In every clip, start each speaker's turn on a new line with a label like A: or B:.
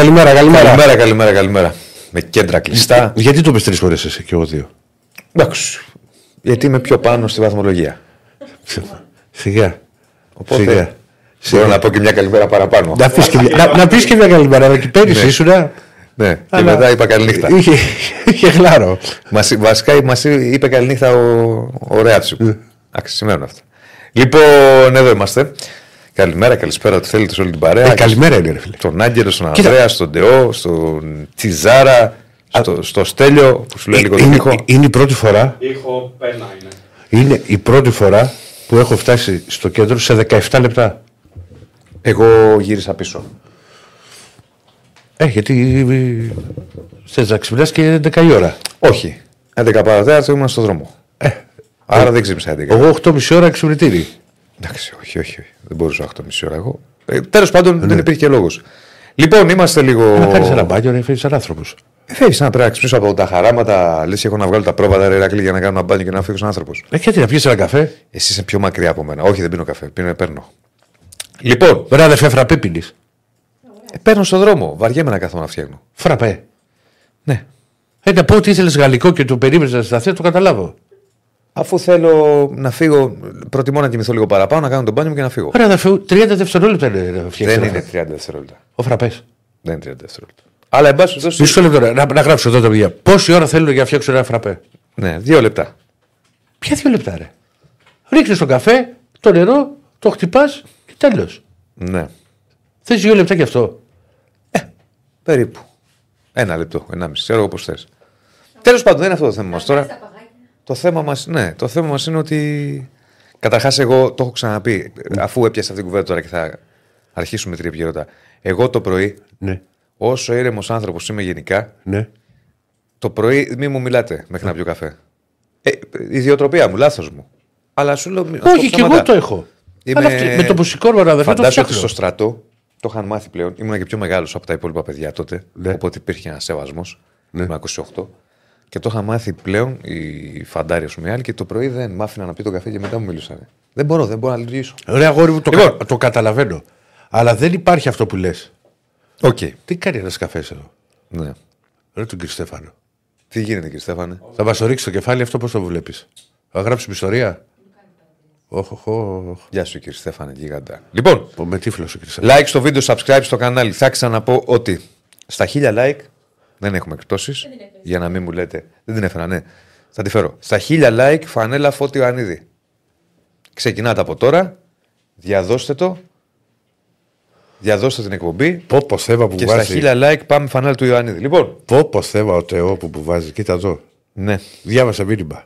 A: Καλημέρα, καλημέρα.
B: Καλημέρα, καλημέρα, καλημέρα. Με κέντρα κλειστά.
A: Γιατί το πες τρεις φορές εσύ και εγώ δύο;
B: Εντάξει. Γιατί είμαι πιο πάνω στη βαθμολογία.
A: Σιγά.
B: Οπότε
A: Σιγά.
B: μπορώ να πω και μια καλημέρα παραπάνω.
A: Να πεις και, μια- να, να πεις και μια καλημέρα, αλλά και πέρυσι
B: Ναι.
A: ήσουνα.
B: Ναι, και
A: Αλλά-
B: μετά είπα καληνύχτα.
A: Είχε, είχε γλάρο.
B: Μας, βασικά μας είπε καληνύχτα ο, ο Ρέατσου. Εντάξει, σημαίνουν αυτά. Λοιπόν, εδώ είμαστε. Καλημέρα, καλησπέρα, ό,τι θέλετε σε όλη την παρέα.
A: Ε, καλημέρα είναι, ρε φίλε.
B: Στον Άγγελο, στον
A: Κοίτα.
B: Ανδρέας, στον Τεό, στον Τσιζάρα, στο, στο Στέλιο που σου λέει λίγο τον
A: είναι,
B: ήχο.
A: είναι η πρώτη φορά,
C: Ήχο πένα είναι.
A: είναι η πρώτη φορά που έχω φτάσει στο κέντρο σε 17 λεπτά.
B: Εγώ γύρισα πίσω.
A: Ε, γιατί θες να ξυπνάς και 11 η ώρα;
B: Όχι. 11 παρατέταρτο ήμουν στον δρόμο.
A: Ε,
B: Άρα δεν ξύπνησα 11.
A: εγώ 8.30 ώρα ξυπνητήρι.
B: Εντάξει, όχι, όχι, όχι. Δεν μπορούσα 8,5 ώρα εγώ. Ε, Τέλος πάντων δεν υπήρχε λόγος. Λοιπόν, είμαστε λίγο.
A: Ναι. Να κάνεις ένα μπάνιο, να φέρεις σαν άνθρωπος.
B: Φεύγει να πρέπει να ξυπνήσω από τα χαράματα. Λες, έχω να βγάλω τα πρόβατα ρε Ηρακλή για να κάνω ένα μπάνιο και να φύγω σαν άνθρωπος.
A: Ε, γιατί να πιεις ένα καφέ;
B: Εσύ είσαι πιο μακριά από μένα. Όχι, δεν πίνω καφέ. Πίνω, παίρνω. Λοιπόν,
A: Βρε αδερφέ φραπέ πίνεις.
B: ε, παίρνω στον δρόμο. Βαριέμαι να κάθομαι να φτιάχνω.
A: Φραπέ.
B: Ναι.
A: Ε, να πω ότι ήθελες γαλλικό και το περίμενες να σταθείς, το καταλάβω.
B: Αφού θέλω να φύγω, προτιμώ να κοιμηθώ λίγο παραπάνω, να κάνω τον μπάνιο μου και να φύγω.
A: Ωραία, αδερφέ, 30 δευτερόλεπτα είναι να φτιάξεις
B: Δεν
A: ένα
B: είναι
A: φραπέ.
B: 30 δευτερόλεπτα.
A: Ο φραπές.
B: Δεν είναι 30 δευτερόλεπτα. Αλλά εν πάση περιπτώσει.
A: Μισό λεπτό, ρε, να, να γράψω εδώ τα παιδιά. Πόση ώρα θέλω για να φτιάξω ένα φραπέ;
B: Ναι, δύο λεπτά.
A: Ποια δύο λεπτά, ρε; Ρίχνει το καφέ, το νερό, το χτυπάς και τέλος.
B: Ναι.
A: Θες δύο λεπτά κι αυτό;
B: Περίπου. Ένα λεπτό, ενάμιση. Ξέρω εγώ πώς θες. Τέλος πάντων, δεν είναι αυτό το θέμα μας τώρα. Το θέμα μας ναι, το θέμα μας είναι ότι. Καταρχάς, εγώ το έχω ξαναπεί, αφού έπιασα αυτή την κουβέντα τώρα και θα αρχίσουμε τρία επικαιρότητα. Εγώ το πρωί,
A: Ναι,
B: όσο ήρεμος άνθρωπος είμαι γενικά,
A: ναι.
B: το πρωί μη μου μιλάτε μέχρι να πιω καφέ. Ε, ιδιοτροπία μου, λάθος μου. Αλλά σου λέω. μην-
A: Όχι,
B: αυτό
A: κι εγώ
B: σταματά.
A: το έχω.
B: Είμαι-
A: Αλλά αυτή- με το που σηκώνω, αδερφέ, το
B: Φαντάζομαι ότι
A: ψάχνω.
B: στο στρατό το είχαν μάθει πλέον. Ήμουν και πιο μεγάλος από τα υπόλοιπα παιδιά τότε.
A: Ναι.
B: Οπότε υπήρχε ένας σεβασμός.
A: Ναι.
B: Ήμουν 28. Και το είχαν μάθει πλέον οι φαντάροι, α πούμε, οι άλλοι και το πρωί δεν μ' άφηναν να πει τον καφέ και μετά μου μιλούσαν. Δεν μπορώ, δεν μπορώ να λειτουργήσω.
A: Ωραία, αγόρι μου, το,
B: Λοιπόν.
A: κα- το καταλαβαίνω. Αλλά δεν υπάρχει αυτό που λες.
B: Οκ.
A: Τι κάνει ένας καφές εδώ;
B: Ναι.
A: Ρε τον κύριο Στέφανο.
B: Τι γίνεται, κύριε Στέφανε;
A: Θα μας το ρίξει το κεφάλι αυτό πώς το βλέπεις; Θα γράψουμε ιστορία; Όχι, όχι.
B: Γεια σου, κύριε Στέφανε, γίγαντα. Λοιπόν,
A: Με τύφλο ο κύριο Στέφανο.
B: like στο βίντεο, subscribe στο κανάλι. Θα ξαναπώ ότι στα χίλια like δεν έχουμε εκπτώσεις. Για να μην μου λέτε. Δεν την έφερα, ναι. Θα τη φέρω. Στα χίλια like φανέλα φώτη Ιωαννίδη. Ξεκινάτε από τώρα. Διαδώστε το. Διαδώστε την εκπομπή.
A: Πω πω θέμα που
B: Και στα
A: βάζει.
B: χίλια like πάμε φανέλα του Ιωαννίδη. Λοιπόν.
A: Πω πω θέμα ο Τεό που, που βάζει. Κοίτα εδώ.
B: Ναι.
A: Διάβασα μήνυμα.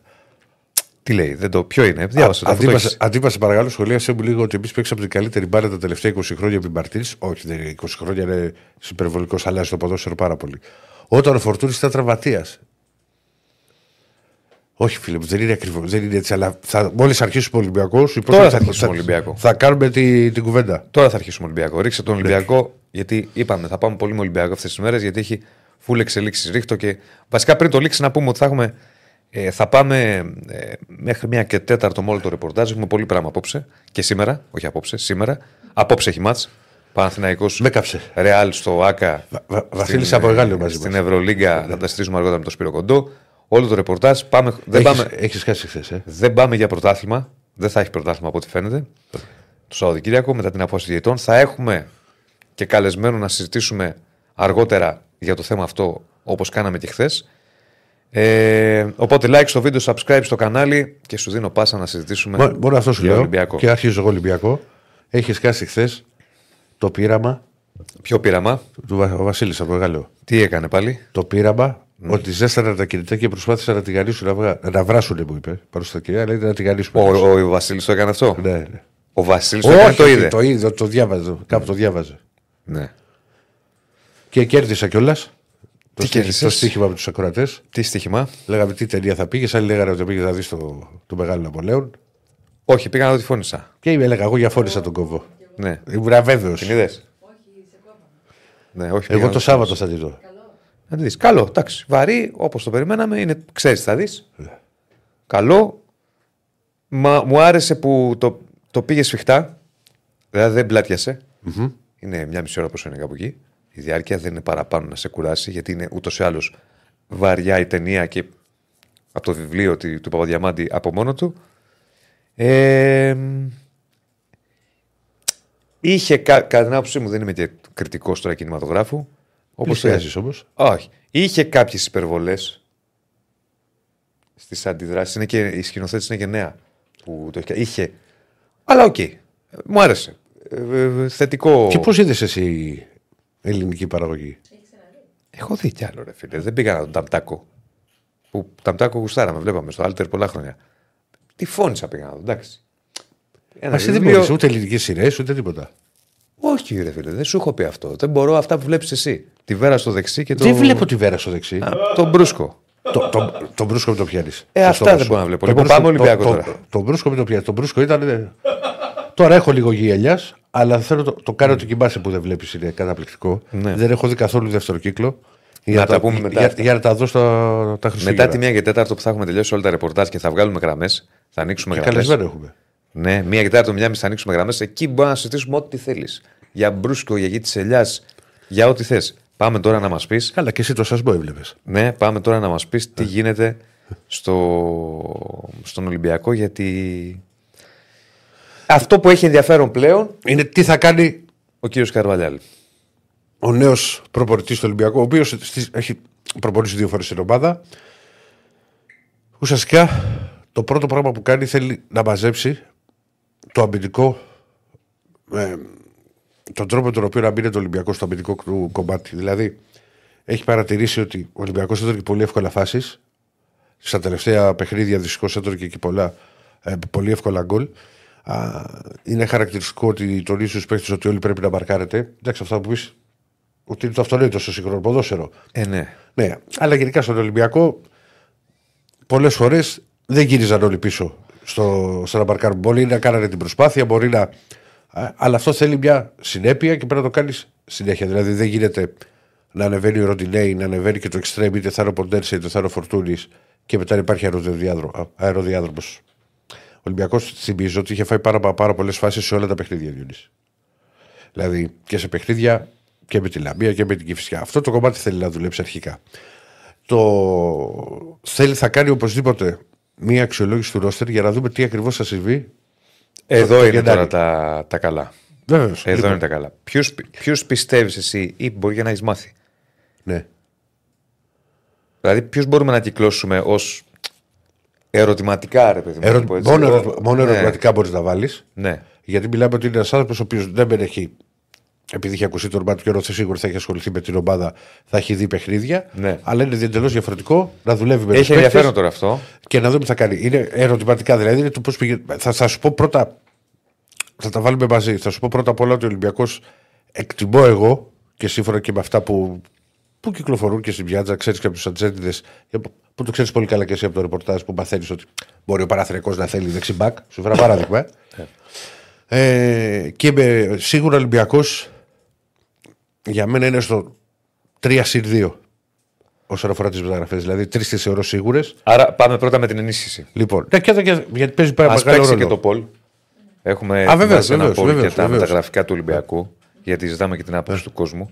B: Τι λέει, δεν το, ποιο είναι; Διάβασε το. αφού
A: Αντί
B: το
A: μας-
B: έχεις.
A: Αντί μα σε παρακαλώ, σχολίασε μου λίγο ότι εμείς παίξαμε την καλύτερη μπάλα τα τελευταία 20 χρόνια επί Μαρτίνη. Όχι, δεν είναι 20 χρόνια, είναι υπερβολικό, αλλάζει το ποδόσφαιρο πάρα πολύ. Όταν ο Φορτούνης ήταν τραυματίας. Όχι, φίλε μου, δεν είναι ακριβώς. Δεν είναι έτσι, αλλά μόλις αρχίσουμε Ολυμπιακός,
B: Τώρα θα αρχίσουμε Ολυμπιακό.
A: Θα κάνουμε τη, την κουβέντα.
B: Τώρα θα αρχίσουμε Ολυμπιακό. Ρίξε τον Ολυμπιακό, γιατί είπαμε, θα πάμε πολύ με Ολυμπιακό αυτές τις μέρες, γιατί έχει φούλε εξελίξεις. Ρίχτω και. Βασικά πριν το λήξει να πούμε ότι θα έχουμε. Ε, θα πάμε ε, μέχρι μία και τέταρτο με όλο το ρεπορτάζ. Έχουμε πολύ πράγμα απόψε και σήμερα. Όχι απόψε, σήμερα. Απόψε έχει μάτς. Παναθηναϊκός
A: Με κάψε.
B: Ρεάλ στο ΑΚΑ.
A: Βα- Βα-
B: στην,
A: Βασίλης από Εγάλιο μαζί
B: Στην
A: μας.
B: Ευρωλίγκα θα τα στήσουμε αργότερα με το Σπύρο Κοντό. Όλο το ρεπορτάζ. Πάμε, δεν,
A: Έχεις,
B: πάμε,
A: έχεις χάσει χθες. Ε.
B: δεν πάμε για πρωτάθλημα. Δεν θα έχει πρωτάθλημα από ό,τι φαίνεται. Το Σαββατοκύριακο μετά την απόφαση διαιτών. Θα έχουμε και καλεσμένο να συζητήσουμε αργότερα για το θέμα αυτό όπως κάναμε και χθες. Ε, οπότε like στο βίντεο, subscribe στο κανάλι και σου δίνω πάσα να συζητήσουμε
A: Μο- Μόνο αυτό σου
B: για
A: λέω.
B: Ολυμπιακό.
A: Και αρχίζω εγώ Ολυμπιακό. Έχεις χάσει χθες το πείραμα
B: Ποιο πείραμα,
A: του Βα- ο Βασίλης από Εγάλιο.
B: τι έκανε πάλι;
A: το πείραμα ότι ζέστανα τα κινητά και προσπάθησαν να τη γανίσουν να, βγα... να βράσουν, μου είπε. Πάνω στα κυρία, αλλά ήταν να τη γανίσουν.
B: Ο, ο, ο Βασίλης το έκανε αυτό;
A: Ναι, ναι.
B: Ο Βασίλης το έκανε,
A: Όχι,
B: το είδε;
A: Το είδε, το διάβαζε. Κάπου το διάβαζε.
B: Ναι.
A: Και κέρδισα κιόλας. Το,
B: κέρδισες;
A: το στοίχημα με τους ακροατές.
B: Τι στοίχημα;
A: Λέγαμε τι ταινία θα πήγε. Άλλοι λέγανε ότι πήγε να δεις το, το μεγάλο Ναπολέον.
B: Όχι, πήγα να δω τη φώνησα.
A: Και είμαι, έλεγα, εγώ για φώνησα τον κόβο.
B: Ναι.
A: Ήμουν βέβαιος.
B: Την είδε. Ναι, όχι. πήγα
A: Εγώ
B: να
A: το
B: δω.
A: Σάββατο θα τη δω.
B: Να τη δεις. Καλό, εντάξει. Βαρύ, όπως το περιμέναμε, είναι, ξέρεις, θα δεις.
A: Ναι.
B: Καλό. Μα, μου άρεσε που το, το πήγες σφιχτά. Δηλαδή δεν πλατιασε Είναι μια μισή ώρα πόσο είναι κάπου εκεί. η διάρκεια δεν είναι παραπάνω να σε κουράσει, γιατί είναι ούτως ή άλλως βαριά η ταινία και από το βιβλίο του, του Παπαδιαμάντη από μόνο του. Ε, είχε, κα, κατά την άποψή μου, δεν είμαι και κριτικός τώρα κινηματογράφου.
A: Όπως
B: Όπως
A: όμως.
B: όχι. Είχε κάποιες υπερβολές στις αντιδράσεις. Είναι και η σκηνοθέτηση είναι και νέα. Που το είχε. είχε. Αλλά οκ. Μου άρεσε. Ε, ε, θετικό.
A: Και πώς είδες εσύ ελληνική παραγωγή;
B: Έχω δει κι άλλο, ρε φίλε. Δεν πήγα να τον Ταμτάκο. Που Ταμτάκο γουστάραμε, βλέπαμε στο Άλτερ πολλά χρόνια. Τι φώνησα πήγα να δω, εντάξει. Ένα
A: Μα εσύ δεν
B: βιβλίο-
A: μπορείς ούτε ελληνικές σειρές ούτε τίποτα.
B: Όχι, ρε φίλε, δεν σου έχω πει αυτό. Δεν μπορώ αυτά που βλέπεις εσύ. Τη βέρα στο δεξί και το.
A: Δεν βλέπω τη βέρα στο δεξί.
B: Α, τον μπρούσκο.
A: το, το, το μπρούσκο με το πιάνεις.
B: Ε, αυτά δεν μπορώ να βλέπω. Λοιπόν, πάμε Ολυμπιακό
A: το,
B: τώρα.
A: Το, το, μπρούσκο με το πιάνεις. Το μπρούσκο ήταν. ε, Τώρα έχω λίγο γυαλιάς, αλλά θέλω το, το κάνω το κοιμάσαι που δεν βλέπεις. Είναι καταπληκτικό.
B: Ναι.
A: Δεν έχω δει καθόλου δεύτερο κύκλο. Για
B: Να τα πούμε μετά
A: Για,
B: αυτά.
A: για να τα δω στα τα Χριστούγεννα.
B: Μετά τη 1 και 4 που θα έχουμε τελειώσει όλα τα ρεπορτάζ και θα βγάλουμε γραμμές, θα ανοίξουμε
A: Και
B: γραμμές.
A: καλεσμένο έχουμε.
B: Ναι, 1 και 4 το 1.30 θα ανοίξουμε γραμμές. Εκεί μπορούμε να συζητήσουμε ό,τι θέλεις. Για μπρούσκο, για γη της ελιάς, για ό,τι θες. Πάμε τώρα να μας πεις.
A: Καλά, και εσύ το σασμό έβλεπες.
B: Ναι, πάμε τώρα να μας πεις τι γίνεται στο, στον Ολυμπιακό γιατί. Αυτό που έχει ενδιαφέρον πλέον
A: Είναι τι θα κάνει
B: ο κύριος Καρβαλιάλ.
A: ο νέος προπονητής του Ολυμπιακού, ο οποίος έχει προπονήσει δύο φορές στην ομάδα. Ουσιαστικά το πρώτο πράγμα που κάνει θέλει να μαζέψει το αμυντικό. ε, τον τρόπο με τον οποίο να μπει το Ολυμπιακός στο αμυντικό του κομμάτι. Δηλαδή, έχει παρατηρήσει ότι ο Ολυμπιακός έτρωγε πολύ εύκολα φάσεις. Στα τελευταία παιχνίδια δυστυχώς έτρωγε και πολλά, ε, πολύ εύκολα γκολ. Α, είναι χαρακτηριστικό ότι τονίζει στους παίχτε ότι όλοι πρέπει να μαρκάρετε. Εντάξει, αυτά που πεις, ότι είναι το αυτονόητο στο σύγχρονο ποδόσφαιρο.
B: Ε, ναι.
A: Ναι, αλλά γενικά στον Ολυμπιακό πολλές φορές δεν γύριζαν όλοι πίσω στο, στο να μαρκάρουν. Μπορεί να κάνανε την προσπάθεια, μπορεί να. Α, Αλλά αυτό θέλει μια συνέπεια και πρέπει να το κάνεις συνέχεια. Δηλαδή δεν γίνεται να ανεβαίνει ο Ροντινέη, να ανεβαίνει και το εξτρέμ, είτε θα είναι ο Ποντέρσε είτε θα είναι ο Φορτούνης και μετά να υπάρχει αεροδιάδρομος. Ο Ολυμπιακός θυμίζω ότι είχε φάει πάρα, πάρα πολλές φάσεις σε όλα τα παιχνίδια Διονύση. Δηλαδή και σε παιχνίδια και με τη Λαμία και με την Κυφσιά. Αυτό το κομμάτι θέλει να δουλέψει αρχικά. Το θέλει, θα κάνει οπωσδήποτε μία αξιολόγηση του ρόστερ για να δούμε τι ακριβώς θα συμβεί.
B: Εδώ
A: το
B: είναι
A: Γενάρη.
B: τώρα τα, τα καλά.
A: Βέβαια.
B: Εδώ είναι τα καλά. Ποιου πιστεύεις εσύ ή μπορεί να έχεις μάθει;
A: Ναι.
B: Δηλαδή, ποιου μπορούμε να κυκλώσουμε ως ερωτηματικά, ρε παιδί μου. να
A: Ερω...
B: το πω έτσι.
A: Μόνο,
B: Ο-
A: ερω... μόνο
B: ναι,
A: ερωτηματικά μπορείς να βάλεις.
B: Ναι.
A: Γιατί μιλάμε ότι είναι ένας άνθρωπος ο οποίος δεν με έχει. Επειδή έχει ακουστεί το όνομά του και ρωτήσει σίγουρα θα έχει ασχοληθεί με την ομάδα, θα έχει δει παιχνίδια.
B: Ναι.
A: Αλλά είναι εντελώς διαφορετικό να δουλεύει με τους
B: Έχει
A: παίκτες
B: ενδιαφέρον τώρα αυτό.
A: και να δούμε τι θα κάνει. Είναι ερωτηματικά δηλαδή. Είναι το πώς πήγε... θα, θα σου πω πρώτα. Θα τα βάλουμε μαζί. Θα σου πω πρώτα απ' όλα ότι ο Ολυμπιακός εκτιμώ εγώ και σύμφωνα και με αυτά που, που κυκλοφορούν και στην πιάτσα, ξέρεις και από τους ατζέντιδες, που το ξέρεις πολύ καλά και εσύ από το ρεπορτάζ που μαθαίνεις ότι μπορεί ο Παναθριακό να θέλει δεξιμπάκ. Σου φέρα παράδειγμα. ε, και με, σίγουρα ο Ολυμπιακός για μένα είναι στο 3 συν 2 όσον αφορά τις μεταγραφές. Δηλαδή τρεις τι θεωρώ σίγουρες.
B: Άρα πάμε πρώτα με την ενίσχυση.
A: Λοιπόν, ναι, και εδώ και, γιατί παίζει πάρα
B: Α
A: μεγάλο
B: παίξει
A: ρόλο.
B: και το Πολ. Έχουμε
A: Α, βεβαίως,
B: ετοιμάσει ένα
A: βεβαίως,
B: Πολ
A: βεβαίως,
B: και τα
A: βεβαίως.
B: μεταγραφικά του Ολυμπιακού. Γιατί ζητάμε και την άποψη του κόσμου.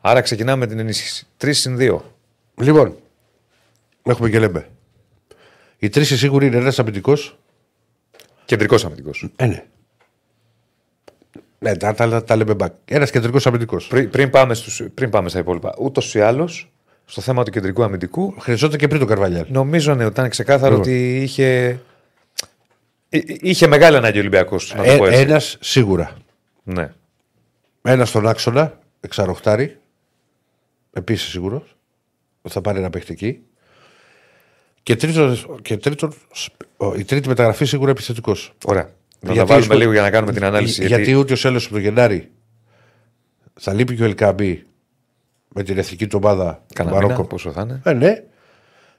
B: Άρα ξεκινάμε με την ενίσχυση. 3 συν 2.
A: Λοιπόν, έχουμε και λέμε. Οι τρεις σίγουροι είναι ένας αμυντικός.
B: Κεντρικός αμυντικός.
A: Ε, ναι. Ναι, τα, τα, τα λέμε back. Ένας κεντρικός αμυντικός.
B: Πριν, πριν, πάμε στους, πριν πάμε στα υπόλοιπα. Ούτως ή άλλως, στο θέμα του κεντρικού αμυντικού,
A: Χρειαζόταν και πριν τον Καρβαλιάλ.
B: νομίζω ναι, ότι ήταν ξεκάθαρο
A: Λοιπόν.
B: ότι είχε. εί- είχε μεγάλη ανάγκη ο Ολυμπιακός. Να το πω έτσι.
A: Ένας σίγουρα.
B: Ναι.
A: Ένας στον άξονα, εξαροχτάρι. Επίσης σίγουρος. Θα πάρει ένα παίχτη εκεί. Και τρίτον, και τρίτον, ο- η τρίτη μεταγραφή σίγουρα επιθετικός.
B: Ωραία. Να τα
A: Γιατί
B: βάλουμε
A: στο-
B: λίγο για να κάνουμε την ανάλυση.
A: Γιατί, γιατί ούτε ο Σέλο από το Γενάρη θα λείπει και ο Ελκαμπή με την εθνική του ομάδα του
B: Κανένα μήνα,
A: Μαρόκο.
B: πόσο θα είναι;
A: Ε, ναι.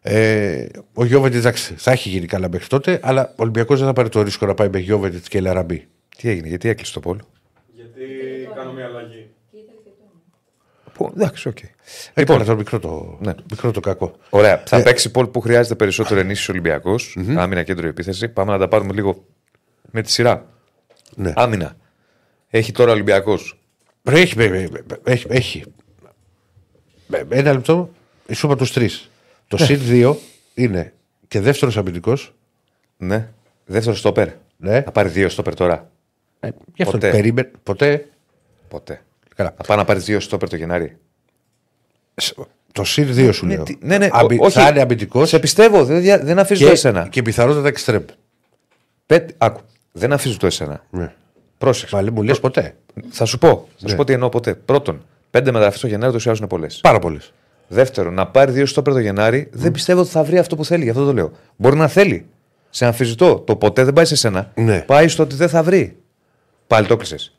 A: Ε, ο Γιώβετ εντάξει, θα έχει γίνει καλά μέχρι τότε, αλλά ο Ολυμπιακός δεν θα πάρει το ρίσκο να πάει με Γιώβετ και Λαραμπή.
B: Τι έγινε, γιατί έκλεισε το poll.
C: Γιατί κάνω μια αλλαγή.
B: Που, εντάξει, οκ.
A: Λοιπόν, το μικρό το,
B: Ναι.
A: μικρό το κακό.
B: Ωραία. Θα
A: Ε,
B: παίξει poll που χρειάζεται περισσότερο ενίσχυση Ολυμπιακός. Άμυνα, κέντρο, επίθεση. Πάμε να τα πάρουμε λίγο με τη σειρά.
A: Ναι.
B: Άμυνα. Έχει τώρα Ολυμπιακός.
A: Έχει, έχει, έχει, έχει. Με- με Ένα λεπτό, σου είπα τους τρεις. Το
B: Ναι.
A: συν 2 είναι και δεύτερος αμυντικός.
B: Ναι. Δεύτερος στόπερ.
A: Ναι.
B: Θα πάρει δύο στόπερ τώρα.
A: Ε, γι' αυτό
B: Ποτέ.
A: περίμενε. Ποτέ.
B: Ποτέ.
A: Καλά.
B: Θα πάει να πάρεις δύο στόπερ το Γενάρη.
A: Σ- Το συν 2 σου
B: Ναι,
A: λέω.
B: τι- ναι, ναι,
A: Αμυ-
B: ό- όχι.
A: Θα είναι αμυντικός
B: Σε πιστεύω, δεν, δια- δεν αφήσω το
A: και,
B: εσένα.
A: και πιθανότατα εξτρέμ.
B: Πέ- άκου, δεν αφήσω το εσένα.
A: Ναι.
B: Πρόσεξε.
A: Μα λέει, μου λες ποτέ.
B: Θα σου πω. Θα
A: Ναι.
B: σου πω τι εννοώ ποτέ. Πρώτον, πέντε μεταγραφέ το Γενάρη τόσο είναι πολλές.
A: Πάρα πολλές.
B: Δεύτερον, να πάρει δύο στόπερ το Γενάρη, δεν πιστεύω ότι θα βρει αυτό που θέλει. Γι' αυτό το λέω. Μπορεί να θέλει. Σε αμφισβητώ. Το ποτέ δεν πάει σε σένα.
A: Ναι.
B: Πάει στο ότι δεν θα βρει. Πάλι το κλείσες.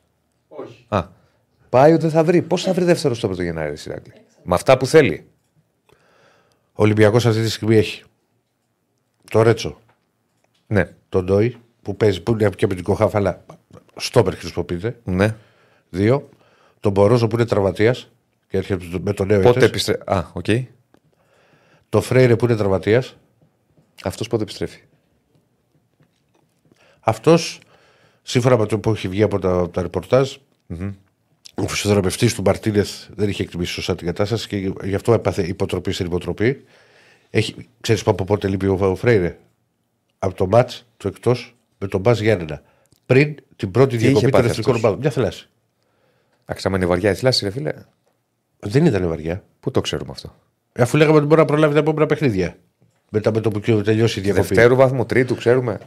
C: Όχι.
B: Α. Πάει ότι δεν θα βρει. Πώς θα βρει δεύτερο στόπερ το Γενάρη, ρε Σιράκλη. Με αυτά που θέλει.
A: Ο Ολυμπιακός αυτή τη στιγμή έχει το Ρέτσο,
B: Ναι.
A: τον Ντόι που παίζει, που είναι και αμυντικό χάφ, αλλά στόπερ χρησιμοποιείται.
B: ναι.
A: Δύο. Τον Μπορόζο που είναι τραυματίας και έρχεται με το νέο
B: Πότε
A: έτος.
B: επιστρέφει. Α, οκ.
A: Το Φρέιρε που είναι τραυματίας.
B: Αυτός πότε επιστρέφει;
A: Αυτός, σύμφωνα με το που έχει βγει από τα, από τα ρεπορτάζ ο φυσιοθεραπευτής του Μαρτίνεθ δεν είχε εκτιμήσει σωστά την κατάσταση και γι' αυτό έπαθε υποτροπή στην υποτροπή. Έχει, ξέρεις από πότε λείπει ο, ο Φρέιρε; Από το μάτς του εκτός με τον Μπάζ Γιάννενα. Πριν την πρώτη
B: είχε
A: διακοπή των
B: πάθει
A: εθνικών
B: αυτός;
A: ομάδων. Μια θλάση.
B: Άξαμα είναι βαριά η θλάση, ρε φίλε.
A: Δεν ήταν βαριά.
B: Πού το ξέρουμε αυτό;
A: Ε, Αφού λέγαμε ότι μπορεί να προλάβει τα επόμενα παιχνίδια. Μετά με το που τελειώσει η διακοπή.
B: Δευτέρου βαθμού, τρίτου, ξέρουμε.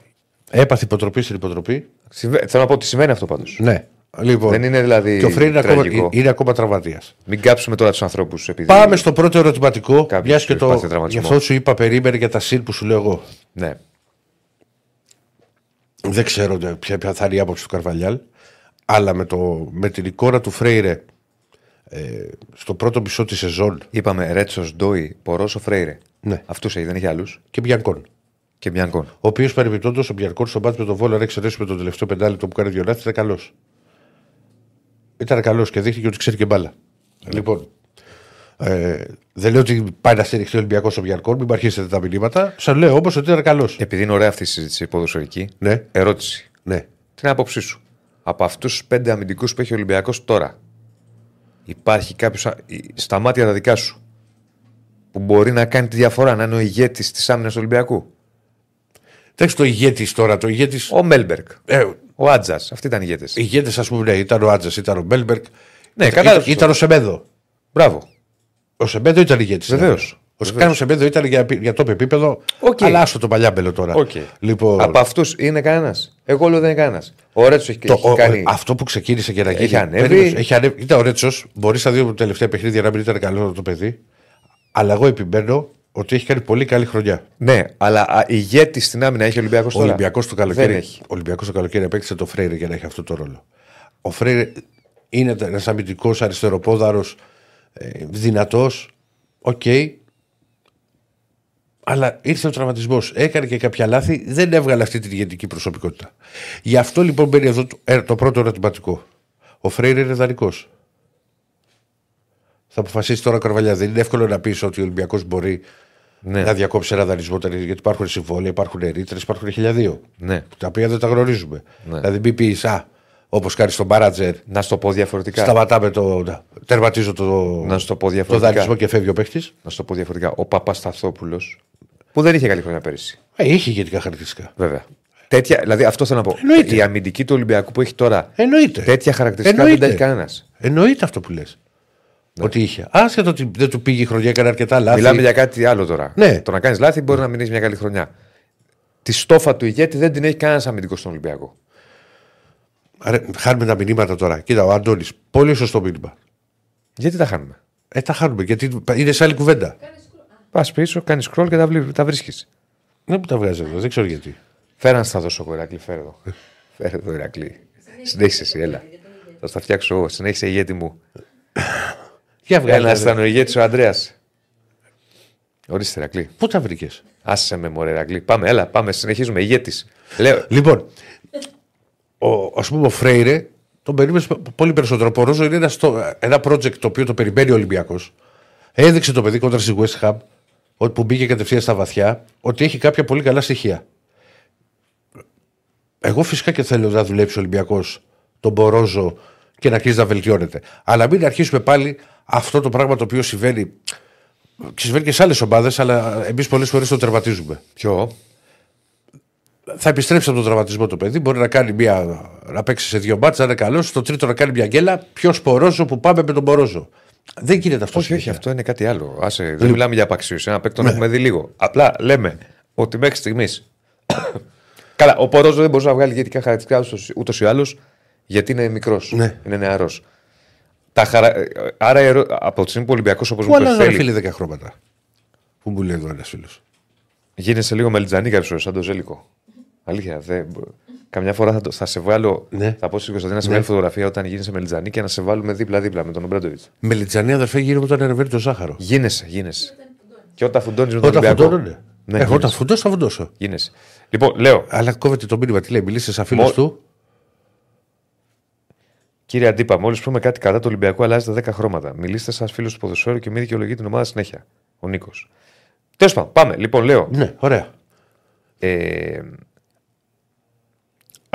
A: Έπαθε υποτροπή στην υποτροπή.
B: Συμβα- Θέλω να πω ότι σημαίνει αυτό πάντως.
A: Ναι. Λοιπόν,
B: Δεν είναι δηλαδή
A: Και ο Φρέιρε είναι ακόμα,
B: τραγικό.
A: είναι ακόμα τραυματίας.
B: Μην κάψουμε τώρα τους ανθρώπους επειδή.
A: Πάμε στο πρώτο ερωτηματικό.
B: Κάποιος
A: Μιας και
B: έχει
A: το.
B: πάθει τραυματισμό.
A: Γι' αυτό σου είπα περίμενε για τα συν που σου λέω εγώ.
B: Ναι.
A: Δεν ξέρω τε- ποια, ποια θα είναι η άποψη του Καρβαλιάλ. Αλλά με, το, με την εικόνα του Φρέιρε ε, στο πρώτο μισό της σεζόν
B: Είπαμε Ρέτσο, Ντόι, Πορόσο, Φρέιρε.
A: Ναι.
B: Αυτού έχει, δεν έχει άλλους.
A: και Μπιανκόν.
B: Και Μπιανκόν.
A: Ο οποίος παρεμπιπτόντως ο Μπιανκόν στο μπάτς με τον Βόλο, αν εξαιρέσουμε τον τελευταίο πεντάλεπτο που κάνει δύο λάθη, ήταν καλός. Ήταν καλός και δείχνει ότι ξέρει και μπάλα. Λοιπόν, ε, δεν λέω ότι πάει να στηριχθεί ο Ολυμπιακός ο Μπιανκόν, μην μου αρχίσετε τα μηνύματα. Σας λέω όμως ότι ήταν καλός.
B: Επειδή είναι ωραία αυτή η συζήτηση ποδοσφαιρική,
A: Ναι,
B: ερώτηση.
A: ναι.
B: Τι είναι η άποψή σου; Από αυτούς τους πέντε αμυντικούς που έχει ο Ολυμπιακός τώρα, υπάρχει κάποιος στα μάτια τα δικά σου που μπορεί να κάνει τη διαφορά, να είναι ο ηγέτης της άμυνας του Ολυμπιακού;
A: Εντάξει το ηγέτης τώρα, το ηγέτη.
B: Ο Μέλμπερκ.
A: Ε,
B: Ο Άτζα. Αυτοί ήταν ηγέτες.
A: ηγέτη, ας πούμε, ναι, ήταν ο Άτζα, ήταν ο Μπέλμπερκ.
B: Ναι,
A: ήταν,
B: κατάλαβα
A: ήταν, ήταν ο Σεμέδο.
B: Μπράβο.
A: Ο Σεμέδο ήταν ηγέτης.
B: Βεβαίως.
A: Ο Σκάνο Σεμέδο ήταν για, για το επίπεδο.
B: Οκ.
A: Αλλά άστο το παλιάμπελο τώρα.
B: Οκ.
A: Λοιπόν,
B: Από αυτούς είναι κανένας. Εγώ λέω δεν είναι κανένας. Ο Ρέτσος έχει,
A: το,
B: έχει
A: ο-
B: κάνει.
A: αυτό που ξεκίνησε και να γίνει.
B: Έχει ανέβει.
A: περίμενε, Έχει ανέβει. Ήταν ο Ρέτσος. Μπορεί στα δύο τελευταία παιχνίδια να μην ήταν καλό το παιδί. Αλλά εγώ επιμένω ότι έχει κάνει πολύ καλή χρονιά.
B: Ναι, αλλά ηγέτης στην άμυνα έχει ο Ολυμπιακός
A: Ο
B: τώρα;
A: Ολυμπιακός το καλοκαίρι.
B: Δεν έχει.
A: Ο Ολυμπιακός το καλοκαίρι απέκτησε το Φρέιρε για να έχει αυτό το ρόλο. Ο Φρέιρε είναι ένας αμυντικός αριστεροπόδαρος, ε, δυνατός. Οκ. Αλλά ήρθε ο τραυματισμός. Έκανε και κάποια λάθη. Δεν έβγαλε αυτή την ηγετική προσωπικότητα. Γι' αυτό λοιπόν μπαίνει εδώ το, ε, το πρώτο ερωτηματικό. Ο Φρέιρε είναι δανεικός. Θα αποφασίσει τώρα ο Καρβαλιάλ. Δεν είναι εύκολο να πεις ότι ο Ολυμπιακός μπορεί
B: Ναι.
A: να διακόψει ένα δανεισμό. Γιατί υπάρχουν συμβόλαια, υπάρχουν ρήτρες, υπάρχουν χίλια δύο.
B: Ναι.
A: Τα οποία δεν τα γνωρίζουμε.
B: Ναι.
A: Δηλαδή, μην πεις, α, όπως κάνει στον Μπάρατζερ,
B: Να σου το πω διαφορετικά.
A: σταματάμε το. να- Τερματίζω το,
B: Να σου το πω
A: το
B: διαφορετικά.
A: δανεισμό και φεύγει ο παίχτης.
B: Να σου το πω διαφορετικά. Ο Παπασταθόπουλος, που δεν είχε καλή χρονιά πέρυσι.
A: Ε, είχε ηγετικά χαρακτηριστικά.
B: Βέβαια. Τέτοια, δηλαδή αυτό θέλω να πω.
A: Εννοείται.
B: Η αμυντική του Ολυμπιακού που έχει τώρα
A: Εννοείται.
B: τέτοια χαρακτηριστικά
A: Εννοείται.
B: δεν τα έχει κανένας.
A: Εννοείται αυτό που λες. Ότι είχε. Άσχετο ότι δεν του πήγε η χρονιά, έκανε αρκετά λάθη.
B: Μιλάμε για κάτι άλλο τώρα.
A: Ναι.
B: Το να κάνεις λάθη μπορεί να μην έχεις μια καλή χρονιά. Τη στόφα του ηγέτη δεν την έχει κανένας αμυντικός στον Ολυμπιακό.
A: Ρε, χάνουμε τα μηνύματα τώρα. Κοίτα, ο Αντώνης. Πολύ σωστό μήνυμα.
B: Γιατί τα χάνουμε;
A: Ε, τα χάνουμε γιατί είναι σε άλλη κουβέντα.
B: Πας πίσω, κάνεις scroll και τα, βλέ- τα βρίσκεις.
A: Δεν μου τα βγάζει εδώ, δεν ξέρω γιατί.
B: Φέραν θα δώσω εγώ, Ηρακλή. Φέρε εδώ. Φέρε εδώ, Ηρακλή. Συνέχισε εσύ, έλα. Θα στα φτιάξω εγώ. Συνέχισε ηγέτη μου.
A: Για βγάζει.
B: Ένα ήταν ο ηγέτη ο Αντρέα. Ορίστε, Ηρακλή.
A: Πού τα βρήκες;
B: Άσε με, μωρέ, Ηρακλή. Πάμε, έλα, πάμε. Συνεχίζουμε. Ηγέτης. Λέω.
A: Λοιπόν, ο, ας πούμε ο Φρέιρε τον περίμενες πολύ περισσότερο. Ο Ρόζο είναι ένα, στο- ένα project το οποίο το περιμένει ο Ολυμπιακός. Έδειξε το παιδί κόντρα στη West Ham ότι που μπήκε κατευθείαν στα βαθιά ότι έχει κάποια πολύ καλά στοιχεία. Εγώ φυσικά και θέλω να δουλέψει ο Ολυμπιακός τον Μπορόζο και να αρχίσει να βελτιώνεται. Αλλά μην αρχίσουμε πάλι αυτό το πράγμα το οποίο συμβαίνει. Και συμβαίνει και σε άλλες ομάδες, αλλά εμείς πολλές φορές το τερματίζουμε.
B: Ποιο;
A: Θα επιστρέψει από τον τραυματισμό το παιδί. Μπορεί να, κάνει μια, να παίξει σε δύο μπάτσα, να είναι καλός. Στο τρίτο να κάνει μια γκέλα. Ποιος Πορόζο που πάμε με τον Πορόζο. Δεν γίνεται αυτό.
B: Όχι, όχι,
A: συνέχεια.
B: αυτό είναι κάτι άλλο. Άσε, δεν μιλάμε για απαξίωση. Ένα παίκτη τον έχουμε δει λίγο. Απλά λέμε ότι μέχρι στιγμή. Καλά, ο Πορόζο δεν μπορούσε να βγάλει ηγετικά χαρακτηριστικά ούτως ή άλλως γιατί είναι μικρός.
A: Ναι.
B: Είναι νεαρός. Τα χαρα... Άρα η ερω- από τη στιγμή που ο Ολυμπιακός όπως
A: Πού
B: μου
A: άλλαζε
B: θέλει,
A: φίλε 10 χρώματα; Πού μου λέει εδώ ένας φίλος.
B: γίνεσαι λίγο μελιτζανί κάποιο σαν το ζέλικο. Αλήθεια. Δεν... Καμιά φορά θα, το- θα σε βγάλω.
A: Ναι.
B: Θα πω στην Κωνσταντίνα σε μια φωτογραφία όταν γίνεσαι μελιτζανί και να σε βάλουμε δίπλα-δίπλα με τον Ομπρέντοβιτ.
A: Με λιτζανή αδερφέ γύρω όταν ανεβαίνει το ζάχαρο.
B: Γίνεσαι, γίνεσαι. Και όταν φουντώνεις με τον
A: Όταν
B: Ολυμπιακό.
A: φουντώνουν.
B: Ναι,
A: Ε, όταν
B: γίνεσαι.
A: φουντώσω θα φουντώσω.
B: Γίνεσαι. Λοιπόν, λέω,
A: Αλλά κόβεται το μήνυμα. Τι λέει, μιλήσε σαν φίλος
B: Μο-
A: του;
B: Κύριε Αντίπα, μόλις πούμε κάτι κατά του Ολυμπιακού, αλλάζετε 10 χρώματα. Μιλήστε σαν φίλος του ποδοσφαίρου και μη δικαιολογεί την ομάδα συνέχεια. Ο Νίκος. Τέλος πάντων, πάμε. Λοιπόν, λέω.
A: Ναι, ωραία.
B: Ε,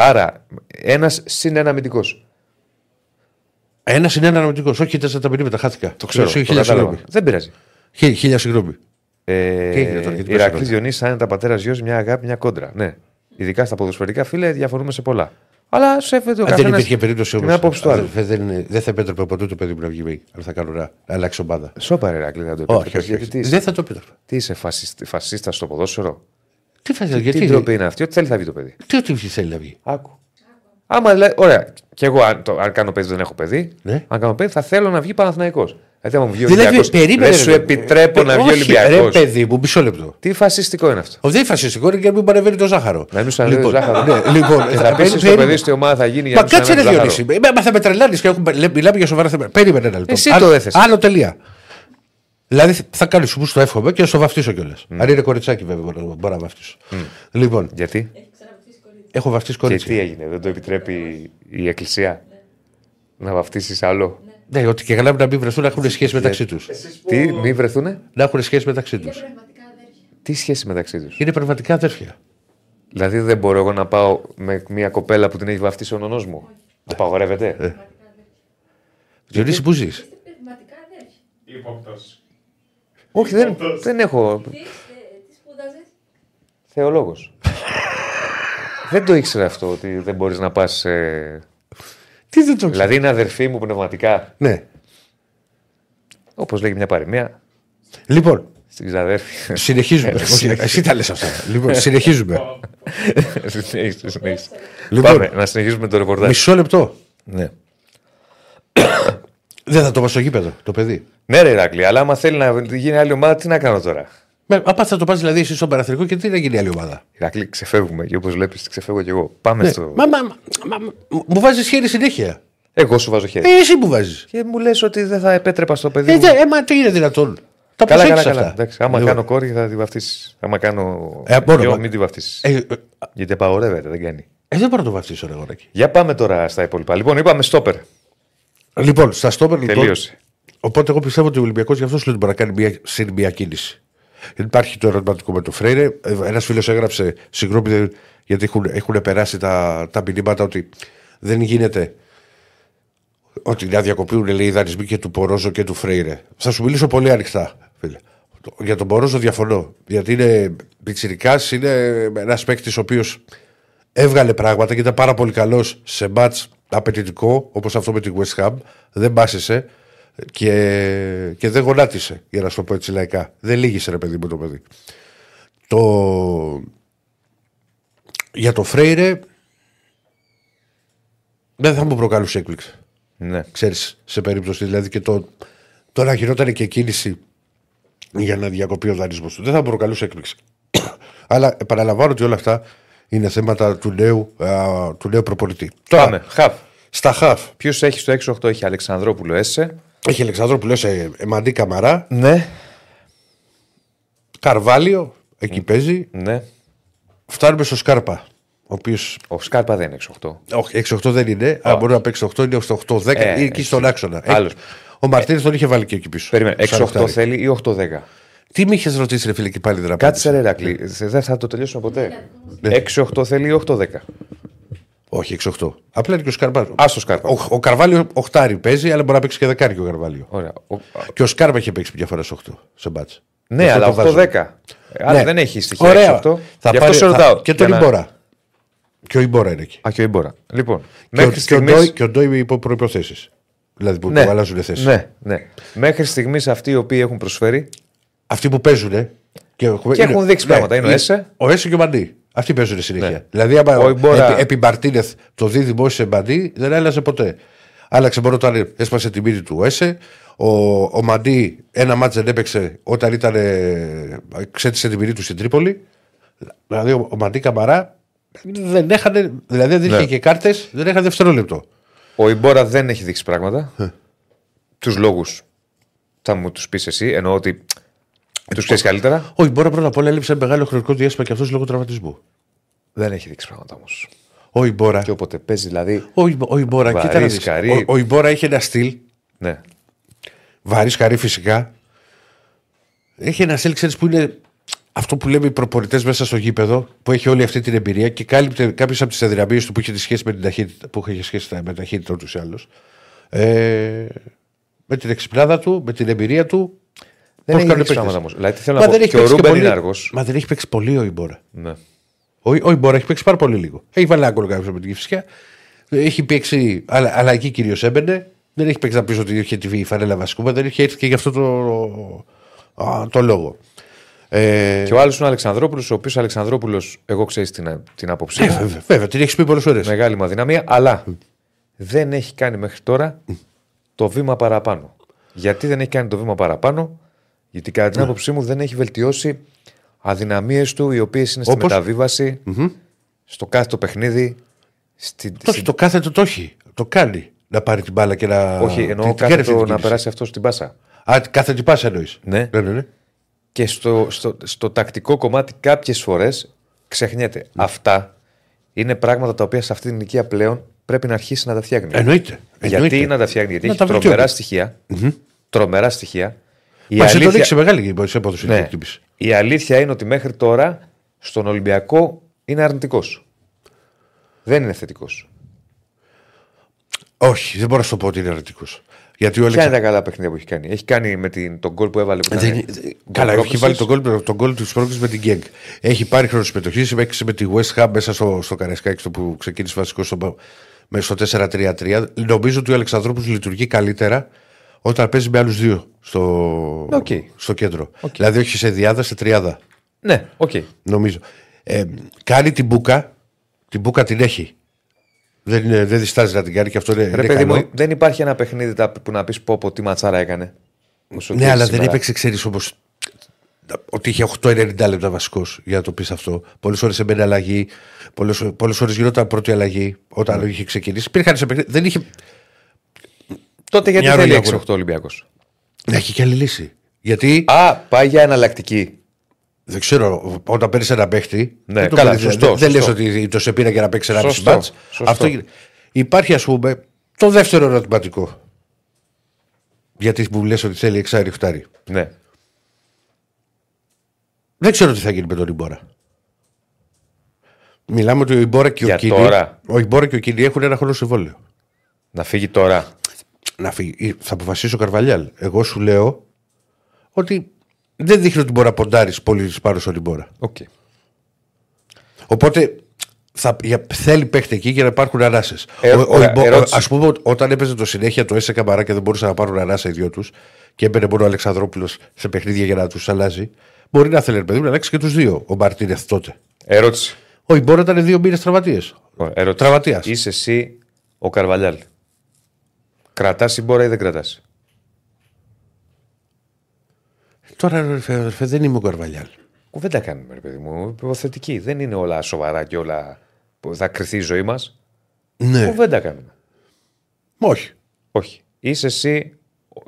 B: άρα, ένας συν ένα αμυντικός.
A: Ένας είναι ένα αναμετικό. Όχι τέσσερα τα μηνύματα, χάθηκα.
B: Το ξέρω.
A: Χίλια
B: το
A: χίλια
B: κατάλαβα.
A: συγγνώμη.
B: Δεν πειράζει.
A: Χίλια- Χίλια συγγνώμη.
B: Ε,
A: Τι έγινε τώρα, γιατί
B: Ηρακλής
A: πες
B: Διονύσης, άνετα πατέρα γιος, μια αγάπη, μια κόντρα. Ναι. Ειδικά στα ποδοσφαιρικά φίλε, διαφορούμε σε πολλά. Αλλά σέφεται ο
A: Αν δεν
B: καθένας
A: υπήρχε περίπτωση όμως.
B: την άποψη του άλλου.
A: Δεν, είναι- δεν θα επέτρεπε ποτέ το παιδί μου να βγει μη, αν θα κάνω να αλλάξει ομάδα.
B: Σώπα, ρε Ηρακλή, δεν το
A: Όχι,
B: επέτρεπες,
A: όχι,
B: γιατί
A: όχι.
B: τι είσαι,
A: Δεν θα το επέτρεπε.
B: τι είσαι φασίστα, φασίστα στο ποδόσφαιρο;
A: Τι θα
B: Τι
A: γιατί.
B: ντροπή είναι αυτή, ό,τι θέλει θα βγει το παιδί.
A: Τι ό,τι θέλει να βγει;
B: Άκου. Άμα λέει, ωραία, και εγώ αν, το, αν κάνω παιδί δεν έχω παιδί.
A: Ναι.
B: Αν κάνω παιδί θα θέλω να βγει Παναθηναϊκός. Δηλαδή, άμα μου βγει ο
A: Δηλαδή,
B: Ολυμπιακός,
A: περίμενε.
B: δεν σου
A: ρε,
B: επιτρέπω
A: ε,
B: να βγει ο
A: όχι, Ρε
B: Ολυμπιακός.
A: παιδί μου, μισό λεπτό.
B: Τι φασιστικό είναι αυτό.
A: Ο, δεν είναι φασιστικό, είναι και να μην παρεμβαίνει το ζάχαρο.
B: Να μην σου ανέβει
A: Λοιπόν,
B: ζάχαρο.
A: ναι, λοιπόν,
B: Και
A: θα
B: θα πεις
A: παίρνει-
B: στο
A: περίμενε.
B: παιδί στη ομάδα θα γίνει για
A: Μα
B: να σου
A: κάτσε ρε
B: ανέβει ζάχαρο.
A: Διονύση. Ε, Μα θα με τρελάνεις και έχουμε, λέ- μιλάμε για σοβαρά θέματα. Περίμενε ένα λεπτό.
B: Εσύ
A: Άλλο-
B: το έθεσες.
A: Άλλο τελεία. Δηλαδή θα κάνει σου που στο εύχομαι και να στο βαφτίσω κιόλας. Αν είναι κοριτσάκι βέβαια μπορώ, μπορώ να βαφτίσω. Λοιπόν,
B: Γιατί;
A: Έχω βαφτίσει
B: και
A: κορίτσι.
B: τι έγινε, δεν το επιτρέπει η Εκκλησία να βαφτίσεις άλλο;
A: Ναι, ότι και καλά να μην βρεθούν να έχουν σχέση μεταξύ τους.
B: Τι, μη βρεθούνε;
A: Να έχουν σχέση μεταξύ τους.
D: Πνευματικά αδέρφια.
B: Τι σχέση μεταξύ τους;
A: Είναι πραγματικά αδέρφια.
B: Δηλαδή δεν μπορώ εγώ να πάω με μια κοπέλα που την έχει βαφτίσει ο νονός μου; Απαγορεύεται;
A: Διονύση, που ζεις;
D: Είστε πνευματικά αδέρφια.
C: Υπόπτωση.
B: Όχι, δεν, δεν έχω.
D: Τι, ε, τι σπούδαζες;
B: Θεολόγος. δεν το ήξερα αυτό ότι δεν μπορείς να πας. σε-
A: Τι δεν το ξέρω.
B: Δηλαδή είναι αδερφή μου πνευματικά.
A: Ναι.
B: Όπως λέγει μια παροιμία.
A: Λοιπόν,
B: Στην ξαδέρφη.
A: συνεχίζουμε. Όχι, εσύ τα λες αυτά. Λοιπόν, συνεχίζουμε.
B: Συνέχισε, συνέχισε.
A: Λοιπόν.
B: Πάμε να συνεχίσουμε το ρεπορτάζ.
A: Μισό λεπτό.
B: Ναι.
A: Δεν θα το πάω στο γήπεδο το παιδί.
B: ναι, ρε Ηράκλη, αλλά άμα θέλει να γίνει άλλη ομάδα, τι να κάνω τώρα;
A: Με, απά θα το πας δηλαδή εσύ στον παραθυρικό και τι να γίνει άλλη ομάδα.
B: Ηράκλη, ξεφεύγουμε και όπως βλέπεις, ξεφεύγω κι εγώ. Πάμε
A: Ναι.
B: στο.
A: Μα, μα, μα, μα, μου βάζεις χέρι συνέχεια.
B: Εγώ σου βάζω χέρι.
A: Ε, εσύ μου βάζεις.
B: Και μου λες ότι δεν θα επέτρεπα στο παιδί
A: Ε,
B: μου.
A: δε, ε, μα τι είναι δυνατόν. Τα
B: Καλά, καλά,
A: προσέξεις
B: καλά.
A: αυτά.
B: Εντάξει, άμα
A: Λοιπόν,
B: κάνω κόρη θα τη βαφτίσεις. Άμα κάνω.
A: Ε, μπορώ,
B: γιο,
A: μα-
B: μην τη βαφτίσεις.
A: Ε, ε,
B: Γιατί απαγορεύεται, δεν κάνει.
A: ε, δεν μπορώ να το βαφτίσω, ρε γοράκι.
B: Για πάμε τώρα στα υπόλοιπα. Λοιπόν, είπαμε στόπερ.
A: Λοιπόν, στα στόπερ λοιπόν.
B: Τελείωσε.
A: Οπότε εγώ πιστεύω ότι ο Ολυμπιακός γι' αυτό σου λέει ότι μπορεί να κάνει μια, συν μια κίνηση. Υπάρχει το ερωτηματικό με το Φρέιρε. Ένας φίλος έγραψε συγγνώμη δεν- γιατί έχουν, έχουν περάσει τα, τα μηνύματα ότι δεν γίνεται ότι να διακοπούν λέει, οι δανεισμοί και του Πορόζο και του Φρέιρε. Θα σου μιλήσω πολύ ανοιχτά, φίλε. Το- Για τον Πορόζο διαφωνώ. Γιατί είναι πιτσιρικάς, είναι ένας παίκτης ο οποίος έβγαλε πράγματα και ήταν πάρα πολύ καλός σε μάτς απαιτητικό, όπως αυτό με την West Ham. Δεν πάσησε και, και δεν γονάτισε, για να σου το πω έτσι λαϊκά. Δεν λύγησε, ρε παιδί μου το παιδί. Το... Για το Φρέιρε δεν θα μου προκαλούσε έκπληξη.
B: Ναι.
A: Ξέρεις, σε περίπτωση δηλαδή και το, το να γινόταν και κίνηση για να διακοπεί ο δανεισμός του. Δεν θα μου προκαλούσε έκπληξη. Αλλά επαναλαμβάνω ότι όλα αυτά είναι θέματα του νέου, α, του νέου προπονητή. Τώρα,
B: Πάμε. Χαφ.
A: στα χαφ.
B: Ποιος έχει στο 6-8 έχει Αλεξανδρόπουλο Έσε.
A: Έχει Αλεξανδρόπουλο σε Εμαντή Καμαρά,
B: Ναι.
A: Καρβάλιο, εκεί παίζει.
B: Ναι.
A: Φτάνουμε στο Σκάρπα. Ο οποίο.
B: Ο Σκάρπα δεν είναι 6-8.
A: Όχι, 6-8 δεν είναι. Αν μπορεί να παίξει 8, είναι στο 8-10
B: Ε,
A: ή εκεί στον άξονα.
B: άλλος.
A: Ε, Ο Μαρτίνης τον είχε βάλει και εκεί πίσω.
B: Περίμενε.
A: Σαν
B: 6-8
A: οχτάρι.
B: θέλει ή 8-10.
A: Τι με είχες ρωτήσει, ρε φίλε, και πάλι δεν
B: Κάτσε
A: απάντησα.
B: ρε Ηρακλή. Σε- Δεν θα το τελειώσουμε ποτέ. 6-8 θέλει ή 8-10.
A: Όχι, 6-8. Απλά είναι και ο Σκάρπα.
B: Α το Σκάρπα.
A: Ο, ο Καρβάλιο οχτάρι παίζει, αλλά μπορεί να παίξει και δεκάρι και ο Καρβάλιο.
B: Ωραία. Ο-
A: Και ο Σκάρπα είχε παίξει μια φορά σε 8 σε μπάτς.
B: Ναι,
A: Γι' αυτό
B: αλλά
A: το βάζω;
B: 8-10. Άρα
A: Ναι.
B: δεν έχει στοιχεία.
A: Ωραία.
B: 6-8.
A: Θα
B: Γι' αυτό
A: πάρει-
B: σε
A: θα-
B: ρωτάω.
A: Και τον
B: Για να-
A: Ιμπόρα. Και ο Ιμπόρα είναι εκεί.
B: Α, και ο Ιμπόρα. Λοιπόν,
A: Και, ο-
B: μέχρι
A: και, ο
B: στιγμή.
A: Ντόι, και ο Ντόι υπό προποθέσει. Δηλαδή που,
B: Ναι,
A: που αλλάζουν θέσεις.
B: ναι, ναι. Μέχρι στιγμής αυτοί οι οποίοι έχουν προσφέρει.
A: Αυτοί που παίζουν. Και, έχουμε-
B: Και έχουν δείξει πράγματα. Είναι ο Έσε.
A: Ο Έσε και ο Μαντί. Αυτοί παίζουν συνέχεια.
B: Ναι.
A: Δηλαδή, άμα
B: Ο Ιμπόρα-
A: επί, επί Μαρτίνεθ το δίδυμο σε Μαντί δεν άλλαζε ποτέ. Άλλαξε μόνο όταν έσπασε τη μύτη του ο Έσε. Ο, ο Μαντί ένα μάτς δεν έπαιξε όταν ήταν. ε, ξέτησε τη μύτη του στην Τρίπολη. Δηλαδή ο, ο Μαντί Καμαρά δεν έχανε, δηλαδή δεν είχε
B: Ναι.
A: και κάρτες, δεν έχανε δευτερόλεπτο.
B: Ο Ιμπόρα δεν έχει δείξει πράγματα.
A: Ε.
B: τους λόγους θα μου τους πεις εσύ. Εννοώ ότι τους ξέρεις καλύτερα;
A: Όχι, μπορεί πρώτα απ' όλα έλειψε μεγάλο χρονικό διάστημα και αυτός λόγω τραυματισμού.
B: Δεν έχει δείξει πράγματα όμως.
A: Ο Ιμπόρα.
B: Και όποτε παίζει δηλαδή.
A: Ο, Ιμπο- ο Ιμπόρα,
B: Βαρύς,
A: κοίτα να δεις.
B: σκαρί.
A: Ο, ο Ιμπόρα είχε ένα στυλ,
B: Ναι.
A: βαρύς σκαρί φυσικά. Έχει ένα στυλ, ξέρεις που είναι αυτό που λέμε οι προπονητές μέσα στο γήπεδο, που έχει όλη αυτή την εμπειρία και κάλυπτε κάποιες από τις αδυναμίες του που είχε τη σχέση με την ταχύτητα, που είχε σχέση με την ταχύτητα ούτω ή άλλως. Ε, με την εξυπνάδα του, με την εμπειρία του.
B: Δεν
A: πώς
B: έχει
A: κάνουν
B: δείξει
A: οι
B: πράγματα
A: παίκτες.
B: όμως. Δηλαδή, τι θέλω
A: Μα
B: να πω.
A: δεν έχει
B: Και ο
A: παίξει
B: Ρούμπεν
A: πολύ-
B: είναι αργός.
A: Μα δεν έχει παίξει πολύ ο Ιμπόρα.
B: Ναι.
A: Ο, ο Ιμπόρα έχει παίξει πάρα πολύ λίγο. Έχει βάλει ένα γκολ κάποιος με την Κυφσιά. Έχει παίξει, αλλά, αλλά εκεί κυρίως έμπαινε. Δεν έχει παίξει να πεις ότι είχε τη φανέλα βασικού, μα δεν είχε έρθει και γι' αυτό το, α, το λόγο. Ε,
B: Και ο άλλος είναι ο Αλεξανδρόπουλος, ο οποίος Αλεξανδρόπουλος, εγώ ξέρει την, την άποψή
A: ε,
B: μου.
A: βέβαια, βέβαια, την έχεις πει πολλές φορές.
B: Μεγάλη μου αδυναμία, αλλά δεν έχει κάνει μέχρι τώρα το βήμα παραπάνω. Γιατί δεν έχει κάνει το βήμα παραπάνω, Γιατί κατά την άποψή μου δεν έχει βελτιώσει αδυναμίες του, οι οποίες είναι στη
A: Όπως;
B: μεταβίβαση, στο κάθε το παιχνίδι. Στη,
A: Όχι,
B: στη-
A: το κάθε το το έχει. Το κάνει. Να πάρει την μπάλα και να.
B: όχι,
A: την-
B: εννοώ
A: την
B: κάθε
A: κέρδισε
B: το
A: την
B: να
A: κίνηση.
B: περάσει αυτό στην πάσα.
A: Α, κάθε την πάσα εννοείς.
B: Ναι.
A: ναι, ναι, ναι.
B: Και στο, στο, στο τακτικό κομμάτι κάποιες φορές ξεχνιέται. Αυτά είναι πράγματα τα οποία σε αυτή την ηλικία πλέον πρέπει να αρχίσει να τα φτιάχνει.
A: Εννοείται.
B: Γιατί
A: Εννοείται.
B: να τα φτιάχνει, Γιατί
A: Να
B: έχει
A: τα
B: τρομερά
A: βελτιώνει.
B: στοιχεία. Τρομερά στοιχεία. Η
A: Μα σε το
B: αλήθεια,
A: δείξει μεγάλη σε απόδοση.
B: ναι,
A: η εκτίμηση.
B: η αλήθεια είναι ότι μέχρι τώρα στον Ολυμπιακό είναι αρνητικός. Δεν είναι θετικός.
A: Όχι, δεν μπορώ να σου το πω ότι είναι αρνητικός. Γιατί ο
B: Ποια
A: Αλεξα...
B: είναι τα καλά παιχνίδια που έχει κάνει. Έχει κάνει με την, τον γκολ που έβαλε. Που
A: Δεν-
B: ήταν
A: δεν-
B: γκολ
A: Καλά, έχει
B: πρόκρισης.
A: βάλει τον γκολ, τον γκολ τη πρόκληση με την Γκέγκ. Έχει πάρει χρόνο συμμετοχής, έπαιξε με τη West Ham μέσα στο, στο Καραϊσκάκι στο που ξεκίνησε βασικός στο, με στο 4-3-3. Νομίζω ότι ο Αλεξανδρόπουλος λειτουργεί καλύτερα όταν παίζεις με άλλους δύο στο,
B: Οκ.
A: στο κέντρο. Δηλαδή, όχι σε δυάδα, σε τριάδα.
B: Ναι, οκ.
A: Νομίζω. Ε, κάνει την μπούκα. Την μπούκα την έχει. Δεν, είναι, δεν διστάζει να την κάνει και αυτό είναι,
B: Ρε
A: είναι
B: παιδί
A: καλό.
B: μου, δεν υπάρχει ένα παιχνίδι τα- που να πεις πω πω τι ματσάρα έκανε. Ο Σωτήρης
A: Ναι, αλλά δεν
B: σήμερα.
A: έπαιξε, ξέρεις όμως. Ότι είχε 8-90 λεπτά βασικός για να το πεις αυτό. Πολλές ώρες έμπαινε αλλαγή. Πολλέ ώρες γινόταν πρώτη αλλαγή όταν
B: Ναι.
A: είχε ξεκινήσει. Υπήρχαν σε παιχνίδι. Δεν είχε.
B: Τότε γιατί
A: Μια
B: θέλει
A: ρολιά
B: 6-8
A: αγώνα.
B: Ολυμπιακός;
A: Να έχει και άλλη λύση. Γιατί
B: Α, πάει για εναλλακτική.
A: δεν ξέρω, όταν παίρνεις ένα παίχτη.
B: Ναι,
A: δεν το
B: καλά,
A: παίρνεις,
B: σωστό,
A: Δεν, δεν λες
B: σωστό.
A: ότι το σε πήρα για να παίξει ένα μισή
B: Σωστό,
A: μάτς.
B: σωστό.
A: Αυτό γίνεται. Υπάρχει, ας πούμε, το δεύτερο ερωτηματικό. Γιατί μου λες ότι θέλει εξάρι χτάρι.
B: Ναι.
A: Δεν ξέρω τι θα γίνει με τον Ιμπόρα. Μιλάμε ότι ο Ιμπόρα και
B: Για
A: ο Κίνη.
B: τώρα.
A: Ο Ιμπόρα και ο Κίνη έχουν ένα χρόνο συμβόλαιο.
B: Να φύγει τώρα.
A: Να φύγει. Θα αποφασίσει ο Καρβαλιάλ. Εγώ σου λέω ότι δεν δείχνει ότι μπορεί να ποντάρεις πολύ πάνω στον Ιμπόρα.
B: Οκ.
A: Οπότε θα, για, θέλει παίχτη εκεί για να υπάρχουν ανάσες.
B: Ε, ωραία, ερώτηση.
A: Α πούμε, όταν έπαιζε το συνέχεια το Έσε Καμαρά και δεν μπορούσαν να πάρουν ανάσα οι δυο τους και έμπαινε μόνο ο Αλεξανδρόπουλος σε παιχνίδια για να τους αλλάζει, μπορεί να θέλει ρε παιδί μου, να αλλάξει και τους δύο ο Μαρτίνεθ τότε.
B: Ερώτηση.
A: Ο Ιμπόρα ήταν δύο μήνες τραυματίες.
B: Ωραία, ερώτηση.
A: Τραυματίας.
B: Είσαι εσύ ο Καρβαλιάλ. Κρατάς συμπόρα ή δεν κρατάς.
A: Τώρα, αδερφέ, αδερφέ, δεν είμαι ο Καρβαλιάλ.
B: Κουβέντα κάνουμε, ρε παιδί μου. Υποθετική. Δεν είναι όλα σοβαρά και όλα που θα κρυθεί η ζωή μας.
A: Ναι.
B: Κουβέντα κάνουμε.
A: Όχι.
B: Όχι. Είσαι εσύ,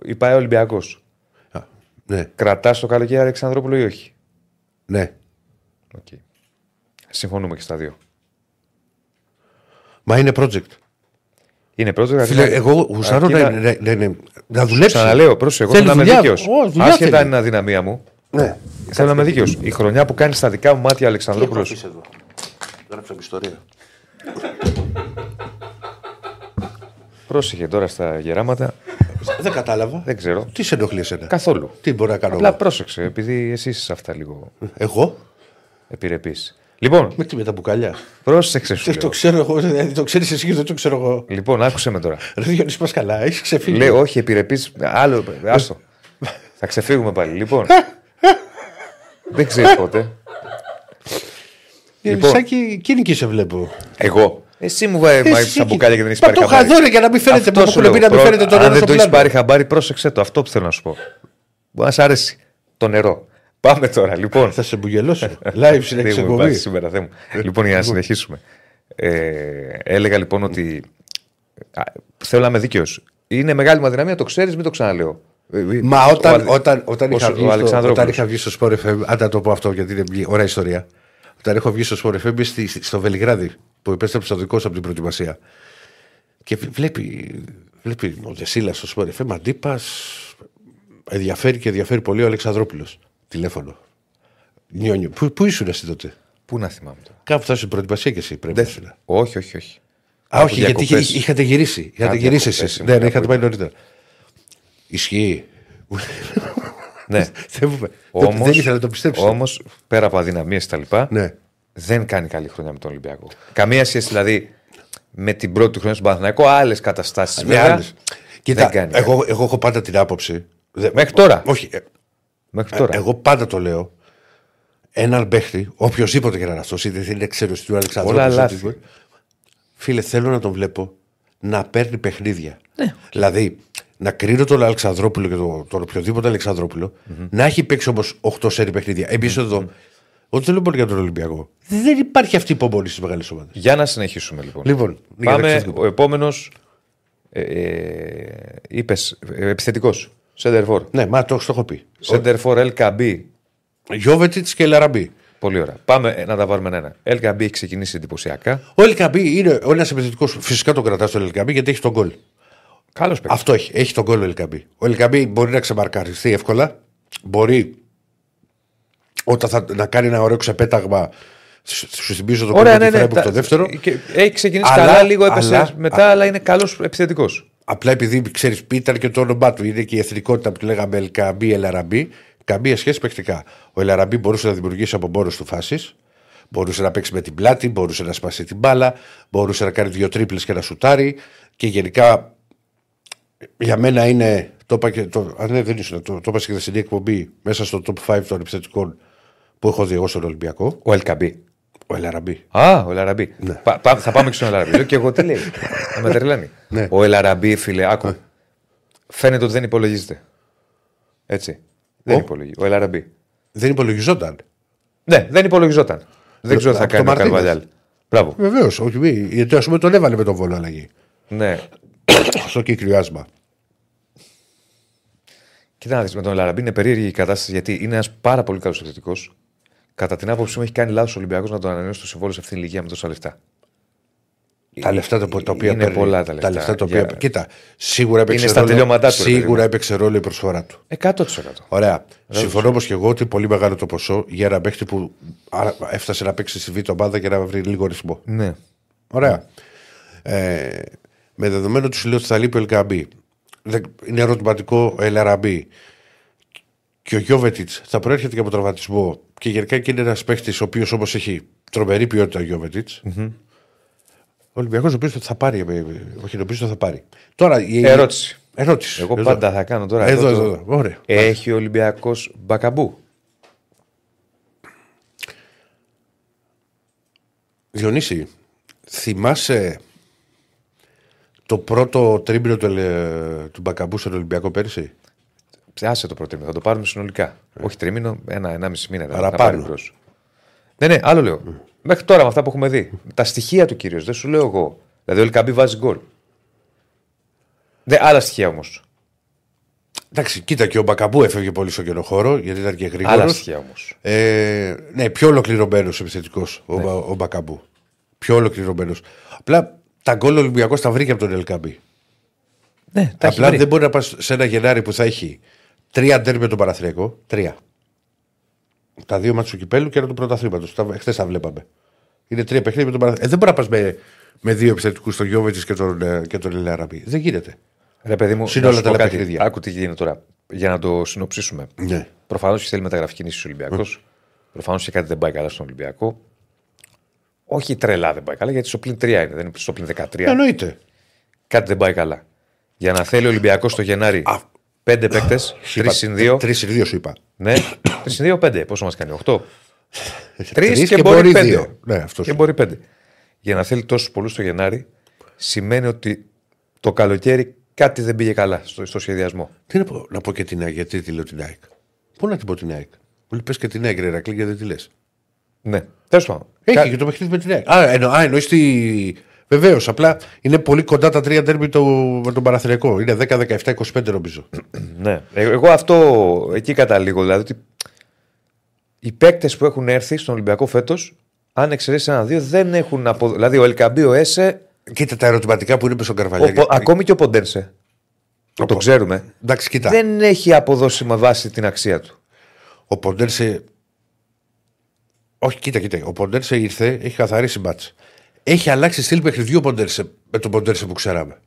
B: η ΠαΕ Ολυμπιακός.
A: Α, ναι,
B: Κρατάς το καλοκαίρι Αλεξανδρόπουλο ή όχι;
A: ναι.
B: Οκ. Συμφωνούμε και στα δύο.
A: Μα είναι project.
B: Είναι πρώτο
A: Φίλε, εγώ γουστάρω να, να, να, να, να δουλέψει.
B: Ξαναλέω, πρόσεχε, εγώ
A: Θέλει
B: θέλω να είμαι
A: δουλειά.
B: δίκαιος.
A: Ω, δουλειά
B: Άσχετα
A: θέλει.
B: αν είναι αδυναμία μου.
A: Ναι.
B: Θέλω να είμαι δίκαιος. Η χρονιά που κάνει στα δικά μου μάτια ο Αλεξανδρόπουλος.
A: εδώ; Γράψαμε ιστορία.
B: Πρόσεχε τώρα στα γεράματα.
A: Δεν κατάλαβα.
B: Δεν ξέρω.
A: Τι σε ενοχλεί εσένα;
B: Καθόλου.
A: Τι μπορεί να κάνω.
B: Απλά
A: εγώ;
B: πρόσεξε, επειδή εσύ είσαι σε αυτά λίγο
A: Εγώ;
B: επιρρεπή. Λοιπόν,
A: Με τι με τα μπουκάλια.
B: πρόσεξε σου.
A: Δεν το
B: λέω.
A: ξέρω εγώ. δηλαδή Το ξέρεις εσύ και δεν το ξέρω εγώ.
B: Λοιπόν, άκουσε με τώρα.
A: Ρε Διονύση πας καλά. Έχεις ξεφύγει.
B: Λέω, όχι, επιρρεπή. Άλλο. Άστο. Θα ξεφύγουμε πάλι. Λοιπόν. δεν ξέρεις πότε.
A: Ε,
B: λοιπόν.
A: Σάκη, κίνικη σε βλέπω.
B: Εγώ. Εσύ μου βάζει
A: Εσύ
B: τα
A: εκεί.
B: μπουκάλια και δεν έχεις
A: Μα
B: πάρει
A: το
B: χαμπάρι.
A: χαδόρε για να μην φαίνεται
B: Αυτό
A: που
B: σου
A: έχουν πει
B: λέω.
A: να μην
B: Προ-
A: φαίνεται το
B: Αν
A: νερό
B: δεν
A: στο
B: το έχεις
A: πλάνο.
B: πάρει χαμπάρι, πρόσεξε το. Αυτό που θέλω να σου πω. Μπορεί να σ' αρέσει το νερό. Πάμε τώρα, λοιπόν.
A: Θα σε μπουγελώσω. Live συνέχισε
B: Δεν μου
A: εκπομπή.
B: βάζει σήμερα, δεν μου. Λοιπόν, για να συνεχίσουμε. Ε, έλεγα λοιπόν ότι. α, θέλω να είμαι δίκαιος. Είναι μεγάλη μου αδυναμία, το ξέρεις, μην το ξαναλέω. Ε,
A: Μα
B: ο
A: όταν,
B: Αλε-
A: όταν, όταν,
B: ο-
A: είχα
B: ο
A: βγει στο,
B: Αλεξανδρόπουλος.
A: όταν είχα βγει στο Sport FM, αν θα το πω αυτό γιατί είναι μια ωραία ιστορία. Όταν έχω βγει στο Sport FM στη, στο Βελιγράδι που επέστρεψα δικός από την προετοιμασία. Και βλέπει, βλέπει ο Δεσίλας στο Sport FM, αντίπας. Ενδιαφέρει και ενδιαφέρει πολύ ο Αλεξανδρόπουλο. Τηλέφωνο. Νιόνιο. Πού, πού ήσουν εσύ τότε;
B: Πού να θυμάμαι τώρα;
A: Κάπου θα ήσουν προετοιμασία και εσύ πρέπει να ήσουν.
B: Όχι, όχι, όχι.
A: Α,
B: Από
A: όχι, γιατί είχε-
B: διακοπές.
A: είχατε γυρίσει. Είχατε
B: Κάτι
A: γυρίσει
B: διακοπές
A: εσείς.
B: ήμουν,
A: Ναι, ναι,
B: κάπου
A: είχατε πάει νωρίτερα. Ισχύει.
B: Ναι.
A: Δεν μου-
B: Όμως,
A: δεν ήθελα να το πιστέψω.
B: Όμως, πέρα από αδυναμίες και τα λοιπά,
A: Ναι.
B: δεν κάνει καλή χρονιά με τον Ολυμπιακό. Καμία σχέση δηλαδή με την πρώτη του χρονιά στον Παναθηναϊκό, άλλες καταστάσεις.
A: Με άλλες. Κοίτα,
B: δεν κάνει
A: εγώ, εγώ έχω πάντα την άποψη. Δε-
B: Μέχρι τώρα.
A: Όχι. Ε,
B: Μέχρι τώρα.
A: Εγώ πάντα το λέω. Έναν παίχτη, οποιοδήποτε και να είναι αυτός, είτε είναι ξέρω του Αλεξανδρόπουλου.
B: Όλα
A: είτε
B: λάθη.
A: του- Φίλε, θέλω να τον βλέπω να παίρνει παιχνίδια.
B: Ναι.
A: Δηλαδή, να κρίνω τον Αλεξανδρόπουλο και τον, τον οποιοδήποτε Αλεξανδρόπουλο, να έχει παίξει όμως 8 σερι παιχνίδια. Εμεί εδώ, όταν δεν λέω πολύ για τον Ολυμπιακό, δεν υπάρχει αυτή η υπομονή στις μεγάλες ομάδες.
B: Για να συνεχίσουμε λοιπόν.
A: Λοιπόν, για να
B: Πάμε.
A: ξέρετε.
B: Ο επόμενος. Ε, ε, Είπες επιθετικός. Σέντερφορ.
A: Ναι, μα το, το έχω πει.
B: Σέντερφορ LKB.
A: Γιώβετιτς και Λαραμπή.
B: Πολύ ωραία. Πάμε ε, να τα βάλουμε ένα. LKB έχει ξεκινήσει εντυπωσιακά.
A: Ο Ελκαμπή είναι ένας επιθετικός. Φυσικά τον κρατάς τον Ελκαμπή γιατί έχει τον γκολ.
B: Καλός παίκτης.
A: Αυτό έχει. Έχει τον γκολ ο Ελκαμπή. Ο Ελκαμπή μπορεί να ξεμαρκαριστεί εύκολα. Μπορεί όταν θα, να κάνει ένα ωραίο ξεπέταγμα. Σου σου θυμίζω το
B: Ωραία,
A: κομμάτι
B: ναι, ναι.
A: που
B: τα-
A: το δεύτερο.
B: και Έχει ξεκινήσει
A: Αλλά-
B: καλά, λίγο έπεσε
A: αλλά-
B: μετά, αλλά είναι καλός επιθετικός.
A: Απλά επειδή ξέρεις, ήταν και το όνομά του, είναι και η εθνικότητα που του λέγαμε Ελκαμπή, Ελαραμπή. Καμία σχέση παιχτικά. Ο Ελαραμπή μπορούσε να δημιουργήσει από μόνος του φάσεις. Μπορούσε να παίξει με την πλάτη, μπορούσε να σπάσει την μπάλα, μπορούσε να κάνει δύο τρίπλες και να σουτάρει. Και γενικά για μένα είναι. Το είπα και, το, α, ναι, δεν ήσουν, το, το είπα και στην εκπομπή μέσα στο top 5 των επιθετικών που έχω δει εγώ στον Ολυμπιακό.
B: Ο LKB.
A: Ο Ελαραμπή.
B: Α, ο Ελαραμπή. Πα- πα- θα πάμε και στον Ελαραμπή. Λέω και εγώ τι λέει. Θα με τρελαίνει.
A: Ναι.
B: Ο Ελαραμπή, φίλε, άκου. Φαίνεται ότι δεν υπολογίζεται. Έτσι. Δεν
A: Ο;
B: υπολογίζεται. Ο Ελαραμπή.
A: Δεν υπολογιζόταν.
B: Ναι, δεν υπολογιζόταν. Δεν ξέρω τι θα
A: από
B: κάνει
A: το
B: ο
A: Μαρτίνες.
B: Καρβαλιάλ. Μπράβο.
A: Βεβαίως, όχι μη. Γιατί ας πούμε τον έβαλε με τον βόλο αλλαγή.
B: Ναι.
A: Στο κύκλιο άσμα.
B: Κοίτα να δεις, με τον Ελαραμπή είναι περίεργη η κατάσταση γιατί είναι ένας πάρα πολύ καλός επιθετικό. Κατά την άποψή μου, έχει κάνει λάθος ο Ολυμπιακός να τον ανανεώσει το συμβόλαιο σε αυτήν την ηλικία με τόσα λεφτά.
A: Τα λεφτά τα, τα οποία
B: είναι
A: παίρνει,
B: πολλά τα λεφτά.
A: τα οποία.
B: Για-
A: Κοίτα, σίγουρα έπαιξε
B: Είναι στα
A: ρόλο,
B: τελειώματά του, ρε παιδί
A: Σίγουρα
B: μου.
A: έπαιξε ρόλο η προσφορά του.
B: 100%.
A: Ωραία. Συμφωνώ όμω και εγώ ότι πολύ μεγάλο το ποσό για ένα παίχτη που άρα, έφτασε να παίξει στη β' ομάδα και να βρει λίγο ρυθμό.
B: Ναι.
A: Ωραία. Ε, με δεδομένο ότι σου λέω ότι θα λείπει ο Ελκαμπή. Δεν- Είναι ερωτηματικό ο Ελαραμπή. Και ο Γιώβετιτς θα προέρχεται και από τραυματισμό. Και γενικά και είναι ένας παίχτης ο οποίος όμως έχει τρομερή ποιότητα ο γιωβετιτ Ο Ολυμπιακός νομίζω ότι θα πάρει. ε, ε, Όχι, νομίζω ότι θα πάρει. Τώρα, η
B: Ερώτηση.
A: Ερώτηση.
B: Εγώ
A: Εδώ.
B: πάντα θα κάνω τώρα.
A: Εδώ,
B: το-
A: εδώ, εδώ. Ωραία.
B: Έχει ο Ολυμπιακός μπακαμπού.
A: Διονύση, θυμάσαι το πρώτο τρίμηνο του, Ελε- του Μπακαμπού στον Ολυμπιακό πέρσι.
B: Άσε το πρώτο, θα το πάρουμε συνολικά. Όχι τρίμηνο, ένα-ενάμιση μήνα. θα- θα
A: Παραπάνω.
B: πάρει μπρος. Ναι, ναι, άλλο λέω. Μέχρι τώρα με αυτά που έχουμε δει. Τα στοιχεία του κυρίως, δεν σου λέω εγώ. Δηλαδή ο Ελκαμπή βάζει γκολ. Δεν, άλλα στοιχεία όμως.
A: Εντάξει, κοίτα και ο Μπακαμπού έφευγε πολύ στο καινοχώρο γιατί ήταν και
B: Άλλα
A: γρήγορο.
B: στοιχεία όμως.
A: Ε, ναι, πιο ολοκληρωμένος επιθετικός ο, Μπα- ο Μπακαμπού. Πιο ολοκληρωμένος. Απλά τα γκολ ο Ολυμπιακός τα βρήκε από τον Ελκαμπή.
B: Ναι, τα έχει
A: Απλά
B: βρει.
A: δεν μπορεί να πας σε ένα Γενάρη που θα έχει τρία ντέρ με τον Παραθρέκο. Τρία. Τα δύο μάτια του κυπέλου και ένα του πρωταθλήματος. Χθες τα βλέπαμε. Είναι τρία παιχνίδια με τον Παραθρέκο. Ε, δεν μπορεί να πας με, με δύο επιθετικούς, τον Γιώβετ και τον, ε, και τον Ελαραμπή. Δεν γίνεται.
B: Ρε παιδί μου,
A: Συν όλα
B: να σου
A: τα
B: πω
A: άλλα
B: κάτι.
A: παιχνίδια.
B: Άκου τι γίνεται τώρα. Για να το συνοψίσουμε.
A: Ναι.
B: Προφανώς και θέλει μεταγραφική κίνηση ο Ολυμπιακός. Προφανώς και κάτι δεν πάει καλά στον Ολυμπιακό. Όχι τρελά δεν πάει καλά, γιατί στο πλήν 3 είναι, δεν είναι στο πλήν 13.
A: Εννοείται.
B: Κάτι δεν πάει καλά. Για να θέλει ο Ολυμπιακός το Γενάρη
A: Α,
B: πέντε παίκτες, τρεις συν δύο.
A: Τρεις συν δύο σου είπα.
B: Ναι, τρεις συν δύο, πέντε. Πόσο μας κάνει, οχτώ. Τρεις
A: Τρεις
B: και, μπορεί πέντε.
A: δύο. Ναι, αυτό
B: και
A: σου.
B: μπορεί πέντε. Για να θέλει τόσους πολλούς το Γενάρη, σημαίνει ότι το καλοκαίρι κάτι δεν πήγε καλά στο, στο σχεδιασμό.
A: Τι να πω, να πω και την ΑΕΚ, γιατί τη λέω την ΑΕΚ. Πού να την πω την ΑΕΚ; Μου λέει πες και την ΑΕΚ, ρε Ρακλή, γιατί δεν τη λες;
B: Ναι, τέλος πάντων.
A: Έχει
B: Κα-
A: και το παιχνίδι με την ΑΕΚ. Α, εννο, α εννοείς τη. Βεβαίως, απλά είναι πολύ κοντά τα τρία ντέρμπι το, με τον Παναθηναϊκό. Είναι 10, 17, 25 νομίζω.
B: Ναι. Ε, Εγώ αυτό εκεί καταλήγω. Δηλαδή ότι οι παίκτες που έχουν έρθει στον Ολυμπιακό φέτος, αν εξαιρέσεις ένα-δύο, δεν έχουν αποδο... Δηλαδή ο Ελκαμπή, ο Έσε,
A: Κοίτα τα ερωτηματικά που είναι με στον
B: ο,
A: Καρβαλιά.
B: Πο- ακόμη και ο Ποντένσε. Που το ξέρουμε.
A: Εντάξει, κοίτα.
B: Δεν έχει αποδώσει με βάση την αξία του.
A: Ο Ποντέρσε. Όχι, κοίτα, κοίτα. Ο Ποντέρσε ήρθε, έχει καθαρίσει ματς. Έχει αλλάξει στυλ παιχνιδιού ο Ποντέρσε με τον Ποντέρσε που ξέραμε.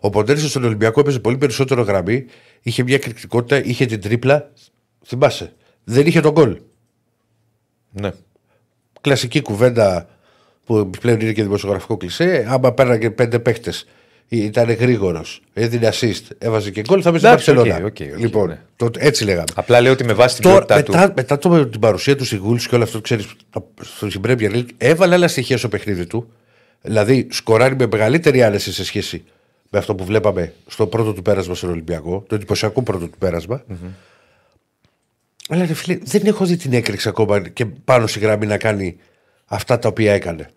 A: Ο Ποντέρσε στον Ολυμπιακό έπαιζε πολύ περισσότερο γραμμή, είχε μια εκρηκτικότητα, είχε την τρίπλα. Θυμάσαι. Δεν είχε το γκολ.
B: Ναι.
A: Κλασική κουβέντα που πλέον είναι και δημοσιογραφικό κλισέ. Άμα πέραγε πέντε παίχτες, ήταν γρήγορος, έδινε assist, έβαζε και γκολ, θα μπει στην
B: Εντάξει,
A: Barcelona.
B: OK, OK, OK,
A: λοιπόν,
B: ναι.
A: το, έτσι λέγαμε.
B: Απλά λέω ότι με βάση την
A: Τώρα,
B: ποιότητά του.
A: μετά, μετά το, την παρουσία του στη Γούλ και όλο αυτό, ξέρεις, στην Premier League, έβαλε άλλα στοιχεία στο παιχνίδι του. Δηλαδή, σκοράρει με μεγαλύτερη άνεση σε σχέση με αυτό που βλέπαμε στο πρώτο του πέρασμα στον Ολυμπιακό, το εντυπωσιακό πρώτο του περασμα Αλλά ρε φίλε, δεν έχω δει την έκρηξη ακόμα και πάνω στη γραμμή να κάνει αυτά τα οποία έκανε.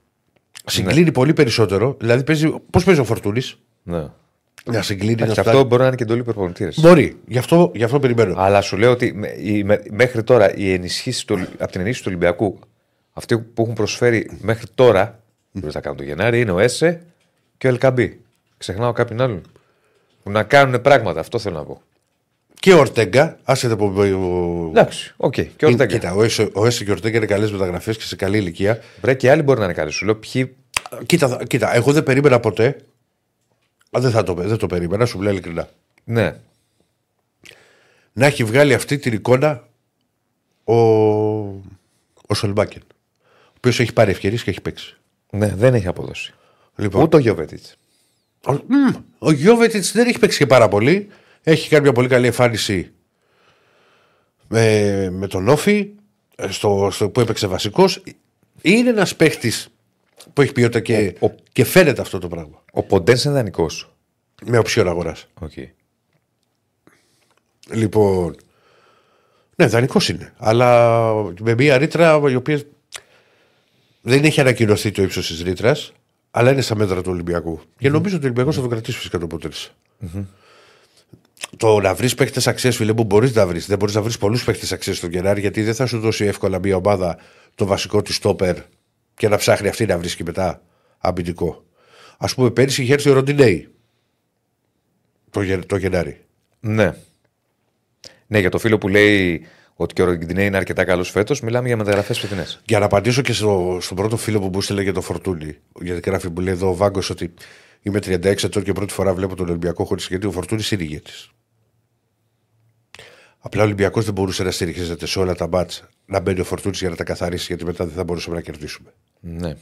A: Συγκλίνει πολύ περισσότερο. Δηλαδή, πώς παίζει ο Φορτούνη,
B: Ναι.
A: να συγκλίνει να
B: Και
A: φτάνει.
B: αυτό μπορεί να είναι και εντολή προπονητή, ρε.
A: Μπορεί. Γι' αυτό, γι αυτό περιμένω.
B: Αλλά σου λέω ότι με- η- με- μέχρι τώρα οι ενισχύσεις από την ενίσχυση του Ολυμπιακού, αυτοί που έχουν προσφέρει μέχρι τώρα, που θα κάνουν το Γενάρη, είναι ο Έσε και ο Ελ Κααμπί. Ξεχνάω κάποιον άλλον. Που να κάνουν πράγματα, αυτό θέλω να πω.
A: Και ο Ορτέγκα, άσχετα από. ο-
B: Εντάξει, οκ. Και ο
A: Είναι-
B: Ορτέγκα.
A: Κοίτα, ο Έσε, ο Έσε και ο Ορτέγκα είναι καλές μεταγραφές και σε καλή ηλικία.
B: Βρε και άλλοι μπορεί να είναι καλοί. Σου λέω ποιοι.
A: Κοίτα, θα- κοίτα, εγώ δεν περίμενα ποτέ. Α, δεν, θα το, δεν το περίμενα, σου λέω ειλικρινά.
B: Ναι,
A: Να έχει βγάλει αυτή την εικόνα ο, ο Σολμπάκεν. Ο οποίος έχει πάρει ευκαιρίες και έχει παίξει.
B: ναι, δεν έχει αποδώσει.
A: Λοιπόν,
B: Ούτε ο Γιώβετιτς.
A: ο, μμ, ο Γιώβετιτς δεν έχει παίξει και πάρα πολύ. Έχει κάνει μια πολύ καλή εμφάνιση με, με τον Όφη, ε, στο, στο, που έπαιξε βασικός. Είναι ένας παίχτης που έχει ποιότητα και,
B: Ο- ο-
A: και φαίνεται αυτό το πράγμα.
B: Ο Ποντένς είναι δανεικός.
A: Με οψιόν αγοράς.
B: Okay.
A: Λοιπόν. Ναι, δανεικός είναι. Αλλά με μια ρήτρα η οποία δεν έχει ανακοινωθεί το ύψος της ρήτρας, αλλά είναι στα μέτρα του Ολυμπιακού. Και νομίζω ότι ο Ολυμπιακός θα το κρατήσει φυσικά το αποτέλεσμα. Το να βρεις παίχτες αξίας, φίλε μου, μπορείς να βρεις. Δεν μπορείς να βρεις πολλούς παίχτες αξίας στον Γενάρη, γιατί δεν θα σου δώσει εύκολα μια ομάδα το βασικό της στόπερ και να ψάχνει αυτή να βρίσκει μετά αμυντικό. Α πούμε, πέρυσι είχε έρθει ο Ροντινέη το, Γε- το Γενάρη.
B: Ναι. Ναι, για το φίλο που λέει ότι και ο Ρογκιντινέ είναι αρκετά καλός φέτος, μιλάμε για μεταγραφές φετινές.
A: Για να απαντήσω και στο, στον πρώτο φίλο που μου στείλε για το Φορτούνι, γιατί γράφει που λέει εδώ ο Βάγκος ότι είμαι 36 ετών και πρώτη φορά βλέπω τον Ολυμπιακό χωρίς γιατί ο Φορτούνης είναι ηγέτης. Απλά ο Ολυμπιακός δεν μπορούσε να στηριχίζεται σε όλα τα μάτσα να μπαίνει ο Φορτούνης για να τα καθαρίσει, γιατί μετά δεν θα μπορούσαμε να κερδίσουμε.
B: Ναι.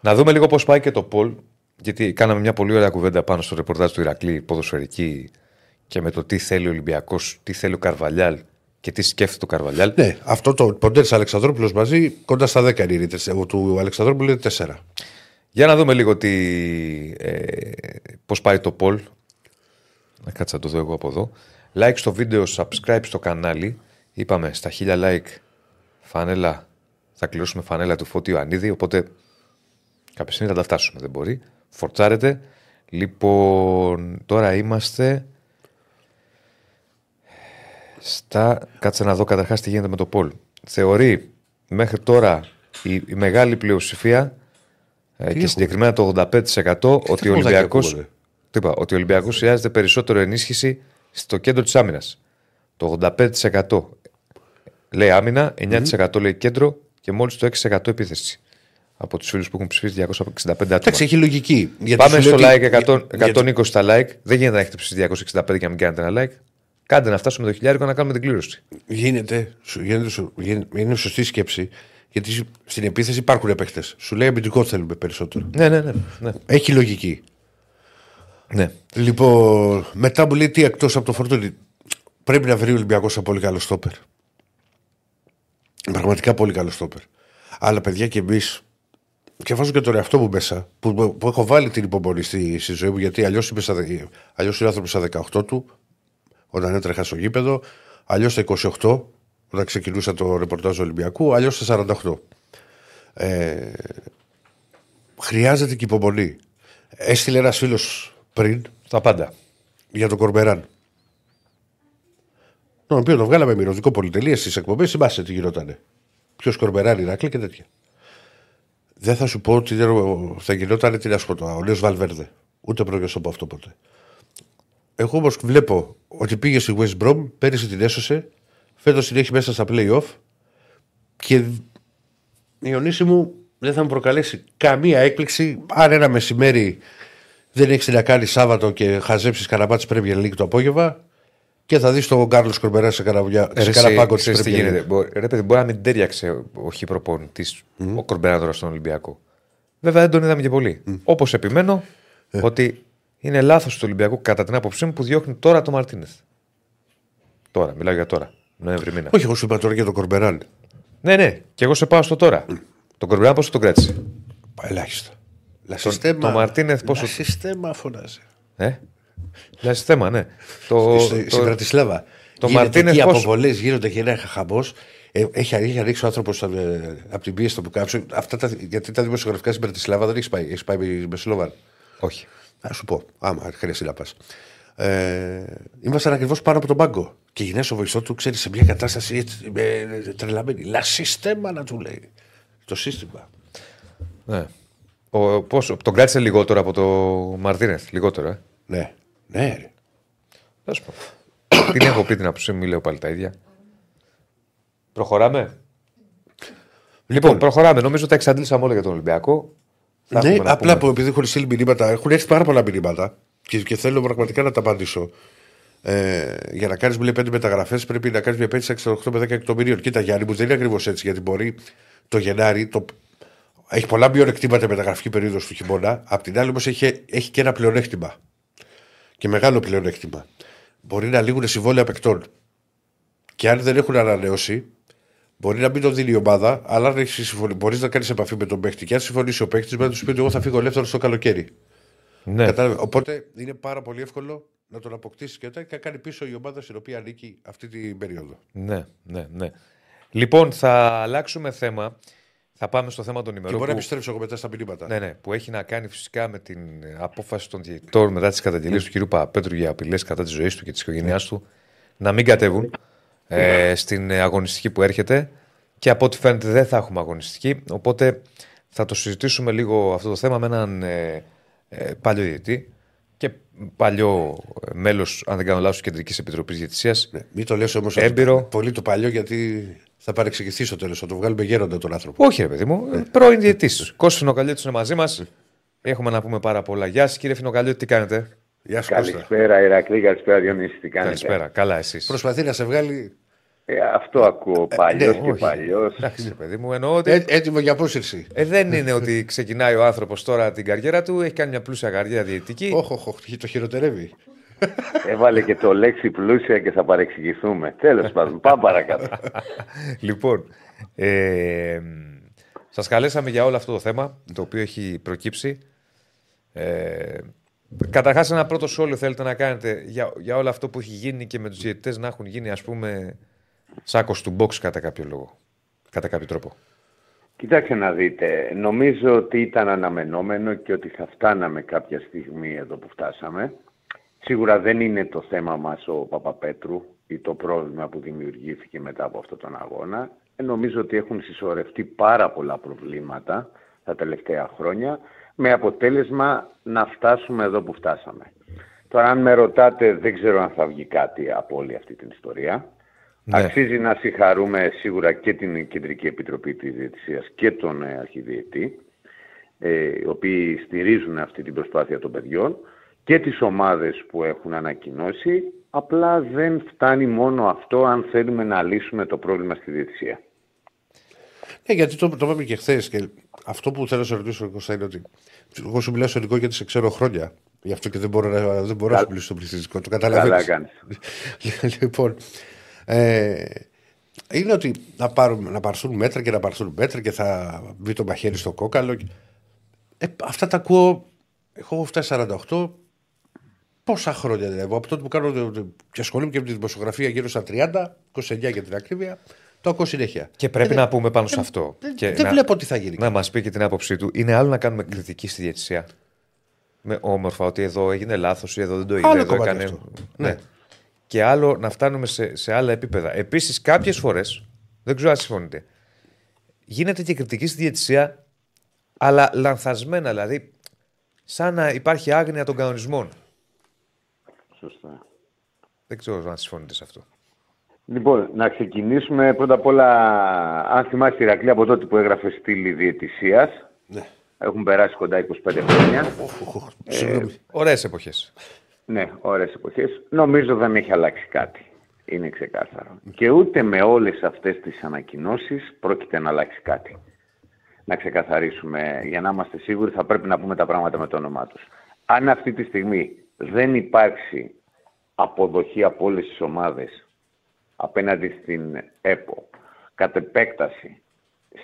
B: Να δούμε λίγο πώς πάει και το Πολ. Γιατί κάναμε μια πολύ ωραία κουβέντα πάνω στο ρεπορτάζ του Ηρακλή, ποδοσφαιρική και με το τι θέλει ο Ολυμπιακός, τι θέλει ο Καρβαλιάλ και τι σκέφτεται ο Καρβαλιάλ.
A: Ναι, αυτό το Ποντέρς Αλεξανδρόπουλος μαζί κοντά στα 10 είναι οι ρήτρες. Εγώ του Αλεξανδρόπουλου είναι 4.
B: Για να δούμε λίγο τι, ε, πώς πάει το Πολ. Να κάτσα να το δω εγώ από εδώ. Like στο βίντεο, subscribe στο κανάλι. Είπαμε στα 1000 like φανέλα, θα κληρώσουμε φανέλα του Φώτη Ιωαννίδη, οπότε κάποια στιγμή θα τα φτάσουμε, δεν μπορεί. Φορτσάρετε. Λοιπόν, τώρα είμαστε στα... Κάτσε να δω καταρχάς τι γίνεται με το Πολ. Θεωρεί μέχρι τώρα η, η μεγάλη πλειοψηφία ε, και
A: έχουμε;
B: συγκεκριμένα το 85% ότι ο
A: τραγουδάκια
B: Ολυμπιακός
A: ακούγονται;
B: τι είπα, ότι ο Ολυμπιακός χρειάζεται περισσότερο ενίσχυση στο κέντρο της άμυνας. Το 85% λέει άμυνα, 9% λέει κέντρο και μόλις το 6% επίθεση. από τους φίλους που έχουν ψηφίσει 265 άτομα.
A: Εντάξει, έχει λογική. Γιατί
B: Πάμε
A: σου
B: στο
A: λέει
B: like
A: ότι-
B: 100,
A: γιατί-
B: 120 στα like. Δεν γίνεται να έχετε ψηφίσει 265 και να μην κάνετε ένα like. Κάντε να φτάσουμε το χιλιάρικο να κάνουμε την κλήρωση.
A: Γίνεται, σου, γίνεται, σου, γίνεται- είναι σωστή σκέψη. Γιατί σου- στην επίθεση υπάρχουν παίχτε. Σου λέει αμυντικό θέλουμε περισσότερο.
B: Ναι, ναι, ναι. ναι.
A: Έχει λογική.
B: ναι.
A: Λοιπόν, μετά μου λέει τι εκτός από το φορτούνι. Πρέπει να βρει ο Ολυμπιακός ένα πολύ καλό στόπερ. Πραγματικά πολύ καλό στόπερ. Αλλά παιδιά και εμείς. Και βάζω και τον εαυτό μου μέσα, που, που έχω βάλει την υπομονή στη, στη ζωή μου, γιατί αλλιώς είναι ο άνθρωπος στα 18 του, όταν έτρεχα στο γήπεδο, αλλιώς στα 28, όταν ξεκινούσα το ρεπορτάζ του Ολυμπιακού, αλλιώς στα 48. Ε, χρειάζεται και υπομονή. Έστειλε ένας φίλος πριν
B: Τα πάντα.
A: για τον Κορμπεράν. Τον οποίο το βγάλαμε μυρωδικό πολυτελεία στις εκπομπές. Θυμάσαι τι γινότανε. Ποιος Κορμπεράν, Ηράκλη και τέτοια. Δεν θα σου πω ότι δεν θα γινόταν τι να σου πω τώρα, ο νέος Βαλβέρδε. Ούτε πρόκειται να σου πω αυτό ποτέ. Εγώ όμως βλέπω ότι πήγε στη West Brom, πέρυσι την έσωσε, φέτος την έχει μέσα στα playoff και η Ιωνίση μου δεν θα μου προκαλέσει καμία έκπληξη αν ένα μεσημέρι δεν έχεις να κάνει Σάββατο και χαζέψεις καραμπάτσι Premier League το απόγευμα και θα δεις τον Κάρλος Κορμπεράς σε, καραβιά, σε καραπάγκο της
B: ξέρεις τι
A: Premier
B: γίνεται.
A: League.
B: Μπο- Ρε παιδί, μπορεί να μην τέριαξε ο χι προπονητής ο Κορμπέρα τώρα στον Ολυμπιακό. Βέβαια δεν τον είδαμε και πολύ. Όπως επιμένω
A: Ε.
B: ότι είναι λάθος του Ολυμπιακού κατά την άποψή μου που διώχνει τώρα το Μαρτίνεθ. Τώρα, μιλάω για τώρα. Νοέμβρη μήνα.
A: Όχι, εγώ σου είπα τώρα για τον Κορμπεράν.
B: Ναι, ναι, και εγώ σε πάω στο τώρα. Τον Κορμπέρα πώ τον κράτησε;
A: Ελάχιστα. Λα
B: Τον- το Μαρτίνεθ πόσο-
A: Λα συστέμα φωνάζει.
B: Ε; Δηλαδή θέμα, ναι. Το,
A: Στη-
B: το-
A: Στην Πρατισλάβα.
B: το
A: Γίνεται
B: Μαρτίνεθ
A: εκεί
B: πώς-
A: αποβολές γίνονται και ένα χαμό. Ε, έχει, έχει ανοίξει ο άνθρωπος από την πίεση του που κάψε. Αυτά τα, γιατί τα δημοσιογραφικά στην Πρατισλάβα δεν έχεις πάει. Έχεις πάει με Σλόβαν.
B: Όχι.
A: Να σου πω, άμα χρειαστεί να πας. Ε, ήμασταν ακριβώς πάνω από τον πάγκο. Και γυναίκα ο βοηθό του, ξέρει, σε μια κατάσταση έτσι, ε, τρελαμένη. Λα συστέμα να του λέει. Το σύστημα.
B: Ναι. Ο, πώς, τον κράτησε λιγότερο από το Μαρτίνεθ. Λιγότερο, ε;
A: Ναι, ναι, ρε.
B: Θα σου πω. Την έχω πει την άποψή μου, λέω πάλι τα ίδια. Προχωράμε; Λοιπόν, προχωράμε. Νομίζω τα εξαντλήσαμε όλα για τον Ολυμπιακό. Θα
A: Ναι,
B: έχουμε να
A: απλά
B: πούμε.
A: που επειδή έχουν στείλει μηνύματα, έχουν έρθει πάρα πολλά μηνύματα και, και θέλω πραγματικά να τα απαντήσω. Ε, για να κάνεις λέει, πέντε μεταγραφές πρέπει να κάνεις μια επένδυση 68 με 10 εκατομμυρίων. Κοίτα, Γιάννη μου, δεν είναι ακριβώς έτσι γιατί μπορεί το Γενάρη. Το... Έχει πολλά μειονεκτήματα η μεταγραφική περίοδος του χειμώνα. Απ' την άλλη όμως έχει, έχει και ένα πλεονέκτημα. Και μεγάλο πλεονέκτημα. Μπορεί να λήγουν συμβόλαια παικτών. Και αν δεν έχουν ανανεώσει, Μπορεί να μην το δίνει η ομάδα, αλλά μπορείς να κάνεις επαφή με τον παίχτη. Και αν συμφωνήσει ο παίχτης, μπορεί να τους πει ότι εγώ θα φύγω ελεύθερο στο καλοκαίρι.
B: Ναι.
A: Κατάλαβε. Οπότε είναι πάρα πολύ εύκολο να τον αποκτήσεις και όταν και να κάνει πίσω η ομάδα στην οποία ανήκει αυτή την περίοδο.
B: ναι, ναι, ναι. Λοιπόν, θα αλλάξουμε θέμα. Θα πάμε στο θέμα των
A: Και
B: ημερών.
A: μπορεί να
B: Που,
A: επιστρέψω εγώ μετά στα μηνύματα.
B: ναι, ναι, που έχει να κάνει φυσικά με την απόφαση των διαιτητών μετά τις καταγγελίες του κ. Παπαπέτρου για απειλές κατά της ζωής του και της οικογένειάς του να μην κατέβουν ε, στην αγωνιστική που έρχεται. Και από ό,τι φαίνεται δεν θα έχουμε αγωνιστική. Οπότε θα το συζητήσουμε λίγο αυτό το θέμα με έναν ε, ε, παλιό διαιτητή και παλιό μέλος, αν δεν κάνω λάθος, Κεντρικής Επιτροπής Διαιτησίας.
A: Ναι, μην το λες όμως
B: Έμπειρο.
A: πολύ το παλιό γιατί θα παρεξηγηθεί στο τέλος. Θα το βγάλουμε γέροντα τον άνθρωπο.
B: Όχι, ρε παιδί μου, πρώην διαιτής. Κώστα Φινοκαλιώτης είναι μαζί μας. Έχουμε να πούμε πάρα πολλά. Γεια σας, κύριε Φινοκαλιώτη, τι κάνετε;
A: Γεια σου Κώστα.
E: Καλησπέρα, Ηρακλή, καλησπέρα, Διονύση, τι κάνετε;
B: Καλησπέρα. Καλά, εσείς.
A: Προσπαθεί να σε βγάλει
E: Ε, αυτό ακούω, παλιός
A: ναι,
E: και
B: όχι.
E: παλιός.
B: Εντάξει, ρε παιδί μου, εννοώ ότι.
A: έ- έτοιμο για απόσυρση.
B: Ε, δεν είναι ότι ξεκινάει ο άνθρωπος τώρα την καριέρα του, έχει κάνει μια πλούσια καριέρα διαιτητική.
A: Όχι, όχι, όχι, το χειροτερεύει.
E: Έβαλε και το λέξη πλούσια και θα παρεξηγηθούμε. Τέλος πάντων, πάμε παρακάτω.
B: λοιπόν, ε, σας καλέσαμε για όλο αυτό το θέμα, το οποίο έχει προκύψει. Ε, καταρχάς ένα πρώτο σχόλιο θέλετε να κάνετε για, για όλο αυτό που έχει γίνει και με τους διαιτητές να έχουν γίνει ας πούμε σάκος του box κατά κάποιο λόγο, κατά κάποιο τρόπο.
E: Κοιτάξτε να δείτε, νομίζω ότι ήταν αναμενόμενο και ότι θα φτάναμε κάποια στιγμή εδώ που φτάσαμε. Σίγουρα δεν είναι το θέμα μας ο Παπαπέτρου ή το πρόβλημα που δημιουργήθηκε μετά από αυτόν τον αγώνα. Ε, νομίζω ότι έχουν συσσωρευτεί πάρα πολλά προβλήματα τα τελευταία χρόνια με αποτέλεσμα να φτάσουμε εδώ που φτάσαμε. Τώρα αν με ρωτάτε δεν ξέρω αν θα βγει κάτι από όλη αυτή την ιστορία.
B: Ναι.
E: Αξίζει να συγχαρούμε σίγουρα και την Κεντρική Επιτροπή της Διαιτησίας και τον ε, Αρχιδιετή. ε, οι οποίοι στηρίζουν αυτή την προσπάθεια των παιδιών και τις ομάδες που έχουν ανακοινώσει. Απλά δεν φτάνει μόνο αυτό αν θέλουμε να λύσουμε το πρόβλημα στη διαιτησία.
A: Ναι, γιατί το, το είπαμε και χθες. Και αυτό που θέλω να σε ρωτήσω, Κώστα, είναι ότι. Εγώ σου μιλάω στο ελληνικό γιατί σε ξέρω χρόνια. Γι' αυτό και δεν μπορώ να, δεν μπορώ να σου μιλήσω στο πληθυσμικό. Το καταλαβαίνω.
E: Καλά κάνεις.
A: λοιπόν. Ε, είναι ότι να, πάρουν, να πάρθουν μέτρα και να πάρθουν μέτρα και θα μπει το μαχαίρι στο κόκαλο. Ε, αυτά τα ακούω. Έχω φτάσει 48. Πόσα χρόνια δηλαδή. Από τότε που κάνω και ασχολούμαι και με τη δημοσιογραφία γύρω στα 30, 29 για την ακρίβεια, το ακούω συνέχεια.
B: Και πρέπει
A: Ε,
B: να πούμε πάνω σε αυτό.
A: δεν-
B: και
A: δεν
B: να-
A: βλέπω τι θα γίνει.
B: Να μας πει και την άποψή του. Είναι άλλο να κάνουμε κριτική στη διαιτησία. Με όμορφα ότι εδώ έγινε λάθος ή εδώ δεν το είδε.
A: Άλλο
B: εδώ
A: κομμάτι αυτό.
B: Ναι.
A: Ναι.
B: Και άλλο να φτάνουμε σε, σε άλλα επίπεδα. Επίσης, κάποιες φορές, δεν ξέρω αν συμφωνείτε, γίνεται και κριτική στη διαιτησία, αλλά λανθασμένα. Δηλαδή, σαν να υπάρχει άγνοια των κανονισμών.
E: Σωστά.
B: Δεν ξέρω αν συμφωνείτε σε αυτό.
E: Λοιπόν, να ξεκινήσουμε πρώτα απ' όλα, αν θυμάσαι τη Ηρακλή από τότε που έγραφε στήλη διαιτησίας,
A: Ναι.
E: έχουν περάσει κοντά 25 χρόνια.
A: Οχ, οχ, Συγγνώμη.
B: Ωραίες εποχές.
E: Ναι, ωραίες εποχές. Νομίζω δεν έχει αλλάξει κάτι. Είναι ξεκάθαρο. Και ούτε με όλες αυτές τις ανακοινώσεις πρόκειται να αλλάξει κάτι. Να ξεκαθαρίσουμε, για να είμαστε σίγουροι θα πρέπει να πούμε τα πράγματα με το όνομά τους. Αν αυτή τη στιγμή δεν υπάρξει αποδοχή από όλες τις ομάδες απέναντι στην ΕΠΟ, κατ' επέκταση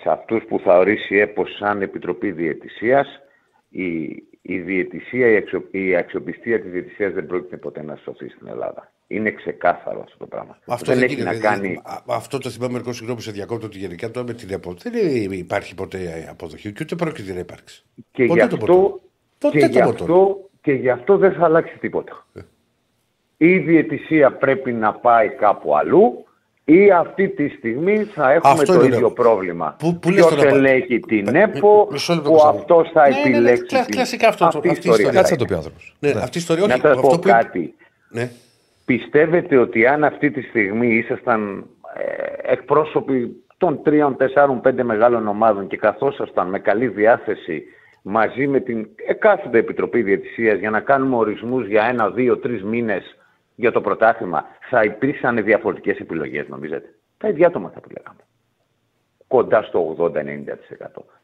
E: σε αυτούς που θα ορίσει η ΕΠΟ σαν Επιτροπή Διαιτησίας, η, η, διαιτησία, η, αξιο, η αξιοπιστία της διαιτησίας δεν πρόκειται ποτέ να σωθεί στην Ελλάδα. Είναι ξεκάθαρο αυτό το πράγμα.
A: Αυτό
E: δεν
A: δεν
E: έχει
A: γίνεται,
E: να
A: δηλαδή,
E: κάνει...
A: α- Αυτό το θυμάμαι μερικό συγγνώμη σε διακόπτω ότι γενικά τώρα με την ΕΠΟ δεν είναι- υπάρχει ποτέ αποδοχή και ούτε πρόκειται να υπάρξει.
E: Και
A: ποτέ
E: γι'
A: το
E: αυτό,
A: ποτέ. Ποτέ
E: και
A: το
E: γι'
A: ποτέ.
E: αυτό, και γι' αυτό δεν θα αλλάξει τίποτα.
A: Ε.
E: Η διαιτησία πρέπει να πάει κάπου αλλού ή αυτή τη στιγμή θα έχουμε
A: Αυτό
E: το
A: είναι
E: ίδιο
A: το-
E: πρόβλημα.
A: Που- που λες
E: Ποιος
A: τώρα,
E: ελέγχει την
A: Πε-
E: ΕΠΟ,
A: μι- μισό λεπτό,
E: που
A: Κωνσταντίνο.
E: αυτός θα
A: Ναι, ναι, ναι,
E: επιλέξει
A: κλα-
E: την-
A: κλασικά αυτό,
E: αυτή η
A: αυτή η
E: ιστορία.
A: ιστορία.
B: Κάτσε να το πει ο άνθρωπος.
A: Ναι, αυτή η ιστορία όχι.
E: Να σας
A: αυτό
E: πω
A: που είπε-
E: κάτι.
A: Ναι.
E: Πιστεύετε ότι αν αυτή τη στιγμή ήσασταν ε, εκπρόσωποι των τριών, τεσσάρων, πέντε μεγάλων ομάδων και καθόσασταν με καλή διάθεση μαζί με την εκάστοτε Επιτροπή Διαιτησίας για να κάνουμε ορισμούς για ένα, δύο, τρεις μήνες για το πρωτάθλημα, θα υπήρξαν διαφορετικές επιλογές νομίζετε; Τα ίδια άτομα θα επιλέγαμε. Κοντά στο 80-90%.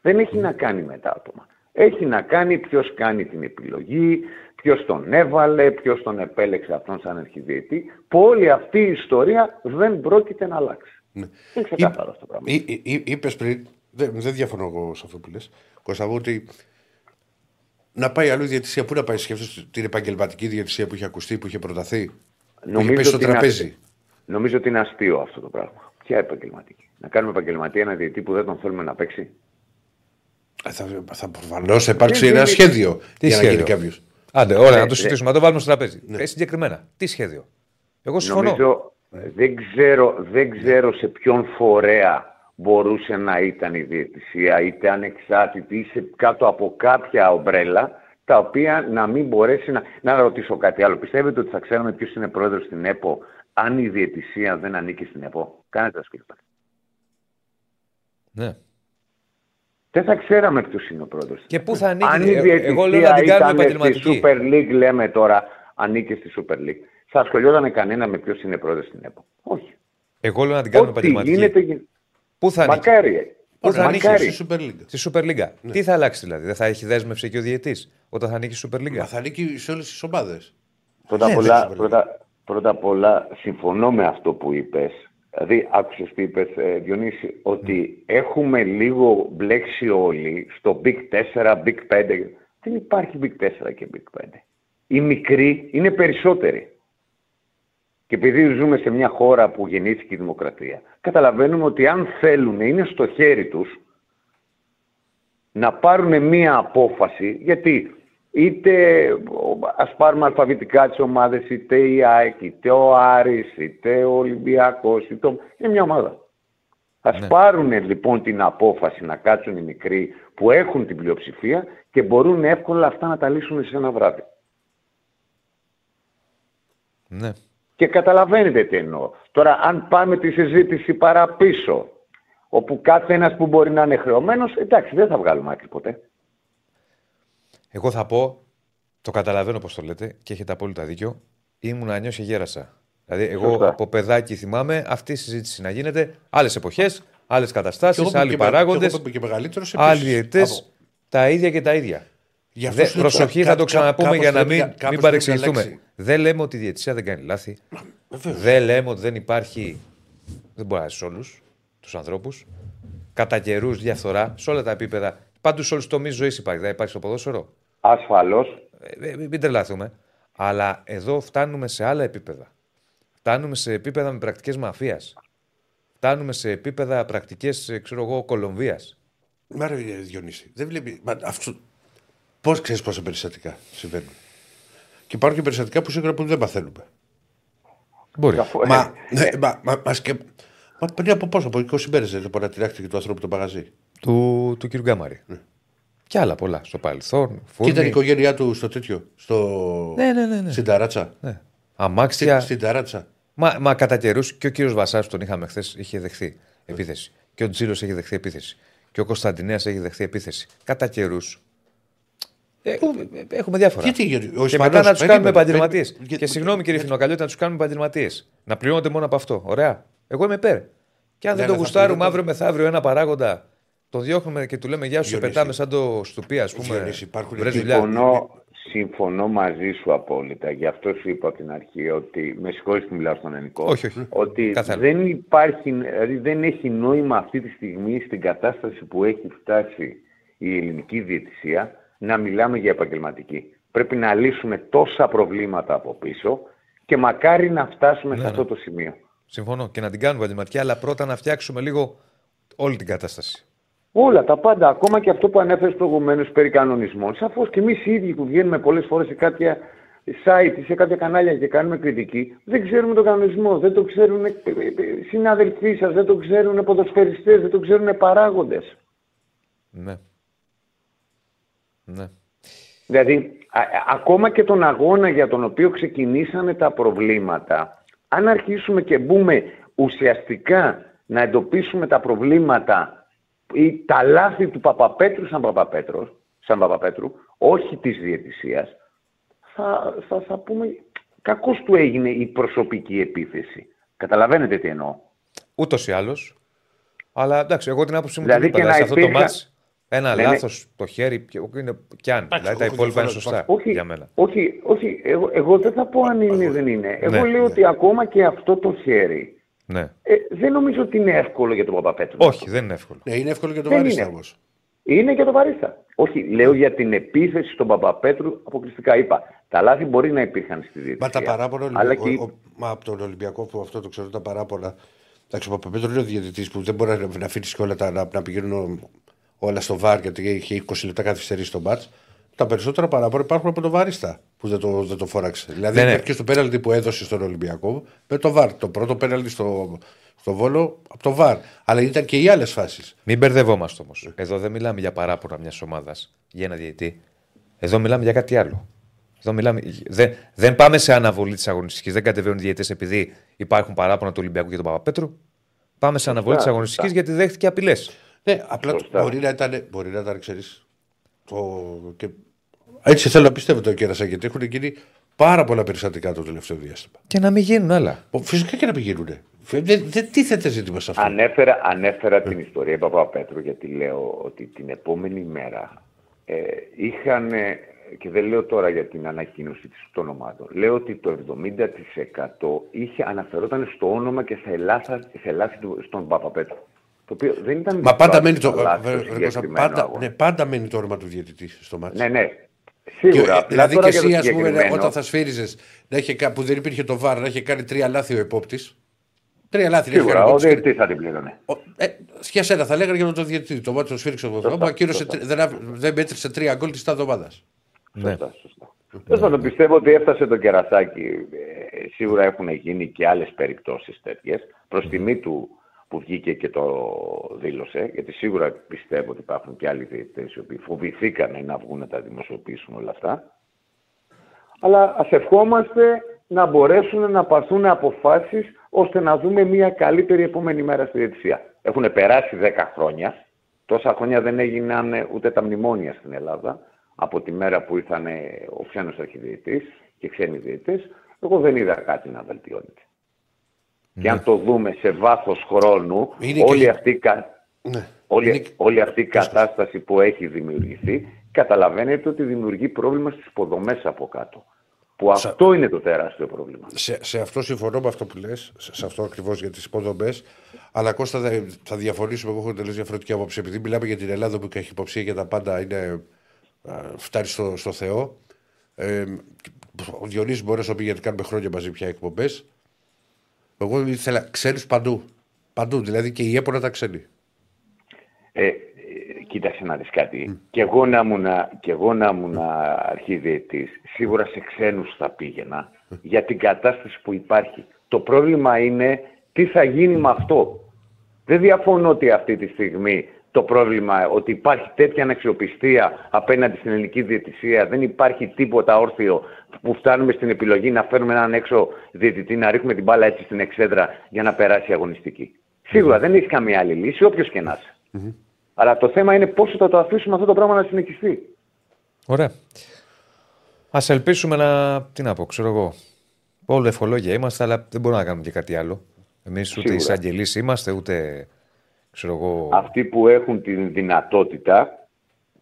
E: Δεν έχει να κάνει με τα άτομα. Έχει να κάνει ποιος κάνει την επιλογή, ποιος τον έβαλε, ποιος τον επέλεξε αυτόν σαν αρχιδιετή, που όλη αυτή η ιστορία δεν πρόκειται να αλλάξει.
A: Ναι.
E: Είναι ξεκάθαρο αυτό το πράγμα.
A: Είπες πριν, δεν, δεν διαφωνώ εγώ σε αυτό που λες, Κωνσταντίνο, ότι να πάει αλλού η διαιτησία. Πού να πάει, σκέφτεσαι την επαγγελματική διαιτησία που είχε ακουστεί, που είχε προταθεί. που είχε πέσει στο
E: ότι είναι
A: τραπέζι;
E: αστείο. Νομίζω ότι είναι αστείο αυτό το πράγμα. Ποια επαγγελματική; Να κάνουμε επαγγελματία ένα διαιτή που δεν τον θέλουμε να παίξει;
A: Ε, Θα, θα προφανώς υπάρξει
E: Δεν
A: ένα
E: είναι-
A: σχέδιο
B: Τι
A: για να γίνει
B: σχέδιο;
A: κάποιος.
B: Άντε, ωραία,
E: Ναι,
B: να το
E: ναι.
B: συζητήσουμε. Να το βάλουμε στο τραπέζι. Ε, συγκεκριμένα. Τι σχέδιο; Εγώ συμφωνώ.
E: Νομίζω, δεν ξέρω, δεν ξέρω σε ποιον φορέα μπορούσε να ήταν η διαιτησία, είτε ανεξάρτητη, ή σε κάτω από κάποια ομπρέλα, τα οποία να μην μπορέσει να... Να ρωτήσω κάτι άλλο. Πιστεύετε ότι θα ξέραμε ποιος είναι πρόεδρος στην ΕΠΟ, αν η διαιτησία δεν ανήκει στην ΕΠΟ; Κάνετε τα σκέφτα.
B: Ναι.
E: Δεν θα ξέραμε ποιος είναι ο πρόεδρος.
B: Και πού θα ανήκει;
E: Αν η
B: Ε,
E: διαιτησία
B: εγώ λέω να την κάνουμε
E: ήταν στη
B: επαγγελματική.
E: Super League, λέμε τώρα, ανήκει στη Super League, θα ασχολιόταν κανένα με ποιος είναι πρόεδρος στην ΕΠΟ; Όχι.
B: Εγώ λέω να την κάνουμε
E: Ό,τι
B: επαγγελματική.
E: γίνεται, γίνεται.
B: Πού θα ανήκει.
E: Μακάρι.
B: Πού θα ανήκει,
E: Μακάρι.
A: Στη Super League.
B: Στη Super League. Τι θα αλλάξει δηλαδή; Δεν θα έχει δέσμευση και ο διαιτής όταν θα ανήκει στη Super League;
A: Μα θα ανήκει σε όλες τις ομάδες.
E: Πρώτα,
A: Ναι,
E: απ' όλα,
A: δεν Super League.
E: πρώτα, πρώτα απ' όλα, συμφωνώ με αυτό που είπες. Δηλαδή, άκουσες τι είπες, ε, Διονύση, ότι έχουμε λίγο μπλέξει όλοι στο Big 4, Big 5. Δεν υπάρχει Big 4 και Big 5. Οι μικροί είναι περισσότεροι. Και επειδή ζούμε σε μια χώρα που γεννήθηκε η δημοκρατία, καταλαβαίνουμε ότι αν θέλουν, είναι στο χέρι τους να πάρουν μία απόφαση, γιατί είτε ας πάρουμε αλφαβητικά τις ομάδες, είτε η ΑΕΚ, είτε ο Άρης, είτε ο Ολυμπιακός, είτε ο... είναι μια ομάδα. Ας
B: Ναι.
E: πάρουν λοιπόν την απόφαση να κάτσουν οι μικροί που έχουν την πλειοψηφία και μπορούν εύκολα αυτά να τα λύσουν σε ένα βράδυ.
B: Ναι.
E: Και καταλαβαίνετε τι εννοώ. Τώρα, αν πάμε τη συζήτηση παραπίσω, όπου κάθε ένας που μπορεί να είναι χρεωμένος, εντάξει, δεν θα βγάλουμε άκρη ποτέ.
B: Εγώ θα πω, το καταλαβαίνω πώς το λέτε και έχετε απόλυτα δίκιο. Ήμουν να νιώσει γέρασα. Δηλαδή, εγώ
E: Σωστά.
B: από παιδάκι θυμάμαι αυτή η συζήτηση να γίνεται. Άλλες εποχές, άλλες
A: Και
B: καταστάσεις,
A: εγώ που
B: άλλοι
A: και-
B: παράγοντες,
A: και εγώ που και μεγαλύτερος.
B: άλλοι διαιτητές. Τα ίδια και τα ίδια.
A: Γι' αυτό
B: Δε,
A: σου λέω
B: προσοχή,
A: τώρα,
B: θα το
A: κά-
B: ξαναπούμε
A: κάπως
B: για να
A: πρέπει
B: μην,
A: να- κάπως
B: μην
A: πρέπει να
B: παρεξηγηθούμε.
A: Αλλάξει.
B: Δεν λέμε ότι η διαιτησία δεν κάνει λάθη.
A: Βεβαίως.
B: Δεν λέμε ότι δεν υπάρχει. Δεν μπορεί να είσαι όλους τους ανθρώπους. Κατά καιρούς διαφθορά σε όλα τα επίπεδα. Πάντως σε όλους τους τομείς ζωής υπάρχει. Δεν υπάρχει στο ποδόσφαιρο.
E: Ασφαλώς.
B: Ε, ε, μην τρελαθούμε. Αλλά εδώ φτάνουμε σε άλλα επίπεδα. Φτάνουμε σε επίπεδα με πρακτικές μαφίας. Φτάνουμε σε επίπεδα πρακτικές, ξέρω εγώ, Κολομβίας.
A: Μα ρε Διονύση, δεν βλέπει. Μα αυτό... Πώς ξέρεις πόσα περιστατικά συμβαίνουν; Και υπάρχουν και περιστατικά που σίγουρα που δεν μαθαίνουμε.
B: Μπορεί.
E: Αφού-
A: Μα,
E: ε,
A: ναι, μα, μα, μας, και... μα πριν από πόσο, από 20 μέρες δεν μπορεί να τυράχτηκε του ανθρώπου το μαγαζί.
B: Του, του κ. Γκάμαρη. Και άλλα πολλά. Στο παρελθόν.
A: Και
B: Φούρνη.
A: ήταν η οικογένειά του στο τέτοιο. Στο...
B: Ναι, ναι, ναι. ναι.
A: Στην ταράτσα.
B: ναι. Αμάξια.
A: Στην ταράτσα.
B: Μα, μα κατά καιρούς και ο κύριος Βασά που τον είχαμε χθες είχε δεχθεί επίθεση. Και ο Τζίλος έχει δεχθεί επίθεση. Και ο Κωνσταντινέας έχει δεχθεί επίθεση. Κατά καιρούς. Ε, ε, έχουμε διάφορα.
A: Γιατί, γιατί ο
B: και
A: Ισπανός-
B: μετά να τους κάνουμε
A: περίμενε,
B: επαγγελματίες.
A: περίμενε.
B: Και
A: Για-
B: συγγνώμη κύριε
A: για-
B: Φινοκαλιώτη, να τους κάνουμε επαγγελματίες. Να πληρώνονται μόνο από αυτό. Ωραία. Εγώ είμαι υπέρ. Και αν
A: Ναι,
B: δεν το
A: αλλά θα
B: γουστάρουμε
A: πληρώνονται-
B: αύριο μεθαύριο ένα παράγοντα, τον διώχνουμε και του λέμε Γεια σου, σε
A: Διονύση.
B: πετάμε σαν το στουπί, ας πούμε.
A: Διονύση, υπάρχουν
B: βρες
A: και
B: δουλειά.
E: Συμφωνώ, συμφωνώ μαζί σου απόλυτα. Γι' αυτό σου είπα από την αρχή ότι. Με συγχωρείς που μιλάω στον ελληνικό.
B: Όχι, όχι.
E: Ότι
B: Καθένα.
E: δεν υπάρχει, δηλαδή δεν έχει νόημα αυτή τη στιγμή στην κατάσταση που έχει φτάσει η ελληνική διαιτησία να μιλάμε για επαγγελματική. Πρέπει να λύσουμε τόσα προβλήματα από πίσω και μακάρι να φτάσουμε σε
B: ναι.
E: αυτό το σημείο.
B: Συμφωνώ. Και να την κάνουμε επαγγελματική, αλλά πρώτα να φτιάξουμε λίγο όλη την κατάσταση.
E: Όλα τα πάντα, ακόμα και αυτό που ανέφερες προηγουμένως περί κανονισμών. Σαφώς και εμείς οι ίδιοι που βγαίνουμε πολλές φορές σε κάποια site ή σε κάποια κανάλια και κάνουμε κριτική, δεν ξέρουμε τον κανονισμό, δεν το ξέρουν ε, ε, ε, συναδελφοί σας, δεν το ξέρουν ποδοσφαιριστές, δεν το ξέρουν παράγοντες.
B: Ναι. Ναι.
E: Δηλαδή, α- α- ακόμα και τον αγώνα για τον οποίο ξεκινήσανε τα προβλήματα, αν αρχίσουμε και μπούμε ουσιαστικά να εντοπίσουμε τα προβλήματα ή τα λάθη του Παπαπέτρου σαν, Παπαπέτρος, σαν Παπαπέτρου, όχι της διαιτησίας, θα, θα, θα πούμε κακώς του έγινε η προσωπική επίθεση. Καταλαβαίνετε τι εννοώ.
B: Ούτως ή άλλως. Αλλά εντάξει, εγώ την άποψή μου
E: Δηλαδή
B: την είπα.
E: και
B: δηλαδή,
E: να
B: σε αυτό το
E: υπήρχαν-
B: μάτς, ένα
E: Ναι, ναι.
B: λάθος το χέρι και- είναι κι αν. Δηλαδή τα
A: έχω
B: υπόλοιπα είναι
A: διαφορά,
B: σωστά
E: Όχι,
B: για μένα.
E: όχι, όχι εγώ, εγώ δεν θα πω αν είναι ή δεν είναι. Εγώ
B: Ναι,
E: λέω
B: ναι.
E: ότι ακόμα και αυτό το χέρι
B: Ναι.
E: ε, δεν νομίζω ότι είναι εύκολο για τον Παπαπέτρου.
B: Όχι, δεν είναι εύκολο.
A: Ναι, είναι εύκολο για το
E: Δεν
A: βαρίστα
E: είναι.
A: όμως.
E: Είναι για τον Βαρίστα. Όχι, λέω για την επίθεση στον Παπαπέτρου αποκλειστικά. Είπα, τα λάθη μπορεί να υπήρχαν στη
A: Μα
E: διαιτησία.
A: τα παράπονα.
E: Αλλά
A: ο-
E: και...
A: ο- μα από τον Ολυμπιακό που αυτό το ξέρω, τα παράπονα. Εντάξει, ο Παπαπέτρο είναι ο διαιτητής που δεν μπορεί να, να αφήσει και όλα τα, να, να πηγαίνουν όλα στο βάρ γιατί είχε 20 λεπτά καθυστερήσει στο μπάτ. Τα περισσότερα παράπονα υπάρχουν από τον Βάριστα που δεν το, δεν το φόραξε. Δηλαδή,
B: Ναι, ναι.
A: και στο πέναλτι που έδωσε στον Ολυμπιακό με το βάρ. Το πρώτο πέναλτι στο, στο βόλο από το βάρ. Αλλά ήταν και οι άλλες φάσεις.
B: Μην μπερδευόμαστε όμως. Εδώ δεν μιλάμε για παράπονα μιας ομάδας, για ένα διαιτή. Εδώ μιλάμε για κάτι άλλο. Εδώ μιλάμε... δεν, δεν πάμε σε αναβολή της αγωνιστικής. Δεν κατεβαίνουν διαιτητέ επειδή υπάρχουν παράπονα του Ολυμπιακού και του Παπαπέτρου. Πάμε σε αναβολή της
E: Σωστά,
B: αγωνιστικής γιατί δέχτηκε απειλές.
A: Ναι, απλά
E: Σωστά.
A: μπορεί να ήταν, μπορεί να ήταν ξέρεις, το... και... Έτσι θέλω να πιστεύω το κέρασα γιατί έχουν γίνει πάρα πολλά περιστατικά το τελευταίο διάστημα.
B: Και να μην γίνουν άλλα.
A: Ο- Φυσικά και να πηγαίνουν. Δεν, δεν τίθεται ζήτημα σε αυτό;
E: Ανέφερα, ανέφερα την ιστορία Παπαπέτρου γιατί λέω ότι την επόμενη μέρα ε, είχαν, ε, και δεν λέω τώρα για την ανακοίνωση της των ομάδων, λέω ότι το 70% είχε, αναφερόταν στο όνομα και σε, ελάθα, σε λάθη του, στον Παπαπέτρου. Το οποίο δεν ήταν
A: Μα πάντα
E: δικό
A: μένει
E: του
A: το,
E: λάθος
A: Βε-
E: στο
A: Βε- Κώστα,
E: συγκεκριμένο
A: πάντα,
E: αγώνα.
A: ναι, πάντα μένει το όνομα του διαιτητή στο μάτι.
E: Ναι, ναι. Σίγουρα. Απλά
A: δηλαδή
E: τώρα
A: και
E: για το
A: εσύ, ας πούμε,
E: συγκεκριμένο-
A: όταν θα σφύριζες που δεν υπήρχε το βάρ, να είχε κάνει τρία λάθη ο επόπτης. Τρία λάθη να είχε
E: Σίγουρα,
A: κάνει ο
E: ο
A: επόπτης και-
E: διαιτητής θα την πλήρωνε.
A: Ο- Ε, για σένα θα λέγανε για τον διαιτητή. Το μάτι το σφύριξε ο
E: Σωστά,
A: Μου ακύρωσε,
E: σωστά.
A: τρι- δεν, άβ- δεν μέτρησε τρία γκολ της εβδομάδας.
B: Ναι.
E: Σωστά, σωστά. Τέλος πάντων, πιστεύω ότι έφτασε το κερασάκι. Ε, σίγουρα έχουν γίνει και άλλες περιπτώσεις τέτοιες. Προς τιμή του που βγήκε και το δήλωσε, γιατί σίγουρα πιστεύω ότι υπάρχουν και άλλοι διαιτητές οι οποίοι φοβηθήκανε να βγουν να τα δημοσιοποιήσουν όλα αυτά. Αλλά ας ευχόμαστε να μπορέσουν να πάρθουν αποφάσεις ώστε να δούμε μια καλύτερη επόμενη μέρα στη διαιτησία. Έχουν περάσει 10 χρόνια. Τόσα χρόνια δεν έγιναν ούτε τα μνημόνια στην Ελλάδα. από τη μέρα που ήρθαν ο ξένος αρχιδιετής και ξένοι διαιτητές, εγώ δεν είδα κάτι να βελτιώνεται. Και αν το δούμε σε βάθος χρόνου,
A: Είναι και-
E: όλη αυτή, η κα-
A: Ναι.
E: όλη,
A: Είναι-
E: όλη αυτή η κατάσταση που έχει δημιουργηθεί, καταλαβαίνετε ότι δημιουργεί πρόβλημα στις υποδομές από κάτω. Που αυτό είναι το τεράστιο πρόβλημα.
A: Σε, σε αυτό συμφωνώ με αυτό που λες, σε, σε αυτό ακριβώς για τις υποδομές. Αλλά Κώστα θα, θα διαφωνήσουμε. Εγώ έχω τελείω διαφορετική άποψη. Επειδή μιλάμε για την Ελλάδα που έχει υποψία για τα πάντα, είναι, α, φτάνει στο, στο Θεό. Ε, ο Διονύσης μπορεί να σου πει γιατί κάνουμε χρόνια μαζί πια εκπομπές. Εγώ ήθελα ξένους παντού. Παντού. Δηλαδή και η έπονα τα ξένη.
E: Ε, ε, κοίταξε να δεις κάτι. Και εγώ να ήμουν, και εγώ να ήμουν αρχιδιετής, σίγουρα σε ξένους θα πήγαινα για την κατάσταση που υπάρχει. Το πρόβλημα είναι τι θα γίνει με αυτό. Δεν διαφωνώ ότι αυτή τη στιγμή το πρόβλημα ότι υπάρχει τέτοια αναξιοπιστία απέναντι στην ελληνική διαιτησία, δεν υπάρχει τίποτα όρθιο που φτάνουμε στην επιλογή να φέρουμε έναν έξω διαιτητή, να ρίχνουμε την μπάλα έτσι στην εξέδρα για να περάσει η αγωνιστική. Σίγουρα δεν έχει καμία άλλη λύση, όποιος και να είσαι. Αλλά το θέμα είναι πόσο θα το αφήσουμε αυτό το πράγμα να συνεχιστεί.
B: Ωραία. Α ελπίσουμε να. Τι να πω, ξέρω εγώ. Όλο ευχολόγια είμαστε, αλλά δεν μπορούμε να κάνουμε και κάτι άλλο. Εμείς ούτε
E: Σίγουρα.
B: εισαγγελείς είμαστε, ούτε. Ξέρω εγώ.
E: Αυτοί που έχουν την δυνατότητα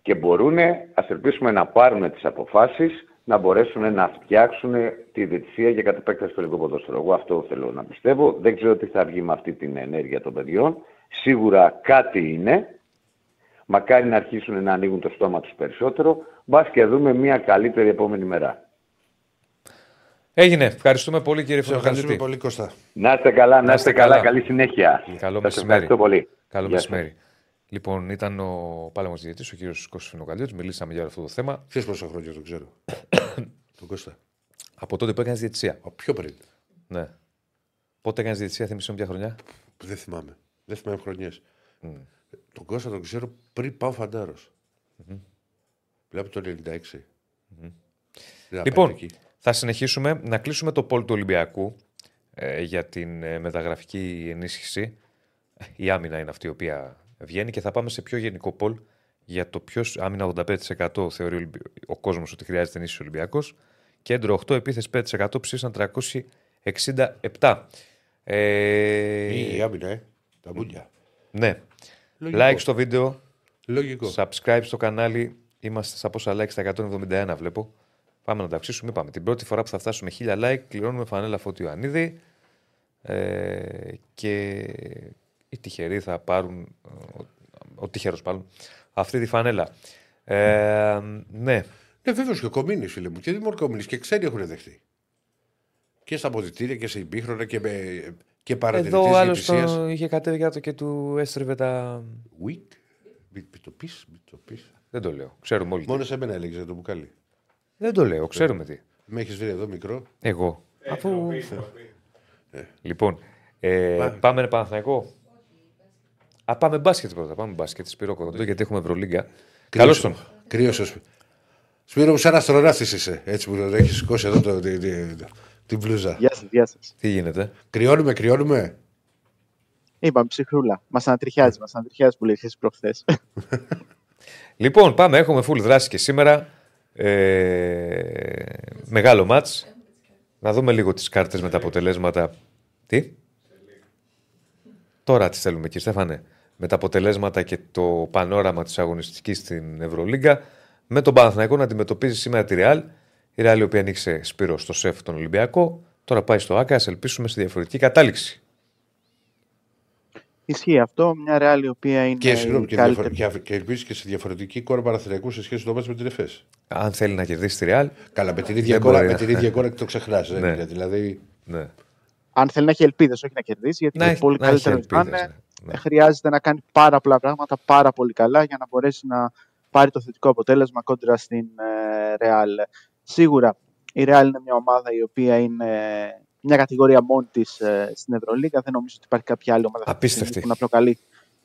E: και μπορούν, ας ελπίσουμε να πάρουν τις αποφάσεις, να μπορέσουν να φτιάξουν τη διετησία για κατ' επέκταση στο ελληνικό ποδόσφαιρο. Εγώ αυτό θέλω να πιστεύω. Δεν ξέρω τι θα βγει με αυτή την ενέργεια των παιδιών. Σίγουρα κάτι είναι. Μακάρι να αρχίσουν να ανοίγουν το στόμα τους περισσότερο. Μπας και δούμε μια καλύτερη επόμενη μέρα.
B: Έγινε. Ευχαριστούμε πολύ, κύριε
A: Σε ευχαριστούμε
B: Φωτοκαλίτη.
A: πολύ, Κώστα.
E: Να είστε καλά, να
B: είστε
E: είστε καλά.
B: καλά.
E: Καλή συνέχεια.
B: Καλό
E: Σας
B: μεσημέρι.
E: ευχαριστώ πολύ.
B: Καλό
E: Γεια σας.
B: μεσημέρι. Λοιπόν, ήταν ο πάλαμο διαιτητής, ο κύριος Κώστας Φινοκαλίτη. Μιλήσαμε για αυτό το θέμα.
A: Ξέρει πόσα χρόνια τον ξέρω; τον Κώστα.
B: Από τότε που έκανες διαιτησία.
A: Α, Πιο πριν.
B: Ναι. Πότε έκανες διαιτησία, θυμίσαι μου ποια χρονιά;
A: Δεν θυμάμαι. Δεν θυμάμαι χρονιές. Τον Κώστα τον ξέρω πριν πάω φαντάρος. Μιλάμε το 96. Δεν
B: Λοιπόν,
A: απέντε εκεί.
B: θα συνεχίσουμε να κλείσουμε το πόλ του Ολυμπιακού ε, για την ε, μεταγραφική ενίσχυση. Η άμυνα είναι αυτή η οποία βγαίνει και θα πάμε σε πιο γενικό πόλ για το ποιος άμυνα 85% θεωρεί ο Ολυμπι- ο κόσμος ότι χρειάζεται ενίσχυση Ολυμπιακός. Κέντρο 8, επίθεση 5% ψήφισαν 367. Ε,
A: Ή η άμυνα, ε. Τα μπουνιά.
B: ναι.
A: Λογικό.
B: Like στο βίντεο,
A: Λογικό.
B: subscribe στο κανάλι. Είμαστε στα πόσα like, στα 171 βλέπω. Πάμε να τα αυξήσουμε. Είπαμε την πρώτη φορά που θα φτάσουμε 1000 like, κληρώνουμε φανέλα Φώτη Ιωαννίδη. Ε, και οι τυχεροί θα πάρουν. Ο, ο τυχερός πάρουν αυτή τη φανέλα. Ε, ναι.
A: Ναι, βέβαιω και ο Κομίνη, φίλε μου. Και δεν Κομίνη και ξένοι έχουν δεχτεί. Και στα αποδητήρια και σε υπήχρονα και, με, και παρατηρητές
B: Εδώ ο άλλος
A: διαιτησίας.
B: το είχε κατέβει κάτω και του έστριβε τα.
A: Week. Μην μην το πεις, μην το πεις.
B: Δεν το λέω. Ξέρουμε όλοι.
A: Μόνος σε μένα έλεγε το μπουκάλι.
B: Δεν το λέω. Ξέρουμε τι.
A: Με έχεις βρει εδώ μικρό;
B: Εγώ. Αφού.
C: Ντροπή, ντροπή.
B: Λοιπόν, ε, πάμε Παναθηναϊκό. Α, πάμε μπάσκετ πρώτα. Πάμε μπάσκετ. Σπυρό Κοντό, γιατί έχουμε Ευρωλίγκα. Καλώς τον.
A: Κρύος Σπύρο μου, σαν αστροναύτης είσαι. Έτσι που το έχεις σηκώσει εδώ το, τη, τη, τη- την μπλούζα.
F: Γεια σας, γεια σας.
B: Τι γίνεται;
A: Κρυώνουμε, κρυώνουμε;
F: Είπαμε ψυχρούλα. Μας ανατριχιάζει, μας ανατριχιάζει που λέει προχθές.
B: Λοιπόν, πάμε. Έχουμε full δράση και σήμερα. Ε, μεγάλο μάτς. Να δούμε λίγο τις κάρτες με τα αποτελέσματα. Τι; Τώρα τις θέλουμε κύριε Στέφανε. Με τα αποτελέσματα και το πανόραμα της αγωνιστικής στην Ευρωλίγκα. Με τον Παναθηναϊκό να αντιμετωπίζει σήμερα τη Ρεάλ. Η Ρεάλ η οποία ανοίξε Σπύρο στο ΣΕΦ τον Ολυμπιακό. Τώρα πάει στο ΆΚΑ. Ας ελπίσουμε στη διαφορετική κατάληξη.
F: Ισχύει αυτό. Μια ρεάλ η οποία είναι.
A: Και, συγγνώμη,
F: η
A: και,
F: καλύτερη.
A: διαφορε... και, και ελπίζεις και σε διαφορετική κόρα Παναθηναϊκού σε σχέση με το μάτς με την ΕΦΕΣ.
B: Αν θέλει να κερδίσει τη Ρεάλ.
A: Καλά, με την ίδια
B: Δεν
A: κόρα,
B: μπορεί
A: με
B: να-
A: την ίδια κόρα και το ξεχνά.
B: Ναι.
A: Δηλαδή.
B: Ναι.
F: Αν θέλει να έχει ελπίδες, όχι να κερδίσει, γιατί
B: Να
F: είναι
B: έχει-
F: πολύ
B: να έχει
F: καλύτερο να
B: ελπίδες,
F: είναι.
B: Ναι. Ναι.
F: Χρειάζεται να κάνει πάρα πολλά πράγματα πάρα πολύ καλά για να μπορέσει να πάρει το θετικό αποτέλεσμα κόντρα στην Ρεάλ. Σίγουρα η Ρεάλ είναι μια ομάδα η οποία είναι μια κατηγορία μόνη της στην Ευρωλίγα. Δεν νομίζω ότι υπάρχει κάποια άλλη ομάδα αυτή τη
B: Απίστευτη.
F: στιγμή που να προκαλεί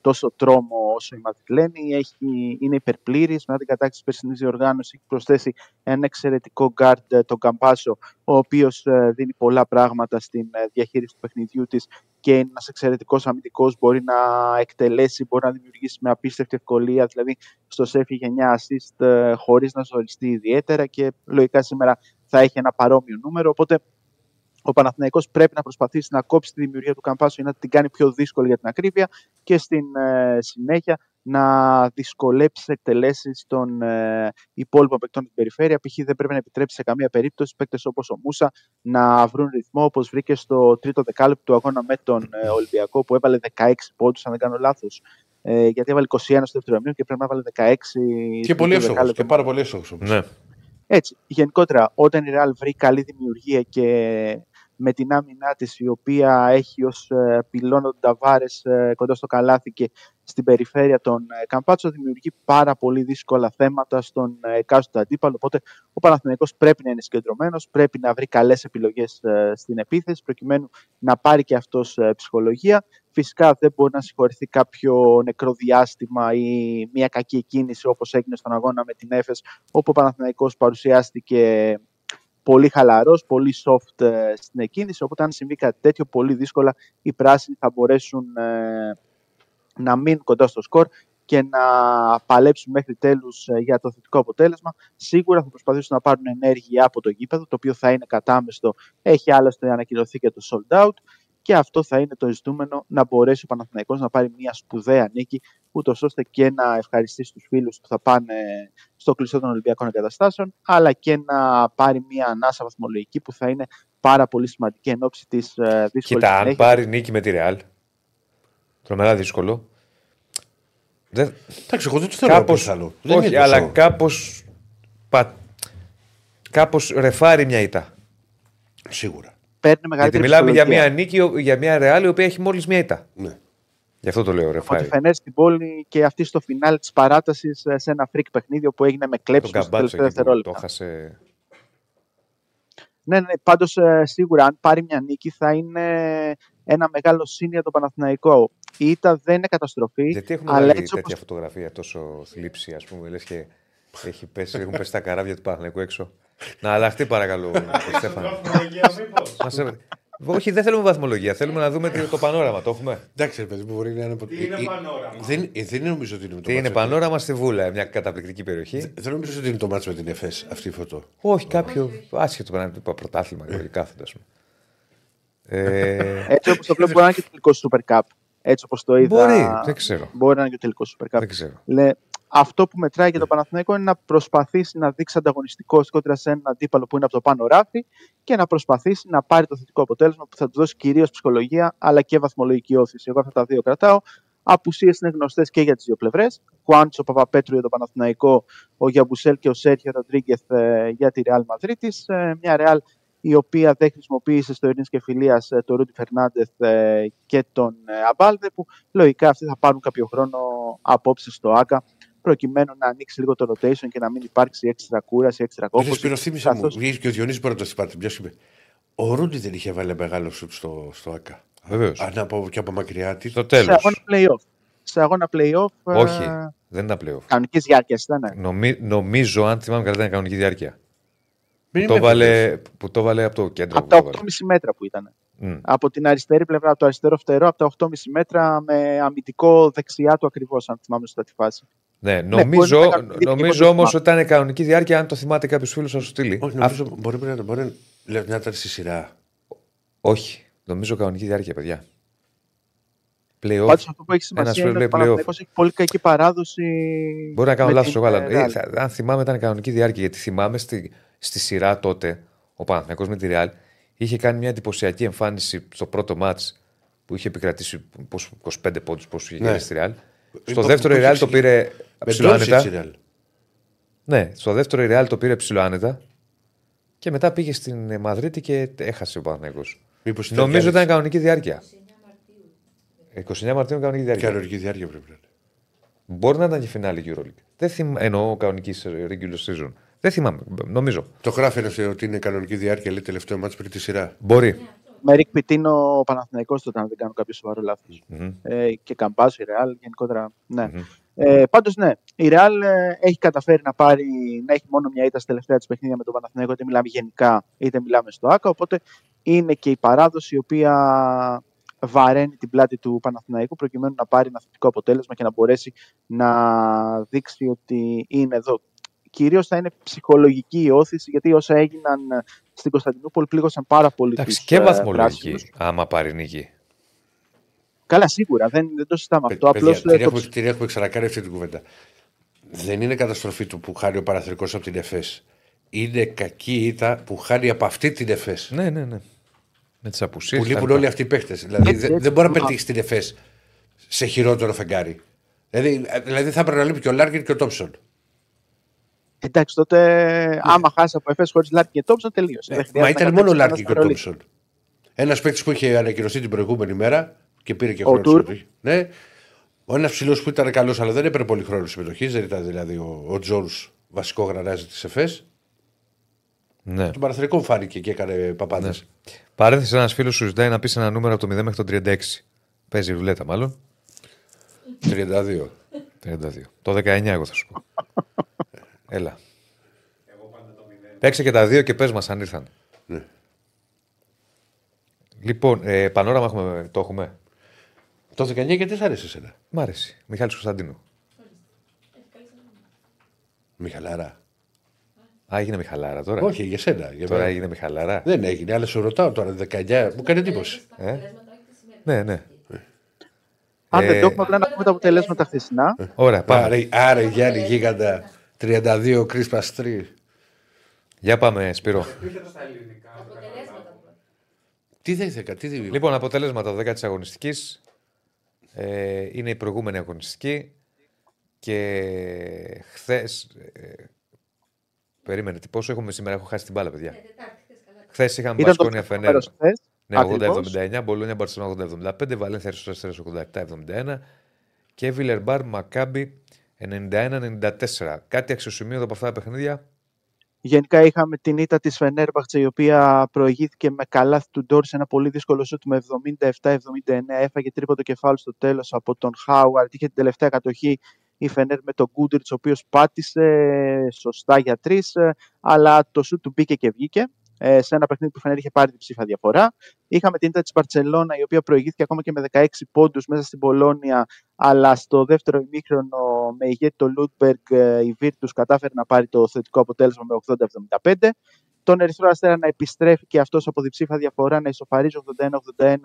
F: τόσο τρόμο όσο η Μαδριλένι. Έχει, είναι υπερπλήρης μετά την κατάκτηση της περσινής διοργάνωσης. Έχει προσθέσει ένα εξαιρετικό γκάρντ, ε, τον Καμπάτσο, ο οποίος ε, δίνει πολλά πράγματα στην ε, διαχείριση του παιχνιδιού της και είναι ένας εξαιρετικός αμυντικός, μπορεί να εκτελέσει, μπορεί να δημιουργήσει με απίστευτη ευκολία, δηλαδή στο σεφ είχε 9 assist ε, χωρίς να ζοριστεί ιδιαίτερα και λογικά σήμερα θα έχει ένα παρόμοιο νούμερο, οπότε ο Παναθηναϊκός πρέπει να προσπαθήσει να κόψει τη δημιουργία του Καμπάσου ή να την κάνει πιο δύσκολη για την ακρίβεια και στην ε, συνέχεια να δυσκολέψει τις εκτελέσεις των ε, υπόλοιπων παικτών στην περιφέρεια. Π.χ. δεν πρέπει να επιτρέψει σε καμία περίπτωση παίκτες όπως ο Μούσα να βρουν ρυθμό όπως βρήκε στο τρίτο δεκάλεπτο του αγώνα με τον ε, Ολυμπιακό που έβαλε 16 πόντους, αν δεν κάνω λάθος. Ε, γιατί έβαλε 21 στο δεύτερο μήνυμα και πρέπει να έβαλε 16.
A: Και πολύ εύστοχος. Και πάρα πολύ εύστοχος.
B: Ναι.
F: Έτσι, γενικότερα, όταν η Real βρει καλή δημιουργία και με την άμυνά της, η οποία έχει ως ε, πυλώνα τον Ταβάρες ε, κοντά στο καλάθι και στην περιφέρεια των ε, Καμπάτσο, δημιουργεί πάρα πολύ δύσκολα θέματα στον ε, εκάστοτε αντίπαλο. Οπότε ο Παναθηναϊκός πρέπει να είναι συγκεντρωμένος, πρέπει να βρει καλές επιλογές ε, στην επίθεση, προκειμένου να πάρει και αυτός ε, ψυχολογία. Φυσικά δεν μπορεί να συγχωρηθεί κάποιο νεκρό διάστημα ή μια κακή κίνηση όπως έγινε στον αγώνα με την Έφες, όπου ο Παναθηναϊκός παρουσιάστηκε πολύ χαλαρός, πολύ soft ε, στην εκκίνηση, οπότε αν συμβεί κάτι τέτοιο, πολύ δύσκολα οι πράσινοι θα μπορέσουν ε, να μείνουν κοντά στο σκορ και να παλέψουν μέχρι τέλους ε, για το θετικό αποτέλεσμα. Σίγουρα θα προσπαθήσουν να πάρουν ενέργεια από το γήπεδο, το οποίο θα είναι κατάμεστο, έχει άλλωστε ανακοινωθεί και το sold out και αυτό θα είναι το ζητούμενο να μπορέσει ο Παναθηναϊκός να πάρει μια σπουδαία νίκη, ούτως ώστε και να ευχαριστήσει τους φίλους που θα πάνε στο κλειστό των Ολυμπιακών Εγκαταστάσεων, αλλά και να πάρει μια ανάσα βαθμολογική που θα είναι πάρα πολύ σημαντική εν ώψη της δύσκολης
B: Κοίτα, αν πάρει νίκη με τη Ρεάλ, τρομερά δύσκολο. Δεν...
A: Εντάξει, εγώ δεν το θέλω να
B: Κάπως,
A: πεις άλλο. Δεν
B: όχι,
A: είναι
B: αλλά
A: τόσο.
B: κάπως, πα, κάπως ρεφάρει μια ήττα.
A: Σίγουρα.
F: Παίρνει
B: Γιατί
F: μεγαλύτερη
B: μιλάμε για
F: ψυχολογία.
B: μια νίκη, για μια Ρεάλ η οποία έχει μόλις μια ήττα.
A: Ναι.
B: Γι' αυτό το λέω
F: Ότι
B: ρεφάρει.
F: φαινέται στην πόλη και αυτή στο φινάλ της παράτασης σε ένα φρικ παιχνίδι που έγινε με
B: Τον
F: κλέψιμο στα
B: καμπάτσο
F: τελευταία
B: εκεί που το
F: δευτερόλεπτα.
B: έχασε.
F: Ναι, ναι, πάντως σίγουρα αν πάρει μια νίκη θα είναι ένα μεγάλο σύν για τον Παναθηναϊκό. Η ήττα δεν είναι καταστροφή.
B: Γιατί έχουν
F: αλλά
B: βάλει
F: έτσι
B: τέτοια
F: όπως
B: φωτογραφία τόσο θλίψη, ας πούμε, λες και έχει πέσει, έχουν πέσει τα καράβια του Παναθηναϊκού έξω. Να αλλάχτεί παρακαλώ, Στέφανο.
C: Βαθμολογία μήπως.
B: Μας έβαλε. Όχι, δεν θέλουμε βαθμολογία. Θέλουμε να δούμε το πανόραμα. Το έχουμε;
A: Εντάξει, ρε παιδί μου, μπορεί να είναι.
C: Τι είναι
A: Ε, ε,
C: πανόραμα;
A: Δεν, ε, δεν νομίζω ότι είναι με το
B: Τι είναι
A: μάτς.
B: πανόραμα στη Βούλα, μια καταπληκτική περιοχή;
A: Δεν νομίζω ότι είναι το μάτσο με την ΕΦΕΣ αυτή η φωτό.
B: Όχι, κάποιο άσχετο πέρα από πρωτάθλημα και κάθετο, α πούμε. Ε,
F: Έτσι όπως το βλέπω, μπορεί να είναι και τελικός Super Cup. Έτσι όπως το είδα.
B: Μπορεί, δεν ξέρω.
F: Μπορεί να είναι και τελικός Super Cup.
B: δεν ξέρω.
F: Λέ, αυτό που μετράει για το Παναθηναϊκό είναι να προσπαθήσει να δείξει ανταγωνιστικό κόντρα σε έναν αντίπαλο που είναι από το πάνω ράφι και να προσπαθήσει να πάρει το θετικό αποτέλεσμα που θα του δώσει κυρίως ψυχολογία αλλά και βαθμολογική όθηση. Εγώ αυτά τα δύο κρατάω. Απουσίες είναι γνωστές και για τις δύο πλευρές. Χουάντσο Παπαπέτρου για το Παναθηναϊκό, ο Γιαμπουσέλ και ο Σέρχιο Ροντρίγκεθ ε, για τη Ρεάλ Μαδρίτη. Μια Ρεάλ η οποία δεν χρησιμοποίησε στο Ειρήνης και Φιλίας τον Ρούντι Φερνάντεθ ε, και τον ε, Αμπάλδε, που λογικά αυτοί θα πάρουν κάποιο χρόνο απόψε στο ΑΚΑ προκειμένου να ανοίξει λίγο το rotation και να μην υπάρξει έξτρα κούραση, έξτρα
A: Όχι,
F: κόπωση.
A: Σπύρο, θύμισε μου.
F: καθώς-
A: Βγήκε και ο Διονύσης μπορεί να το θυμάται. Ποιος είπε. Ο Ρούντι δεν είχε βάλει μεγάλο σουτ στο, στο ΑΚΑ.
B: Βεβαίως.
A: Αν από, και από μακριά της.
B: Στο
F: σε
B: τέλο.
F: αγώνα play-off. Σε αγώνα play-off. ε,
B: Όχι, δεν ήταν πλέον.
F: Κανονικής διάρκειας ήταν. Ναι.
B: Νομι, νομίζω, αν θυμάμαι καλά, ήταν κανονική διάρκεια.
A: Μην
B: Που το,
A: είμαι
B: βάλε, που το βάλε από το κέντρο.
F: Από
B: που το
F: τα
B: βάλε.
F: 8,5 μέτρα που ήταν.
B: Μμ.
F: Από την αριστερή πλευρά, από το αριστερό φτερό, από τα 8,5 μέτρα με αμυντικό δεξιά του ακριβώς, αν θυμάμαι σωστά τη φάση.
B: Ναι,
F: μπορεί
B: νομίζω,
F: να κάνει-
B: νομίζω
F: δεν
B: όμως
F: θυμάμαι.
B: ότι ήταν κανονική διάρκεια. Αν το θυμάται κάποιος φίλος, θα σου στείλει.
A: Όχι, νομίζω μπορεί, να, μπορεί να, να ήταν στη σειρά.
B: Όχι, νομίζω κανονική διάρκεια, παιδιά. Playoff.
F: Πάντως αυτό που έχει
B: Ένας
F: σημασία είναι ότι
B: λέει
F: ο Παναθηναϊκός έχει πολύ κακή παράδοση.
B: Μπορεί να κάνω
F: με
B: λάθος
F: την,
B: εγώ, αλλά
F: ε,
B: ε,
F: Real.
B: θα- αν θυμάμαι ήταν κανονική διάρκεια. Γιατί θυμάμαι στη, στη σειρά τότε ο Παναθηναϊκός με τη Real είχε κάνει μια εντυπωσιακή εμφάνιση στο πρώτο μάτς που είχε επικρατήσει πόσο, 25 πόντους πόσο είχε
A: Ναι.
B: γίνει στη Real. Στο
A: Που-
B: δεύτερο η
A: που
B: Real
A: είχε
B: το πήρε
A: Με
B: ψηλοάνετα.
A: Ντόνσιτς η Real.
B: Ναι, στο δεύτερο η Real το πήρε ψηλοάνετα και μετά πήγε στην ε, Μαδρίτη και έχασε ο Παναθηναϊκός.
A: Μήπως ήταν
B: Νομίζω
A: και
B: ήταν κανονική διάρκεια. 29 Μαρτίου κανονική διάρκεια.
A: Κανονική διάρκεια πρέπει να είναι.
B: Μπορεί να ήταν και φινάλη EuroLeague. Δεν θυμ... Εννοώ κανονική regular season. Δεν θυμάμαι. Νομίζω.
A: Το γράφει ένας, ε, ότι είναι κανονική διάρκεια, λέει τελευταίο μάτς πριν τη σειρά.
B: Μπορεί.
F: Με Ρικ Πιτίνο ο Παναθηναϊκός τότε, αν δεν κάνω κάποιο σοβαρό λάθος.
B: Μμμ.
F: Ε, και Καμπάζ, η Ρεάλ, γενικότερα. Ναι.
B: Μμμ.
F: Ε, Πάντως, ναι, η Ρεάλ ε, έχει καταφέρει να, πάρει, να έχει μόνο μια ήττα στα τελευταία της παιχνίδια με τον Παναθηναϊκό, είτε μιλάμε γενικά είτε μιλάμε στο ΑΚΑ. Οπότε είναι και η παράδοση η οποία βαραίνει την πλάτη του Παναθηναϊκού προκειμένου να πάρει ένα θετικό αποτέλεσμα και να μπορέσει να δείξει ότι είναι εδώ. Κυρίως θα είναι ψυχολογική η όθηση, γιατί όσα έγιναν στην Κωνσταντινούπολη πλήγωσαν πάρα πολύ
B: Εντάξει,
F: τους,
B: και
F: ε,
B: βαθμολογική,
F: πράσινους.
B: άμα πάρει νίκη.
F: Καλά, σίγουρα, δεν, δεν το συζητάμε αυτό.
A: Παιδιά,
F: Απλώς,
A: την,
F: ε, το
A: έχουμε, την έχουμε ξανακάνει αυτή την κουβέντα. Δεν είναι καταστροφή του που χάνει ο Παναθρικός από την ΕΦΕΣ. Είναι κακή ήττα που χάνει από αυτή την ΕΦΕΣ.
B: Ναι, ναι, ναι. Με τις απουσίες.
A: Που λείπουν όλοι αυτοί οι παίχτε. Δηλαδή
F: Έτσι,
A: δεν,
F: έτσι.
A: δεν μπορεί να
F: Α.
A: πετύχει την ΕΦΕΣ σε χειρότερο φεγγάρι. Δηλαδή, δηλαδή θα έπρεπε να λείπει και ο Λάρκιν και ο Τόμψον.
F: Εντάξει, τότε άμα χάσει από εφές χωρίς Λάρκιν και Τόμψον, τελείωσε. Δεν
A: Ναι. Μα
F: χρειάζεται
A: ήταν
F: να
A: μόνο ο
F: παίξει
A: Λάρκιν και ο
F: κανένας
A: Τόμψον. Ένας παίκτης που είχε ανακοινωθεί την προηγούμενη μέρα και πήρε και
F: Ο
A: χρόνος
F: Τουρ.
A: συμμετοχή. Ναι. Ο ένας ψηλός που ήταν καλός, αλλά δεν έπαιρνε πολύ χρόνο συμμετοχής. Δεν ήταν δηλαδή ο, ο Τζόρου βασικό γρανάζι της ΕΦΕΣ.
B: Ναι.
A: Τον Παναθρικό φάνηκε και έκανε παπάδες.
B: Παρένθεση, ένας φίλος σου ζητάει να πεις ένα νούμερο από το 0 μέχρι το 36. Παίζει ρουλέτα, μάλλον.
A: 32.
B: 32. Το 19, εγώ θα σου πω. Έλα. Παίξε και τα δύο και πες μας αν ήρθαν.
A: Ναι.
B: Λοιπόν, ε, πανόραμα έχουμε, το έχουμε.
A: Το 19 γιατί θα άρεσε εσένα;
B: Μ' άρεσε. Μιχάλης Κωνσταντίνου.
A: Μιχαλάρα.
B: Α, έγινε Μιχαλάρα τώρα.
A: Όχι, για σένα. Για
B: Τώρα
A: μένα.
B: έγινε Μιχαλάρα.
A: Δεν έγινε, αλλά σου ρωτάω τώρα 19. Μου κάνει εντύπωση.
B: Ε; Ναι, ναι.
F: Αν
B: Ε,
F: δεν το έχουμε, απλά να πούμε τα αποτελέσματα χθεσινά.
B: Ωραία, πάμε.
A: Άρα, άρα Γιάννη Γίγαντα 32 Κρίσπα 3.
B: Για πάμε, Σπύρο.
C: Πήγαινε στα ελληνικά.
A: Τι δεν ήθελα, τι δεν
B: Λοιπόν, αποτελέσματα 10 της αγωνιστικής. Ε, είναι η προηγούμενη αγωνιστική. Και χθες. περίμενε, τι πόσο έχουμε σήμερα. Έχω χάσει την μπάλα, παιδιά. Χθες είχαμε
F: Ήταν το
B: Μπασκόνια
F: δεύτερο
B: Φενέρ.
F: μέρος χθες.
B: Ναι,
F: Ακριβώς.
B: 80-79. Μπολόνια Μπαρσελόνα 80-75. Βαλένθια Ριστό 87-71. Και Βιλερμπάρ Μακάμπι 91-94. Κάτι αξιοσημείωτο από αυτά τα παιχνίδια.
F: Γενικά είχαμε την ήττα της Φενέρμπαχτσε η οποία προηγήθηκε με καλάθι του Ντόρ σε ένα πολύ δύσκολο σούτ με 77-79. Έφαγε τρίποντο κεφάλι στο τέλος από τον Χάουαρντ. Είχε την τελευταία κατοχή η Φενέρ με τον Γκούντουριτς ο οποίος πάτησε σωστά για τρεις ε, αλλά το σούτ του μπήκε και βγήκε. Ε, σε ένα παιχνίδι που η Φενέρ είχε πάρει την ψήφα διαφορά. Είχαμε την ήττα της Μπαρτσελόνα η οποία προηγήθηκε ακόμα και με 16 πόντους μέσα στην Πολώνια αλλά στο δεύτερο ημίχρονο με ηγέτη το Λούντμπεργκ ε, η Βίρτους κατάφερε να πάρει το θετικό αποτέλεσμα με 80-75. Τον Ερυθρό Αστέρα να επιστρέφει και αυτός από διψήφα διαφορά να ισοφαρίζει 81-81,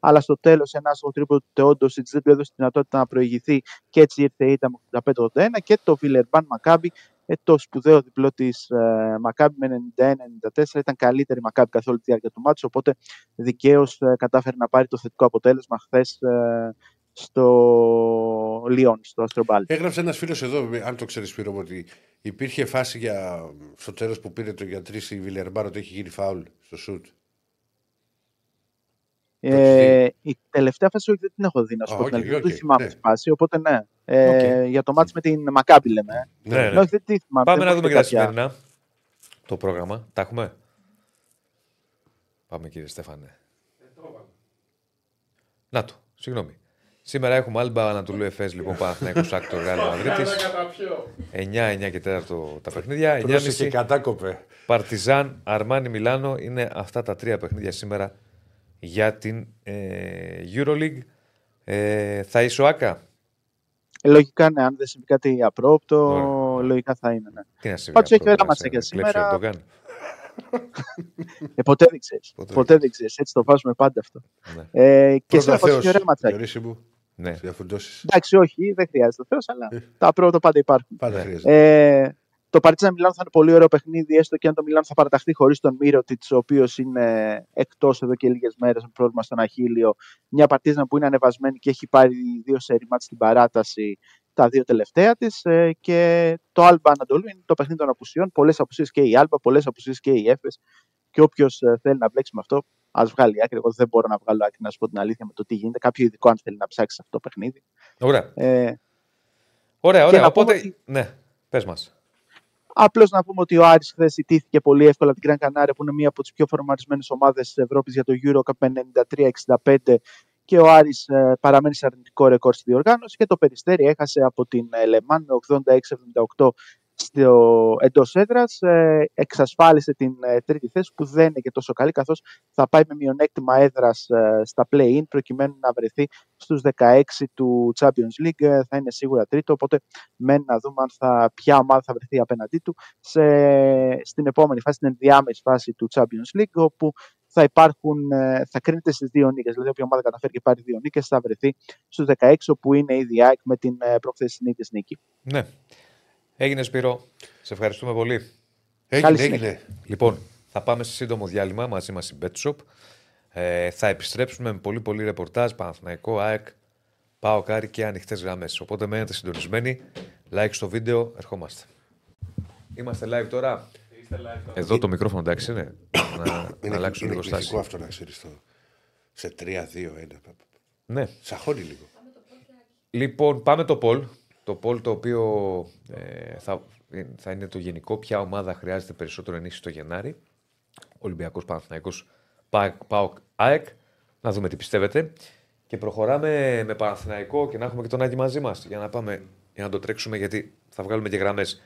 F: αλλά στο τέλος ένα άσχο τρίπο του Τεόντοσιτς δεν του έδωσε τη δυνατότητα να προηγηθεί και έτσι ήρθε η ήττα με 85-81 και το Βιλερμπάν Μακάμπι, ε, το σπουδαίο διπλό της ε, Μακάμπι με 91-94 ήταν καλύτερη η Μακάμπι καθ' όλη τη διάρκεια του μάτσου, οπότε δικαίως ε, κατάφερε να πάρει το θετικό αποτέλεσμα χθες ε, στο Λιόν, στο Αστρομπάλ.
A: Έγραψε ένας φίλος εδώ, αν το ξέρεις, Σπύρο, μου, ότι υπήρχε φάση για, στο τέλος που πήρε το για τρεις η Βιλερμπάν ότι έχει γίνει φάουλ στο σουτ.
F: Ε, η τελευταία φάση όχι, δεν την έχω δει να σου
A: Α,
F: πω. την
A: οκ,
F: αλήθεια.
A: οκ,
F: Δεν τη θυμάμαι
A: ναι.
F: τη φάση, οπότε ναι. Ε, Για το ματς με την Μακάμπι λέμε. ε.
B: Ναι, ναι.
F: Ναι, όχι, δεν τη θυμάμαι.
B: Πάμε
F: δεν
B: να
F: έχω
B: δούμε και
F: δει
B: τα
F: κάποια-
B: σημερινά. Το πρόγραμμα. Τα έχουμε; Πάμε κύριε Στέφανε. Να το. Συγγνώμη. Σήμερα έχουμε Άλμπα Αναντολού Εφές, λοιπόν, Παναθηναϊκός Άκτωρ Ρεάλ Μαδρίτης. 9, 9 και 4 τα παιχνίδια. 9.30
A: Πρόσεχε, κατάκοπε.
B: Παρτιζάν, Αρμάνι, Μιλάνο. Είναι αυτά τα τρία παιχνίδια σήμερα για την ε, Euroleague. Ε, θα είσαι ο Άκα;
F: Ε, Λογικά ναι, αν δεν συμβεί κάτι απρόπτο,
B: Ωραία.
F: λογικά θα είναι. Ναι.
B: Τι να συμβεί.
F: Πάντως έχει
B: αυτό,
F: ωραία
B: να
F: ματσάκια
B: σε κλέψει
F: σήμερα.
B: ο Ερντογάν.
F: Ε, ποτέ δεν ξέρεις.
B: Ποτέ
F: Ποτέ δεν ξέρεις. Έτσι το βάζουμε πάντα αυτό.
B: Ναι.
F: Ε, και
A: Πρώτα
F: σήμερα πάντως
A: Θεός,
F: έχει ωραία ματσάκια.
A: Διονύση μου,
B: Ναι.
A: διαφουντώσεις.
F: Εντάξει, όχι, δεν χρειάζεται Θεός, αλλά
A: Ε.
F: τα πρώτα πάντα υπάρχουν.
A: Πάντα
B: Ναι.
A: χρειάζεται.
F: Ε, το Παρτίζαν Μιλάνο θα είναι πολύ ωραίο παιχνίδι, έστω και αν το Μιλάνο θα παραταχθεί χωρίς τον Μύρωτιτ, ο οποίος είναι εκτός εδώ και λίγες μέρες με πρόβλημα στον Αχίλιο. Μια Παρτίζαν που είναι ανεβασμένη και έχει πάρει δύο σερή μάτς στην παράταση τα δύο τελευταία της. Ε, και το Άλμπα Ανατολού είναι το παιχνίδι των απουσιών. Πολλές απουσίες και η Άλμπα, πολλές απουσίες και η Έφε. Και όποιος θέλει να μπλέξει με αυτό, ας βγάλει άκρη. Εγώ δεν μπορώ να βγάλω άκρη, να σου πω την αλήθεια, με το τι γίνεται. Κάποιο ειδικό, αν θέλει να ψάξει αυτό το παιχνίδι.
B: Ωραία.
F: Ε,
B: Ωραία,
F: Και
B: ωραία.
F: να πούμε
B: Οπότε.
F: ότι-
B: Ναι, πες μας.
F: Απλώς να πούμε ότι ο Άρης χθες ιτήθηκε πολύ εύκολα την Gran Canaria, που είναι μία από τις πιο φορμαρισμένε ομάδες της Ευρώπης για το Euro Cup 93-65 και ο Άρης ε, παραμένει σε αρνητικό ρεκόρ στη διοργάνωση και το Περιστέρι έχασε από την ε, Λεμάν με 86-78 στο εντός έδρας. Ε, εξασφάλισε την ε, τρίτη θέση που δεν είναι και τόσο καλή, καθώς θα πάει με μειονέκτημα έδρας ε, στα play-in προκειμένου να βρεθεί στους 16 του Champions League. Ε, θα είναι σίγουρα τρίτο. Οπότε, μένει να δούμε αν θα, ποια ομάδα θα βρεθεί απέναντί του σε, στην επόμενη φάση, στην ενδιάμεση φάση του Champions League, όπου θα, υπάρχουν, ε, θα κρίνεται στις δύο νίκες. Δηλαδή, όποια ομάδα καταφέρει και πάρει δύο νίκες θα βρεθεί στους 16, όπου είναι η ΑΕΚ με την ε, προχθεσινή της νίκη.
B: Ναι. Έγινε Σπύρο. Σε ευχαριστούμε πολύ.
A: Έγινε,
F: Καλή
A: έγινε.
B: Λοιπόν, θα πάμε σε σύντομο διάλειμμα μαζί μας η BetShop. Ε, θα επιστρέψουμε με πολύ πολύ ρεπορτάζ, Παναθηναϊκό, ΑΕΚ, ΠΑΟΚάρη και ανοιχτές γραμμές. Οπότε μένετε συντονισμένοι. Like στο βίντεο, ερχόμαστε. Είμαστε live τώρα. Εδώ το μικρόφωνο εντάξει είναι. να, να αλλάξω
A: είναι
B: λίγο
A: εκπληκτικό
B: στάση.
A: αυτό να ξέρεις το. Σε 3-2-1.
B: Ναι.
A: Σαχώνει λίγο.
B: Λοιπόν, πάμε το poll. Το poll το οποίο ε, θα, θα είναι το γενικό. Ποια ομάδα χρειάζεται περισσότερο ενίσχυση το Γενάρη. Ολυμπιακός Παναθυναϊκό ΠΑΟΚ ΑΕΚ. Να δούμε τι πιστεύετε. Και προχωράμε με Παναθηναϊκό και να έχουμε και τον Άκη μαζί μας για να πάμε για να το τρέξουμε γιατί θα βγάλουμε και γραμμές.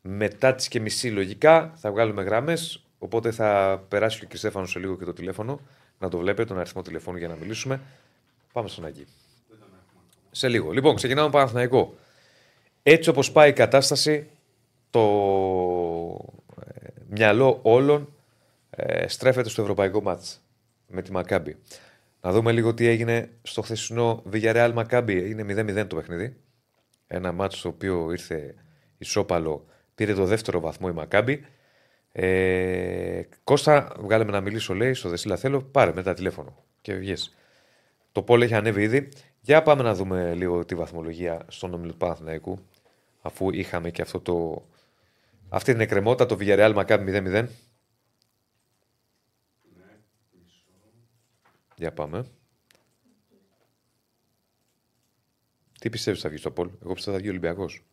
B: Μετά τις και μισή λογικά θα βγάλουμε γραμμές. Οπότε θα περάσει και ο κ. Στέφανο σε λίγο και το τηλέφωνο. Να το βλέπετε, τον αριθμό τηλεφώνου για να μιλήσουμε. Πάμε στον Άκη. Σε λίγο. Λοιπόν, ξεκινάμε με Παναθηναϊκό. Έτσι όπως πάει η κατάσταση, το ε, μυαλό όλων ε, στρέφεται στο ευρωπαϊκό μάτς με τη Μακάμπη. Να δούμε λίγο τι έγινε στο χθεσινό Villarreal Μακάμπη. Είναι 0-0 το παιχνίδι. Ένα μάτς στο οποίο ήρθε ισόπαλο, πήρε το δεύτερο βαθμό η Μακάμπη. Ε, Κώστα, βγάλε με να μιλήσω, λέει, στο Δεσίλα θέλω, πάρε μετά τηλέφωνο και βγες. Το πόλ έχει ανέβει ήδη. Για πάμε να δούμε λίγο τη βαθμολογία στον όμιλο του Παναθηναϊκού. Αφού είχαμε και αυτό το. Αυτή την εκκρεμότητα, το Villarreal Maccabi 0-0. Για πάμε. Τι πιστεύεις θα βγει στο Πολ, Εγώ πιστεύω θα βγει ο Ολυμπιακός.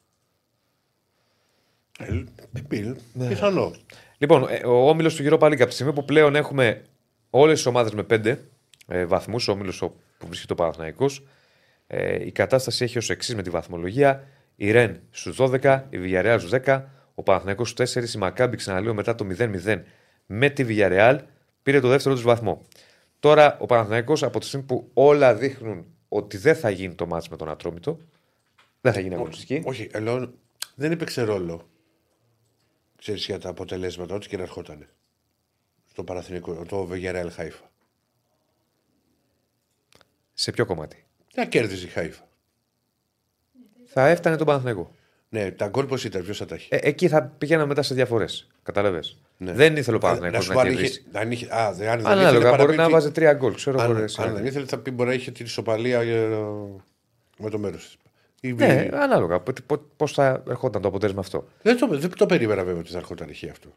A: Ε, Πιλ. Πιθανό.
B: Λοιπόν, ε, ο όμιλος του γύρω πάλι από τη στιγμή που πλέον έχουμε όλες τις ομάδες με 5 ε, βαθμούς, ο όμιλος που βρίσκεται ο Παναθηναϊκός, ε, η κατάσταση έχει ως εξής με τη βαθμολογία. Η Ρεν στου 12, η Villarreal στου 10, ο Παναθηναϊκός στου 4, η Μακάμπη ξαναλέω μετά το 0-0 με τη Villarreal πήρε το δεύτερο τους βαθμό. Τώρα ο Παναθηναϊκός από τη στιγμή που όλα δείχνουν ότι δεν θα γίνει το μάτς με τον Ατρόμητο, δεν θα γίνει αγωνιστική.
A: Όχι, ενώ δεν έπαιξε ρόλο. Ξέρεις για τα αποτελέσματα, ό,τι και να ερχόταν. Στο Παραθυνικό, το Βεγερέλ Χάιφα.
B: Σε ποιο κομμάτι;
A: Να κέρδιζε η Χάιφα.
B: Θα έφτανε τον Παναθηναϊκό.
A: Ναι, τα γκολ πώς ήταν, ποιος θα τα έχει;
B: Ε, εκεί θα πηγαίναμε μετά σε διαφορές. Καταλαβέ.
A: Ναι.
B: Δεν ήθελε ο
A: να
B: Παναθηναϊκός
A: σου
B: να,
A: πω, αν είχε,
B: κερδίσει.
A: αν είχε, α, δε- αν δεν
B: Ανάλογα,
A: ήθελε,
B: μπορεί να
A: παραπέμπει-
B: βάζει τρία γκολ. Ξέρω εγώ.
A: Αν,
B: εσύ,
A: αν δεν ήθελε, θα πει μπορεί να είχε την ισοπαλία ε, με το μέρος της.
B: Ναι, ανάλογα. Πώς θα ερχόταν το αποτέλεσμα αυτό.
A: Δεν το, δεν το περίμενα βέβαια ότι θα ερχόταν εκεί αυτό.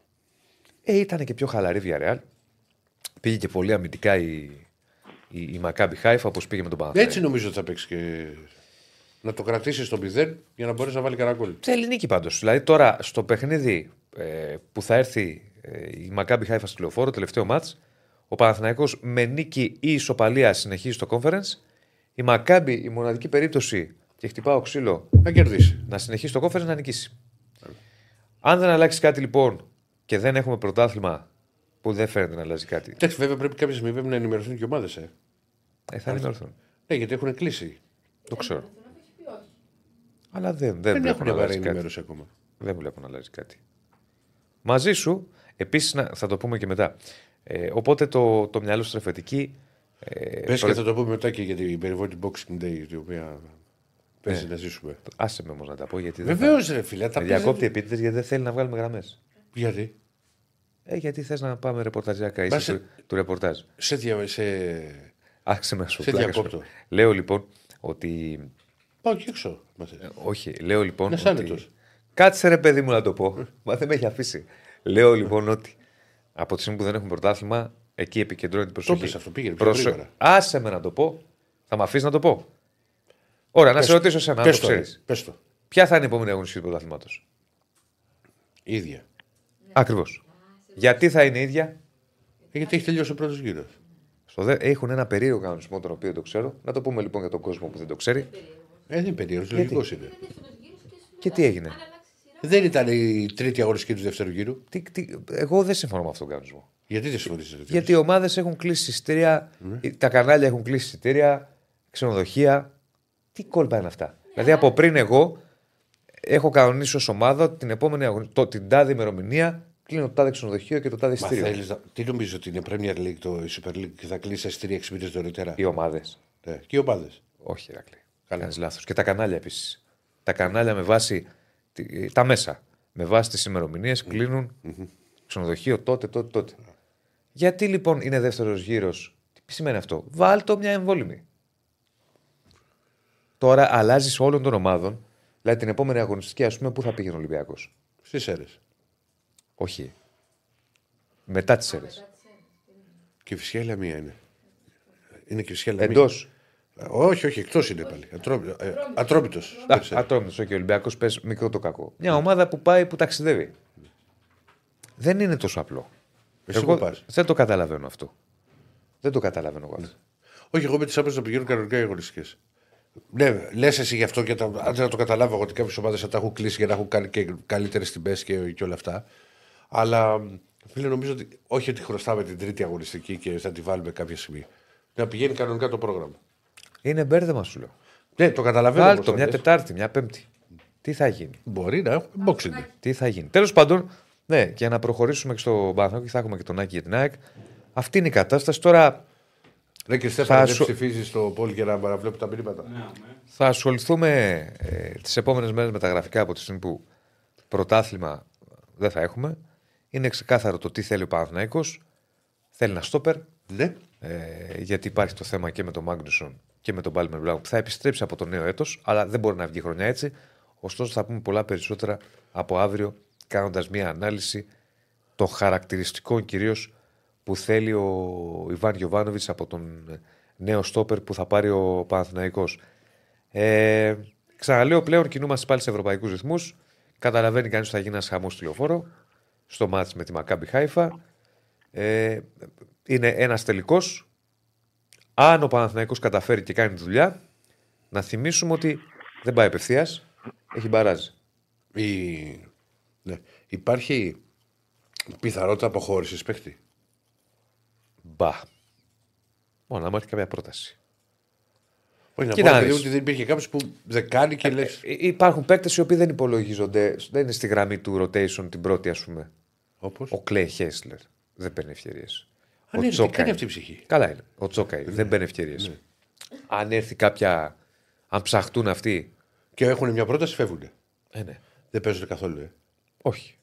B: Ε, ήταν και πιο χαλαρή Villarreal. Πήγε και πολύ αμυντικά η, η, η Maccabi Χάιφα όπως πήγε με τον Παναθηναϊκό.
A: Έτσι νομίζω ότι θα παίξει και. Να το κρατήσεις στο 0 για να μπορέσει να βάλει κανένα γκολ.
B: Θέλει νίκη πάντως. Δηλαδή τώρα στο παιχνίδι ε, που θα έρθει ε, η Maccabi Χάιφα στη λεωφόρο, τελευταίο μάτς, ο Παναθηναϊκός με νίκη ή ισοπαλία συνεχίζει στο conference. Η Maccabi, η μοναδική περίπτωση και χτυπάω ξύλο
A: Να κερδίσει.
B: να συνεχίσει το conference να νικήσει. Αν δεν αλλάξει κάτι λοιπόν και δεν έχουμε πρωτάθλημα που δεν φαίνεται να αλλάζει κάτι,
A: Εντάξει, βέβαια πρέπει κάποια στιγμή βέβαια να ενημερωθούν και οι ομάδες. Ε.
B: ε, θα ενημερωθούν.
A: Ναι, γιατί έχουν κλείσει.
B: Το ξέρω.
D: Τον έχει πει όχι.
B: Αλλά δεν, δεν,
A: Δεν
B: βλέπω
A: έχουν
B: να
A: βαρύ
B: αλλάζει κάτι.
A: ενημέρωση ακόμα.
B: Δεν βλέπω να αλλάζει κάτι. Μαζί σου, επίσης θα το πούμε και μετά. Ε, οπότε το, το μυαλό στρέφεται εκεί. Ε,
A: Πες
B: πρέ-
A: και θα το πούμε μετά και για την περιβόητη Boxing Day, η οποία παίζει να ζήσουμε.
B: Άσε με όμως να τα πω γιατί. δεν
A: Βεβαίως,
B: θα-
A: ρε φίλε, τα
B: Με
A: πεις,
B: διακόπτει
A: δεν-
B: επίτηδες γιατί δεν θέλει να βγάλουμε γραμμές.
A: Γιατί;
B: Ε, γιατί θες να πάμε ρεπορταζιάκα,
A: Μα
B: είσαι
A: σε-
B: του, του ρεπορτάζ.
A: Σε, δια... σε...
B: Άξε με σου
A: Σε
B: πλάκα σου.
A: διακόπτω.
B: Λέω λοιπόν ότι.
A: Πάω και έξω. μας θες.
B: Όχι, λέω λοιπόν.
A: Είναι
B: ότι...
A: άνετος.
B: Κάτσε ρε παιδί μου να το πω. Μα δεν με έχει αφήσει. λέω λοιπόν ότι από τη στιγμή που δεν έχουμε πρωτάθλημα, εκεί επικεντρώνει την προσοχή.
A: πες αυτό, πήγαινε πιο γρήγορα.
B: Άσε με να το πω. Θα με αφήσεις να το πω. Ωραία, να
A: Πες
B: σε
A: το.
B: ρωτήσω εσένα, αν
A: Πες
B: το
A: το, ρε.
B: ξέρει.
A: Πες το.
B: Ποια θα είναι η επόμενη αγωνιστική του πρωταθλήματος;
A: ίδια.
B: Ακριβώς. Γιατί θα είναι ίδια;
A: Γιατί έχει τελειώσει ο πρώτος γύρος.
B: Στο δε, έχουν ένα περίεργο κανονισμό τον οποίο το ξέρω. Να το πούμε λοιπόν για τον κόσμο που δεν το ξέρει.
A: Ε, δεν είναι περίεργο, λογικός είναι.
B: Και τι έγινε;
A: Δεν ήταν η τρίτη αγωνιστική τους δεύτερου γύρου.
B: Τι, τι, εγώ δεν συμφωνώ με αυτόν τον κανονισμό.
A: Γιατί δεν συμφωνήσατε.
B: Γιατί οι ομάδες έχουν κλείσει εισιτήρια, τα κανάλια έχουν κλείσει εισιτήρια, ξενοδοχεία. Τι κόλπα είναι αυτά; Δηλαδή από πριν εγώ έχω κανονίσει ως ομάδα ότι την επόμενη αγωνι... το, την τάδε ημερομηνία κλείνω το τάδε ξενοδοχείο και το τάδε
A: Μα
B: εισιτήριο.
A: θέλεις να... Τι νομίζω ότι είναι Premier League, το η Super League και θα κλείσει εισιτήρια 6 μήνε νωρίτερα;
B: Οι ομάδες.
A: Ναι. Και οι ομάδες.
B: Όχι, Ηρακλή. Κάνει λάθος. Και τα κανάλια επίσης. Τα κανάλια με βάση τη- τα μέσα. Με βάση τις ημερομηνίες κλείνουν ξενοδοχείο τότε, τότε, τότε. Γιατί λοιπόν είναι δεύτερος γύρος, τι σημαίνει αυτό; Βάλτο μια εμβόλυμη. Τώρα αλλάζεις όλων των ομάδων. Δηλαδή την επόμενη αγωνιστική, ας πούμε, πού θα πήγαινε ο Ολυμπιακός;
A: Στις αίρε.
B: Όχι. Μετά τις αίρε.
A: Και η Φυσιέλα μία είναι. Είναι και η Φυσιέλα
B: Εντός.
A: Μία. Ε, Όχι, όχι, εκτός είναι πάλι. Ατρόμητο.
B: Ατρόμητο και ο Ολυμπιακός πες μικρό το κακό. Μια ομάδα που πάει που ταξιδεύει. Δεν είναι τόσο απλό.
A: Εσύ
B: Εγώ
A: που πας.
B: δεν το καταλαβαίνω αυτό. Δεν το καταλαβαίνω εγώ. αυτό.
A: Όχι, εγώ με τις άπειρες να πηγαίνουν κανονικά οι αγωνιστικές. Ναι, λες εσύ γι' αυτό και τα, αν δεν το καταλάβω εγώ ότι κάποιες ομάδες θα τα έχουν κλείσει για να έχουν κάνει και καλύτερες τιμές και, και όλα αυτά. Αλλά φίλε, νομίζω ότι όχι ότι χρωστάμε την τρίτη αγωνιστική και θα τη βάλουμε κάποια στιγμή. Να πηγαίνει κανονικά το πρόγραμμα.
B: Είναι μπέρδεμα σου λέω.
A: Ναι, το καταλαβαίνω.
B: Βάλ
A: όμως
B: το
A: το
B: μια
A: λες.
B: Τετάρτη, μια Πέμπτη. Τι θα γίνει;
A: Μπορεί να έχουμε boxing.
B: Τι θα γίνει; Τέλος πάντων, ναι, και για να προχωρήσουμε και στο Παναθηναϊκό και θα έχουμε και τον Άκη για την ΑΕΚ. Αυτή είναι η κατάσταση. Τώρα
A: Ναι, και Στέφανα,
B: Θα
A: δεν
B: σου-
A: ψηφίζεις στο πόλ για να να βλέπω τα μηνύματα.
B: θα ασχοληθούμε ε, τις επόμενες μέρες με τα γραφικά από τη στιγμή που πρωτάθλημα δεν θα έχουμε. Είναι ξεκάθαρο το τι θέλει ο Παναθηναϊκός. Θέλει ένα στόπερ.
A: Ναι.
B: Ε, γιατί υπάρχει το θέμα και με τον Μάγνουσον και με τον Πάλμερ Μπλάου που θα επιστρέψει από το νέο έτος, αλλά δεν μπορεί να βγει χρονιά έτσι. Ωστόσο, θα πούμε πολλά περισσότερα από αύριο, κάνοντας μια ανάλυση των χαρακτηριστικών κυρίως που θέλει ο Ιβάν Γιοβάνοβιτ από τον νέο στόπερ που θα πάρει ο Παναθηναϊκός. Ε, ξαναλέω πλέον κινούμαστε πάλι σε ευρωπαϊκούς ρυθμούς. Καταλαβαίνει κανείς ότι θα γίνει ένας χαμός στη λεωφόρο στο μάτς με τη Μακάμπι Χάιφα. Ε, είναι ένας τελικός. Αν ο Παναθηναϊκός καταφέρει και κάνει τη δουλειά, να θυμίσουμε ότι δεν πάει απευθείας, έχει μπαράζ.
A: Η... ναι. Υπάρχει πιθανότητα αποχώρησης παίχτη.
B: Μπα. Μόνο άμα έρθει κάποια πρόταση.
A: Όχι, να
B: Κοίτα
A: πω
B: να
A: παιδί,
B: δεις.
A: ότι δεν υπήρχε κάποιος που δεν κάνει και λες.
B: Ε, υπάρχουν παίκτες οι οποίοι δεν υπολογίζονται, δεν είναι στη γραμμή του rotation την πρώτη, ας πούμε.
A: Όπως;
B: Ο Κλέι Χέσλερ δεν παίρνει ευκαιρίες.
A: Αν είναι, τι κάνει αυτή η ψυχή.
B: Καλά είναι. Ο Τσόκαη δεν παίρνει ευκαιρίες. Αν έρθει κάποια. Αν ψαχτούν αυτοί.
A: Και έχουν μια πρόταση, φεύγουν.
B: Ε, ναι.
A: Δεν παίζουν καθόλου. Ε.
B: Όχι.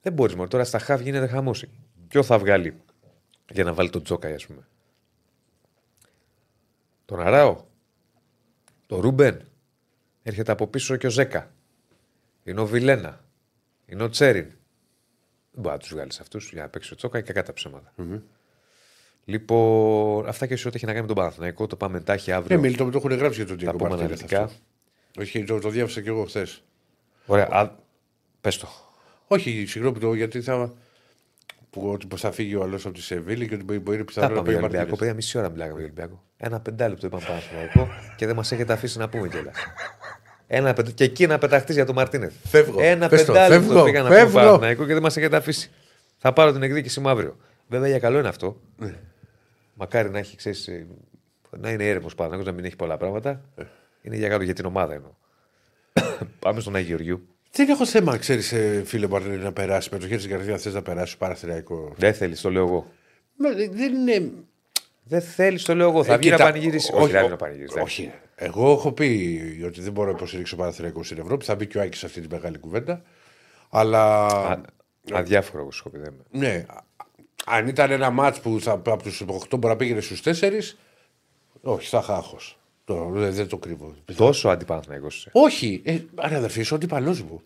B: Δεν μπορείς μόνο. Τώρα στα χαβ γίνεται χαμούση. Ποιο θα βγάλει για να βάλει τον Τζόκαη, ας πούμε. Τον Αράο. Τον Ρούμπεν. Έρχεται από πίσω και ο Ζέκα. Είναι ο Βιλένα. Είναι ο Τσέριν. Δεν μπορεί να τους βγάλεις αυτούς για να παίξει ο Τσόκαη και κατά ψέματα. Λοιπόν, αυτά και σε ό,τι έχει να κάνει με τον Παναθηναϊκό. Το πάμε εντάχει αύριο.
A: Ναι, Μίλτο, μου το έχουν γράψει για τον
B: θα
A: Διέγκο
B: πούμε
A: Μαρτίνεθ
B: αναλυτικά.
A: αυτό. Όχι, το, το διάβασα και εγώ χθες.
B: Ωραία. Α, πες το.
A: Όχι, συγγνώμη το, γιατί θα. Που, ότι πως θα φύγει ο άλλος από τη Σεβίλη και ότι μπορεί, μπορεί
B: Θα
A: πιθανό να
B: πάμε
A: πει
B: για
A: ο
B: Ολυμπιακό.
A: Μαρτίνεθ.
B: Παιδιά, μισή ώρα μιλάγαμε για Ολυμπιακό. Ένα πεντάλεπτο είπαμε Παναθηναϊκό και δεν μας έχετε αφήσει να πούμε κιόλας. Ένα πεντα... Και εκεί να πεταχτείς για τον Μαρτίνεθ.
A: Φεύγω.
B: Ένα
A: Πες το,
B: πεντάλεπτο
A: φεύγω,
B: πήγα να πούμε
A: φεύγω.
B: Παναθηναϊκό και δεν μας έχετε αφήσει. Θα πάρω την εκδίκηση μου αύριο. Βέβαια για καλό είναι αυτό.
A: Ναι.
B: Μακάρι να έχει, ξέρεις, ε, να είναι έρευο Παναθηναϊκός, να μην έχει πολλά πράγματα.
A: Ε.
B: Είναι για καλό για την ομάδα εννοώ. Πάμε στον Άγιο Γεωργιού.
A: Δεν έχω θέμα, ξέρεις, φίλε Μαρτίνεθ, να περάσει με το χέρι στην καρδιά. Θες να περάσει παραθυριακό.
B: Δεν θέλεις, το λέω εγώ.
A: Μα, Δεν είναι.
B: Δεν θέλεις, το λέω εγώ. Θα
A: Ε,
B: βγει να
A: κοίτα,
B: πανηγυρίσει.
A: όχι,
B: Όχι, δεν
A: ο-
B: βγει να πανηγυρίσει.
A: Όχι. Εγώ έχω πει ότι δεν μπορώ να υποστηρίξω παραθυριακό στην Ευρώπη. Θα μπει και ο Άκης σε αυτή τη μεγάλη κουβέντα. Αλλά.
B: Α- Αδιάφορο εγώ σου δεν είμαι.
A: Ναι. Αν ήταν ένα μάτς που θα, από τους 8 μπορεί να πήγαινε στους 4, όχι, θα είχα άγχος. Το, δεν, δεν το κρύβω.
B: Τόσο αντιπαναθηναϊκός είσαι.
A: Όχι, ε, άρα αδερφή, είσαι ο αντίπαλό μου.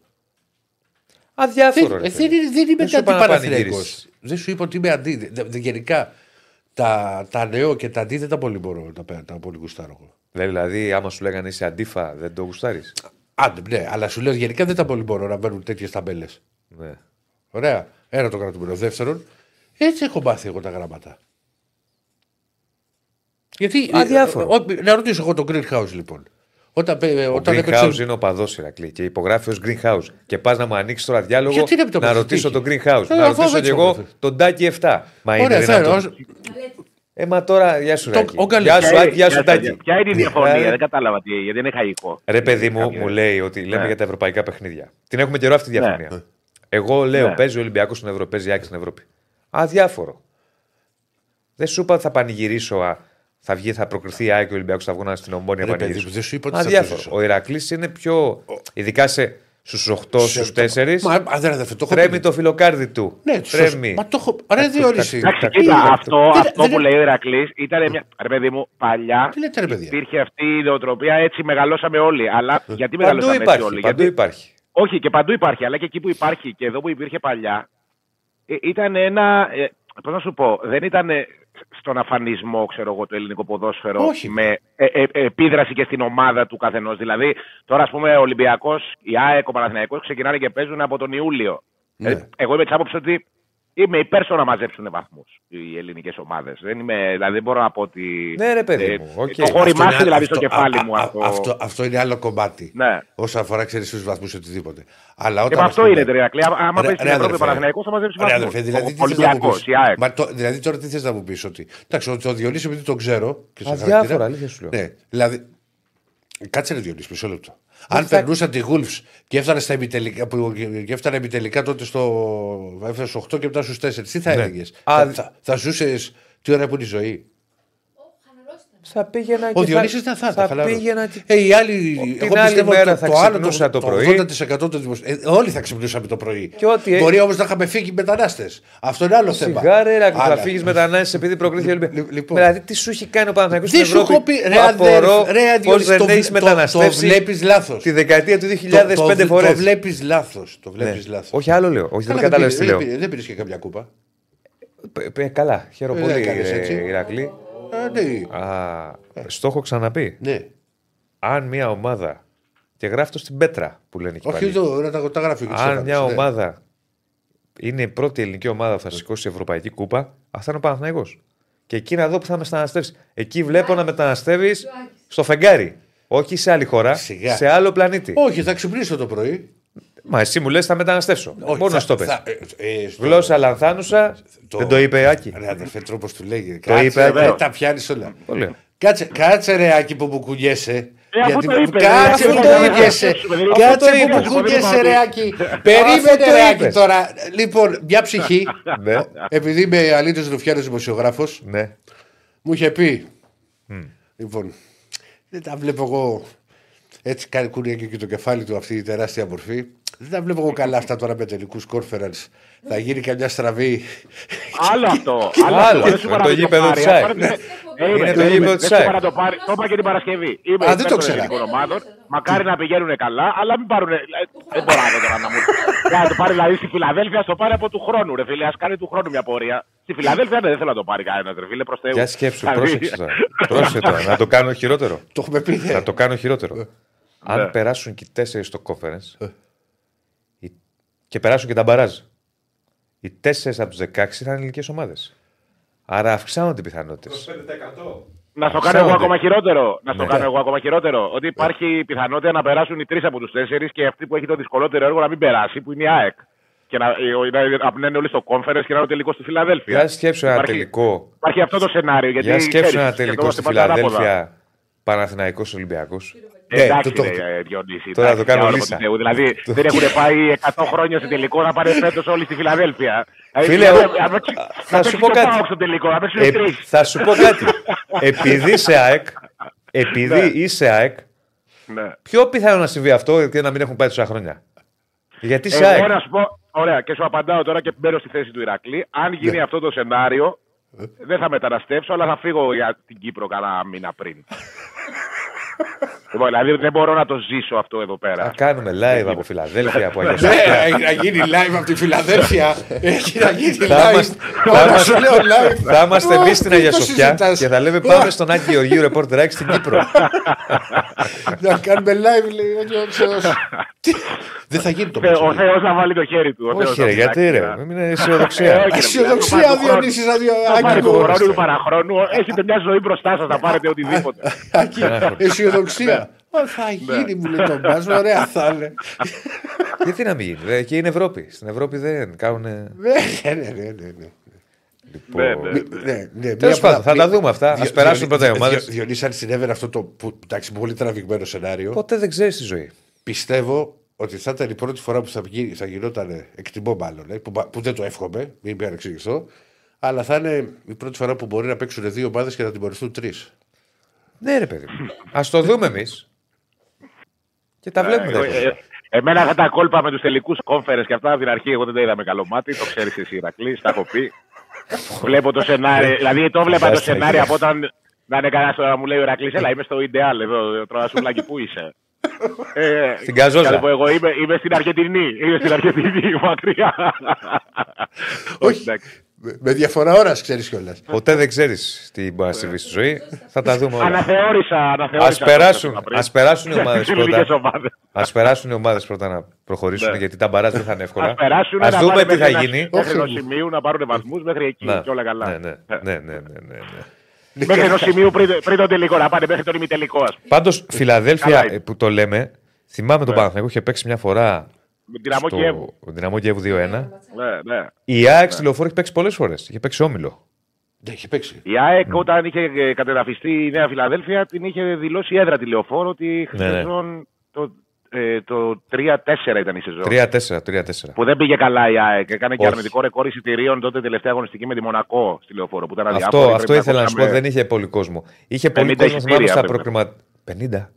B: Αδιάφορο,
A: Δεν,
B: ρε.
A: ε,
B: φίλε.
A: δεν, είναι- δεν είμαι
B: Δεν σου είπα να
A: αντιπαραθυριακό.
B: πανηγυρίσεις.
A: Δεν σου είπα ότι είμαι αντί. δε- δε- γενικά τα, τα νέο και τα αντί δεν τα πολύ μπορώ να τα, τα πολύ γουστάρω εγώ.
B: Δηλαδή, άμα σου λέγανε είσαι αντίφα, δεν το γουστάρεις;
A: Άντε, ναι, αλλά σου λέω γενικά δεν τα πολύ μπορώ να μπαίνουν τέτοιες ταμπέλες.
B: Ναι.
A: Ωραία. Ένα το κρατούμενο. Δεύτερον, έτσι έχω μάθει εγώ τα γράμματα. Γιατί.
B: Αδιάφορο.
A: ε, ο- να ρωτήσω εγώ τον Greenhouse λοιπόν. Όταν, πέ-
B: Ο
A: όταν
B: Greenhouse
A: έπαιξε.
B: είναι ο παδός Ηρακλή και υπογράφει ως Greenhouse. Και πας να μου ανοίξεις τώρα διάλογο
A: Γιατί είναι το
B: να
A: παθητική.
B: ρωτήσω τον Greenhouse.
A: Ε,
B: να
A: αφού
B: ρωτήσω
A: έτσι
B: κι εγώ
A: έγραφε.
B: τον Τάκη 7. Μα είναι
A: Ωραία, θα
B: δυνατόν.
A: ως-
D: Μαλέτη.
B: Ε, μα τώρα, γεια σου,
A: Το-
B: Ράκη.
A: ο Γκαλ-
B: Γεια σου,
G: Ποια
B: Άκη,
G: είναι-
B: γεια σου,
G: ποια-
B: Τάκη.
G: Ποια είναι η διαφωνία,
B: Δηλαδή-
G: δεν κατάλαβα τι, γιατί είναι χαϊκό.
B: Ρε, παιδί μου,
G: Κάποια-
B: μου λέει ότι λέμε
G: Ναι.
B: για τα ευρωπαϊκά παιχνίδια. Την έχουμε καιρό αυτή τη διαφωνία.
G: Ναι.
B: Εγώ λέω,
G: Ναι.
B: παίζει ο Ολυμπιακός στην Ευρώπη, παίζει η Άκη στην Ευρώπη. Αδιάφορο. Δεν σου είπα ότι θα πανηγυρίσω, α, θα βγει, θα προκριθεί η Άκη και ο Ολυμπιακός, θα βγουν στην ομόνια
A: Ρε, παιδί
B: πανηγυρίσω.
A: μου, δεν σου είπα ότι θα
B: Αδιάφορο.
A: ζήσω.
B: Ο Ηρακλής είναι πιο. ειδικά σε, στους 8,
A: Σε-
B: στους 4.
A: Μα αδερ, αδερφέ, το έχω
B: Τρέμει
A: πει.
B: το φιλοκάρδι του.
A: Ναι,
B: Τρέμει.
A: Μα το έχω. Ρε, διόριση.
G: Εντάξει,
B: Τι
G: κοίτα,
B: είναι
G: αυτό,
A: αυτό;
G: αυτό
A: Δεν-
G: που
A: δεν-
G: λέει ο Ηρακλής ήταν μια. Ρε παιδί μου, παλιά
A: Τι λέτε, ρε παιδιά;
G: υπήρχε αυτή η ιδεοτροπία, έτσι μεγαλώσαμε όλοι. Αλλά γιατί
B: Παντού
G: μεγαλώσαμε έτσι
B: υπάρχει.
G: όλοι;
B: Παντού
G: γιατί...
B: υπάρχει.
G: Όχι, και παντού υπάρχει, αλλά και εκεί που υπάρχει και εδώ που υπήρχε παλιά, ε, ήταν ένα. Ε, Πώς να σου πω, δεν ήταν ε, στον αφανισμό, ξέρω εγώ, το ελληνικό ποδόσφαιρο
A: Όχι.
G: με ε, ε, ε, επίδραση και στην ομάδα του καθενός. Δηλαδή, τώρα, ας πούμε, ο Ολυμπιακός, η ΑΕΚ, ο Παναθηναϊκός ξεκινάνε και παίζουν από τον Ιούλιο.
A: Ναι.
G: Ε, εγώ είμαι της άποψης ότι είμαι υπέρ στο να μαζέψουν βαθμούς οι ελληνικές ομάδες. Δεν είμαι, δηλαδή δεν μπορώ να πω ότι.
B: Ναι, ρε, παιδί
G: ε,
B: μου, οκ.
G: Το
A: Αυτό
G: χώρισμα
A: είναι
G: σου
A: άλλο-
G: δηλαδή στο
A: αυτό-
G: κεφάλι
A: α-
G: μου
A: α-
G: αυτό.
A: Αυτό, αυτό είναι άλλο κομμάτι.
G: Ναι.
A: Όσον αφορά ξέρεις τους βαθμούς οτιδήποτε. Αλλά
G: Και
A: όταν.
G: με
A: ας
G: αυτό
A: πούμε-
G: είναι τριακλή. Άμα
A: Ρε-
G: παίζει στην
A: ρε,
G: Ευρώπη ο
A: αδερφέ.
G: Παναθηναϊκός θα μαζέψεις
A: Ρε,
G: βαθμούς.
A: αδερφέ, δηλαδή, τι
G: Ο
A: θες να μου
G: Ολυμπιακός,
A: πεις;
G: η ΑΕΚ.
A: Μα το- Δηλαδή τώρα τι θες να μου πεις ότι. Εντάξει, ο, ο Διονύσης επειδή τον ξέρω. Και σε
B: Αδιάφορα,
A: χαρακτήρα-
B: αλήθεια σου λέω.
A: Ναι, δηλαδή. Κάτσε ρε Διονύση, μισό λεπτό. Αν
B: θα-
A: περνούσαν τη Wolves και έφτανε στα ημιτελικά, που, και έφτανε ημιτελικά τότε στο. Έφτανε στους 8 και μετά στους 4, τι θα
B: Ναι.
A: έλεγες;
B: Α,
A: Θα, θα, θα ζούσες τι ώρα που είναι η ζωή;
D: Ω, χαλαρός ήταν.
B: Θα πήγαινα
A: Ο
B: και
A: Διονύσης δεν θα ήταν. χαλαρός.
B: πήγαινα και...
A: Ε, οι άλλοι,
B: Την
A: εγώ
B: άλλη
A: πιστεύω
B: μέρα
A: το,
B: θα
A: το άλλο,
B: ξυπνούσα το
A: το
B: πρωί.
A: 80% των δημοσίων. Ε, όλοι θα ξυπνούσαμε το πρωί.
B: Και ό,τι έ-
A: Μπορεί όμως να είχαμε φύγει μετανάστες. Αυτό είναι άλλο θέμα.
B: Σιγάρε, ρε, θα
A: Αλλά-
B: φύγεις μετανάστες επειδή προκρίθηκε ο Ολυμπιακός.
A: λοιπόν.
B: Δηλαδή, τι σου έχει κάνει ο Παναθηναϊκός στην
A: Δεν σου
B: Ευρώπη;
A: έχω πει, ρε,
B: Απορώ
A: αδερφ, ρε,
B: πώς
A: Διονύση,
B: δεν
A: το
B: έχεις
A: βλέ- το-
B: μεταναστεύσει
A: το βλέπεις λάθος.
B: Τη δεκαετία του 2005
A: το,
B: φορές.
A: Το βλέπεις λάθος. Το
B: Ναι.
A: βλέπεις λάθος.
B: Όχι άλλο λέω. Όχι, δεν
A: Καλά,
B: κατάλαβες τι
A: πήρε-
B: λέω.
A: δεν πήρε- Δεν πήρε και καμιά κούπα.
B: Π- π- Καλά, χαίρομαι
A: Ε,
B: πολύ,
A: έκανες
B: ρε,
A: έτσι.
B: Ηρακλή.
A: Ε, ναι.
B: Α, στο έχω ξαναπεί.
A: ναι.
B: Αν μια ομάδα. Και γράφει το στην πέτρα που λένε εκεί
A: Όχι
B: πάλι.
A: εδώ, να τα, τα γράφει ο
B: Αν
A: Στέφανος,
B: μια
A: ναι.
B: ομάδα είναι η πρώτη ελληνική ομάδα που θα σηκώσει η Ευρωπαϊκή Κούπα, αυτό είναι ο Παναθηναϊκός. Και εκεί να δω που θα μεταναστεύσεις. Εκεί βλέπω να μεταναστεύεις στο φεγγάρι. Όχι σε άλλη χώρα,
A: Σιγά.
B: σε άλλο πλανήτη.
A: Όχι, θα ξυπνήσω το πρωί.
B: Μα εσύ μου λες θα μεταναστεύσω.
A: Όχι,
B: Μόνος
A: θα-
B: στο πες.
A: θα- ε, ε, στο-
B: Γλώσσα λανθάνουσα.
A: το-
B: Δεν το είπε Άκη.
A: Ρε αδερφέ, τρόπος του λέγει.
B: Το είπε,
A: Κάτσε, ρε,
G: βέβαια.
A: τα πιάνεις όλα.
B: Το λέω.
A: Κάτσε, κάτσε ρε Άκη που μου κουνιέσαι.
G: Ε, αφού το είπε,
A: κάτσε
G: ρε,
A: που
G: αφού
A: το
G: το είπε.
A: κουνιέσαι.
G: Αφού το είπε.
A: Κάτσε
B: Αφού το
A: που μου
B: είπες.
A: κουνιέσαι ρε Άκη.
B: Αφού
A: Περίμενε
B: το
A: ρε Άκη
B: είπες.
A: τώρα. Λοιπόν, μια ψυχή.
B: Ναι.
A: Επειδή είμαι αλήτης Ρουφιάνος δημοσιογράφος,
B: Ναι.
A: μου είχε πει. Λοιπόν, δεν τα βλέπω εγώ. Έτσι κάνει κουνιέται και το κεφάλι του αυτή η τεράστια μορφή. Δεν τα βλέπω εγώ καλά αυτά τώρα με τελικούς conference. Θα γίνει καμιά στραβή.
G: Άλλο αυτό.
B: Άλλο,
G: αυτό. Δεν
B: αυτό,
G: σου
B: είναι
G: είπα
B: το
G: να
B: γήπεδο
G: πάρει.
B: της ΑΕΚ.
G: Πάρε- Ε,
B: Είναι
G: είμαι,
B: το
G: είμαι,
B: γήπεδο
G: δεν
B: της
G: σου
B: ΑΕΚ.
G: είπα να το πάρει. Το είπα και την Παρασκευή. Είμαι
A: Α, δεν
G: υπέρ
A: το
G: των
A: ξέρα.
G: ελληνικών ομάδων. Μακάρι να πηγαίνουν καλά, αλλά μην πάρουν. Δεν μπορώ να δω τώρα να μου. Να το πάρει δηλαδή στη Φιλαδέλφια, το πάρει από του χρόνου. Ρε φίλε, ας κάνει του χρόνου μια πορεία. Στη Φιλαδέλφια ναι, δεν θέλω να το πάρει κανένας. Ρε φίλε, προς Θεού.
B: Για σκέψου,
G: Δηλαδή,
B: πρόσεξε τώρα. Πρόσεξε τώρα. Να το κάνω χειρότερο.
A: Το έχουμε πει. ναι.
B: Θα το κάνω χειρότερο. Αν
G: Ναι.
B: περάσουν και οι τέσσερις στο conference οι- και περάσουν και τα μπαράζ, οι τέσσερις από τους 16 θα είναι ελληνικές ομάδες. Άρα αυξάνονται οι πιθανότητες.
C: 25%.
G: Να στο κάνω
B: Ψάχνονται.
G: εγώ ακόμα χειρότερο. Να στο
B: Ναι.
G: κάνω εγώ ακόμα χειρότερο. Ότι υπάρχει πιθανότητα να περάσουν οι τρεις από τους τέσσερις και αυτή που έχει το δυσκολότερο έργο να μην περάσει, που είναι η ΑΕΚ. Και να, να, να πνένουν όλοι στο conference και να είναι ο τελικός στη Φιλαδέλφια.
B: Για σκέψου ένα
G: Υπάρχει-
B: τελικό.
G: Υπάρχει αυτό το σενάριο. Γιατί,
B: Για σκέψου
G: ξέρεις,
B: ένα τελικό στη
G: σκεφτόμαστε πάντα ανάποδα.
B: Φιλαδέλφια Παναθηναϊκός Ολυμπιακός.
A: Ναι,
G: Εντάξει,
A: το- το-
G: ρε, Διονύση,
B: Τώρα
G: εντάξει,
B: το κάνω
G: για όνομα
B: λύσα.
G: του Θεού. Δηλαδή δεν έχουν πάει 100 χρόνια στο τελικό να πάνε φέτος όλοι στη Φιλαδέλφια.
B: Φίλε,
G: Δηλαδή,
B: ο-
G: να παίξει-
B: θα
G: να
B: σου
G: παίξει
B: πω
G: και ο
B: κάτι.
G: ΠΑΟΚ στο τελικό, να παίξουν
B: Ε,
G: τρεις.
B: θα σου πω κάτι. Επειδή είσαι ΑΕΚ, επειδή είσαι ΑΕΚ,
G: Ναι.
B: πιο πιθανό να συμβεί αυτό και να μην έχουν πάει τόσα χρόνια. Γιατί είσαι
G: Εγώ
B: ΑΕΚ.
G: να σου πω, ωραία, και σου απαντάω τώρα και μπαίνω στη θέση του Ηρακλή. Αν
B: Ναι.
G: γίνει αυτό το σενάριο, δεν θα μεταναστεύσω, αλλά θα φύγω για την Κύπρο κανένα μήνα πριν. Λοιπόν, δηλαδή δεν μπορώ να το ζήσω αυτό εδώ
B: Θα
G: πέρα.
B: κάνουμε live από Φιλαδέλφια, από Αγία
A: Ναι,
B: Σοφιά.
A: έχει να γίνει live από τη Φιλαδέλφια. Έχει να γίνει
B: Θα
A: live.
B: είμαστε-
A: Όλα
B: θα
A: σου λέω live.
B: Θα είμαστε εμείς στην
A: Ω,
B: Αγία
A: τι το
B: Σοφιά
A: συζητάς.
B: και θα λέμε πάμε στον Άκη Γεωργίου ρεπορτεράκι στην Κύπρο.
A: Να κάνουμε live, λέει ο Γιώργος. Τι- Δεν θα γίνει το
G: Θε- Ο
A: μάτσο.
G: Θεός να βάλει το χέρι του. ο Θεός
B: Όχι,
G: να
B: ρε,
G: φυλάξει,
B: γιατί ρε.
G: να-
B: Μην είναι
G: Ε,
B: αισιοδοξία.
G: όχι, ρε,
A: Αισιοδοξία,
G: θα πάρει το
A: Διονύσης,
G: χρόνο.
A: αδειο-
G: Θα πάρει
A: Άκη,
G: του χρόνου
A: ορίστε.
G: του παραχρόνου. Έχετε μια ζωή μπροστά σας, θα πάρετε οτιδήποτε.
A: Άκη, Αισιοδοξία. Ω, Θα γίνει, μου λέει το μπάζο, ωραία θα είναι.
B: Γιατί να μην γίνει. ρε, Εκεί είναι Ευρώπη. Στην Ευρώπη δεν κάνουν.
A: Ναι, ναι, ναι, ναι, ναι.
G: Ναι, ναι.
A: Ναι, ναι,
B: Τέλος
A: μία
B: πάντων,
A: φορά-
B: θα τα δούμε αυτά. Α
A: Διο-
B: περάσουν
A: Διονύ-
B: πρώτα οι ομάδες.
A: Διο- Διονύση, αν συνέβαινε αυτό το που, εντάξει, πολύ τραβηγμένο σενάριο,
B: Ποτέ δεν ξέρεις τη ζωή.
A: πιστεύω ότι θα ήταν η πρώτη φορά που θα, γίνει, θα γινόταν, εκτιμώ μάλλον, ε, που, που δεν το εύχομαι, μην με ανεξηγηθώ, αλλά θα είναι η πρώτη φορά που μπορεί να παίξουν δύο ομάδες και να τιμωρηθούν τρεις.
B: Ναι, ρε παιδί. Α το δούμε εμείς. Και τα βλέπουμε. τα
G: Ε,
B: πράγματα.
G: ε, Εμένα αυτά τα κόλπα με τους τελικούς κόμφερες και αυτά από την αρχή εγώ δεν τα είδα με καλό μάτι. Το ξέρεις εσύ, Ηρακλής, τα έχω πει. Βλέπω το σενάριο. Δηλαδή το βλέπα το
B: Φαντάστηκα,
G: σενάριο
B: κύριε.
G: από όταν να είναι κανένας τώρα μου λέει ο Ηρακλής, έλα είμαι στο Ιντεάλ εδώ, τώρα σουλάκι που είσαι; Ε,
B: Στην Καζόζα.
G: θα πω εγώ είμαι, είμαι στην Αργεντινή. Είμαι στην Αργεντινή, μακριά. Όχι, εντάξει.
A: Με, με διαφορά ώρας, ξέρεις κιόλας.
B: Ποτέ δεν ξέρεις τι μπορεί να συμβεί στη ζωή. Θα τα δούμε όλα.
G: Αναθεώρησα,
B: Α
G: αναθεώρησα.
B: περάσουν,
G: αυτό πριν.
B: ας περάσουν οι ομάδες
G: Ελληνικές
B: πρώτα.
G: ομάδες.
B: Α περάσουν οι ομάδες πρώτα να προχωρήσουν
G: Ναι.
B: γιατί τα μπαράζ δεν θα είναι εύκολα.
G: Ας περάσουν
B: Ας
G: να
B: δούμε
G: πάνε
B: τι θα
G: μέχρι ένα-
B: γίνει.
G: Μέχρι ενός
A: Όχι.
G: σημείου να πάρουν βαθμούς μέχρι εκεί
B: Να.
G: και όλα καλά.
B: Ναι, ναι, ναι, ναι, ναι, ναι, ναι.
G: Μέχρι ενός σημείου πριν, πριν τον τελικό, να πάνε μέχρι τον ημιτελικό, ας πούμε.
B: Πάντως, Φιλαδέλφια
G: Καλά είναι.
B: ε, που το λέμε, θυμάμαι τον Παναθηναϊκό είχε παίξει μια φορά
G: Με την Αμό
B: στο
G: Κιέβου.
B: Δυναμό Κιέβου 2-1.
G: Ναι, ναι.
B: Η ΑΕΚ στη λεωφόρο έχει παίξει πολλές φορές. Είχε παίξει όμιλο.
A: Ναι, έχει παίξει.
G: Η ΑΕΚ όταν είχε ε, κατεδαφιστεί η Νέα Φιλαδέλφια την είχε δηλώσει η έδρα τη λεωφόρο ότι η
B: Ναι, ναι.
G: σεζόν το, ε, το 3-4 ήταν η σεζόν.
B: 3-4, 3-4.
G: Που δεν πήγε καλά η ΑΕΚ. Έκανε και
B: Όχι.
G: αρνητικό ρεκόρ εισιτηρίων τότε τελευταία αγωνιστική με τη Μονακό στη λεωφόρο. Που ήταν
B: Αυτό,
G: αδιάφορη,
B: αυτό
G: πρέπει
B: ήθελα να σου πω.
G: ακούσαμε-
B: Δεν είχε πολύ κόσμο. Είχε πολύ
G: 50
B: κόσμο θυμάμαι στα
G: εισιτήρια
B: προκριμα... 50.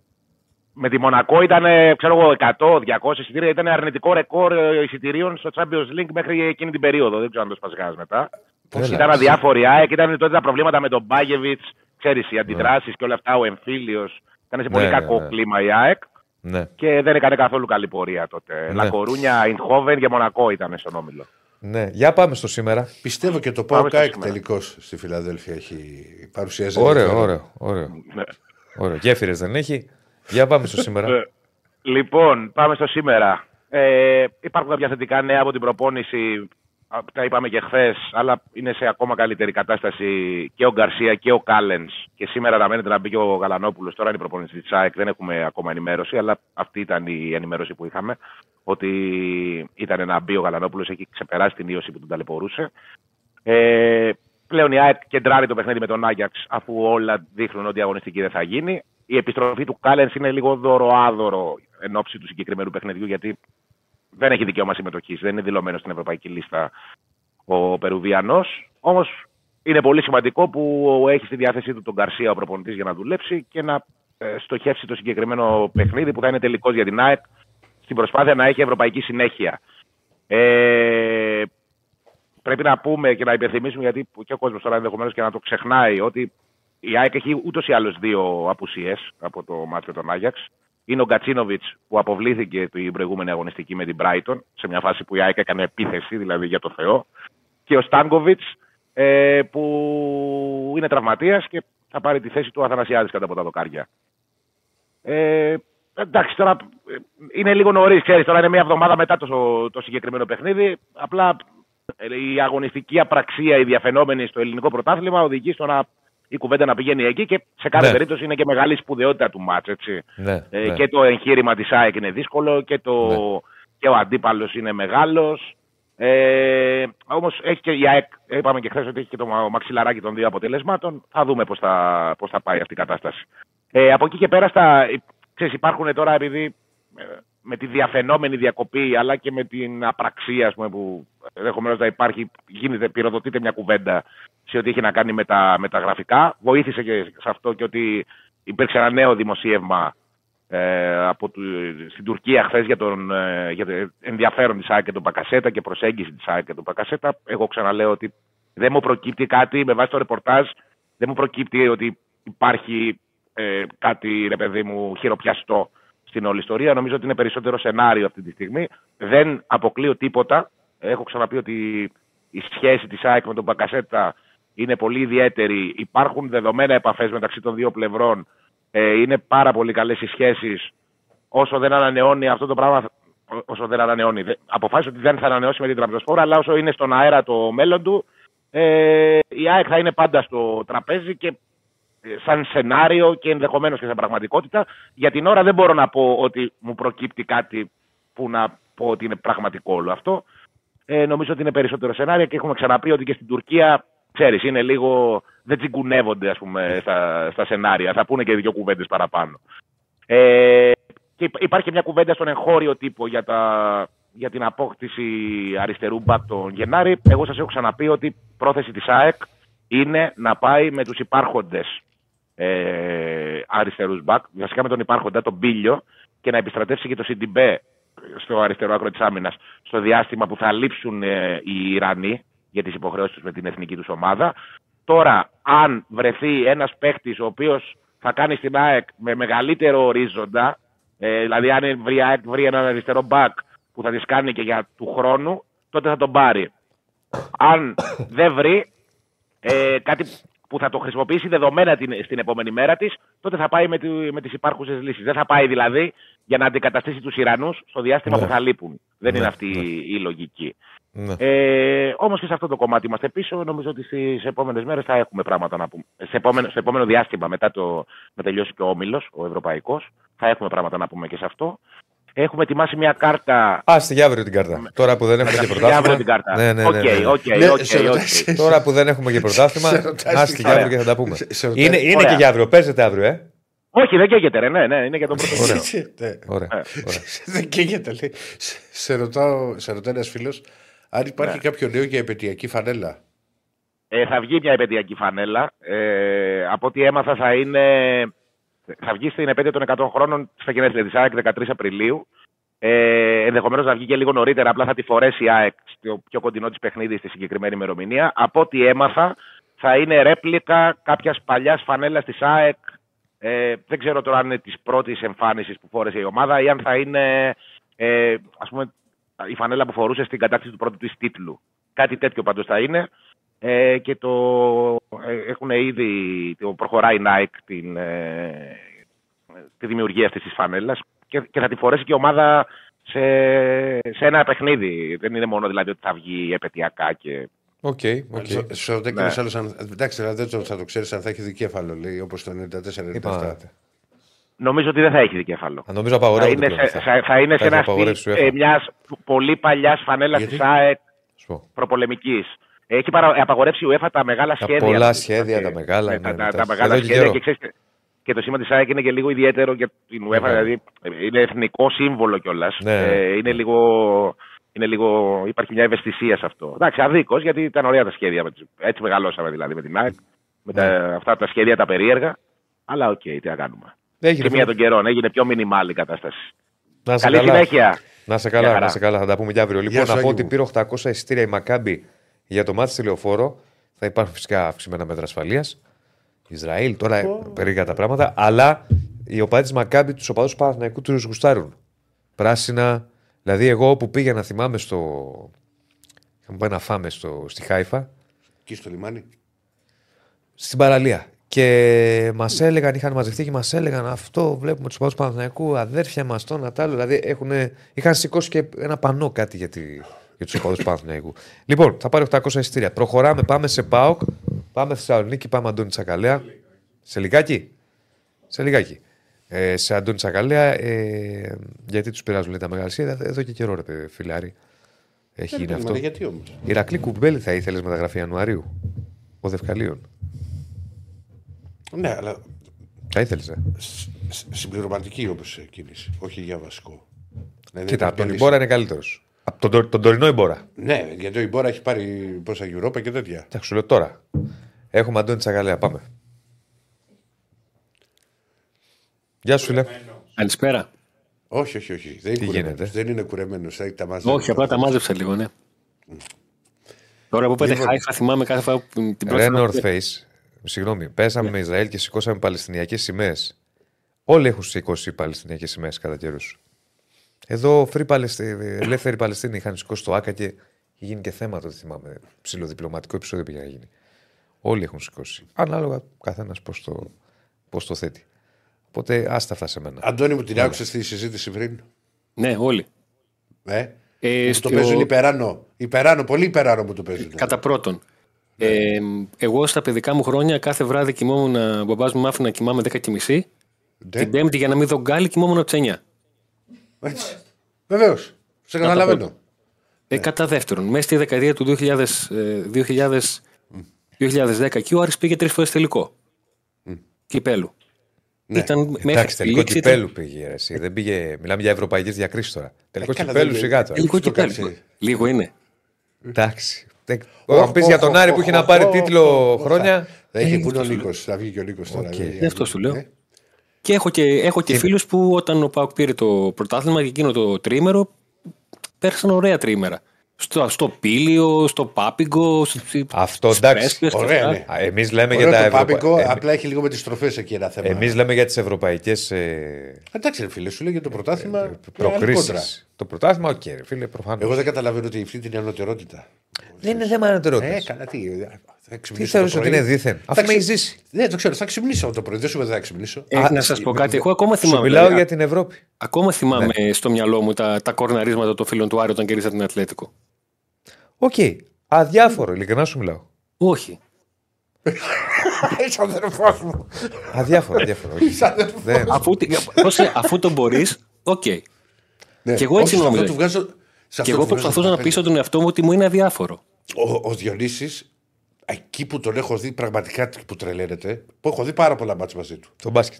G: Με τη Μονακό ήταν, ε, ξέρω εγώ, 100-200 εισιτήρια. Ήταν αρνητικό ρεκόρ ε, εισιτηρίων στο Champions League μέχρι εκείνη την περίοδο. Δεν ξέρω αν το σπάσει κανένας μετά.
B: Έλα.
G: Ήταν αδιάφορη η ΑΕΚ, ήταν τότε τα προβλήματα με τον Μπάγεβιτς, ξέρεις, οι αντιδράσεις και όλα αυτά, ο εμφύλιος. Ήταν σε πολύ
B: Ναι, ναι,
G: κακό
B: ναι.
G: κλίμα η ΑΕΚ
B: Ναι.
G: και δεν έκανε καθόλου καλή πορεία τότε.
B: Ναι.
G: Λα Κορούνια, Αϊντχόβεν και Μονακό ήταν στον όμιλο.
B: ναι. Για πάμε στο σήμερα.
A: Πιστεύω και το
G: Πάμε
A: ΠΑΟΚ
G: στο σήμερα.
A: τελικώ στη Φιλαδέλφια έχει παρουσιάζει.
B: Ωραίο,
A: ενδιαφέρον.
B: ωραίο. ωραίο.
G: Ναι.
B: ωραίο. Γέφυρες δεν έχει. Για πάμε στο σήμερα.
G: Ε, Λοιπόν, πάμε στο σήμερα. Ε, υπάρχουν κάποια θετικά νέα από την προπόνηση. Α, Τα είπαμε και χθες, αλλά είναι σε ακόμα καλύτερη κατάσταση και ο Γκαρσία και ο Κάλενς. Και σήμερα αναμένεται να μπει και ο Γαλανόπουλος. Τώρα είναι η προπόνηση της ΑΕΚ, δεν έχουμε ακόμα ενημέρωση, αλλά αυτή ήταν η ενημέρωση που είχαμε. Ότι ήταν να μπει ο Γαλανόπουλος, έχει ξεπεράσει την ίωση που τον ταλαιπωρούσε. Ε, πλέον η ΑΕΚ κεντράρει το παιχνίδι με τον Άγιαξ, αφού όλα δείχνουν ότι η αγωνιστική δεν θα γίνει. Η επιστροφή του Κάλενς είναι λίγο δωροάδωρο εν ώψη του συγκεκριμένου παιχνιδιού, γιατί δεν έχει δικαίωμα συμμετοχής, δεν είναι δηλωμένος στην ευρωπαϊκή λίστα ο Περουβιανός. Όμως είναι πολύ σημαντικό που έχει στη διάθεσή του τον Καρσία ο προπονητής για να δουλέψει και να ε, στοχεύσει το συγκεκριμένο παιχνίδι που θα είναι τελικός για την ΑΕΚ στην προσπάθεια να έχει ευρωπαϊκή συνέχεια. Ε, πρέπει να πούμε και να υπενθυμίσουμε, γιατί και ο κόσμος τώρα ενδεχομένως και να το ξεχνάει, ότι η ΑΕΚ έχει ούτως ή άλλως δύο απουσίες από το μάτι με τον Άγιαξ. Είναι ο Γκατσίνοβιτς που αποβλήθηκε την προηγούμενη αγωνιστική με την Brighton, σε μια φάση που η ΑΕΚ έκανε επίθεση, δηλαδή για το Θεό. Και ο Στάνκοβιτς ε, που είναι τραυματίας και θα πάρει τη θέση του Αθανασιάδης κατά από τα δοκάρια. Ε, εντάξει, τώρα ε, είναι λίγο νωρίς, ξέρεις. Τώρα είναι μια εβδομάδα μετά το, το συγκεκριμένο παιχνίδι. Απλά ε, η αγωνιστική απραξία, η διαφαινόμενη στο ελληνικό πρωτάθλημα οδηγεί στο να η κουβέντα να πηγαίνει εκεί και σε κάθε
B: Ναι.
G: περίπτωση είναι και μεγάλη σπουδαιότητα του μάτς, έτσι.
B: Ναι,
G: Ε,
B: ναι.
G: Και το εγχείρημα της ΑΕΚ είναι δύσκολο και, το,
B: Ναι.
G: και ο αντίπαλος είναι μεγάλος. Ε, Όμως έχει και η ΑΕΚ, είπαμε και χθες ότι έχει και το μα- μαξιλαράκι των δύο αποτελεσμάτων. Θα δούμε πώς θα, πώς θα πάει αυτή η κατάσταση. Ε, από εκεί και πέρα, στα, ξέρεις, υπάρχουν τώρα επειδή ε, με τη διαφαινόμενη διακοπή αλλά και με την απραξία ας πούμε, που ενδεχομένως να υπάρχει, γίνεται, πυροδοτείται μια κουβέντα σε ό,τι έχει να κάνει με τα, με τα γραφικά. Βοήθησε και σε αυτό και ότι υπήρξε ένα νέο δημοσίευμα ε, από του, στην Τουρκία χθες για, τον, ε, για το ενδιαφέρον της ΑΕΚ και τον Πακασέτα και προσέγγιση της ΑΕΚ και τον Πακασέτα. Εγώ ξαναλέω ότι δεν μου προκύπτει κάτι με βάση το ρεπορτάζ, δεν μου προκύπτει ότι υπάρχει ε, κάτι ρε παιδί μου χειροπιαστό στην όλη ιστορία. Νομίζω ότι είναι περισσότερο σενάριο αυτή τη στιγμή. Δεν αποκλείω τίποτα. Έχω ξαναπεί ότι η σχέση της ΑΕΚ με τον Μπακασέτα είναι πολύ ιδιαίτερη. Υπάρχουν δεδομένα επαφές μεταξύ των δύο πλευρών. Ε, είναι πάρα πολύ καλές οι σχέσεις. Όσο δεν ανανεώνει αυτό το πράγμα, όσο δεν ανανεώνει, δε- αποφάσισε ότι δεν θα ανανεώσει με την Τραμπζοσφόρα, αλλά όσο είναι στον αέρα το μέλλον του, ε, η ΑΕΚ θα είναι πάντα στο τραπέζι και ε, σαν σενάριο και ενδεχομένως και σαν πραγματικότητα. Για την ώρα δεν μπορώ να πω ότι μου προκύπτει κάτι που να πω ότι είναι πραγματικό όλο αυτό. Ε, νομίζω ότι είναι περισσότερο σενάρια και έχουμε ξαναπεί ότι και στην Τουρκία, ξέρεις, είναι λίγο. δεν τσιγκουνεύονται, ας πούμε, στα, στα σενάρια. Θα πούνε και δύο κουβέντες παραπάνω. Ε, και υπ- υπάρχει και μια κουβέντα στον εγχώριο τύπο για, τα, για την απόκτηση αριστερού μπακ τον Γενάρη. Εγώ σας έχω ξαναπεί ότι πρόθεση της ΑΕΚ είναι να πάει με τους υπάρχοντες ε, αριστερούς μπακ, βασικά με τον υπάρχοντα, τον Μπίλιο, και να επιστρατεύσει και το Σιντιμπέ στο αριστερό άκρο της άμυνας στο διάστημα που θα λείψουν ε, οι Ιρανοί για τις υποχρεώσεις τους με την εθνική τους ομάδα. Τώρα, αν βρεθεί ένας παίχτης ο οποίος θα κάνει στην ΑΕΚ με μεγαλύτερο ορίζοντα, ε, δηλαδή αν βρει, η ΑΕΚ βρει έναν αριστερό μπακ που θα τις κάνει και για του χρόνου, τότε θα τον πάρει. Αν δεν βρει ε, κάτι που θα το χρησιμοποιήσει δεδομένα την, στην επόμενη μέρα της, τότε θα πάει με, τη, με τις υπάρχουσες λύσεις. Δεν θα πάει δηλαδή για να αντικαταστήσει τους Ιρανούς στο διάστημα
B: Ναι.
G: που θα λείπουν. Δεν
B: Ναι,
G: είναι αυτή
B: ναι.
G: η, η λογική.
B: Ναι.
G: Ε, Όμως και σε αυτό το κομμάτι είμαστε πίσω. Νομίζω ότι στις επόμενες μέρες θα έχουμε πράγματα να πούμε. Σε επόμενο, στο επόμενο διάστημα, μετά το να τελειώσει και ο Όμιλος, ο Ευρωπαϊκός, θα έχουμε πράγματα να πούμε και σε αυτό. Έχουμε ετοιμάσει μια κάρτα.
B: Άστε για αύριο την κάρτα. Τώρα που δεν έχουμε και
G: Για αύριο
B: πρωτάθλημα.
G: την κάρτα.
B: Ναι, ναι,
G: Οκ,
B: ναι, ναι.
G: οκ,
A: Ναι,
G: οκ,
A: σε
G: οκ.
A: ρωτάει-
B: Τώρα που δεν έχουμε και πρωτάθλημα,
A: Σε ρωτάει
B: άστε
A: στην
B: για αύριο
G: κάρτα.
B: και θα τα πούμε.
A: Σε- σε ρωτάει-
B: Είναι, είναι
G: Ωραία.
B: και για αύριο. Παίζετε αύριο, ε;
G: Όχι, δεν καίγεται, ρε. Ναι, ναι, είναι για τον πρώτο
B: Ωραία.
G: γύρο.
A: Ναι.
B: Ωραία.
G: Ε.
B: ωραία.
A: Δεν καίγεται, λέει. Σε- Σε ρωτάω, σε ρωτάει ένας φίλος αν υπάρχει
G: Ναι.
A: κάποιο νέο για επαιτειακή φανέλα.
G: Ε, θα βγει μια επαιτειακή φανέλα. Ε, από ό,τι έμαθα θα είναι. Θα βγει στην επέτειο των 100 χρόνων στα γενέθλια της ΑΕΚ 13 Απριλίου. Ε, Ενδεχομένως να βγει και λίγο νωρίτερα, απλά θα τη φορέσει η ΑΕΚ στο πιο κοντινό της παιχνίδι στη συγκεκριμένη ημερομηνία. Από ό,τι έμαθα, θα είναι ρέπλικα κάποιας παλιάς φανέλας της ΑΕΚ. Ε, δεν ξέρω τώρα αν είναι της πρώτης εμφάνισης που φόρεσε η ομάδα ή αν θα είναι ε, ας πούμε, η φανέλα που φορούσε στην κατάκτηση του πρώτου της τίτλου. Κάτι τέτοιο πάντως θα είναι. Ε, και το ε, έχουν ήδη, το προχωράει η Nike την, ε, τη δημιουργία αυτής της φανέλας και, και θα τη φορέσει και η ομάδα σε, σε ένα παιχνίδι. Δεν είναι μόνο δηλαδή ότι θα βγει επαιτειακά και...
B: Οκ, οκ.
A: Σε- Σε ρωτάει και
G: Ναι.
A: ένα άλλο αν. Εντάξει, δηλαδή δεν το- θα το ξέρεις αν θα έχει δικέφαλο, λέει, όπως το 94-97.
B: Είπα,
G: Νομίζω ότι δεν θα έχει δικέφαλο.
B: θα νομίζω
G: Θα
B: απαγορεύονται
G: είναι,
B: πλέον
G: σε,
B: αυτά.
G: θα, θα είναι σε
B: Θα έχει
G: ένα
B: απαγορεύσει
G: στυλ
B: η UEFA.
G: ε, μιας πολύ παλιάς φανέλας
A: Γιατί;
G: της ΑΕΚ
B: Σου πω.
G: προπολεμικής. Έχει παρα... απαγορεύσει η UEFA τα μεγάλα
B: Τα
G: σχέδια.
B: πολλά
G: της.
B: σχέδια,
G: Ε,
B: τα μεγάλα,
G: ε,
B: ναι,
G: τα,
B: ναι,
G: τα,
B: τα-
G: τα μεγάλα
B: εδώ και
G: σχέδια
B: καιρό.
G: και, ξέρεις, και το σήμα της ΑΕΚ είναι και λίγο ιδιαίτερο για την UEFA,
B: Ναι, ναι.
G: δηλαδή ε, είναι εθνικό σύμβολο κιόλας.
B: Ναι, ναι.
G: Ε, είναι λίγο. Είναι λίγο, υπάρχει μια ευαισθησία σε αυτό. Εντάξει, αδίκως, γιατί ήταν ωραία τα σχέδια. με τις- Έτσι μεγαλώσαμε δηλαδή με την ΑΕΚ. Με τα, αυτά τα σχέδια τα περίεργα. Αλλά οκ, τι να κάνουμε.
B: Έγινε,
G: Και μία
B: φίλε.
G: των καιρών έγινε πιο μινιμάλ η κατάσταση.
B: Να σε
G: Καλή
B: καλά.
G: συνέχεια.
B: Να σε
G: Μια
B: καλά,
G: χαρά.
B: να σε καλά, θα τα πούμε και αύριο. Λοιπόν,
A: σου,
B: να πω
A: Άγγι
B: ότι
A: μου.
B: πήρε 800 εισιτήρια η Μακάμπι για το ματς στη λεωφόρο. Θα υπάρχουν φυσικά αυξημένα μέτρα ασφαλείας. Ισραήλ, τώρα περίεργα τα πράγματα. Αλλά οι οπαδοί της Μακάμπι, τους οπαδούς του Παναθηναϊκού, τους γουστάρουν. Πράσινα. Δηλαδή, εγώ που πήγαινα, θυμάμαι στο. Είχαμε πάει να φάμε στο... στη Χάιφα,
A: Εκεί στο λιμάνι.
B: στην παραλία. Και μας έλεγαν, είχαν μαζευτεί και μας έλεγαν αυτό. Βλέπουμε τους οπαδούς του Παναθηναϊκού, αδέρφια μας, το ένα τ' άλλο. Δηλαδή έχουνε, είχαν σηκώσει και ένα πανό κάτι για, τη, για τους οπαδού του Παναθηναϊκού. Λοιπόν, θα πάρει 800 εισιτήρια. Προχωράμε, πάμε σε ΠΑΟΚ, πάμε Θεσσαλονίκη, πάμε Αντώνη Τσακαλέα. Σε λιγάκι. Σε λιγάκι. Ε, σε Αντώνη Τσακαλέα, ε, γιατί τους πειράζουν λέει, τα μεγάλα σχέδια. Εδώ και καιρό, ρε παιδί, φιλάρι. Έχει γίνει αυτό.
A: Γιατί όμως.
B: Ηρακλή Κουμπέλη θα ήθελες μεταγραφή Ιανουαρίου. Ο Δευκαλίων.
A: Ναι, αλλά
B: Θα ήθελες, ε;
A: σ- σ- συμπληρωματική όμω κίνηση. Όχι για βασικό. Δηλαδή,
B: Κοίτα,
A: να
B: από τον
A: επενδύσει.
B: Ιμπόρα είναι καλύτερος. Από τον, τω- τον τωρινό Ιμπόρα.
A: Ναι, γιατί ο Ιμπόρα έχει πάρει πόσα Europa και τέτοια.
B: Εντάξει, σου λέω τώρα. Έχουμε Αντώνη Τσακαλέα. Πάμε. Γεια σου, φίλε.
H: Καλησπέρα.
A: Όχι, όχι, όχι. Δεν είναι
B: Τι
A: κουρεμένος.
B: γίνεται;
A: Δεν είναι κουρεμένος. Τα μαζεύει.
H: Όχι, απλά τα μάζεψα λίγο, ναι. Τώρα που πέντε
A: Λοιπόν.
H: Χάιφα θυμάμαι κάθε φορά που την πρώτη
B: Ρε
H: φορά
B: North
H: που-
B: Face. Συγγνώμη, παίζαμε με Ισραήλ και σηκώσαμε Παλαιστινιακές σημαίες. Όλοι έχουν σηκώσει Παλαιστινιακές σημαίες κατά καιρούς. Εδώ free Παλαιστι... ελεύθεροι Παλαιστίνοι είχαν σηκώσει το ΑΚΑ και είχε γίνει και θέμα τότε, θυμάμαι. Ψιλοδιπλωματικό επεισόδιο πήγε να γίνει. Όλοι έχουν σηκώσει. Ανάλογα ο καθένας πώς το, πώς το θέτει. Οπότε άστα αυτά σε μένα.
A: Αντώνη μου την άκουσες στη συζήτηση πριν;
H: Ναι, όλοι.
A: Ε,
H: Ε,
A: Μου το
H: στο-
A: παίζουν υπεράνω. Υπεράνω, πολύ υπεράνω μου το παίζουν.
H: Κατά πρώτον. Ε, εγώ στα παιδικά μου χρόνια κάθε βράδυ κοιμόμουν, ο μπαμπάς μου μ' άφηνε να κοιμάμαι 10 και μισή.
A: Ναι.
H: Την Πέμπτη για να μην δω γκάλι κοιμόμουν από τι 9.
A: Βεβαίως. Σε καταλαβαίνω.
H: Ε, κατά δεύτερον, μέσα στη δεκαετία του 2000, ε, 2000, 2010 εκεί ο Άρης πήγε τρεις φορές τελικό. Κυπέλου.
A: Ναι.
H: Ήταν μέχρι
B: Εντάξει,
H: τη
B: τελικό
H: λήξη ήταν-
B: κυπέλου πήγε. ρε, Εσύ. Δεν πήγε, μιλάμε για ευρωπαϊκές διακρίσεις τώρα. Τελικό
A: Ε, καλά,
B: κυπέλου
A: δεν-
B: σιγά τώρα.
H: Τελικό
A: το
H: κυπέλου.
A: κάτσε.
H: Λίγο είναι.
B: Εντάξει. Δεν-
A: Οχ,
B: Αν πεις για τον
A: οχ,
B: Άρη
A: οχ,
B: που είχε να
A: οχ,
B: πάρει
A: οχ,
B: τίτλο
A: οχ,
B: χρόνια.
A: Θα είχε
H: Ε,
A: που είναι ο
H: αυτό σου
A: Νίκος. Θα βγει και ο Νίκος τώρα.
B: Οκ.
A: δηλαδή.
H: Ναι, αυτό σου λέω.
A: Ε,
H: Και έχω και, έχω και, φίλους που όταν ο ΠΑΟΚ πήρε το πρωτάθλημα και εκείνο το τριήμερο, πέρασαν ωραία τριήμερα. Στο, στο Πήλιο, στο Πάπιγκο, στο,
B: Αυτό,
H: στις
B: εντάξει.
H: Πρέσπες και
A: Ωραία,
H: αυτά.
A: ναι.
B: Εμείς λέμε
A: Ωραίο
B: για τα
A: το Πάπιγκο,
B: ευρωπαϊκά.
A: απλά έχει λίγο με τις στροφές εκεί ένα θέμα.
B: Εμείς λέμε για τις ευρωπαϊκές
A: Εντάξει, ρε φίλε, σου λέει για το πρωτάθλημα.
B: Ε,
A: και άλλη κόντρα.
B: προκρίσεις. Το πρωτάθλημα, οκ, ρε φίλε, προφανώς.
A: Εγώ δεν καταλαβαίνω ότι αυτή την ανωτερότητα.
B: Δεν είναι θέμα ανωτερότητας.
A: Ε, καλά, τι. Θα
B: Τι
A: ξυπνήσω
B: θεωρεί
A: το
B: ότι
A: πρωί.
B: είναι δήθεν,
A: Θα
B: αφού με
A: ξυ-
B: έχει ζήσει.
A: Ναι, το ξέρω. Θα ξυπνήσω από το πρωί. Δεν σου είπα δεν θα ξυπνήσω.
H: Ε, να σας πω κάτι. Εγώ ακόμα
B: Σου
H: θυμάμαι.
B: μιλάω
H: δηλαδή,
B: για την Ευρώπη.
H: Ακόμα θυμάμαι
B: Ναι.
H: στο μυαλό μου τα, τα κορναρίσματα των φίλων του Άρη όταν κερδίσαν την Ατλέτικο.
B: Οκ. Αδιάφορο, ειλικρινά σου μιλάω.
H: Όχι.
A: Είσαι αδερφός μου.
B: Αδιάφορο, αδιάφορο. όχι. Δεν-
H: αφού, τι- πώς λέει, αφού το μπορείς, οκ.
A: Ναι,
H: Κι εγώ έτσι
A: όχι, σε
H: νόμιζα.
A: αυτό του βγάζω- σε
H: Και
A: αυτό
H: εγώ
A: του βγάζω
H: προσπαθούσα να
A: τα
H: πείσω τον εαυτό μου ότι μου είναι αδιάφορο.
A: Ο, ο Διονύσης, εκεί που τον έχω δει πραγματικά που τρελαίνεται, που έχω δει πάρα πολλά ματς μαζί του,
B: Το μπάσκετ.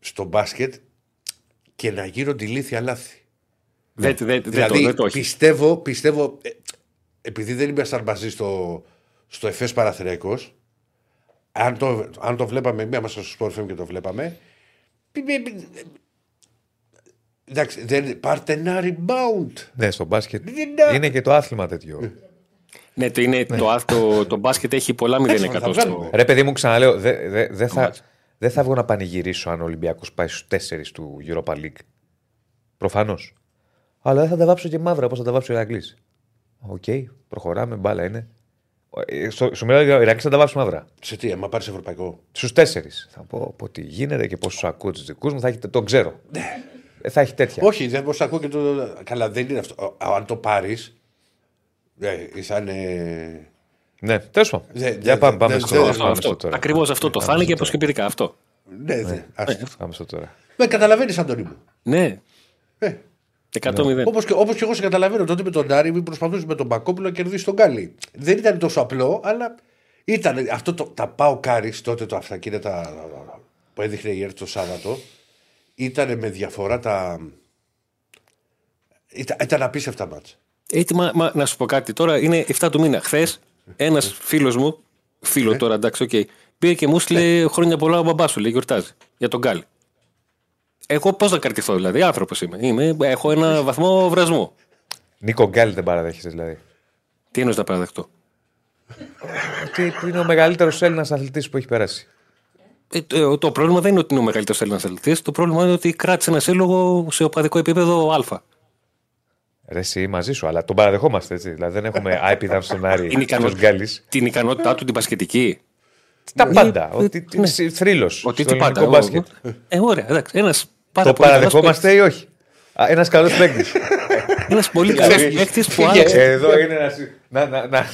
A: στο μπάσκετ και να γίνονται ηλίθια λάθη.
H: Δεν, δεν, δεν,
A: δηλαδή,
H: το, δεν το έχει.
A: πιστεύω, πιστεύω ε, επειδή δεν ήμασταν μαζί στο, στο ΕΦΕΣ Παραθυριακός, αν το, αν το βλέπαμε, ήμασταν στο Sport FM και το βλέπαμε, πι- πι- πι- εντάξει, δεν, πάρτε ένα rebound.
B: Ναι, στο μπάσκετ.
A: Δεν-
B: Είναι και το άθλημα τέτοιο.
H: Ναι, το, είναι, το, άθ- το, το μπάσκετ έχει πολλά
A: θα
H: μηδενικά
A: βγάλουμε.
B: Ρε παιδί μου, ξαναλέω, δεν δε, δε θα, δεν θα βγω να πανηγυρίσω αν ο Ολυμπιακός πάει στους 4 του Europa League. Προφανώς. Αλλά δεν θα τα βάψω και μαύρα όπως θα τα βάψω ο Ηρακλή. Οκ, προχωράμε, μπάλα είναι. Ε, στο- Σου μιλάω για ο Ηρακλής θα τα βάψω μαύρα.
A: Σε τι, άμα πάρεις ευρωπαϊκό;
B: Στους 4. Θα πω, πω τι γίνεται και πόσους ακούω τους δικούς μου, θα έχει, το ξέρω. Ε, θα έχει τέτοια.
A: Όχι, δεν μπορούσα να ακούω και το. Καλά, δεν είναι αυτό. Α, Αν το πάρεις. Ναι, θα είναι.
B: Ναι, τέλος πάντων.
A: Δε-
B: Για
A: δε-
B: πάμε,
A: δε-
B: πάμε
A: δε-
B: στο,
A: δε-
B: πάμε
H: Αυτό,
B: στο
H: αυτό.
B: τώρα.
H: Ακριβώς αυτό το φάνηκε και προσωπικά αυτό.
A: Ναι, ναι. ας-
B: Πάμε στο τώρα.
A: Με καταλαβαίνεις, Αντώνη μου.
H: Ναι.
A: Ε,
H: 100-0.
A: Όπως και, όπως και εγώ σε καταλαβαίνω, τότε με τον Άρη μην προσπαθούσε με τον Μπακόπουλο να κερδίσει τον Γκάλι. Δεν ήταν τόσο απλό, αλλά ήταν αυτό το, τα πάω κάρις τότε το αυτοκίνητα που έδειχνε η ΕΡΤ το Σάββατο. Ήταν με διαφορά τα. Ήταν, ήταν απίστευτα μάτσα.
H: Έτσι, μα, μα, να σου πω κάτι τώρα, είναι 7 του μήνα. Χθες ένα φίλο μου, φίλο τώρα εντάξει, οκ, πήγε και μου στείλε χρόνια πολλά ο μπαμπά σου, λέει, γιορτάζει για τον Γκάλη. Εγώ πώ να κρατηθώ, δηλαδή, άνθρωπο είμαι. είμαι. Έχω ένα βαθμό βρασμού.
B: Νίκο Γκάλη δεν παραδέχεσαι δηλαδή.
H: Τι εννοείς να παραδεχτώ.
B: Ότι είναι ο μεγαλύτερος Έλληνας αθλητής που έχει περάσει.
H: Ε, το, το πρόβλημα δεν είναι ότι είναι ο μεγαλύτερος Έλληνας αθλητής. Το πρόβλημα είναι ότι κράτησε ένα σύλλογο σε οπαδικό επίπεδο Α.
B: Ρε, εσύ μαζί σου, αλλά τον παραδεχόμαστε έτσι. Δηλαδή δεν έχουμε άϊπιδα στον Άρη
H: Είναι ικανό-
B: ο Γκάλις.
H: Την ικανότητά του την πασχετική.
B: Τα πάντα.
H: ε,
B: Ότι
H: ναι.
B: θρύλος.
H: Ότι
B: στο
H: τι πάντα.
B: ελληνικό μπάσκετ.
H: Ε, ωραία, εντάξει. Ένας πάρα
B: Το
H: πολύ καλός
B: παραδεχόμαστε ή όχι; Ένας καλός παίκτης.
H: Ένας πολύ καλός παίκτης που
A: Φύγε.
H: άλλαξε.
B: Εδώ είναι ένα. Να, να, να.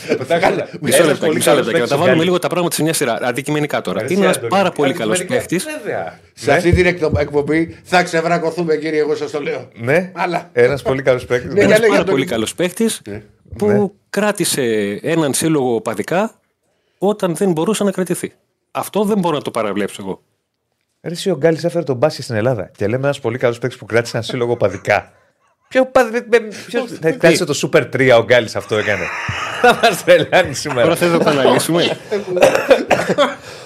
H: Μισό λεπτό, μισό λεπτό. Και να τα βάλουμε λίγο τα πράγματα σε μια σειρά. Αντικειμενικά τώρα. Είναι ένας πάρα πολύ καλός παίκτης.
B: Βέβαια.
A: Σε αυτή την εκδο- εκπομπή θα ξεβρακωθούμε, κύριε, εγώ σας το λέω.
B: Ναι,
A: Αλλά.
B: ένας πολύ καλός παίκτης.
A: Ναι,
H: Ένας
A: για λέγε,
H: πάρα
A: Αντώνη.
H: πολύ καλός παίκτης
A: Ναι.
H: που κράτησε έναν σύλλογο οπαδικά όταν δεν μπορούσε να κρατηθεί. Αυτό δεν μπορώ να το παραβλέψω εγώ.
B: Ρε, εσύ ο Γκάλι έφερε τον μπάσκετ στην Ελλάδα και λέμε ένας πολύ καλός παίκτης που κράτησε ένα σύλλογο παδικά. Ποιο παδι- με- ποιος- Θα κράτησε το Super 3 ο Γκάλι αυτό έκανε. Θα μας τρελάνει σήμερα.
H: Τώρα θέλω να το αναλύσουμε.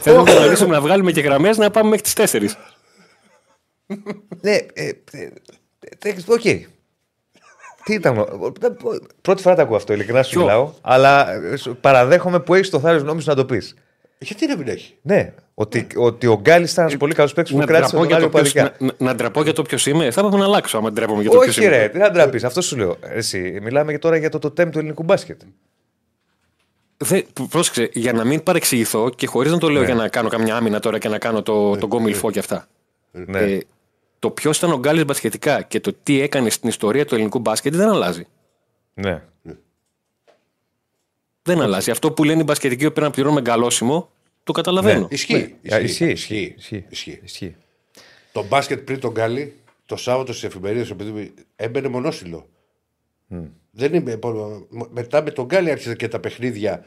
H: Θέλω να το αναλύσουμε να βγάλουμε και γραμμές να πάμε μέχρι τις 4.
B: Ναι, ε, ε, ε, οκ. Τι ήταν. ο- ε, Πρώτη φορά το ακούω αυτό, ειλικρινά σου
H: Ποιο;
B: μιλάω. Αλλά ε, σου- παραδέχομαι που έχεις το θάρρος νόμου να το πεις.
A: Γιατί να μην έχει;
B: Ναι, ότι, ότι ο Γκάλης ήταν ένας πολύ καλός παίκτης που
H: Να
B: κράτησε
H: ντραπώ
B: τον
H: για
B: Γκάλι
H: το ποιος-
B: οπαδικά.
H: να- να- να ντραπώ για το ποιος είμαι. Θα έπρεπε να αλλάξω άμα ντρέπομαι για το ποιος
B: Όχι,
H: είμαι.
B: ρε, τι να ντραπείς. Αυτό σου λέω. Εσύ, μιλάμε και τώρα για το τοτέμ του ελληνικού μπάσκετ.
H: Δε, πρόσεξε, για να μην παρεξηγηθώ και χωρίς να το λέω
B: Ναι.
H: για να κάνω καμιά άμυνα τώρα και να κάνω το, τον κόμιλφό και αυτά.
B: Ναι.
H: Ε, το ποιος ήταν ο Γκάλης μπασκετικά και το τι έκανε στην ιστορία του ελληνικού μπάσκετ δεν αλλάζει.
B: ναι.
H: Δεν αλλάζει. Αυτό που λένε οι μπασκετικοί που πρέπει να πληρώνουμε γκαλώσιμο, το καταλαβαίνω.
A: Ισχύει.
B: Α,
A: Ισχύει.
B: Ισχύει, ισχύει.
A: Ισχύει.
B: Ισχύει.
A: Το μπάσκετ πριν τον Γκάλι, το Σάββατο στις εφημερίδες, επειδή έμπαινε μονόσυλο. Δεν είναι, μετά με τον Γκάλι άρχισαν και τα παιχνίδια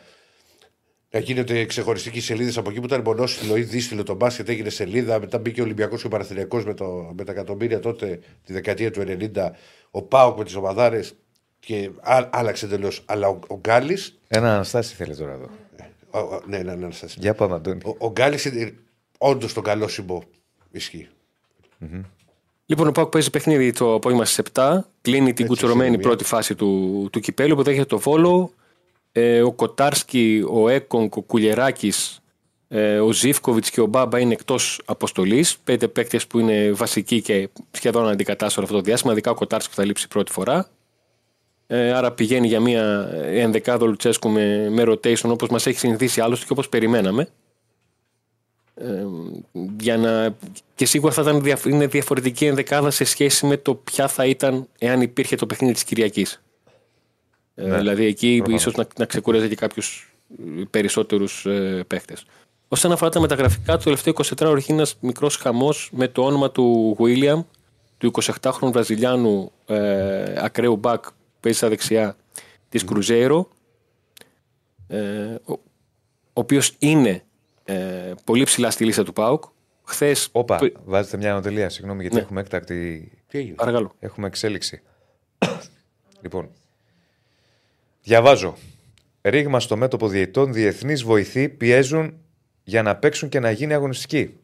A: να γίνεται ξεχωριστική σελίδε από εκεί που ήταν μονόσυλο ή δύστυλο το μπάσκετ, έγινε σελίδα. Μετά μπήκε ο Ολυμπιακός και ο Παναθηναϊκός με, το, με τα εκατομμύρια τότε τη δεκαετία του 90. Ο Πάοκ με τις ομαδάρες και α, άλλαξε εντελώς. Αλλά ο, ο Γκάλι.
B: Ένα αναστάση θέλει τώρα εδώ.
A: Ναι, ναι, ναι, σας-
B: Για πάμε, Αντώνη.
A: Ο, ο Γκάλι είναι όντως τον καλό συμπό. Ισχύει.
H: Λοιπόν, ο Πάουκ παίζει παιχνίδι το απόγευμα στις 7. Κλείνει την κουτσουρωμένη
A: είναι μια.
H: πρώτη φάση του, του κυπέλου που δέχεται το Βόλο. Ε, ο Κοτάρσκι, ο Έκονγκ, ο Κουλιεράκης, ε, ο Ζήφκοβιτς και ο Μπάμπα είναι εκτός αποστολής. Πέντε παίκτες που είναι βασικοί και σχεδόν αντικατάστατο αυτό το διάστημα. Ειδικά ο Κοτάρσκι που θα λείψει πρώτη φορά. Ε, άρα πηγαίνει για μια ενδεκάδο Λουτσέσκου με, με rotation όπως μας έχει συνηθίσει άλλωστε και όπως περιμέναμε. Ε, για να... Και σίγουρα θα ήταν δια... είναι διαφορετική ενδεκάδα σε σχέση με το ποια θα ήταν εάν υπήρχε το παιχνίδι της Κυριακής. Ε, δηλαδή εκεί ίσως να, να ξεκουράζει και κάποιους ε, περισσότερους ε, παίχτες. Όσον αφορά τα μεταγραφικά, το τελευταίο 24 ώρο έχει ένας μικρός χαμός με το όνομα του William, του 28χρονου Βραζιλιάνου ε, ακραίου μπακ που παίζει στα δεξιά της Κρουζέιρο, ε, ο, ο οποίος είναι ε, πολύ ψηλά στη λίστα του ΠΑΟΚ. Χθες.
B: Όπα, βάζετε μια ανατελεία. Συγγνώμη, γιατί
H: Ναι.
B: έχουμε έκτακτη.
A: Τι έγινε;
H: Παρακαλώ.
B: Έχουμε εξέλιξη. λοιπόν. Διαβάζω. Ρήγμα στο μέτωπο διαιτών, διεθνείς βοηθοί πιέζουν για να παίξουν και να γίνει αγωνιστική.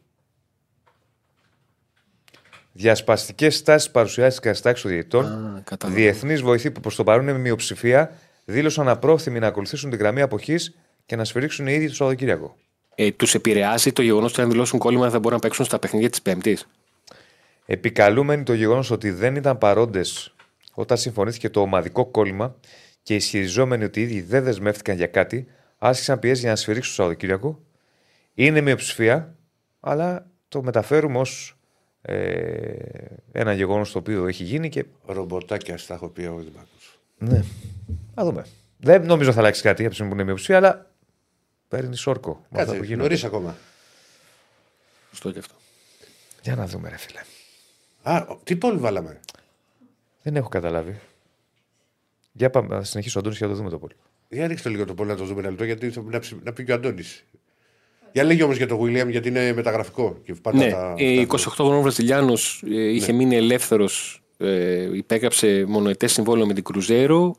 B: Διασπαστικές στάσεις παρουσιάστηκαν στα έξω διαιτών.
H: Α, κατάλαβα.
B: Διεθνείς βοηθοί που προς το παρόν είναι μειοψηφία δήλωσαν απρόθυμοι να ακολουθήσουν τη γραμμή αποχής και να σφυρίξουν οι ίδιοι το Σαββατοκύριακο.
H: Ε, Τους επηρεάζει το γεγονός ότι αν δηλώσουν κόλλημα δεν θα μπορούν να παίξουν στα παιχνίδια της Πέμπτης;
B: Επικαλούμενοι το γεγονός ότι δεν ήταν παρόντες όταν συμφωνήθηκε το ομαδικό κόλλημα και ισχυριζόμενοι ότι οι ίδιοι δεν δεσμεύτηκαν για κάτι, άσκησαν πιέσει για να σφυρίξουν το Σαββατοκύριακο. Είναι μειοψηφία, αλλά το μεταφέρουμε ως ε, ένα γεγονός το οποίο έχει γίνει και.
A: Ρομποτάκια στα έχω πει εγώ Δημάκο.
B: Ναι. Να δούμε. Δεν νομίζω θα αλλάξει κάτι από τη στιγμή που είναι μειοψηφία, αλλά παίρνει όρκο. με αυτά
A: Κάτσε,
B: που γίνονται.
A: νωρίς ακόμα.
H: Σωστό και αυτό.
B: Για να δούμε, ρε φίλε.
A: Α, τι πόλη βάλαμε;
B: Δεν έχω καταλάβει. Για πάμε, να συνεχίσω, Αντώνης, για να το δούμε το πολύ.
A: Για ρίξτε λίγο το πόλη να το δούμε ένα λεπτό, γιατί θα να, ψη- να πει και ο Αντώνης. Για λέγει όμως για το William, γιατί είναι μεταγραφικό. Και πάντα
H: Ναι,
A: τα,
H: ε,
A: αυτά-
H: 28χρονο Βραζιλιάνος είχε μείνει ελεύθερος. Ε, υπέγραψε μονοετές συμβόλαιο με την Κρουζέρο.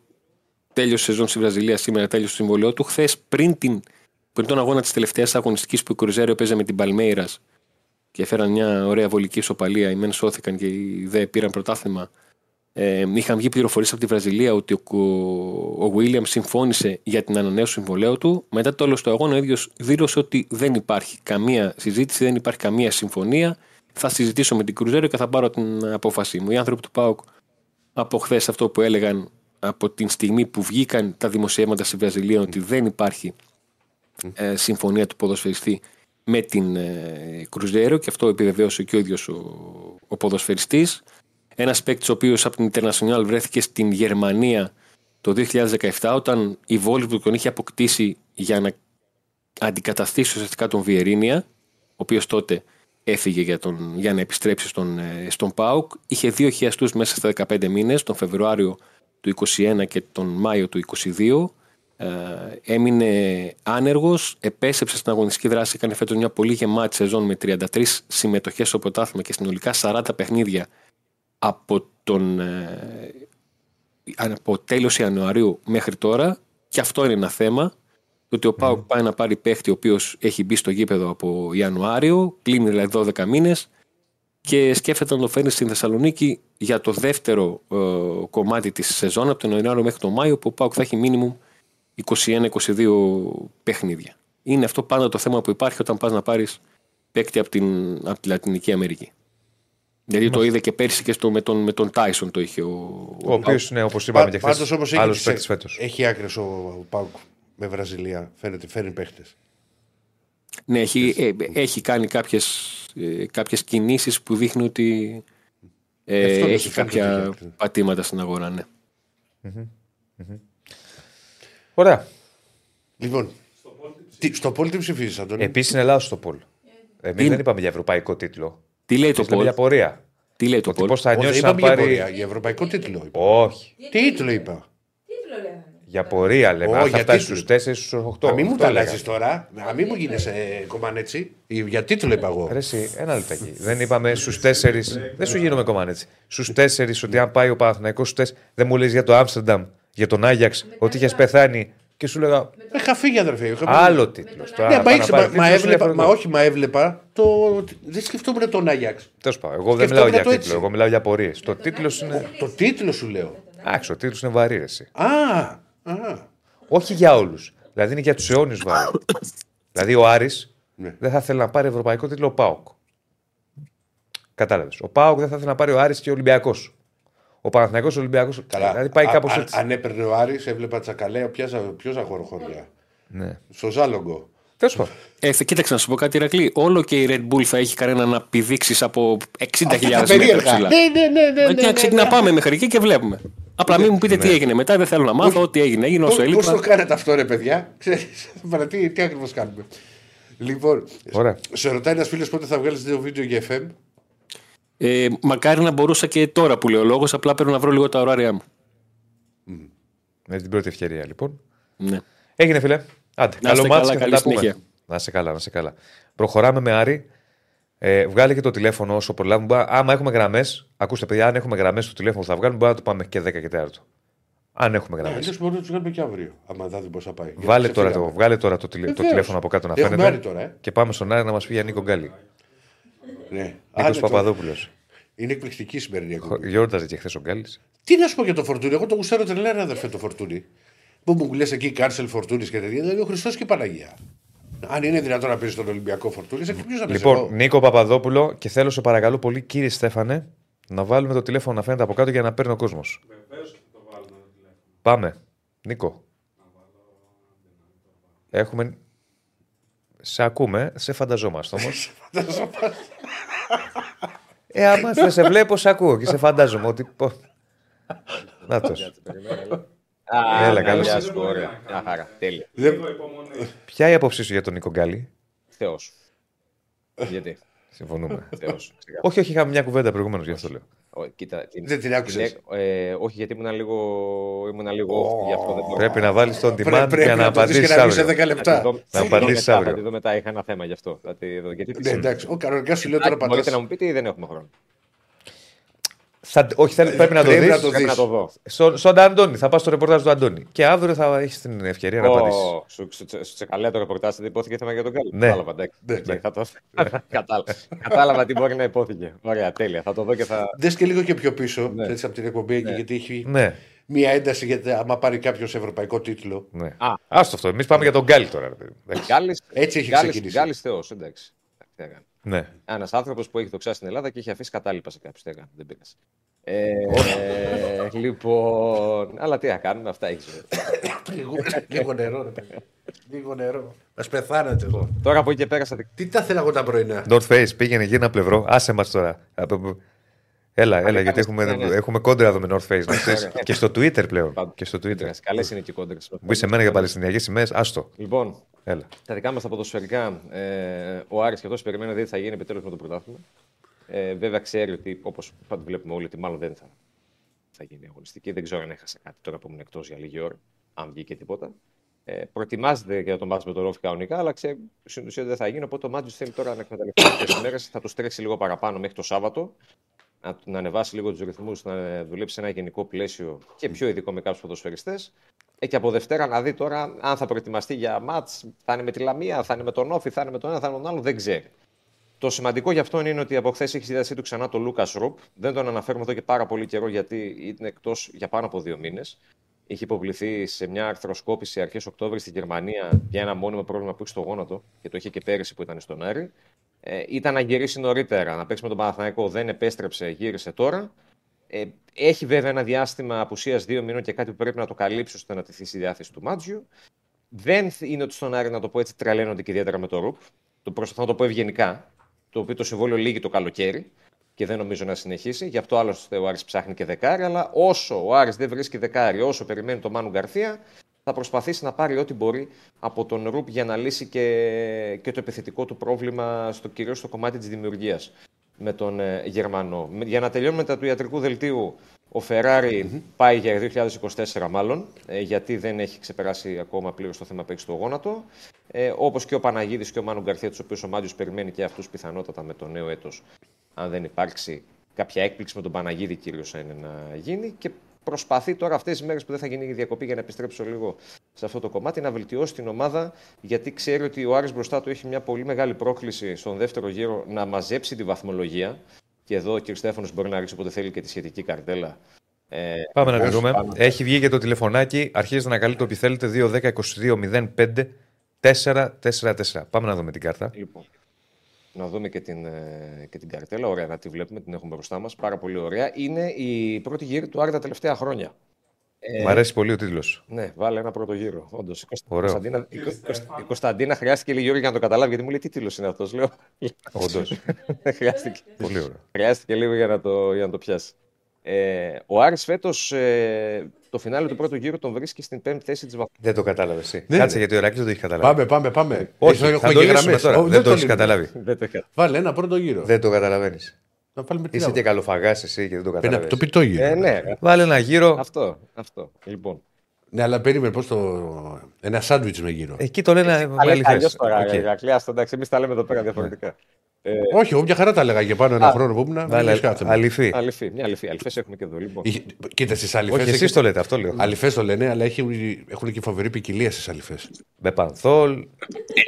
H: Τέλειωσε η σεζόν στη Βραζιλία σήμερα, τέλειωσε το συμβόλαιό του. Χθες, πριν, την, πριν τον αγώνα της τελευταίας αγωνιστικής που η Κρουζέρο παίζε με την Παλμέιρας και έφεραν μια ωραία βολική ισοπαλία, οι μεν σώθηκαν και οι δε πήραν πρωτάθλημα. Ε, είχαν βγει πληροφορίες από τη Βραζιλία ότι ο, ο William συμφώνησε για την ανανέωση του συμβολέου του. Μετά το τέλος του αγώνα, ο ίδιος δήλωσε ότι δεν υπάρχει καμία συζήτηση, δεν υπάρχει καμία συμφωνία. Θα συζητήσω με την Κρουζέρο και θα πάρω την απόφασή μου. Οι άνθρωποι του ΠΑΟΚ από χθες αυτό που έλεγαν από την στιγμή που βγήκαν τα δημοσιεύματα στη Βραζιλία ότι δεν υπάρχει ε, συμφωνία του ποδοσφαιριστή με την ε, Κρουζέρο και αυτό επιβεβαίωσε και ο ίδιος ο, ο ποδοσφαιριστής. Ένας παίκτης ο οποίος από την International βρέθηκε στην Γερμανία το 2017 όταν η Βόλη του τον είχε αποκτήσει για να αντικαταστήσει ουσιαστικά τον Βιερίνια ο οποίος τότε έφυγε για, τον, για να επιστρέψει στον, ε, στον ΠΑΟΚ. Είχε δύο χιαστούς μέσα στα 15 μήνες, τον Φεβρουάριο του 2021 και τον Μάιο του 2022. Ε, έμεινε άνεργος, επέστρεψε στην αγωνιστική δράση, έκανε φέτος μια πολύ γεμάτη σεζόν με 33 συμμετοχές στο πρωτάθλημα και συνολικά 40 παιχνίδια από, τον, ε, από τέλος Ιανουαρίου μέχρι τώρα και αυτό είναι ένα θέμα το ότι ο Πάουκ πάει να πάρει παίχτη ο οποίος έχει μπει στο γήπεδο από Ιανουάριο, κλείνει δηλαδή 12 μήνες και σκέφτεται να το φέρνει στην Θεσσαλονίκη για το δεύτερο ε, κομμάτι της σεζόν από τον Ιανουάριο μέχρι τον Μάιο που ο Πάουκ θα έχει μίνιμουμ 21-22 παιχνίδια. Είναι αυτό πάντα το θέμα που υπάρχει όταν πας να πάρεις παίκτη από την, από τη Λατινική Αμερική. Δηλαδή το είδε και πέρσι και στο, με, τον, με τον Τάισον το είχε ο.
B: Ο οποίος είναι, όπως είπαμε και
A: Πάντως
B: χθε,
A: όμω
B: άλλος
A: έχει,
B: παίκτης φέτος.
A: έχει άκρες ο, ο Πάουκ με Βραζιλία. Φαίνεται, φέρνει παίχτες.
H: Ναι, έχει, ε, έχει κάνει κάποιες, ε, κάποιες κινήσεις που δείχνουν ότι ε,
A: Αυτό δεν
H: έχει
A: σου φαίνεται
H: κάποια
A: ότι έχει.
H: πατήματα στην αγορά, ναι.
B: Ωραία.
A: Λοιπόν, τι, στο πόλ τι ψηφίζεις, Αντώνη;
B: Επίσης είναι λάθο το Πολ. Εμείς
H: Είναι.
B: δεν είπαμε για ευρωπαϊκό τίτλο.
H: Τι λέει το
B: Εμείς λέμε για
H: Πολ,
B: πορεία.
H: τι λέει το
B: Ότι
H: Πολ;
B: πώς θα
A: Όχι, δεν
B: νιώσει να
A: είπαμε για πορεία,
B: πάρει.
A: για ευρωπαϊκό τίτλο. είπα.
B: Όχι.
A: Τι τίτλο είπα;
D: Τίτλο λέγανε.
B: Για πορεία λέμε.
A: Ω,
B: Αν θα
A: για
B: φτάσει
A: τίτλο.
B: στους 4 στους 8.
A: Α, μην μου τα αλλάζει τώρα. Α, μην μου γίνεσαι κομμάτι έτσι. Για τίτλο είπα εγώ.
B: Ρε, εσύ, ένα λεπτάκι. δεν είπαμε στους 4. Δεν σου γίνομαι κομμάτι έτσι. Στους 4 ότι αν πάει ο Παναθηναϊκός στους 4. Δεν μου λες για το Άμστερνταμ, για τον Άγιαξ, ότι είχες πεθάνει. Και σου λέγα
A: Είχα φύγει, αδερφέ. Είχα
B: άλλο τίτλος.
A: Ναι, μα, έχεις- μα, μα έβλεπα, μα όχι, μα έβλεπα. Το... Δεν σκεφτόμουν τον Άγιαξ.
B: Τέλος πάντων, εγώ δεν
A: Σκεφτόμουν
B: μιλάω για
A: το
B: τίτλο.
A: έτσι.
B: Εγώ μιλάω για πορείε. Το τίτλος είναι.
A: Το τίτλο σου λέω.
B: Εντάξει, ο τίτλος είναι βαρύ, εσύ.
A: Α, α.
B: Όχι για όλους. Δηλαδή είναι για τους αιώνιου βάρη. δηλαδή ο Άρης
A: Ναι.
B: δεν θα θέλει να πάρει ευρωπαϊκό τίτλο ο Πάοκ. Κατάλαβες. Ο Πάοκ δεν θα θέλει να πάρει ο Άρης και ο Ολυμπιακός. Ο Παναθηναϊκός ο Ολυμπιακός.
A: Καλά.
B: Δηλαδή πάει
A: Α-
B: κάπως
A: αν-
B: έτσι.
A: Αν έπαιρνε ο Άρης, έβλεπα τσακαλέα. Ποιο ζαχοροχωριά.
B: Ναι.
A: Στο Ζάλογκο.
B: Τέλος πάντων.
H: Ε, θε- κοίταξε να σου πω κάτι, Ηρακλή. Όλο και η Red Bull θα έχει κανένα να πηδήξεις από 60.000 μέτρα
A: περίεργα.
H: ψηλά.
A: Ναι, ναι, ναι, ναι,
H: Ε,
A: ναι,
H: και
A: ναι,
H: ξεκινά
A: ναι.
H: πάμε μέχρι εκεί και βλέπουμε. Απλά μην μου πείτε τι έγινε μετά, δεν θέλω να μάθω. Ό,τι έγινε, έγινε όσο
A: Πώ το
H: έλειπα.
A: κάνετε αυτό, ρε παιδιά; Ξέρεις, παρά τι, τι ακριβώς κάνουμε. Λοιπόν,
B: Ωραία.
A: σε ρωτάει ένας φίλος πότε θα βγάλεις δύο βίντεο για FM.
H: Ε, μακάρι να μπορούσα και τώρα που λέει ο λόγος, απλά πρέπει να βρω λίγο τα ωράρια μου.
B: Με την πρώτη ευκαιρία λοιπόν.
H: Ναι.
B: Έγινε φίλε. Άντε,
H: Να
B: καλό
H: είστε
B: μάτς
H: καλά,
B: και θα
H: καλή
B: τα πούμε.
H: συνέχεια.
B: Να σε καλά, να σε καλά. Προχωράμε με Άρη. Ε, βγάλε και το τηλέφωνο όσο προλάβουμε. Μπα- Άμα έχουμε γραμμές, ακούστε παιδιά, αν έχουμε γραμμές στο τηλέφωνο που θα βγάλουμε, μπορούμε να το πάμε και 10 και 4. Αν έχουμε γραμμές.
A: Αλλιώς μπορούμε να τους κάνουμε και αύριο. Άμα δεν πώς θα πάει. Γιατί
B: Βάλε τώρα, το,
A: ξεφύγαμε.
B: βγάλε τώρα το, τηλε- το
A: Βεβαίως.
B: τηλέφωνο από κάτω να
A: Έχουμε
B: φαίνεται.
A: Άρη τώρα, ε.
B: Και πάμε στον Άρη να μας πει για Νίκο Γκάλι.
A: Ναι.
B: Νίκος
A: Άντε τώρα.
B: Παπαδόπουλος.
A: Είναι εκπληκτική η σημερινή εκπομπή.
B: Γιόρταζε και χθες ο Γκάλι.
A: Τι να σου πω για το φορτούνι. Εγώ το γουστάρω τρελά, ρε αδερφέ το φορτούνι. Που μου λες εκεί Κάρσελ φορτούνι και τέτοια. Δηλαδή ο Χριστός και η Παναγία. Αν είναι δυνατόν να παίζεις τον Ολυμπιακό φορτούνι, σε ποιος να παίζει.
B: Λοιπόν,
A: εγώ;
B: Νίκο Παπαδόπουλο και θέλω σε παρακαλώ πολύ, κύριε Στέφανε, να βάλουμε το τηλέφωνο να φαίνεται από κάτω για να παίρνει ο κόσμος. Πάμε. Νίκο. Έχουμε. Σε ακούμε, σε φανταζόμαστε όμως. ε, άμα δεν σε βλέπω, σε ακούω και σε φαντάζομαι ότι. πω- Να το.
I: Α,
B: Έλα,
I: ναι,
B: καλώς
I: γεια
B: ήρθες.
I: σου, ωραία. Μια χαρά. Τέλεια.
B: Ποια η άποψή σου για τον Νίκο Γκάλι.
I: Θεός. Γιατί;
B: Συμφωνούμε.
I: Θεός. ξεκάθαρα.
B: όχι, όχι, είχαμε μια κουβέντα προηγουμένως, γι' αυτό λέω.
I: Ω, Κοίτα, την-
A: Δεν την άκουσες;
I: ε, όχι, γιατί ήμουν λίγο, ήμουν λίγο off, γι' αυτό δεν μπορώ.
B: Πρέπει να βάλεις τον
A: Πρέ-
B: demand
A: πρέπει
B: για να
A: να το δεις και
B: απαντήσει
A: να βγει σε
B: αύριο.
A: 10
I: Θα τη
A: λεπτά.
I: δω-
B: Να
I: θα τη δω
B: απαντήσεις
I: μετά,
B: αύριο.
I: Θα τη δω μετά, είχα ένα θέμα γι' αυτό. Θα τη δω. Γιατί τι
A: Ναι,
I: σημαίνει.
A: εντάξει. Ο κανονικά σου λέω τώρα
I: Εντάξει, Μπορείτε να
A: πατάς.
I: μου πείτε ή δεν έχουμε χρόνο.
B: Θα, όχι, θέλ- πρέπει να το
A: Πρέπει
B: δεις.
A: να το
I: Πρέπει
A: δεις.
I: να το δω.
B: Στο, στον Αντώνη, θα πας στο ρεπορτάζ του Αντώνη. Και αύριο θα έχεις την ευκαιρία να απαντήσεις.
I: Ω, Σου, σου, σου τσέκαρα λέει το ρεπορτάζ, δεν ειπώθηκε θέμα για τον Γκάλη.
B: Ναι.
I: Κατάλαβα, εντάξει.
A: Ναι,
I: Οκ, θα το... Κατάλαβα. Κατάλαβα τι μπορεί να ειπώθηκε. Ωραία, τέλεια. Θα το δω και θα.
A: Δες και λίγο και πιο πίσω,
I: Ναι.
A: έτσι από την εκπομπή, εκεί, γιατί έχει
B: Ναι,
A: μία ένταση γιατί άμα πάρει κάποιος ευρωπαϊκό τίτλο.
B: ναι.
I: Α.
B: Άστο αυτό. Εμείς πάμε για τον Γκάλη τώρα. ρε παιδί. Εντάξει.
I: Γκάλης,
A: Έτσι έχει
I: Γκάλης,
A: ξεκινήσει.
I: Γκάλης Θεός, εντάξει. Τι να κάνει.
B: Ναι.
I: Ένας άνθρωπος που έχει δοξάσει στην Ελλάδα και έχει αφήσει κατάλοιπα σε κάποιους. Τι έκανε, δεν πήρε. Ε, λοιπόν, αλλά τι να κάνουμε, αυτά έχεις ζωή.
A: Λίγο, λίγο νερό, ρε παιδί. Λίγο νερό. Α πεθάνετε εδώ.
I: Τώρα από εκεί και πέρα, στα
A: Τι τα θέλω εγώ τα πρωινά;
B: North Face, πήγαινε εκεί ένα πλευρό. Άσε μας τώρα. Από- Έλα, έλα, γιατί έχουμε,
I: ναι, ναι.
B: έχουμε κόντρα εδώ με North Face. να ξέρεις.
I: Ωραία.
B: και στο Twitter πλέον. Και στο Twitter.
I: Καλές είναι και οι κόντρες.
B: Μπει σε μένα για Παλαιστινιακές σημαίες, άστο.
I: Λοιπόν,
B: Έλα.
I: τα δικά μας τα ποδοσφαιρικά, ε, ο Άρης και αυτός περιμένει ότι θα γίνει επιτέλους με το πρωτάθλημα. Ε, βέβαια ξέρει ότι, όπως βλέπουμε όλοι, ότι μάλλον δεν θα, θα γίνει αγωνιστική. Δεν ξέρω αν έχασα κάτι τώρα που ήμουν εκτός για λίγη ώρα, αν βγήκε τίποτα. Ε, προετοιμάζεται για το μάτς με τον Ρόφι κανονικά, αλλά ξέρει στην ουσία ότι δεν θα γίνει. Οπότε ο Μάτζο θέλει τώρα να εκμεταλλευτεί κάποιε μέρες. Θα του τρέξει λίγο παραπάνω μέχρι το Σάββατο. Να, να ανεβάσει λίγο τους ρυθμούς, να δουλέψει σε ένα γενικό πλαίσιο και πιο ειδικό με κάποιους ποδοσφαιριστές. Ε, και από Δευτέρα να δει τώρα αν θα προετοιμαστεί για μάτ, θα είναι με τη Λαμία, θα είναι με τον Όφη, θα είναι με τον ένα, θα είναι με τον άλλο, δεν ξέρει. Το σημαντικό για αυτόν είναι ότι από χθες έχει στη διάθεσή του ξανά τον Λούκα Ρουπ. Δεν τον αναφέρουμε εδώ και πάρα πολύ καιρό γιατί είναι εκτός για πάνω από δύο μήνες. Είχε υποβληθεί σε μια αρθροσκόπηση αρχές Οκτώβρη στη Γερμανία για ένα μόνιμο πρόβλημα που έχει στο γόνατο και το είχε και πέρυσι που ήταν στον Άρη. Ε, ήταν να γυρίσει νωρίτερα, να παίξει με τον Παναθηναϊκό, δεν επέστρεψε, γύρισε τώρα. Ε, έχει βέβαια ένα διάστημα απουσίας δύο μήνων και κάτι που πρέπει να το καλύψει ώστε να τηθεί στη διάθεση του Μάτζιου. Δεν είναι ότι στον Άρη, να το πω έτσι, τρελαίνονται και ιδιαίτερα με το Ρουπ. Το προσπαθώ να το πω ευγενικά. Το οποίο το συμβόλαιο λύγει το καλοκαίρι και δεν νομίζω να συνεχίσει. Γι' αυτό άλλωστε ο Άρης ψάχνει και δεκάρι. Αλλά όσο ο Άρης δεν βρίσκει δεκάρι, όσο περιμένει το Μάνου Γκαρθία, θα προσπαθήσει να πάρει ό,τι μπορεί από τον Ρουπ για να λύσει και, και το επιθετικό του πρόβλημα, στο, κυρίως στο κομμάτι της δημιουργίας με τον ε, Γερμανό. Με- Για να τελειώνουμε τα του ιατρικού δελτίου, ο φεραρι πάει για 2024 μάλλον, ε, γιατί δεν έχει ξεπεράσει ακόμα πλήρως το θέμα που έχει στο γόνατο. Ε, Όπως και ο Παναγίδης και ο Μάνου Γκαρθία, τους οποίους ο Μάτιο περιμένει και αυτούς πιθανότατα με το νέο έτος, αν δεν υπάρξει κάποια έκπληξη με τον Παναγίδη κυρίω είναι να γίνει. Και προσπαθεί τώρα αυτές τις μέρες που δεν θα γίνει η διακοπή για να επιστρέψω λίγο σε αυτό το κομμάτι να βελτιώσει την ομάδα γιατί ξέρει ότι ο Άρης μπροστά του έχει μια πολύ μεγάλη πρόκληση στον δεύτερο γύρο να μαζέψει τη βαθμολογία. Και εδώ ο κ. Στέφανος μπορεί να ρίξει όποτε θέλει και τη σχετική καρτέλα. Ε,
B: Πάμε να τη
I: όσο
B: δούμε.
I: πάνω-
B: Έχει βγει και το τηλεφωνάκι. Αρχίζει να καλεί το επιθέλετε 2-10-22-05 4-4-4. Πάμε να δούμε την κάρτα.
I: Λοιπόν, να δούμε και την, ε, και την καρτέλα. Ωραία, να τη βλέπουμε, την έχουμε μπροστά μας. Πάρα πολύ ωραία. Είναι η πρώτη γύρη του Άρη τα τελευταία χρόνια. Ε,
B: Μ' αρέσει πολύ ο τίτλος.
I: Ναι, βάλε ένα πρώτο γύρο. Όντως. Η, Κωνστα-
B: Ωραίο.
I: Κωνσταντίνα, η, Κωνστα- η Κωνσταντίνα χρειάστηκε λίγο Γιώργη για να το καταλάβει, γιατί μου λέει τι τίτλος είναι αυτός. Λέω.
B: Όντως.
I: χρειάστηκε,
B: πολύ ωραίο.
I: χρειάστηκε λίγο για να το, για να το πιάσει. Ε, ο Άρης φέτος ε, το φινάλε του πρώτου γύρου τον βρίσκει στην πέμπτη θέση της βαθμού.
B: Δεν το κατάλαβε εσύ.
A: Ναι,
B: Κάτσε
A: ναι.
B: γιατί ο Ηρακλής δεν το έχει καταλάβει.
A: Πάμε, πάμε, πάμε.
B: Όχι,
A: Έχουμε
B: θα
A: και
B: το λύσουμε
A: γραμμές.
B: τώρα.
A: Ω,
B: δεν το έχεις
A: λύνουμε.
B: καταλάβει.
I: Δεν το είχα.
A: Βάλε ένα πρώτο γύρο.
B: Δεν το καταλαβαίνεις.
A: Να βάλουμε την
B: Είσαι
A: άλλη.
B: και καλοφαγάς εσύ και δεν το
A: Πένα-
B: καταλαβαίνεις.
A: Το πιτό γύρο.
I: Ε, ναι,
B: Βάλε ένα γύρο.
I: αυτό, αυτό. Λοιπόν.
A: Ναι, αλλά περίμενε πώς το. Ένα σάντουιτς με γύρο.
B: Εκεί το λένε
I: Αλλά
B: αληθές.
I: αλλιώς τώρα,
B: Οκ.
I: Ηρακλή, άστο, εντάξει, εμείς τα λέμε εδώ πέρα διαφορετικά.
A: Όχι, εγώ μια χαρά τα έλεγα και πάνω ένα
I: Α,
A: χρόνο που ήμουν.
B: Βάλε
A: δεν κάθε
B: αληθή.
I: Αληθή, μια αληθή. Αληθές έχουμε και εδώ, λοιπόν.
A: Κοίτα στις αληθές.
B: Όχι, εσείς το λέτε, αυτό λέω.
A: Αληθές το λένε, αλλά έχουν, έχουν και φοβερή ποικιλία στις αληθές.
B: Με πανθόλ,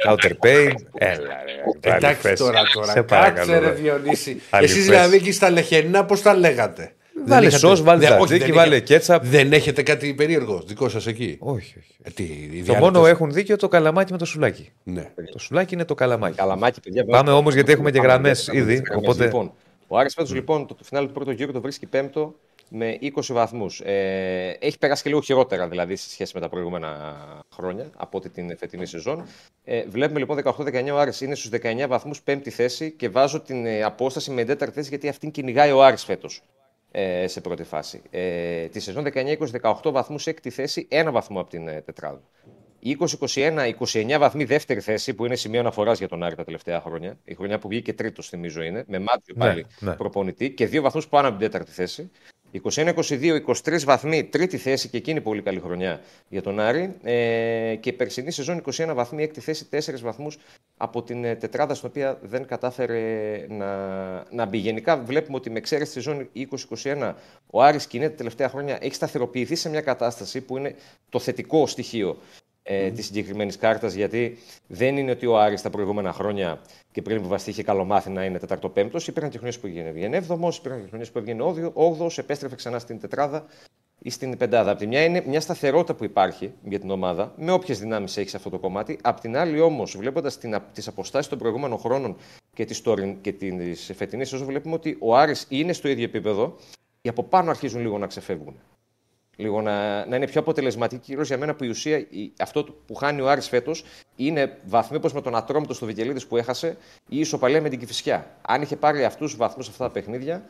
B: counter pain. Έλα, ρε.
A: Εντάξει
B: αληθές.
A: τώρα, τώρα.
B: Σε
A: Κάτσε
B: παρακαλώ.
A: ρε
B: ρε.
A: Διονύση.
B: Αληθές.
A: Εσείς δηλαδή εκεί στα λεχενά πώς τα λέγατε;
B: Βάλε
A: Δεν είχατε-
B: σως, βάλε
A: δεν- όχι,
B: τζατζίκι,
A: δεν
B: βάλε
A: είχε-
B: κέτσαπ.
A: Δεν έχετε κάτι περίεργο δικό σας εκεί.
B: Όχι, όχι.
A: Ε, τι, οι
B: Το
A: διάλεκτες-
B: μόνο έχουν δίκιο το καλαμάκι με το σουλάκι.
A: Ναι.
B: Το σουλάκι είναι το καλαμάκι.
I: Καλαμάκι, παιδιά.
B: Πάμε όμως, γιατί έχουμε και
I: Πάμε,
B: γραμμές
I: πάμε,
B: ήδη,
I: τις γραμμές.
B: οπότε-
I: Λοιπόν, ο Άρης φέτος λοιπόν το, το φινάλε του πρώτου γύρου το βρίσκει πέμπτο με 20 βαθμούς. Ε, έχει περάσει και λίγο χειρότερα δηλαδή σε σχέση με τα προηγούμενα χρόνια από ότι την φετινή σεζόν. Ε, βλέπουμε λοιπόν 18-19 ο Άρης είναι στους 19 βαθμούς πέμπτη θέση και βάζω την ε, απόσταση με τέταρτη θέση γιατί αυτήν κυνηγάει ο Άρης φέτος ε, σε πρώτη φάση. Ε, τη σεζόν 19-20-18 βαθμούς έκτη θέση, ένα βαθμό από την ε, τετράδα. 20-21-29 βαθμοί δεύτερη θέση, που είναι σημείο αναφοράς για τον Άρη τα τελευταία χρόνια. Η χρονιά που βγήκε τρίτος, θυμίζω είναι, με μάτιο
B: Ναι,
I: πάλι
B: ναι.
I: προπονητή και δύο βαθμούς πάνω από την τέταρτη θέση. 21-22-23 βαθμοί, τρίτη θέση και εκείνη πολύ καλή χρονιά για τον Άρη. Ε, και περσινή σεζόν 21 βαθμοί, έκτη θέση, 4 βαθμούς από την ε, τετράδα στην οποία δεν κατάφερε να, να μπει. Γενικά βλέπουμε ότι με εξαίρεση τη σεζόν 2021 ο Άρης κινείται τα τελευταία χρόνια έχει σταθεροποιηθεί σε μια κατάσταση που είναι το θετικό στοιχείο ε, της συγκεκριμένης κάρτας, γιατί δεν είναι ότι ο Άρης τα προηγούμενα χρόνια και πριν βαστεί είχε καλομάθει να είναι τεταρτοπέμπτος. Υπήρχαν και χρονιές που έβγαινε έβδομος, υπήρχαν και χρονιές που έβγαινε όγδοο, επέστρεφε ξανά στην τετράδα ή στην πεντάδα. Απ' τη μια είναι μια σταθερότητα που υπάρχει για την ομάδα, με όποιες δυνάμεις έχεις σε αυτό το κομμάτι. Απ' την άλλη όμως, βλέποντας τις αποστάσεις των προηγούμενων χρόνων και τη και της φετινή σεζόν, βλέπουμε ότι ο Άρης είναι στο ίδιο επίπεδο. Οι από πάνω αρχίζουν λίγο να ξεφεύγουν λίγο να, να είναι πιο αποτελεσματική. Κυρίως για μένα που η ουσία, η- αυτό το που χάνει ο Άρης φέτος είναι βαθμοί όπως με τον Ατρόμητο στο Βικελίδη που έχασε ή η ισοπαλία με την Κυφυσιά. Αν είχε πάρει αυτούς του βαθμού αυτά τα παιχνίδια,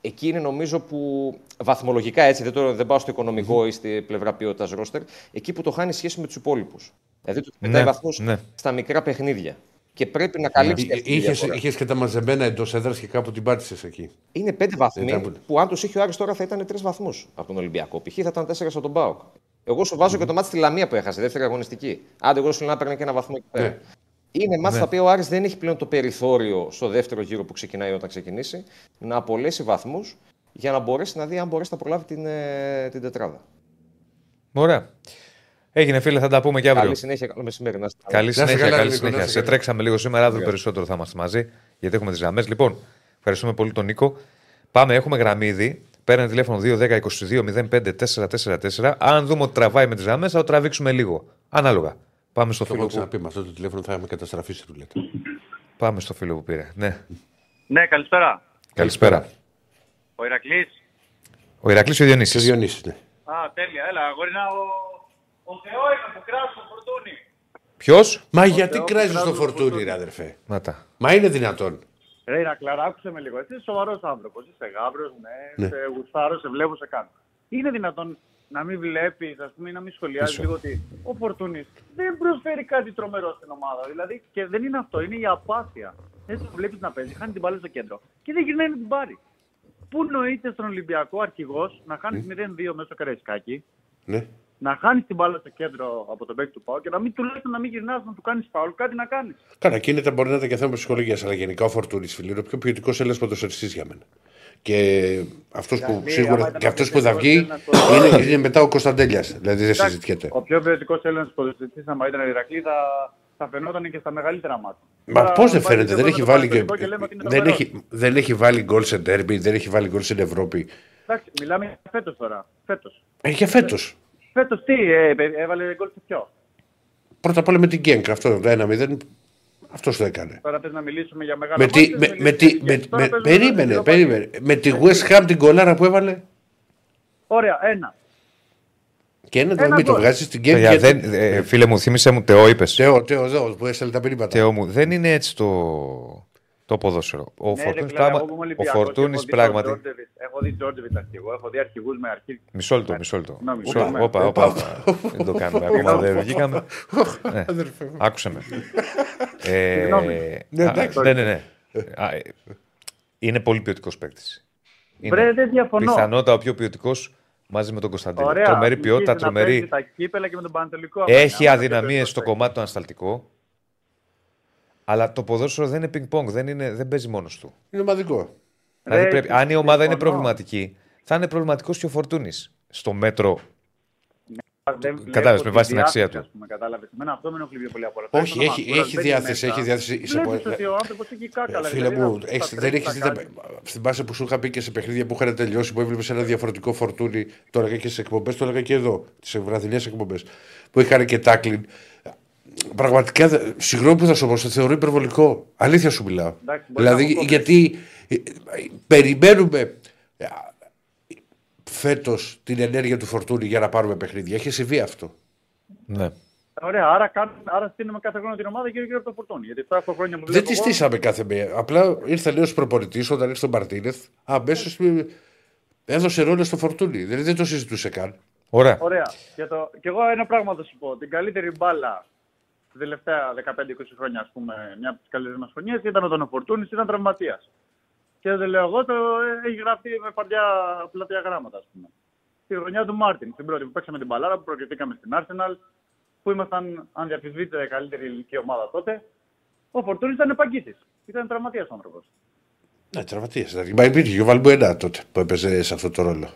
I: εκεί είναι νομίζω που βαθμολογικά έτσι, δεν, το, δεν πάω στο οικονομικό ή στη πλευρά ποιότητας ρόστερ, εκεί που το χάνει σχέση με τους υπόλοιπους. Δηλαδή του πετάει
B: Ναι,
I: βαθμού
B: ναι.
I: στα μικρά παιχνίδια. Και πρέπει να καλύψει. αυτή τη διαφορά.
A: Είχες και τα μαζεμένα εντός έδρας και κάπου την πάτησες εκεί.
I: Είναι πέντε βαθμοί
A: Ήταν πολύ.
I: που αν τους είχε ο Άρης τώρα θα ήταν τρεις βαθμούς από τον Ολυμπιακό. Π.χ. θα ήταν τέσσερα στον Πάοκ. Εγώ σου βάζω και το μάτι στη Λαμία που έχασε, δεύτερη αγωνιστική. Άντε, εγώ σου λέω να παίρνει και ένα βαθμό εκεί πέρα.
A: Ναι.
I: Είναι μάτς
B: Ναι.
I: τα οποία ο Άρης δεν έχει πλέον το περιθώριο στο δεύτερο γύρο που ξεκινάει όταν ξεκινήσει να απολέσει βαθμούς για να μπορέσει να δει αν μπορέσει να προλάβει την, ε, την τετράδα.
B: Ωραία. Έγινε φίλε, θα τα πούμε και αύριο.
I: Καλή συνέχεια, καλό μεσημέρι. Να είστε καλά.
B: Καλή
A: είστε
B: συνέχεια,
A: καλά,
B: καλή
A: Νίκο, να
B: συνέχεια.
A: είστε
B: Σε
A: καλά.
B: τρέξαμε λίγο σήμερα, αύριο περισσότερο θα είμαστε μαζί, γιατί έχουμε τις γραμμές. Λοιπόν, ευχαριστούμε πολύ τον Νίκο. Πάμε, έχουμε γραμμή ήδη. Παίρνει τηλέφωνο 2-10-22-05-444. Αν δούμε ότι τραβάει με τις γραμμές, θα το τραβήξουμε λίγο. Ανάλογα. Πάμε στο
A: Το έχω
B: φίλο που,
A: ξαναπεί με αυτό το τηλέφωνο θα είμαι καταστραφή στη ρουλέτα.
B: πάμε στο φίλο που πήρε. Ναι.
J: Ναι, καλησπέρα.
B: Καλησπέρα.
J: Ο Ηρακλής.
B: Ο Ηρακλής ο
A: Σε
B: Διονύσης.
A: Διονύσης, ναι.
J: Α, τέλεια. Έλα, αγόρινα, ο, ο Θεός είναι που κράζει το φορτούνι.
B: Ποιος;
A: Μα γιατί
J: Θεός,
A: κράζει
J: κράζω
A: το
J: το
A: φορτούνι,
J: φορτούνι.
A: ρε αδερφέ;
B: Μάτα.
A: Μα είναι δυνατόν.
J: Ρε Ηρακλάρα, άκουσε με λίγο. Εσύ είσαι σοβαρός άνθρωπος. Είσαι γάβρος, ναι.
A: Ναι.
J: Σε γουστάρω, σε βλέπω, σε κάνω. Είναι δυνατόν να μην βλέπεις, ας πούμε, ή να μην σχολιάζεις
B: Πίσω.
J: λίγο ότι ο Φορτούνης δεν προσφέρει κάτι τρομερό στην ομάδα. Δηλαδή, και δεν είναι αυτό, είναι η απάθεια. Έτσι το βλέπεις να παίζει, χάνει την μπάλα στο κέντρο και δεν γυρνάει να την πάρει. Πού νοείται στον Ολυμπιακό αρχηγός να χάνεις 0-2 μέσα στο Καραϊσκάκι,
A: Ναι.
J: Να χάνεις την μπάλα στο κέντρο από τον παίκτη του Πάου και να μην τουλάχιστον να μην γυρνάς να του κάνεις φάουλ, κάτι να κάνεις.
A: Καλά, κίνητα μπορεί να ήταν και θέμα ψυχολογίας, αλλά γενικά ο Φορτούνης φίλοι είναι ο πιο ποιοτικός Έλληνας ποδοσφαιριστής για μένα. Και αυτός που,
J: Δηλαδή,
A: σίγουρα,
J: άμα ήταν
A: και
J: ο
A: αυτός που θα
J: ποιοτικός
A: βγει
J: Έλληνας
A: είναι, είναι μετά ο Κωνσταντέλιας. Δηλαδή δεν
J: Εντάξει,
A: συζητιέται.
J: Ο πιο ποιοτικός Έλληνας ποδοσφαιριστής, άμα ήταν Ηρακλή, θα, θα φαινόταν και στα μεγαλύτερα μάτια.
A: Μα
J: Τώρα,
A: πώς δεν
J: πάει
A: φαίνεται,
J: και
A: δεν
J: το
A: έχει
J: πρώτο
A: βάλει και.
J: Παναθηναϊκό λέμε ότι είναι
A: Δεν
J: τρομερός.
A: έχει, δεν έχει βάλει γκολ σε ντέρμπι, δεν έχει βάλει γκολ στην Ευρώπη.
J: Εντάξει, μιλάμε για φέτος τώρα. Φέτος.
A: Ε, για φέτος.
J: Φέτος τι, ε, ε, έβαλε γκολ σε ποιο;
A: Πρώτα απ' όλα με την Γκένκ, αυτό το 1-0. Αυτός το έκανε.
J: Τώρα θες να μιλήσουμε για μεγάλα
A: Με τη,
J: μάτια,
A: με,
J: θες να
A: με, τη,
J: μιλήσουμε
A: με,
J: για- τώρα
A: με,
J: παίζουμε ένα
A: περίμενε,
J: δύο
A: περίμενε.
J: πάλι.
A: Με τη West Ham την κολάρα που έβαλε;
J: Ωραία, ένα.
A: Και ένα,
J: Ένα
A: μην το
J: γκολ.
A: βγάζεις στην Γκένκ.
B: Παιδιά,
A: γιατί-
B: δεν, ε, φίλε μου, θύμισε μου, Τεό είπες.
A: Θεό, Θεό, Θεό, που έστελνε τα περίπατα.
B: Τεό μου, δεν είναι έτσι το, το ποδόσφαιρο. Ο
J: Ναι, ρε,
B: Φορτούνης
J: Κλάρα,
B: πράγμα,
J: εγώ που είμαι
B: ο
J: Ολυμπιακός,
B: Φορτούνης
J: έχω δει τον
B: πράγματι.
J: Τζόρτζεβιτς, Έχω δει Τζόρτζεβιτς αρχηγό, έχω δει αρχηγούς με αρχή.
B: Μισό λεπτό, μισό λεπτό.
J: Συγγνώμη,
B: Μισό-
J: συγγνώμη.
B: Όπα, όπα, όπα. Δεν το κάνουμε ακόμα, δεν βγήκαμε. Ναι. Άκουσε με. Ε,
J: Συγγνώμη.
B: α, Ναι, ναι, ναι. Α, ε, Είναι πολύ ποιοτικός παίκτης.
J: Βρε, δεν διαφωνώ.
B: Πιθανότατα ο πιο ποιοτικός μαζί με τον Κωνσταντίνο.
J: Ωραία.
B: Τρομερή ποιότητα,
J: συνεχίζει να παίζει
B: τρομερή.
J: Τα κύπελα και με τον Πανατολικό.
B: Έχει
J: Άμα δεν
B: αδυναμίες
J: παίζει
B: στο
J: το
B: κομμάτι το ανασταλτικό. Αλλά το ποδόσφαιρο δεν είναι πινκ-πονγκ, δεν, είναι, δεν παίζει μόνος του.
A: Είναι ομαδικό.
B: Δηλαδή
J: Ρε,
B: πρέπει, αν η ομάδα είναι
J: συμφωνώ.
B: προβληματική, θα είναι προβληματικός και ο Φορτούνης. Στο μέτρο.
J: Δεν βλέπω
B: Κατάλαβες, με
J: τη
B: βάση την αξία
J: διάθεση,
B: του.
J: ας πούμε, Κατάλαβες. Εμένα αυτό με ενοχλεί πιο πολύ από όλα.
A: Όχι,
J: Θέλω να
A: έχει,
J: μάθω,
A: έχει
J: μπαίνει
A: διάθεση.
J: μέσα.
A: Έχει διάθεση. Είσαι
J: Βλέπεις
A: πο-
J: ότι ο άνθρωπος έχει κάκαλα.
A: Φίλε
J: δηλαδή,
A: μου,
J: να-
A: έχεις,
J: θα
A: δεν
J: τρέχει,
A: έχει
J: θα
A: δει.
J: κάνει.
A: τα- Θυμάσαι που σου είχα πει και σε παιχνίδια που είχαν τελειώσει που έβλεπες ένα διαφορετικό φορτούνι. Το έλεγα και στις εκπομπές, το έλεγα και εδώ. Τις βραδινές εκπομπές. Που είχαν και τάκλιν. Πραγματικά, δε- συγγνώμη που θα σου πω, το θεωρώ υπερβολικό. Αλήθεια σου μιλάω.
J: Εντάξει, μπορεί να
A: δηλαδή,
J: έχω
A: γιατί ε, ε, περιμένουμε ε, φέτος την ενέργεια του φορτούνι για να πάρουμε παιχνίδια. Έχει συμβεί αυτό.
B: Ναι.
J: Ωραία, άρα, κάνουμε- άρα στείλουμε κάθε χρόνο την ομάδα γύρω γύρω από το φορτούνι. Γιατί 7 χρόνια που
A: Δεν
J: βλέπω
A: τη
J: εγώ,
A: στήσαμε κάθε μία. Απλά ήρθε νέο προπονητής όταν ήρθε ο Μαρτίνεθ. Αμέσως έδωσε ρόλο στο φορτούνι. Δηλαδή δεν το συζητούσε καν.
B: Ωραία.
J: Ωραία. Και, το, και εγώ ένα πράγμα θα σου πω. Την καλύτερη μπάλα τα τελευταία 15-20 χρόνια, ας πούμε, μια από τις καλύτερες μας χρονιές ήταν όταν ο Φορτούνης ήταν τραυματίας. Και δεν λέω εγώ, το ε, έχει γραφτεί με παντιά πλατεία γράμματα, ας πούμε. Τη χρονιά του Μάρτιν, την πρώτη που παίξαμε την μπαλάρα, που προκριθήκαμε στην Arsenal, που ήμασταν, αν διαφυσβείτε, η καλύτερη ηλικία ομάδα τότε. Ο Φορτούνης ήταν επαγγίτη. Ήταν τραυματίας άνθρωπος.
A: Ναι, τραυματίας. Μα υπήρχε και ο Βαλμπουενά τότε που έπαιζε σε αυτό το ρόλο.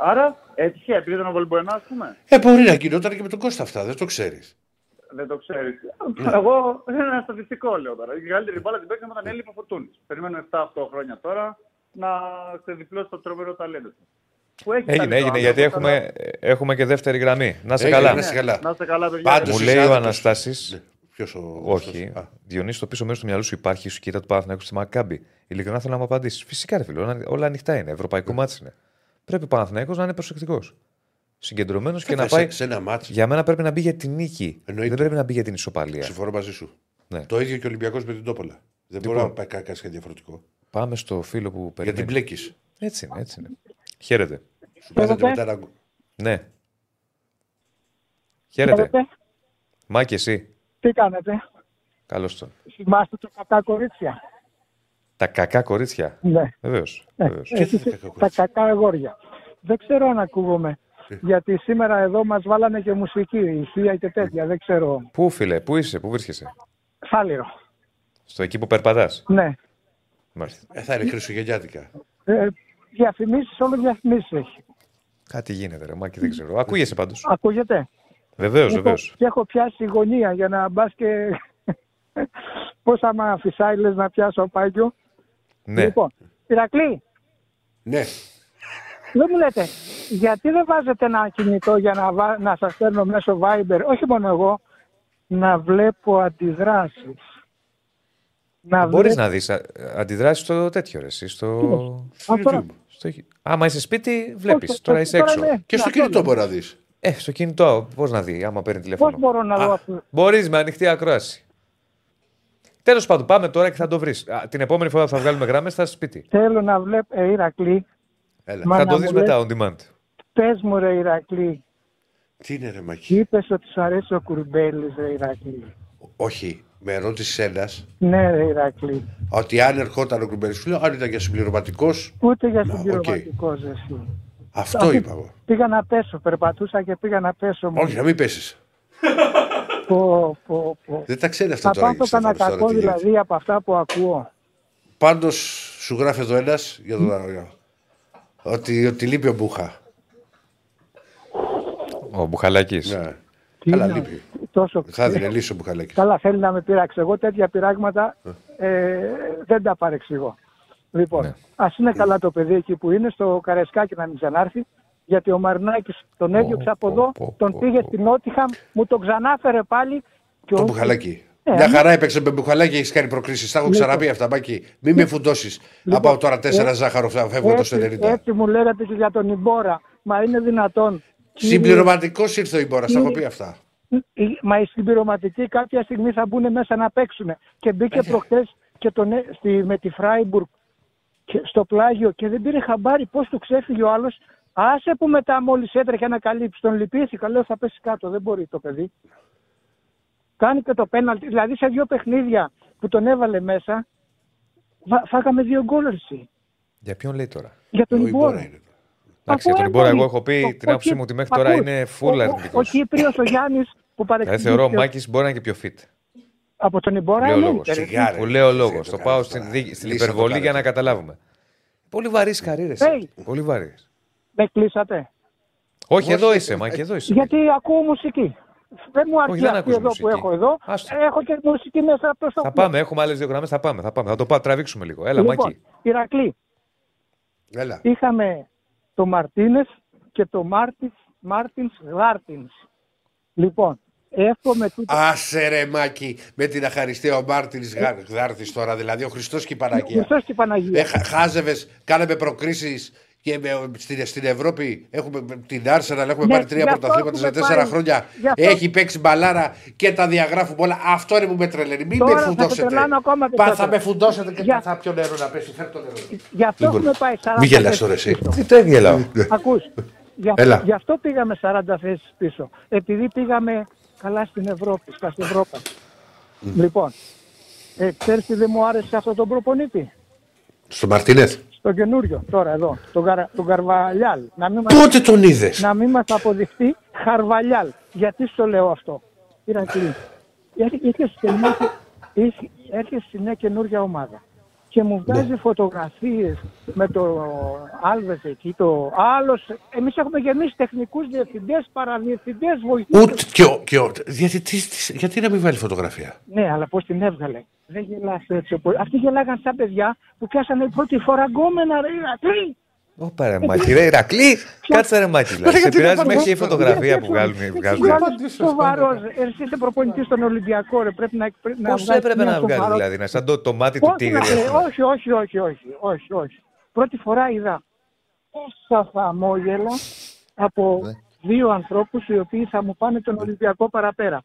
J: Άρα έτυχε, επειδή ήταν ο Βολμποενά, ας πούμε.
A: Ε, μπορεί να γινόταν και με τον Κώστα αυτά, δεν το ξέρεις.
J: Δεν το ξέρεις. Εγώ ένα στατιστικό λέω τώρα. Η καλύτερη μπάλα την παίξαμε όταν έλειπε ο Φορτούνης. Περιμένω 7-8 χρόνια τώρα να ξεδιπλώσει το τρομερό ταλέντο του. Που έχει
B: Έγινε,
J: ταλέντο,
B: έγινε, γιατί
J: άνθρωπος,
B: έχουμε, έχουμε και δεύτερη γραμμή. Να σε
A: Έγινε,
B: καλά.
A: να σε καλά.
J: Να είστε καλά, παιδιά.
A: Πάντως
B: Μου
A: είσαι
B: λέει ο
A: άδικος.
B: Αναστάση.
A: Ναι. Ποιος ο.
B: Όχι.
A: Α,
B: Διονύση, το πίσω μέρος του μυαλού σου υπάρχει η σκήτα του Παναθηναϊκού στη Μακάμπη. Ειλικρινά θέλω να μου απαντήσεις. Φυσικά, ρε φίλο, όλα, όλα ανοιχτά είναι. Ευρωπαϊκό
A: Ναι.
B: μάτι είναι. Πρέπει ο Παναθηναϊκός να είναι προσεκτικός. Συγκεντρωμένος και
A: Βέβαια,
B: να πάει.
A: σε, σε ένα μάτσο.
B: Για μένα πρέπει να μπει για την νίκη.
A: Εννοείται.
B: Δεν πρέπει να μπει για την ισοπαλία.
A: Συμφωνώ μαζί σου.
B: Ναι.
A: Το ίδιο και ο Ολυμπιακός με την Τόπολα. Δεν μπορεί
B: Λοιπόν.
A: να πάει κάτι κάτι διαφορετικό.
B: Πάμε στο φίλο που
A: Γιατί
B: περιμένει.
A: μπλέκει.
B: Έτσι είναι, έτσι είναι. Χαίρετε.
A: Σου κάθεται μετά ένα.
B: Ναι. Χαίρετε. Μάκη, εσύ.
K: Τι κάνετε,
B: Καλώς τον.
K: θυμάστε τα κακά κορίτσια;
B: Τα κακά κορίτσια.
K: Ναι,
B: Βεβαίως.
K: ναι.
B: Βεβαίως.
K: εσείς τα κακά αγόρια. Δεν ξέρω αν ακούγομαι. Γιατί σήμερα εδώ μας βάλανε και μουσική, ηχεία και τέτοια. Δεν ξέρω.
B: Πού, φίλε, πού είσαι, πού βρίσκεσαι;
K: Φάληρο.
B: Στο εκεί που περπατάς;
K: Ναι.
B: Μάλιστα.
A: Ε, θα είναι χριστουγεννιάτικα.
K: Ε, διαφημίσεις, όλο διαφημίσεις έχει.
B: Κάτι γίνεται, ρε Μάκη, δεν ξέρω. Ακούγεσαι πάντως;
K: Ακούγεται.
B: Βεβαίως,
K: Έχω-
B: βεβαίως.
K: Και έχω πιάσει γωνία για να μπας και... Πώς άμα φυσάει λες να πιάσω πάγιο.
B: Ναι.
K: Λοιπόν, Ηρακλή,
A: Ναι.
K: Δεν μου λέτε, γιατί δεν βάζετε ένα κινητό για να, βα... να σας στέλνω μέσω Viber, όχι μόνο εγώ, να βλέπω αντιδράσεις. Να
B: Μπορείς
K: βλέπω-
B: να δεις αντιδράσεις στο τέτοιο ρε, εσύ, στο.
K: Αυτό.
B: στο... Άμα είσαι σπίτι, βλέπεις.
K: Όχι,
B: Τώρα
K: όχι,
B: είσαι
K: τώρα
B: έξω.
K: ναι.
A: Και στο
K: Να,
A: κινητό
K: θέλω.
A: μπορεί να δεις.
B: Ε, στο κινητό, πώς να δει, άμα παίρνει τηλέφωνο.
K: Πώς μπορώ να δω αυτό;
B: Μπορείς με ανοιχτή ακρόαση. Τέλος πάντων, πάμε τώρα και θα το βρεις. Την επόμενη φορά που θα βγάλουμε γράμμες θα είσαι σπίτι.
K: Θέλω να βλέπω, ε, Ηρακλή,
A: Έλα.
K: Μα
B: θα
K: να
B: το
K: μου
B: δει
K: λες-
B: μετά on demand.
K: Πες μου ρε Ηρακλή,
A: Τι είναι ρε Μακή.
K: είπες ότι σου αρέσει ο Κουρμπέλης ρε Ηρακλή.
A: Όχι, με ρώτησε ένας
K: Ναι ρε Ηρακλή,
A: ότι αν ερχόταν ο Κρουμπέλη, σου λέω αν ήταν για συμπληρωματικός.
K: ούτε για
A: Να,
K: συμπληρωματικός εσύ.
A: Αυτό
K: Αυτή-
A: είπα εγώ.
K: Πήγα να πέσω, περπατούσα και πήγα να πέσω. μόνο.
A: Όχι, να μην πέσεις.
K: Πω, πω, πω.
A: Δεν τα ξέρει αυτά
K: Θα
A: τώρα.
K: πάθω
A: οι Στέφανος,
K: κανένα
A: τώρα,
K: κακό
A: τι γίνεται.
K: δηλαδή από αυτά που ακούω.
A: Πάντως σου γράφει εδώ ένας για τον ότι, ότι λείπει ο Μπούχα.
B: Ο Μπουχαλάκης.
A: Ναι.
K: Τι
A: Καλά,
K: είναι,
A: λείπει.
K: Τόσο...
A: Θα έδινε λύση ο Μπουχαλάκης.
K: Καλά, θέλει να με πειράξει. Εγώ τέτοια πειράγματα ε, δεν τα παρεξηγώ. Λοιπόν,
B: Ναι.
K: ας είναι καλά το παιδί εκεί που είναι, στο Καρεσκάκι να μην ξανάρθει. Γιατί ο Μαρινάκης τον έδιωξε από εδώ,
B: πω,
K: τον
B: πω,
K: πήγε
B: πω.
K: στην Νότιχαμ, μου τον ξανάφερε πάλι. Και
A: Το
K: ο-
A: Μπουχαλάκι.
K: Ε,
A: Μια
K: ναι.
A: χαρά έπαιξε με Μπουχαλάκι, έχεις κάνει προκρίσεις. Τα έχω
K: Λοιπόν.
A: ξαναπεί αυτά, Μπάκη. Μην με φουντώσεις.
K: Λοιπόν,
A: Να πάω τώρα τέσσερα
K: ε,
A: ζάχαρο, θα φεύγω το στο
K: έτσι,
A: 90.
K: έτσι μου λέγατε και για τον Ιμπόρα. Μα είναι δυνατόν.
A: Συμπληρωματικός ήρθε ο Ιμπόρα, τα έχω
K: Κύριε-
A: πει αυτά.
K: Η- Μα οι συμπληρωματικοί κάποια στιγμή θα μπουν μέσα να παίξουν. Και μπήκε προχτές και τον, έ- στη, με τη Φράιμπουργκ και στο πλάγιο και δεν πήρε χαμπάρι πώς του ξέφυγε ο άλλος. Άσε που μετά μόλις έτρεχε να καλύψει, τον λυπήθηκα. Λέω θα πέσει κάτω. Δεν μπορεί το παιδί. Κάνει και το πέναλτι. Δηλαδή σε δύο παιχνίδια που τον έβαλε μέσα, φά- φάγαμε δύο γκολ εσύ.
B: Για ποιον λέει τώρα;
K: Για τον
A: Ο Ιμπόρα
K: Ιμπόρα.
A: είναι.
B: Εντάξει, για τον Ιμπόρα, εγώ έχω πει την άποψή μου ότι μέχρι τώρα είναι full αρνητικός.
K: Ο Κύπριος ο Γιάννης που
B: Δηλαδή
K: παρεξηγήθηκε
B: θεωρώ ο Μάκης μπορεί να είναι και πιο fit.
K: από τον Ιμπόρα.
B: Λέω
K: εννοείται,
B: λόγος.
K: ρε.
A: Σιγά, ρε.
B: Που λέω
A: Εσύ
B: λόγος.
A: το
B: Το
A: κάνεις
B: πάω
A: τώρα.
B: στην, δι- στην
A: Λύσα το
B: υπερβολή
A: κάνεις.
B: για να καταλάβουμε. Πολύ βαρύς καρύρε.
K: Hey.
B: Πολύ βαρύς.
K: Με κλείσατε;
B: Όχι, εδώ είσαι, Μάκη, εδώ είσαι.
K: Γιατί ακούω μουσική. Δεν μου αρκεί
B: δεν
K: αυτή
B: ακούς
K: εδώ που
B: μουσική.
K: έχω εδώ.
B: Άστο.
K: Έχω και μουσική μέσα από το
B: Θα
K: σοφό.
B: πάμε, έχουμε άλλες δύο γραμμές. Θα πάμε, θα πάμε. Θα το πάω, τραβήξουμε λίγο. Έλα,
K: Λοιπόν,
B: Μάκη.
K: Ηρακλή,
A: Έλα.
K: είχαμε το Μαρτίνες και το Μάρτιν Μάρτινς Γάρτινς. Λοιπόν, εύχομαι τούτο.
A: Άσε ρε Μάκη με την αχαριστία ο Μάρτινς Γάρθη τώρα, δηλαδή ο Χριστός και η Παναγία.
K: Χριστός και η Παναγία.
A: Ε, χα- χάζευες, κάναμε προκρίσεις και με- στην, στην Ευρώπη έχουμε την Arsenal, έχουμε
K: Ναι,
A: πάρει τρία
K: γι' αυτό
A: πρωταθλήματα σε
K: έχουμε
A: τέσσερα
K: πάει.
A: χρόνια.
K: Γι' αυτό-
A: Έχει παίξει μπαλάρα και τα διαγράφουμε όλα. Αυτό είναι που με τρελαίνει. Μην
K: Τώρα
A: με
K: θα σε
A: φουντώσετε.
K: τρελάνω ακόμα
A: Πα,
K: περισσότερο.
A: θα με φουντώσετε και
K: Για-
A: θα πιω νερό να πέσει. Φέρ το νερό.
K: Γι' αυτό έχουμε πάει 40
A: Μην γελάς
K: θέσεις
A: τώρα εσύ.
K: πίσω.
B: Τι το έγελαω.
K: Ακούς. Γι' αυτό,
A: Έλα.
K: γι' αυτό πήγαμε 40 θέσεις πίσω. Επειδή πήγαμε καλά στην Ευρώπη, στα Ευρώπη. Λοιπόν, ε, ξέρεις τι δεν μου άρεσε αυτό τον προπονήτη.
A: Στο Μαρτίνεθ.
K: Στο καινούριο, τώρα εδώ, τον, Καρα, τον Καρβαλιάλ. Να μην, μας,
A: Πότε τον είδες;
K: να μην μας αποδειχτεί Χαρβαλιάλ. Γιατί στο λέω αυτό. Ηρακλή, έρχεσαι σε μια- είσαι- έρχεσαι σε μια καινούργια ομάδα και μου βγάζει φωτογραφίες με το Άλβες εκεί, το άλλος. Εμείς έχουμε γεμίσει τεχνικούς διευθυντές, παραδιευθυντές, βοηθούς.
A: Ούτε και ο. Και ο γιατί, τι- τι- γιατί να μην βάλει φωτογραφία;
K: Ναι, αλλά πώς την έβγαλε; Δεν γελάς έτσι. όπως- Αυτοί γελάγαν σαν παιδιά που πιάσανε πρώτη φορά γκόμενα, ρε Ηρακλή.
B: Ωπα ρε Μάκη, ρε Ηρακλή. Κάτσε ρε Μάκη. δηλαδή. Σε πειράζει μέχρι και η φωτογραφία που βγάλουν. βγάζουν.
K: Σοβαρός. Εσύ είσαι προπονητής στον Ολυμπιακό, ρε. Πρέπει να, πρέπει να
B: Πώς
K: βγάλεις
B: έπρεπε
K: μια
B: να βγάλει
K: σοβαρό-
B: δηλαδή, να σαν το, το μάτι του
K: Όχι,
B: τίγρη.
K: να-
B: ας πούμε.
K: όχι, όχι, όχι, όχι, όχι, όχι. Πρώτη φορά είδα τόσα χαμόγελα από
B: Ναι.
K: δύο ανθρώπους οι οποίοι θα μου πάνε τον Ολυμπιακό παραπέρα.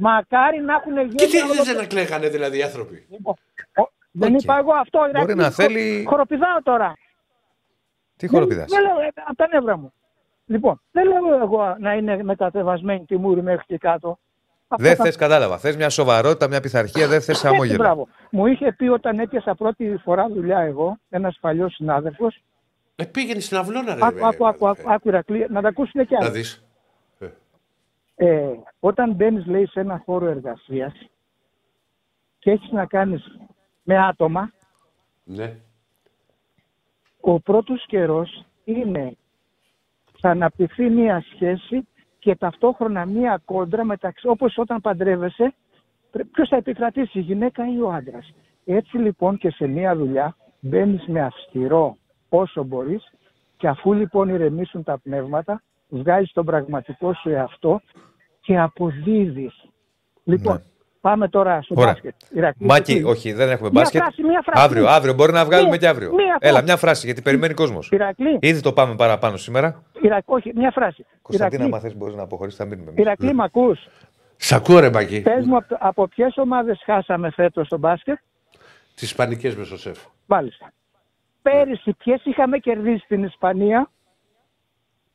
K: Μακάρι να έχουν γίνει.
A: Και τι
K: όλο το-
A: δεν να κλαίγανε δηλαδή οι άνθρωποι;
K: Λοιπόν, ο- Δεν
B: Οκ.
K: είπα εγώ αυτό.
B: Μπορεί
K: Ηρακλή,
B: να
K: χο-
B: θέλει-
K: Χοροπηδάω τώρα.
B: Τι χοροπηδάς;
K: Δεν, δεν λέω, ε, από τα νεύρα μου. Λοιπόν, δεν λέω εγώ να είναι με κατεβασμένη τη μούρη μέχρι και κάτω. Αυτό
B: Δεν
K: θα-
B: θες, κατάλαβα. Θες μια σοβαρότητα, μια πειθαρχία, δεν θες
K: Έτσι,
B: χαμόγελο.
K: μπράβο. Μου είχε πει όταν έπιασα πρώτη φορά δουλειά εγώ, ένας παλιός συνάδελφος.
A: Ε, πήγαινε στην αυλώνα, ρε.
K: Άκου, άκου, άκου, άκου, άκου, Ηρακλή, να τα ακούσουν και
A: Να
K: άλλοι.
A: Δει.
K: Ε, όταν μπαίνεις, λέει, σε ένα χώρο εργασίας και έχεις να κάνεις με άτομα,
A: Ναι.
K: ο πρώτος καιρός είναι θα αναπτυχθεί μία σχέση και ταυτόχρονα μία κόντρα μεταξύ, όπως όταν παντρεύεσαι, ποιος θα επικρατήσει, η γυναίκα ή ο άντρας. Έτσι λοιπόν και σε μία δουλειά μπαίνεις με αυστηρό όσο μπορείς Και αφού λοιπόν ηρεμήσουν τα πνεύματα, βγάζεις τον πραγματικό σου εαυτό και αποδίδεις. Λοιπόν, πάμε τώρα στο
B: Ναι. Ωραία.
K: μπάσκετ. Ηρακλή,
B: Μάκη,
K: εσύ.
B: όχι, δεν έχουμε
K: Μία
B: μπάσκετ.
K: φράση, μία φράση.
B: Αύριο, αύριο μπορεί να βγάλουμε
K: Μία-
B: και αύριο.
K: μία
B: Έλα,
K: φράση.
B: μια φράση γιατί περιμένει κόσμος.
K: Ηρακλή,
B: Ήδη το πάμε παραπάνω σήμερα.
K: Ηρα- όχι, μια φράση.
B: Κωνσταντίνα,
K: Ηρακλή,
B: άμα θε, μπορείς να αποχωρήσεις, θα μείνουμε. εμείς.
K: Ηρακλή, μ' ακούς;
A: Σ' ακούω ρε Μάκη.
K: Πες μου από, από ποιες ομάδες χάσαμε φέτος στο μπάσκετ;
A: Τις Ισπανικές με στο σεφ.
K: Μάλιστα. Πέρυσι ποιες είχαμε κερδίσει στην Ισπανία;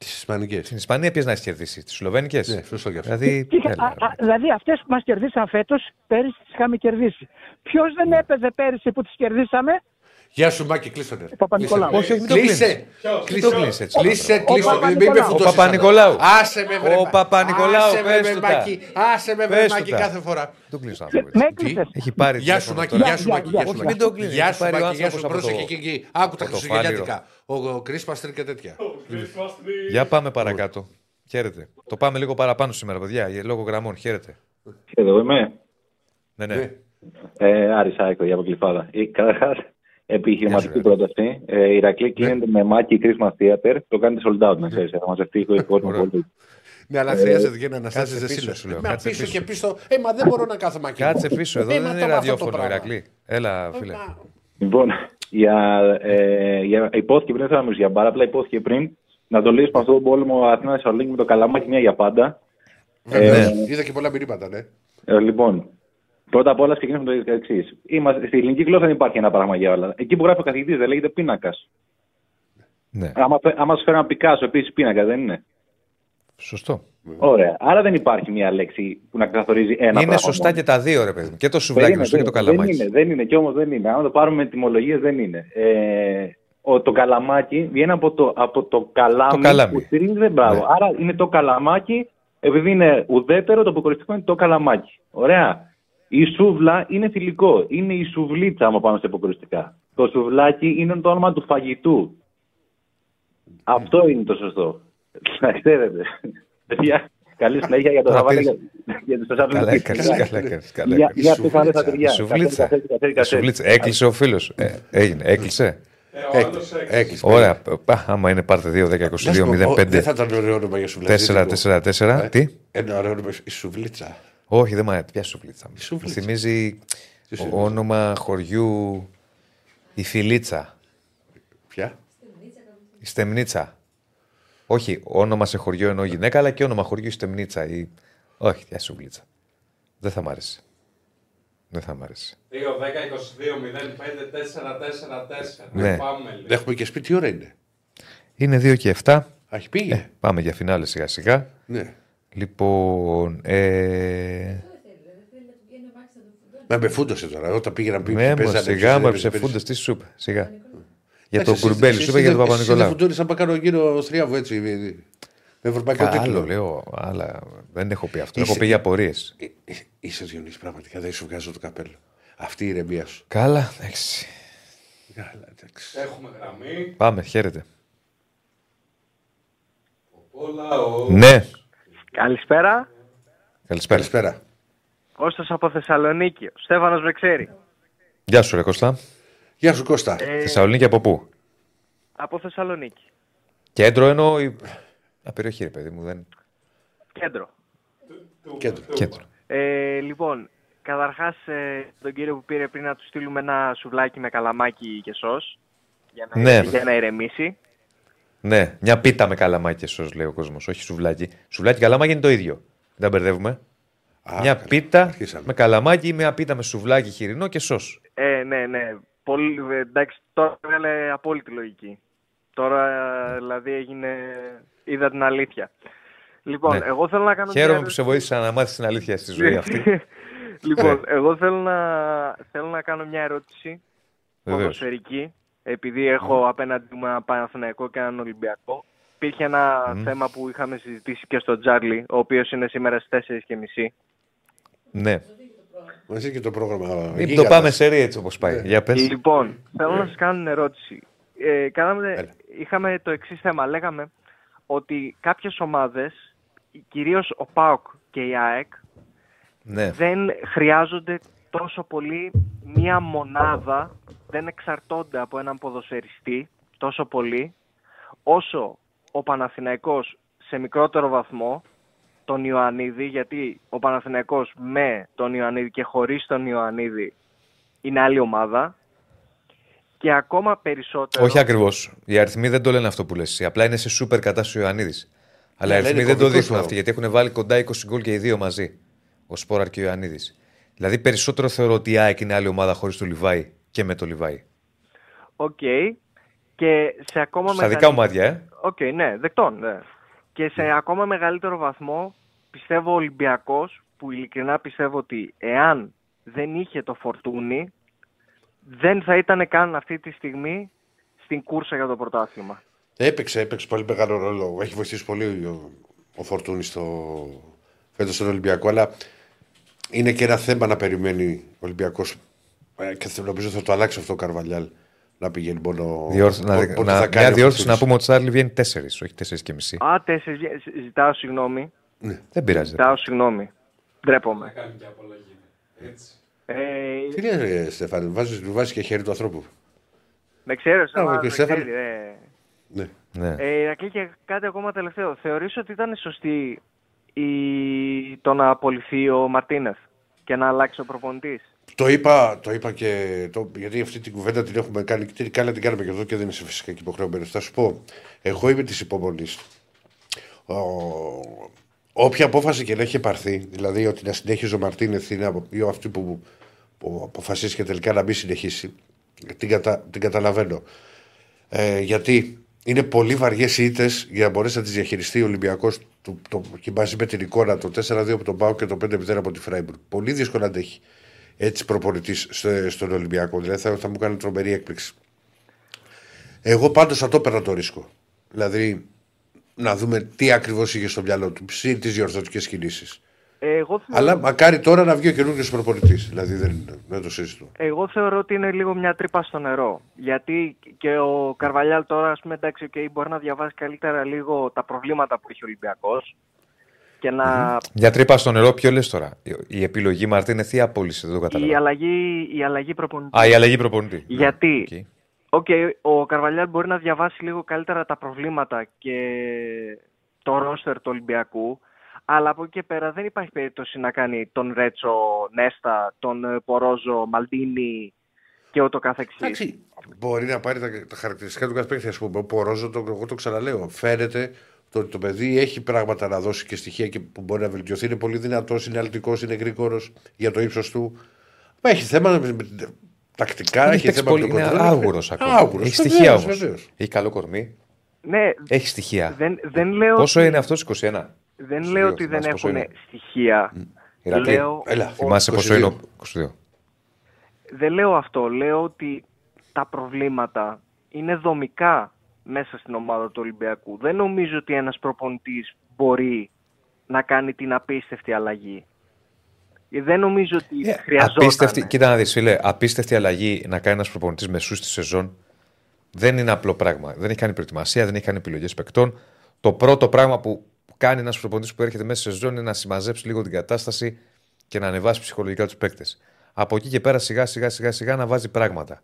A: Τις Ισπανικές.
B: Στην Ισπανία ποιε να έχεις κερδίσει, τις Σλοβένικες.
A: Ναι, σωστό και αυτό.
B: Δηλαδή.
K: Και είχα-
B: έλα,
K: α, α, δηλαδή αυτές που μας κερδίσαν φέτος, πέρυσι τις είχαμε κερδίσει. Ποιος δεν έπαιζε πέρυσι που τις κερδίσαμε;
A: Γεια σου Μάκη, κλείστο ρε.
K: Παπα-Νικολάου.
A: Κλείσε.
B: Όχι, όχι, μην το
A: Κλείσε.
B: κλείνεις.
A: Κλείσε.
B: το κλείνεις έτσι.
A: Κλείσε,
K: Ο
A: κλείσε. Μην με
K: Παπα-Νικολάου.
A: φουντώσεις
B: Ο Παπα-Νικολάου.
A: ξανά. Άσε με βρε.
B: Ο Παπα-Νικολάου,
A: Άσε με,
B: πες
A: βρε,
B: του τα.
A: Μάκη. Άσε με βρε
B: Πες του
A: Μάκη
B: τα.
A: κάθε φορά.
B: Το κλείσω άνθρωπο.
K: Με
B: έτσι.
K: έκλεισες.
B: Έχει πάρει.
A: Γεια σου
B: τηλέφωνο
A: Μάκη,
B: τώρα.
A: γεια σου
K: Γεια,
A: Μάκη.
K: γεια,
A: γεια σου,
K: όχι,
A: Μάκη.
B: μην το κλείνεις,
A: Γεια
B: έχει
A: σου
B: πάρει ο
A: Μάκη, γεια σου.
B: άνθρωπος από το-
A: Πρόσεχε και εκεί. Άκου τα
B: από το
A: Χριστουγεννιάτικα. Ο ο Κρίσπαστρ και τέτοια.
B: Για πάμε παρακάτω. Χαίρετε. Το πάμε λίγο παραπάνω σήμερα, παιδιά, για λόγω γραμμών. Χαίρετε.
L: Εδώ είμαι.
B: Ναι, ναι.
A: Ναι.
L: Ε, Άρης Άικο για αποκλειφάδα. Ε, Καταρχάς, επιχειρηματική
B: Γεια σου,
L: πρόταση. Ε, η Ηρακλή κλείνεται με μάκι Christmas Theater. Το κάνετε sold out, να ξέρεις. Θα μαζευτεί ο κόσμο
B: Ωραία.
L: πολύ.
A: Ναι, αλλά χρειάζεται και να αναστάσεις
B: κάτσε
A: εσύ.
B: πίσω,
A: λες.
B: σου λέω,
A: Με
B: κάτσε
A: πίσω
B: πίσω.
A: και πίσω. Ε, μα δεν μπορώ να κάθομαι εκεί.
B: Κάτσε πίσω εδώ,
A: Ε,
B: δεν
A: μα
B: είναι
A: το μάθω το
B: ραδιόφωνο,
A: πράγμα.
B: Ηρακλή. Έλα, φίλε.
A: Μα-
L: Λοιπόν, για, ε, για, υπόθηκε πριν, δεν θα μιλήσω για μπάρα, απλά υπόθηκε πριν να το λύσουμε αυτό τον πόλεμο Αθήνα Θεσσαλονίκη με το καλαμάκι μια για πάντα.
A: Βέβαια.
B: Ναι.
A: Είδα και πολλά μηνύματα, ναι.
L: Ε, λοιπόν, πρώτα απ' όλα ξεκινήσουμε με το εξής. Στη ελληνική γλώσσα δεν υπάρχει ένα πράγμα για όλα. Εκεί που γράφει ο καθηγητής δεν λέγεται πίνακας.
B: Ναι,
L: Άμα, φε- άμα σου φέρει ένα Πικάσο, επίσης πίνακα δεν είναι;
B: σωστό.
L: Ωραία. Άρα δεν υπάρχει μια λέξη που να καθορίζει ένα πράγμα.
B: Είναι σωστά
L: μόνο.
B: και τα δύο, ρε παιδί μου. Και το σουβλάκι
L: Δεν
B: σου
L: είναι,
B: και το
L: δεν-
B: καλαμάκι.
L: Δεν είναι, δεν είναι, και όμως δεν είναι. Αν το πάρουμε με τιμολογίες, δεν είναι. Ε, ο, το καλαμάκι βγαίνει από το, από το καλάμι,
B: Το καλάμι.
L: που στηρίζεται. Μπράβο.
B: Ναι.
L: Άρα είναι το καλαμάκι, επειδή είναι ουδέτερο, το αποκοριστικό είναι το καλαμάκι. Ωραία. Η σούβλα είναι θηλυκό. Είναι η σουβλίτσα, άμα πάμε σε υποκοριστικά. Το σουβλάκι είναι το όνομα του φαγητού. Αυτό είναι το σωστό. Να ξέρετε. Παιδιά, καλή συνέχεια για το
B: Τώρα
L: Σαββάτο.
B: πήρες-
L: για- Για τις
B: Καλά
L: Θεσσαλονίκη.
B: έκανες, καλά έκανες, καλά
L: Για-
B: έκανες.
L: Για πες άλλες
A: Σουβλίτσα.
L: ατυριά.
B: Η σουβλίτσα.
L: Καφέ, καφέ,
B: Η
L: καφέ.
B: σουβλίτσα. Έκλεισε ο φίλος. έγινε, έκλεισε.
A: Έκλεισε. Έκλεισε.
B: Ωραία. Πα, άμα είναι πάρτε 2, 10,
A: Να σου
B: 22,
A: πω,
B: 05,
A: Δεν θα ήταν ωραίο όνομα για σουβλίτσα.
B: 4, 4, 4. Τι;
A: Ένα ωραίο όνομα. Η σουβλίτσα.
B: Όχι, δεν μου αρέσει. Ποια σουβλίτσα. Μου
A: σουβλίτσα.
B: θυμίζει
A: Τι σουβλίτσα;
B: όνομα χωριού η Φιλίτσα.
A: Ποια;
B: Η Στεμνίτσα. Όχι, όνομα σε χωριό εννοώ γυναίκα, αλλά και όνομα χωριού η Στεμνίτσα. Η... Όχι, ποια σουβλίτσα. Δεν θα μ' άρεσε. Δεν θα μ' άρεσε.
C: 2, 10, 22, 05, 4, 4, 4.
B: Ναι.
C: Πάμε λίγο.
A: Δεν έχουμε και σπίτι, τι ώρα είναι;
B: Είναι 2 και 7.
A: Α, έχει πήγε;
B: Πάμε για φινάλε σιγά σιγά.
A: Ναι.
B: Λοιπόν, ε...
A: Μα με φούντωσε τώρα. Όταν πήγαινα πει.
B: Ναι,
A: παίζανε,
B: μωρέ,
A: ξέρεις,
B: σιγά
A: δεν
B: μου
A: έπαιζε
B: φούντε,
A: πέρυσι.
B: τι σου είπε, σιγά. Για
A: Εντάξει,
B: τον
A: εσύ-
B: κουρμπέλι,
A: εσύ
B: σου είπε για τον
A: δεν- εσύ δεν
B: Παπα-Νικολάου.
A: φουντώνεις, θα κάνω γύρω θρίαβο έτσι. Με με ευρωπαϊκό
B: Άλλο
A: τίτλο.
B: λέω, αλλά δεν έχω πει αυτό.
A: Είσαι-
B: Έχω πει για απορίες.
A: Ε, ε, Είσαι Διονύσης, πραγματικά δεν σου βγάζω το καπέλο. Αυτή η ηρεμία σου.
B: Καλά, εντάξει.
A: Καλά, εντάξει.
C: Έχουμε γραμμή.
B: Πάμε, χαίρετε.
C: Ο λαός.
B: Ναι,
M: Καλησπέρα.
B: καλησπέρα.
A: Καλησπέρα.
M: Κώστας από Θεσσαλονίκη. Ο Στέφανος Βρεξέρη.
B: Γεια σου, ρε Κώστα.
A: Γεια σου Κώστα.
M: Ε,
B: Θεσσαλονίκη από πού;
M: από Θεσσαλονίκη.
B: Κέντρο εννοώ ή. Α, περιοχή, ρε παιδί μου, δεν.
M: Κέντρο.
A: Κέντρο.
B: Κέντρο.
M: Ε, λοιπόν, καταρχάς ε, τον κύριο που πήρε πριν να του στείλουμε ένα σουβλάκι με καλαμάκι και σος. Για να,
B: Ναι.
M: για να ηρεμήσει.
B: Ναι, μια πίτα με καλαμάκι και σως λέει ο κόσμος, όχι σουβλάκι. Σουβλάκι και καλαμάκι είναι το ίδιο. Δεν τα μπερδεύουμε.
A: Α,
B: μια
A: καλά.
B: πίτα
A: Αρχίσαμε.
B: με καλαμάκι ή μια πίτα με σουβλάκι χοιρινό και σως.
M: Ε, ναι, ναι. Πολύ, ε, εντάξει, τώρα έβγαλε απόλυτη λογική. Τώρα, ε, δηλαδή, έγινε... Είδα την αλήθεια. Λοιπόν,
B: Ναι.
M: εγώ θέλω να κάνω... μια
B: Χαίρομαι που
M: ερώτηση.
B: σε βοήθησα να μάθεις την αλήθεια στη ζωή αυτή.
M: λοιπόν,
B: Ναι.
M: εγώ θέλω να, θέλω να κάνω μια ερώτηση
B: Βεβαίως.
M: ποδοσφαιρική, επειδή έχω απέναντι μου ένα Παναθηναϊκό και έναν Ολυμπιακό. Υπήρχε ένα
B: Μμ.
M: θέμα που είχαμε συζητήσει και στον Τζάρλι, ο οποίος είναι σήμερα στις 4.30.
B: Ναι.
A: Μαζί και το πρόγραμμα.
B: Μην το
A: γίγαντας.
B: πάμε σε ρί έτσι όπως πάει.
A: Ναι.
B: Για πες.
M: Λοιπόν, θέλω να σας κάνω μια ερώτηση. Ε, κάναμε,
A: Έλα.
M: είχαμε το εξής θέμα. Λέγαμε ότι κάποιες ομάδες, κυρίως ο ΠΑΟΚ και η ΑΕΚ,
B: Ναι.
M: δεν χρειάζονται τόσο πολύ μία μονάδα, δεν εξαρτώνται από έναν ποδοσφαιριστή τόσο πολύ, όσο ο Παναθηναϊκός σε μικρότερο βαθμό τον Ιωαννίδη, γιατί ο Παναθηναϊκός με τον Ιωαννίδη και χωρίς τον Ιωαννίδη είναι άλλη ομάδα και ακόμα περισσότερο...
B: Όχι ακριβώς. Οι αριθμοί δεν το λένε αυτό που λες. Απλά είναι σε σούπερ κατάσταση ο Ιωαννίδης. Αλλά οι
A: Ναι,
B: αριθμοί
A: είναι
B: δεν το
A: κομβικός
B: δείχνουν
A: ο-
B: αυτοί γιατί έχουν βάλει κοντά 20 γκολ και οι δύο μαζί. Ο Σπόραρ και ο Ιωαννίδης. Δηλαδή περισσότερο θεωρώ ότι η ΑΕΚ είναι άλλη ομάδα χωρίς το Λιβάγια και με το Λιβάγια.
M: Οκ. Και σε ακόμα
B: Στα δικά
M: μεγαλύτερο-
B: μου μάτια, ε.
M: Οκ, ναι, δεκτόν, ναι. Και σε ακόμα μεγαλύτερο βαθμό πιστεύω ο Ολυμπιακός, που ειλικρινά πιστεύω ότι εάν δεν είχε το Φορτούνη, δεν θα ήταν καν αυτή τη στιγμή στην κούρσα για το πρωτάθλημα.
A: Έπαιξε, έπαιξε πολύ μεγάλο ρόλο. Έχει βοηθήσει πολύ ο, ο Φορτούνης στο φέτος στον Ολυμπιακό. Αλλά είναι και ένα θέμα να περιμένει ο Ολυμπιακό. Και θε- νομίζω θα το αλλάξει αυτό ο Καρβαλιάλ. Να πηγαίνει μόνο.
B: Διόρθω- να,
A: πότε
B: να,
A: θα κάνει
B: μια
A: ο
B: διόρθωση να
A: Φορτούνης.
B: πούμε ότι ο Τσάρλι βγαίνει 4, όχι 4 και μισή.
M: Α, τέσσερις, ζητάω συγγνώμη.
B: Δεν πειράζει.
M: Ζητάω συγγνώμη. Ντρέπομαι. Ε,
A: Τι λέει, ρε, Στέφανε, βάζεις, βάζεις και χέρι του ανθρώπου.
M: με ξέρεις,
A: Μπράβο,
M: άμα
A: και
M: με
A: Στέφανε.
M: ξέρει, ε.
A: Ναι.
B: Ναι.
M: Ε, Ηρακλή, και κάτι ακόμα τελευταίο. Θεωρείς ότι ήταν σωστή η... το να απολυθεί ο Μαρτίνεθ και να αλλάξει ο προπονητής;
A: Το είπα, το είπα και. Το, γιατί αυτή την κουβέντα την έχουμε κάνει. Την, καλά την κάναμε και εδώ και δεν είσαι φυσικά και υποχρεωμένος. Θα σου πω, εγώ είμαι της υπομονής. Όποια απόφαση και να έχει πάρθει, δηλαδή ότι να συνέχιζε ο Μαρτίνεθ είναι από, ή αυτή που, που αποφασίστηκε τελικά να μην συνεχίσει, την, κατα, την καταλαβαίνω. Ε, γιατί είναι πολύ βαριές ήττες για να μπορέσει να τις διαχειριστεί ο Ολυμπιακός και μαζί με την εικόνα το 4-2 από τον Πάο και το 5-0 από τη Φράιμπουργκ. Πολύ δύσκολο να αντέχει έτσι προπονητής στον Ολυμπιακό. Δηλαδή θα, θα μου κάνει τρομερή έκπληξη. Εγώ πάντως θα το έπαιρνα το ρίσκο. Δηλαδή να δούμε τι ακριβώς είχε στο μυαλό του, ψή τις διορθωτικές κινήσεις.
M: Ε, Εγώ, θεωρώ,
A: Αλλά μακάρι τώρα να βγει ο καινούριο προπονητής. Δηλαδή δεν, δεν το συζητώ.
M: εγώ θεωρώ ότι είναι λίγο μια τρύπα στο νερό. Γιατί και ο Καρβαλιάλ τώρα, ας πούμε, εντάξει, okay, μπορεί να διαβάσει καλύτερα λίγο τα προβλήματα που έχει ο Ολυμπιακός και να
B: Για τρύπα στο νερό, ποιο λες τώρα; Η- Η επιλογή Μαρτίνεθ ή η απόλυση, δεν το
M: η
B: καταλαβαίνω.
M: αλλαγή, η αλλαγή προπονητή.
B: Α, η αλλαγή προπονητή.
M: Γιατί;
B: OK.
M: OK, ο Καρβαλιάλ μπορεί να διαβάσει λίγο καλύτερα τα προβλήματα και το ρόστερ του Ολυμπιακού, αλλά από εκεί και πέρα δεν υπάρχει περίπτωση να κάνει τον Ρέτσο Νέστα, τον ε, Πορόζο Μαλτίνι και ούτω καθεξής.
A: Εντάξει, μπορεί να πάρει τα, τα χαρακτηριστικά του κάθε παίκτη. Α πούμε, ο Πορόζο, το, εγώ το ξαναλέω. Φαίνεται το ότι το παιδί έχει πράγματα να δώσει και στοιχεία και που μπορεί να βελτιωθεί. Είναι πολύ δυνατός, είναι αλτικός, είναι γρήγορος για το ύψος του. Μα έχει θέμα με, με- τακτικά,
B: Είναι
A: έχει
B: παίκτης
A: θέμα με
B: πολύ-
A: το
B: είναι
A: κοντρόλ.
B: άγουρος ακόμα.
A: Άγουρος,
B: Έχει στοιχεία
A: βεβαίως,
B: όμως.
A: βεβαίως.
B: Έχει καλό κορμί.
M: Ναι,
B: Έχει στοιχεία.
M: δεν, δεν λέω,
B: Πόσο
M: ότι,
B: είναι αυτός, 21.
M: δεν λέω ότι δεν
B: θυμάσαι πόσο
M: έχουν
B: είναι;
M: στοιχεία.
B: Ηρακλή,
M: Λέω,
A: Έλα,
B: θυμάσαι
A: 22.
B: πόσο είναι. ο- 22.
M: δεν λέω αυτό. Λέω ότι τα προβλήματα είναι δομικά μέσα στην ομάδα του Ολυμπιακού. Δεν νομίζω ότι ένας προπονητής μπορεί να κάνει την απίστευτη αλλαγή. Δεν νομίζω ότι χρειαζόταν.
B: Απίστευτη, κοίτα να δεις, φίλε, απίστευτη αλλαγή να κάνει ένας προπονητής μεσού στη σεζόν δεν είναι απλό πράγμα. Δεν έχει κάνει προετοιμασία, δεν έχει κάνει επιλογές παικτών. Το πρώτο πράγμα που κάνει ένας προπονητής που έρχεται μέσα στη σεζόν είναι να συμμαζέψει λίγο την κατάσταση και να ανεβάσει ψυχολογικά τους παίκτες. Από εκεί και πέρα σιγά σιγά σιγά σιγά να βάζει πράγματα.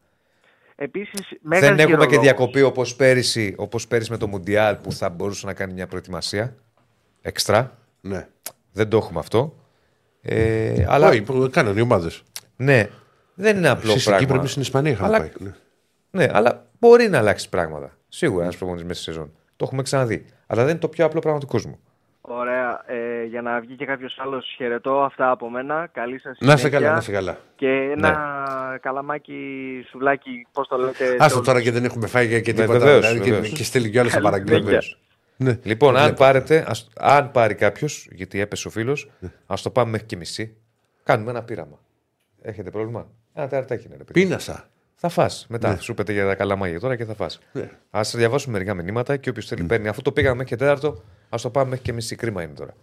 M: Επίσης,
B: δεν
M: μέγας
B: έχουμε και
M: γυρολόγος.
B: διακοπή όπως πέρυσι, όπως πέρυσι με το Μουντιάλ που θα μπορούσε να κάνει μια προετοιμασία. Εξτρά.
A: Ναι.
B: Δεν το έχουμε αυτό. Ε, αλλά
A: Όχι, που κάνανε οι ομάδες.
B: ναι, δεν είναι απλό
A: Στην
B: πράγμα.
A: Κύπρο, εμεί στην Ισπανία είχαμε
B: Αλλά-
A: πάει. Ναι.
B: Ναι, αλλά μπορεί να αλλάξει πράγματα. Σίγουρα ένας προπονητής μέσα στη σεζόν. Το έχουμε ξαναδεί. Αλλά δεν είναι το πιο απλό πράγμα του κόσμου.
M: Ωραία. Ε, για να βγει και κάποιος άλλος χαιρετώ αυτά από μένα. Καλή σας
A: Να είστε
M: συνέχεια.
A: καλά, να είστε καλά.
M: Και ένα καλαμάκι, σουβλάκι, πώς το λέτε.
A: Άστο
M: το-
A: τώρα και δεν έχουμε φάει και τίποτα.
B: Ναι, βεβαίως,
A: δηλαδή, και,
B: βεβαίως.
A: και στέλνει κι άλλος στα
M: Καλή
A: παραγγέλνια.
M: συνέχεια.
A: Ναι.
B: Λοιπόν, αν,
A: Βλέπω.
B: πάρετε, ας, αν πάρει κάποιος, γιατί έπεσε ο φίλος, ας το πάμε μέχρι και μισή. Κάνουμε ένα πείραμα. Έχετε πρόβλημα; Ένα τερατάκι είναι. ρε παιδί.
A: Πίνασα.
B: Θα φας μετά. Σου πέτε για τα καλαμάγια τώρα και θα φας.
A: Ναι.
B: Α διαβάσουμε μερικά μηνύματα και όποιος θέλει παίρνει. Αφού το πήγαμε μέχρι και τέταρτο, ας το πάμε μέχρι και μισή. Κρίμα είναι τώρα.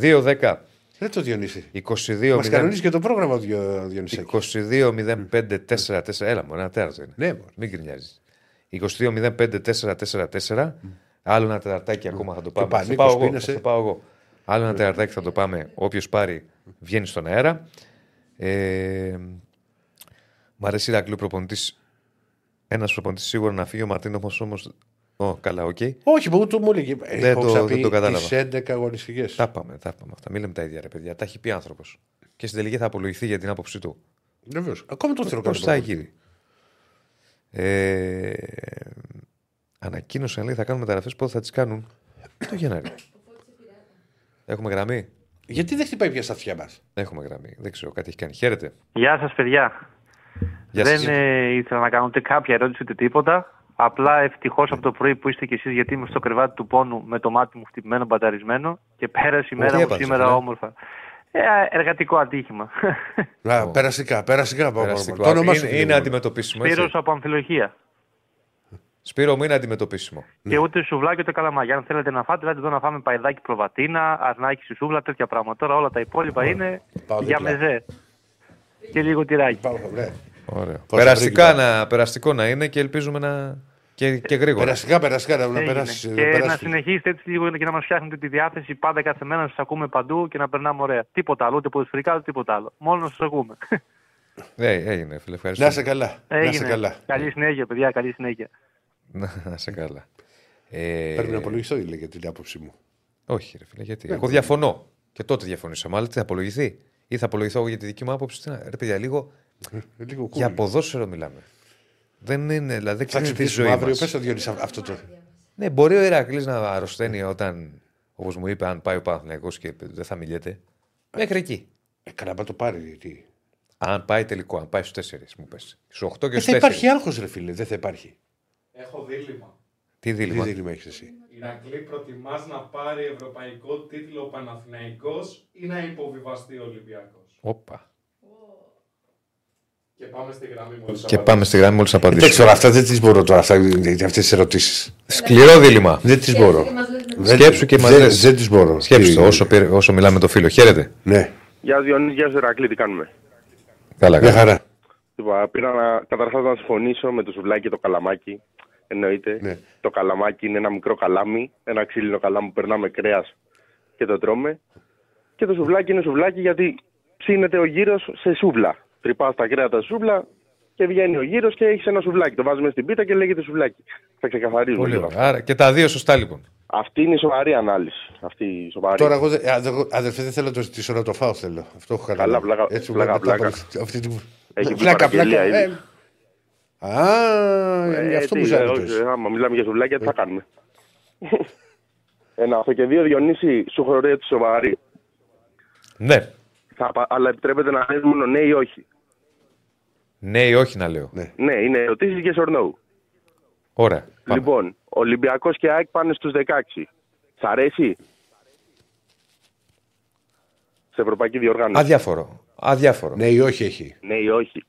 B: 2-10.
A: Δεν το Διονύση.
B: 22
A: Μας κανονίζει και το πρόγραμμα ο Διο- Διονυσάκη.
B: 22-05-4-4. Έλα μου, ένα τέρατο είναι.
A: Ναι, μωρέ.
B: Μην γκρινιάζεις. 22-05-4-4-4. Άλλο ένα τεταρτάκι ακόμα θα το πάμε. Θα
A: πανίκος
B: πάω, εγώ,
A: πίνεσαι.
B: θα πάω εγώ. Άλλο ένα τεταρτάκι θα το πάμε. Όποιος πάρει βγαίνει στον αέρα. Ε, μ' αρέσει η Ρακλού προπονητής. Ένας προπονητής σίγουρα να φύγει. Ο Μαρτίνο όμω Ω, καλά, οκ.
A: Όχι, μου το μου έλεγε.
B: Δεν
A: Έχω
B: το-
A: ξαναπεί
B: δεν το κατάλαβα.
A: τις 11 αγωνιστικές.
B: Τα πάμε, τα πάμε αυτά. Μην λέμε τα ίδια, ρε παιδιά. Τα έχει πει άνθρωπος. Και στην τελική θα απολογηθεί για την άποψή του.
A: Βεβαίως. Ακόμα το θέλω
B: Πώς
A: κάτω.
B: θα γίνει. Ε, ανακοίνωσαν λέει θα κάνουν μεταγραφές πότε θα τις κάνουν; το Γενάρη. Έχουμε γραμμή;
A: Γιατί δεν χτυπάει πια στα αυτιά μας;
B: Έχουμε γραμμή. Δεν ξέρω, κάτι έχει κάνει. Χαίρετε.
N: Γεια σας παιδιά.
B: Γεια
N: Δεν
B: σας.
N: ε, ήθελα να κάνω ούτε κάποια ερώτηση ούτε τίποτα. Απλά ευτυχώς από το πρωί που είστε κι εσείς, γιατί είμαι στο κρεβάτι του πόνου με το μάτι μου χτυπημένο, μπαταρισμένο και πέρασε η
A: Ω,
N: μέρα
A: τι
N: μου
A: έπαθες,
N: σήμερα
A: φίλε;
N: όμορφα. Ε, εργατικό ατύχημα.
A: Α, περαστικά, περαστικά. πάμε,
B: Περαστικό.
A: πάμε. Το όνομά σου
B: Είναι,
A: τι
B: είναι
A: είναι.
B: αντιμετωπίσιμο. Έτσι.
N: Σπύρος από Αμφιλοχία.
B: Σπύρο μου είναι αντιμετωπίσιμο.
N: Και ούτε σουβλάκι ούτε καλαμάγια. Αν θέλετε να φάτε, λέτε εδώ να φάμε παϊδάκι προβατίνα, αρνάκι στη σούβλα, τέτοια πράγματα. Τώρα όλα τα υπόλοιπα είναι
A: Πάω
N: για
A: δίπλα.
N: μεζέ. Και λίγο τυράκι.
B: Ωραίο.
A: Πώς
B: Περαστικά
A: θα
B: να, περαστικό να είναι και ελπίζουμε να. και, και γρήγορα.
A: Περαστικά, περαστικά, να, να
N: Έγινε.
A: περάσεις.
N: Και να συνεχίσετε έτσι λίγο και να μας φτιάχνετε τη διάθεση πάντα κάθε μέρα να σας ακούμε παντού και να περνάμε ωραία. Τίποτα άλλο, ούτε ποδοσφαιρικά ούτε τίποτα άλλο. Μόνο να σας ακούμε.
B: Ε, έγινε, φίλε. Ευχαριστώ.
A: Να είσαι καλά. Να είσαι
N: Έγινε.
A: καλά.
N: Καλή συνέχεια, παιδιά, καλή συνέχεια.
B: Να είσαι καλά. Ε,
A: Πρέπει να απολογηθώ, για την άποψή μου.
B: Όχι, ρε φίλε, γιατί;
A: Ναι,
B: Εγώ διαφωνώ. Και τότε διαφωνήσαμε. Αλλά τι θα απολογηθεί; Ή θα απολογηθώ εγώ για τη δική μου άποψη; Τι να- Ρε παιδιά, λίγο.
A: Λίγο
B: για ποδόσφαιρο μιλάμε. Δεν είναι, δηλαδή δεν
A: Θα
B: ξέρεις τη
A: ξυπνήσουμε
B: ζωή
A: αύριο.
B: μας.
A: Πες το Διονύση αυτό το.
B: Ναι, μπορεί ο Ηρακλής να αρρωσταίνει όταν, όπως μου είπε, αν πάει ο Παναθηναϊκός και δεν θα μιλιέται. Μέχρι εκεί.
A: Ε, καλά, μα το πάρει. Τι.
B: Αν πάει τελικό, αν πάει στους 4, μου πες. Στους 8 και
A: Ε,
B: στους
A: θα
B: 4.
A: υπάρχει άγχος, ρε φίλε. Δεν θα υπάρχει.
C: Έχω δίλημα.
B: Τι δίλημα;
A: Τι δίλημα έχεις εσύ;
C: Ηρακλή, προτιμάς να πάρει ευρωπαϊκό τίτλο ο Παναθηναϊκός ή να υποβιβαστεί ο Ολυμπιακός;
B: Όπα.
C: Και πάμε στη γραμμή μόλις
B: Και πάμε στη γραμμή μόλις απαντήσουμε.
A: Εντάξει, τώρα αυτά δεν τις μπορώ τώρα, αυτές τις ερωτήσεις.
B: Σκληρό δίλημα.
A: Δεν τις μπορώ. Δεν-
B: Σκέψου και μας
A: δεν- δεν τις μπορώ.
B: Σκέψου
A: Τι-
B: το, όσο, πήρε- όσο μιλάμε με το φίλο. Χαίρετε.
A: Ναι.
O: Γεια σου Διονύση, γεια σου Ηρακλή, τι κάνουμε;
B: Καλά,
A: Μια
B: καλά.
A: χαρά.
O: Λοιπόν, πήρα να, καταρχάς να συμφωνήσω με το σουβλάκι και το καλαμάκι. Εννοείται.
A: Ναι.
O: Το καλαμάκι είναι ένα μικρό καλάμι, ένα ξύλινο καλάμι που περνάμε κρέας και το τρώμε. Και το σουβλάκι είναι σουβλάκι γιατί ψήνεται ο γύρος σε σούβλα. Τρυπάς τα κρέατα στη σούβλα και βγαίνει ο γύρος και έχεις ένα σουβλάκι. Το βάζουμε στην πίτα και λέγεται σουβλάκι. Θα ξεκαθαρίζουμε
B: Πολύ
O: λίγο.
B: ωραία. Άρα και τα δύο σωστά λοιπόν.
O: Αυτή είναι η σοβαρή ανάλυση. Αυτή η σοβαρή.
A: Τώρα, εγώ, δεν- αδε- αδερφέ, δεν θέλω να το ζητήσω να το φάω. Θέλω. Αυτό έχω
O: Καλά,
A: καταλάβει.
O: πλάκα,
A: Έτσι,
O: πλάκα,
A: μετά
O: πλάκα.
A: από αυτή την-
O: Έχει βγει
A: Πλάκα, πλάκα.
O: παραγγελία
A: Ε,
O: ήδη.
A: Α,
O: Ε,
A: γι' αυτό
O: τι,
A: μου
O: ε,
A: ζητάει.
O: όχι, Άμα μιλάμε για σουβλάκια, τι θα κάνουμε; Ένα αυτό και δύο, Διονύση, σου έχω ερώτηση σοβαρή.
B: Ναι.
O: Θα, πα- αλλά επιτρέπεται να λες μόνο ναι ή όχι.
B: Ναι ή όχι να λέω.
O: Ναι, είναι ερωτήσεις και or no.
B: Ωραία.
O: Λοιπόν, Ολυμπιακός και ΑΕΚ πάνε στους 16. Σ' αρέσει; Σε ευρωπαϊκή διοργάνωση.
B: Αδιάφορο. Αδιάφορο.
A: Ναι ή όχι έχει.
O: Ναι ή όχι.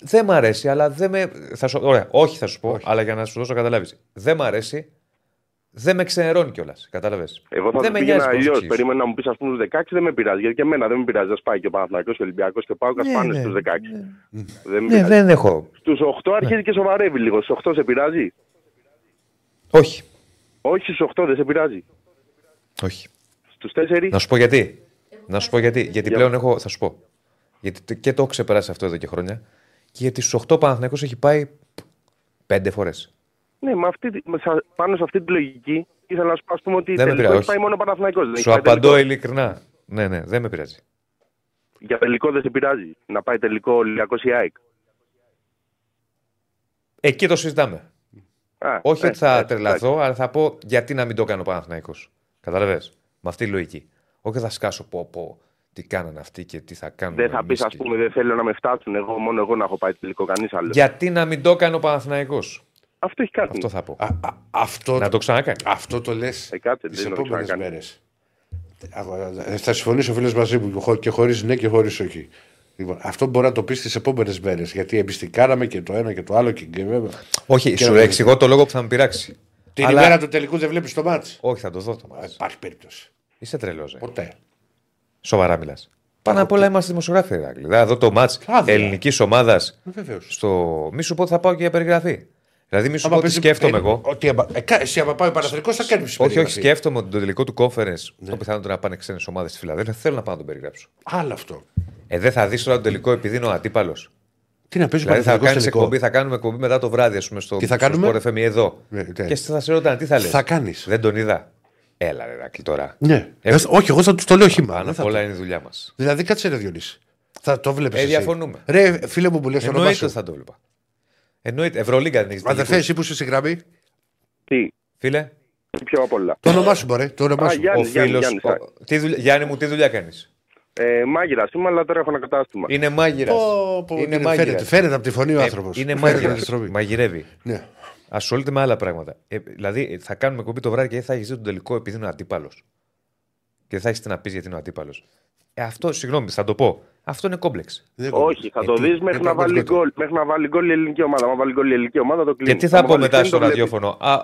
B: Δεν μ' αρέσει, αλλά δεν με. Θα σου... Ωραία, όχι θα σου πω, αλλά για να σου δώσω να καταλάβεις. Δεν μ' αρέσει, δεν με ξενερώνει κιόλας. Κατάλαβες.
O: Εγώ θα
B: δεν
O: σου
B: με
O: πήγαινα
B: νοιάζει πώς
O: αλλιώς.
B: εξηγήσω.
O: Περίμενα να μου πεις, ας πούμε, στους 16 δεν με πειράζει. Γιατί και εμένα δεν με πειράζει. Α πάει και ο Παναθηναϊκός και ο Ολυμπιακός και ο Πάουκα
B: Ναι,
O: πάνε
B: ναι,
O: στους 16. Δεν με
B: Ναι,
O: πειράζει.
B: δεν έχω.
O: Στους 8 αρχίζει και σοβαρεύει λίγο. Στους 8 σε πειράζει;
B: Όχι.
O: Όχι στους 8 δεν σε πειράζει;
B: Όχι.
O: Στους 4.
B: Να σου πω γιατί. Να σου πω γιατί. Γιατί
O: Για-
B: πλέον έχω. Θα σου πω. Γιατί το- και το έχω ξεπεράσει αυτό εδώ και χρόνια. Και γιατί στους 8 Παναθηναϊκός έχει πάει πέντε φορές.
O: Ναι, με αυτή, τη- με σα- πάνω σε αυτή τη λογική ήθελα να σου πω ας πούμε, ότι
B: Δεν με
O: τελικό
B: πειράζει,
O: έχει πάει
B: όχι.
O: μόνο ο Παναθηναϊκός. δεν έχει
B: Σου
O: πάει
B: απαντώ
O: τελικό.
B: ειλικρινά. Ναι, ναι, δεν με πειράζει.
O: Για τελικό δεν σε πειράζει. Να πάει τελικό Ολυμπιακός ή ΑΕΚ;
B: Εκεί το συζητάμε.
O: Α,
B: Όχι
O: ε,
B: ότι θα
O: ε,
B: τρελαθώ, αλλά θα πω γιατί να μην το κάνει ο Παναθηναϊκός. Καταλαβες; Με αυτή τη λογική. Όχι θα σκάσω πω, πω τι κάνανε αυτοί και τι θα κάνουν.
O: Δεν θα πεις,
B: εμείς
O: ας
B: και-
O: πούμε, δεν θέλω να με φτάσουν. Εγώ, μόνο εγώ να έχω πάει τελικό, κανείς άλλο.
B: Γιατί να μην το κάνει ο Παναθηναϊκός;
O: Αυτό έχει κάνει.
B: Αυτό θα πω.
A: Αυτό,
B: Να το ξανακάνει.
A: Αυτό το λες
O: Ε, κάτσε,
A: τις
O: δεν είναι το
A: επόμενες
O: ξανακάνει.
A: μέρες. Θα συμφωνήσει ο φίλος μαζί μου και χω- και χωρίς ναι και χωρίς όχι. Λοιπόν, αυτό μπορεί να το πεις τις επόμενες μέρες. Γιατί εμεί τι κάναμε και το ένα και το άλλο. Και, και βέβαια.
B: Όχι,
A: Και
B: σου
A: να-
B: εξηγώ το λόγο που θα με πειράξει.
A: Την
B: Αλλά-
A: ημέρα του τελικού δεν βλέπεις το μάτι.
B: Όχι, θα το δω το μάτς.
A: Υπάρχει περίπτωση.
B: Είσαι τρελός. Ε.
A: Ποτέ.
B: Σοβαρά μιλάς. Πάνω απ' όλα είμαστε δημοσιογράφοι, Ηράκλη. Δηλαδή, εδώ το μάτς
A: Άδεια.
B: ελληνικής ομάδας.
A: Βεβαίως.
B: Στο... Μη σου πω ότι θα πάω και για περιγραφή. Δηλαδή, μη σου
A: Άμα
B: πω ότι
A: παίζει-
B: σκέφτομαι
A: ε,
B: εγώ.
A: Ότι, άμα- ε, κα- εσύ, άμα πάει ο Παναθηναϊκός θα κάνει
B: Όχι, όχι, σκέφτομαι ότι το τελικό του conference, το πιθανότερο να πάνε ξένες ομάδες στη Φιλαδέλφια, θέλω να πάω να τον περιγράψω.
A: Άλλο αυτό.
B: Ε, δεν θα δεις τώρα το τελικό επειδή είναι ο αντίπαλος.
A: Τι να παίζει ο
B: Δηλαδή θα
A: Παναθηναϊκός
B: κάνεις
A: τελικό;
B: εκπομπή, θα κάνουμε εκπομπή μετά το βράδυ, ας πούμε, στο,
A: Τι θα
B: στο
A: κάνουμε;
B: Sport FM εδώ.
A: Ναι, ναι.
B: Και θα σε ρωτάνε, τι θα λες;
A: Θα κάνεις.
B: Δεν τον είδα. Έλα, ρε, Ρακλή, τώρα.
A: Ναι.
B: Ε,
A: Ε, όχι, εγώ θα του το λέω χήμα.
B: Πάνω
A: δεν
B: απ'
A: θα
B: όλα
A: το-
B: είναι η δουλειά μας.
A: Δηλαδή, κάτσε ρε Διονύση. Θα το βλέπεις.
B: Ε, διαφωνούμε.
A: Ρε, φίλε μου που λες το όνομά
B: Εννοείται
A: σου.
B: ότι θα το βλέπα. Εννοείται. Ευρωλίγκα δεν έχεις
A: Αδερφέ, εσύ που είσαι στη γραμμή,
O: Τι,
B: Φίλε,
O: πιο απ' όλα.
A: το όνομά σου μπορεί. Το όνομά
O: Α,
A: σου.
O: Γιάννης,
B: ο
O: Γιάννης,
B: φίλο.
O: Γιάννης, α.
B: Γιάννη μου, τι δουλειά κάνεις;
O: Ε, μάγειρας είμαι, αλλά τώρα έχω ένα κατάστημα.
B: Είναι μάγειρας.
A: Πω, πω,
B: Είναι
A: κύριε,
B: μάγειρας.
A: Φαίνεται, φαίνεται από τη φωνή ο
B: Ε,
A: άνθρωπος.
B: Είναι μάγειρας. Μαγειρεύει.
A: Ναι.
B: Ασχολείται με άλλα πράγματα. Ε, δηλαδή, ε, θα κάνουμε κομπή το βράδυ και δεν θα έχεις δει τον τελικό επειδή είναι ο αντίπαλος. Και δεν θα έχεις τι να πεις γιατί είναι ο αντίπαλος. Ε, αυτό, συγγνώμη, θα το πω. Αυτό είναι κόμπλεξ.
O: Όχι, θα το δεις μέχρι, να βάλει γκολ- μέχρι να βάλει γκολ η ελληνική ομάδα. Αν βάλει γκολ η ελληνική ομάδα, το κλείνει.
B: Και τι θα
O: Άμα
B: πω
O: βάλει
B: μετά
O: δεν
B: στο
O: το βλέπει.
B: ραδιόφωνο; Α,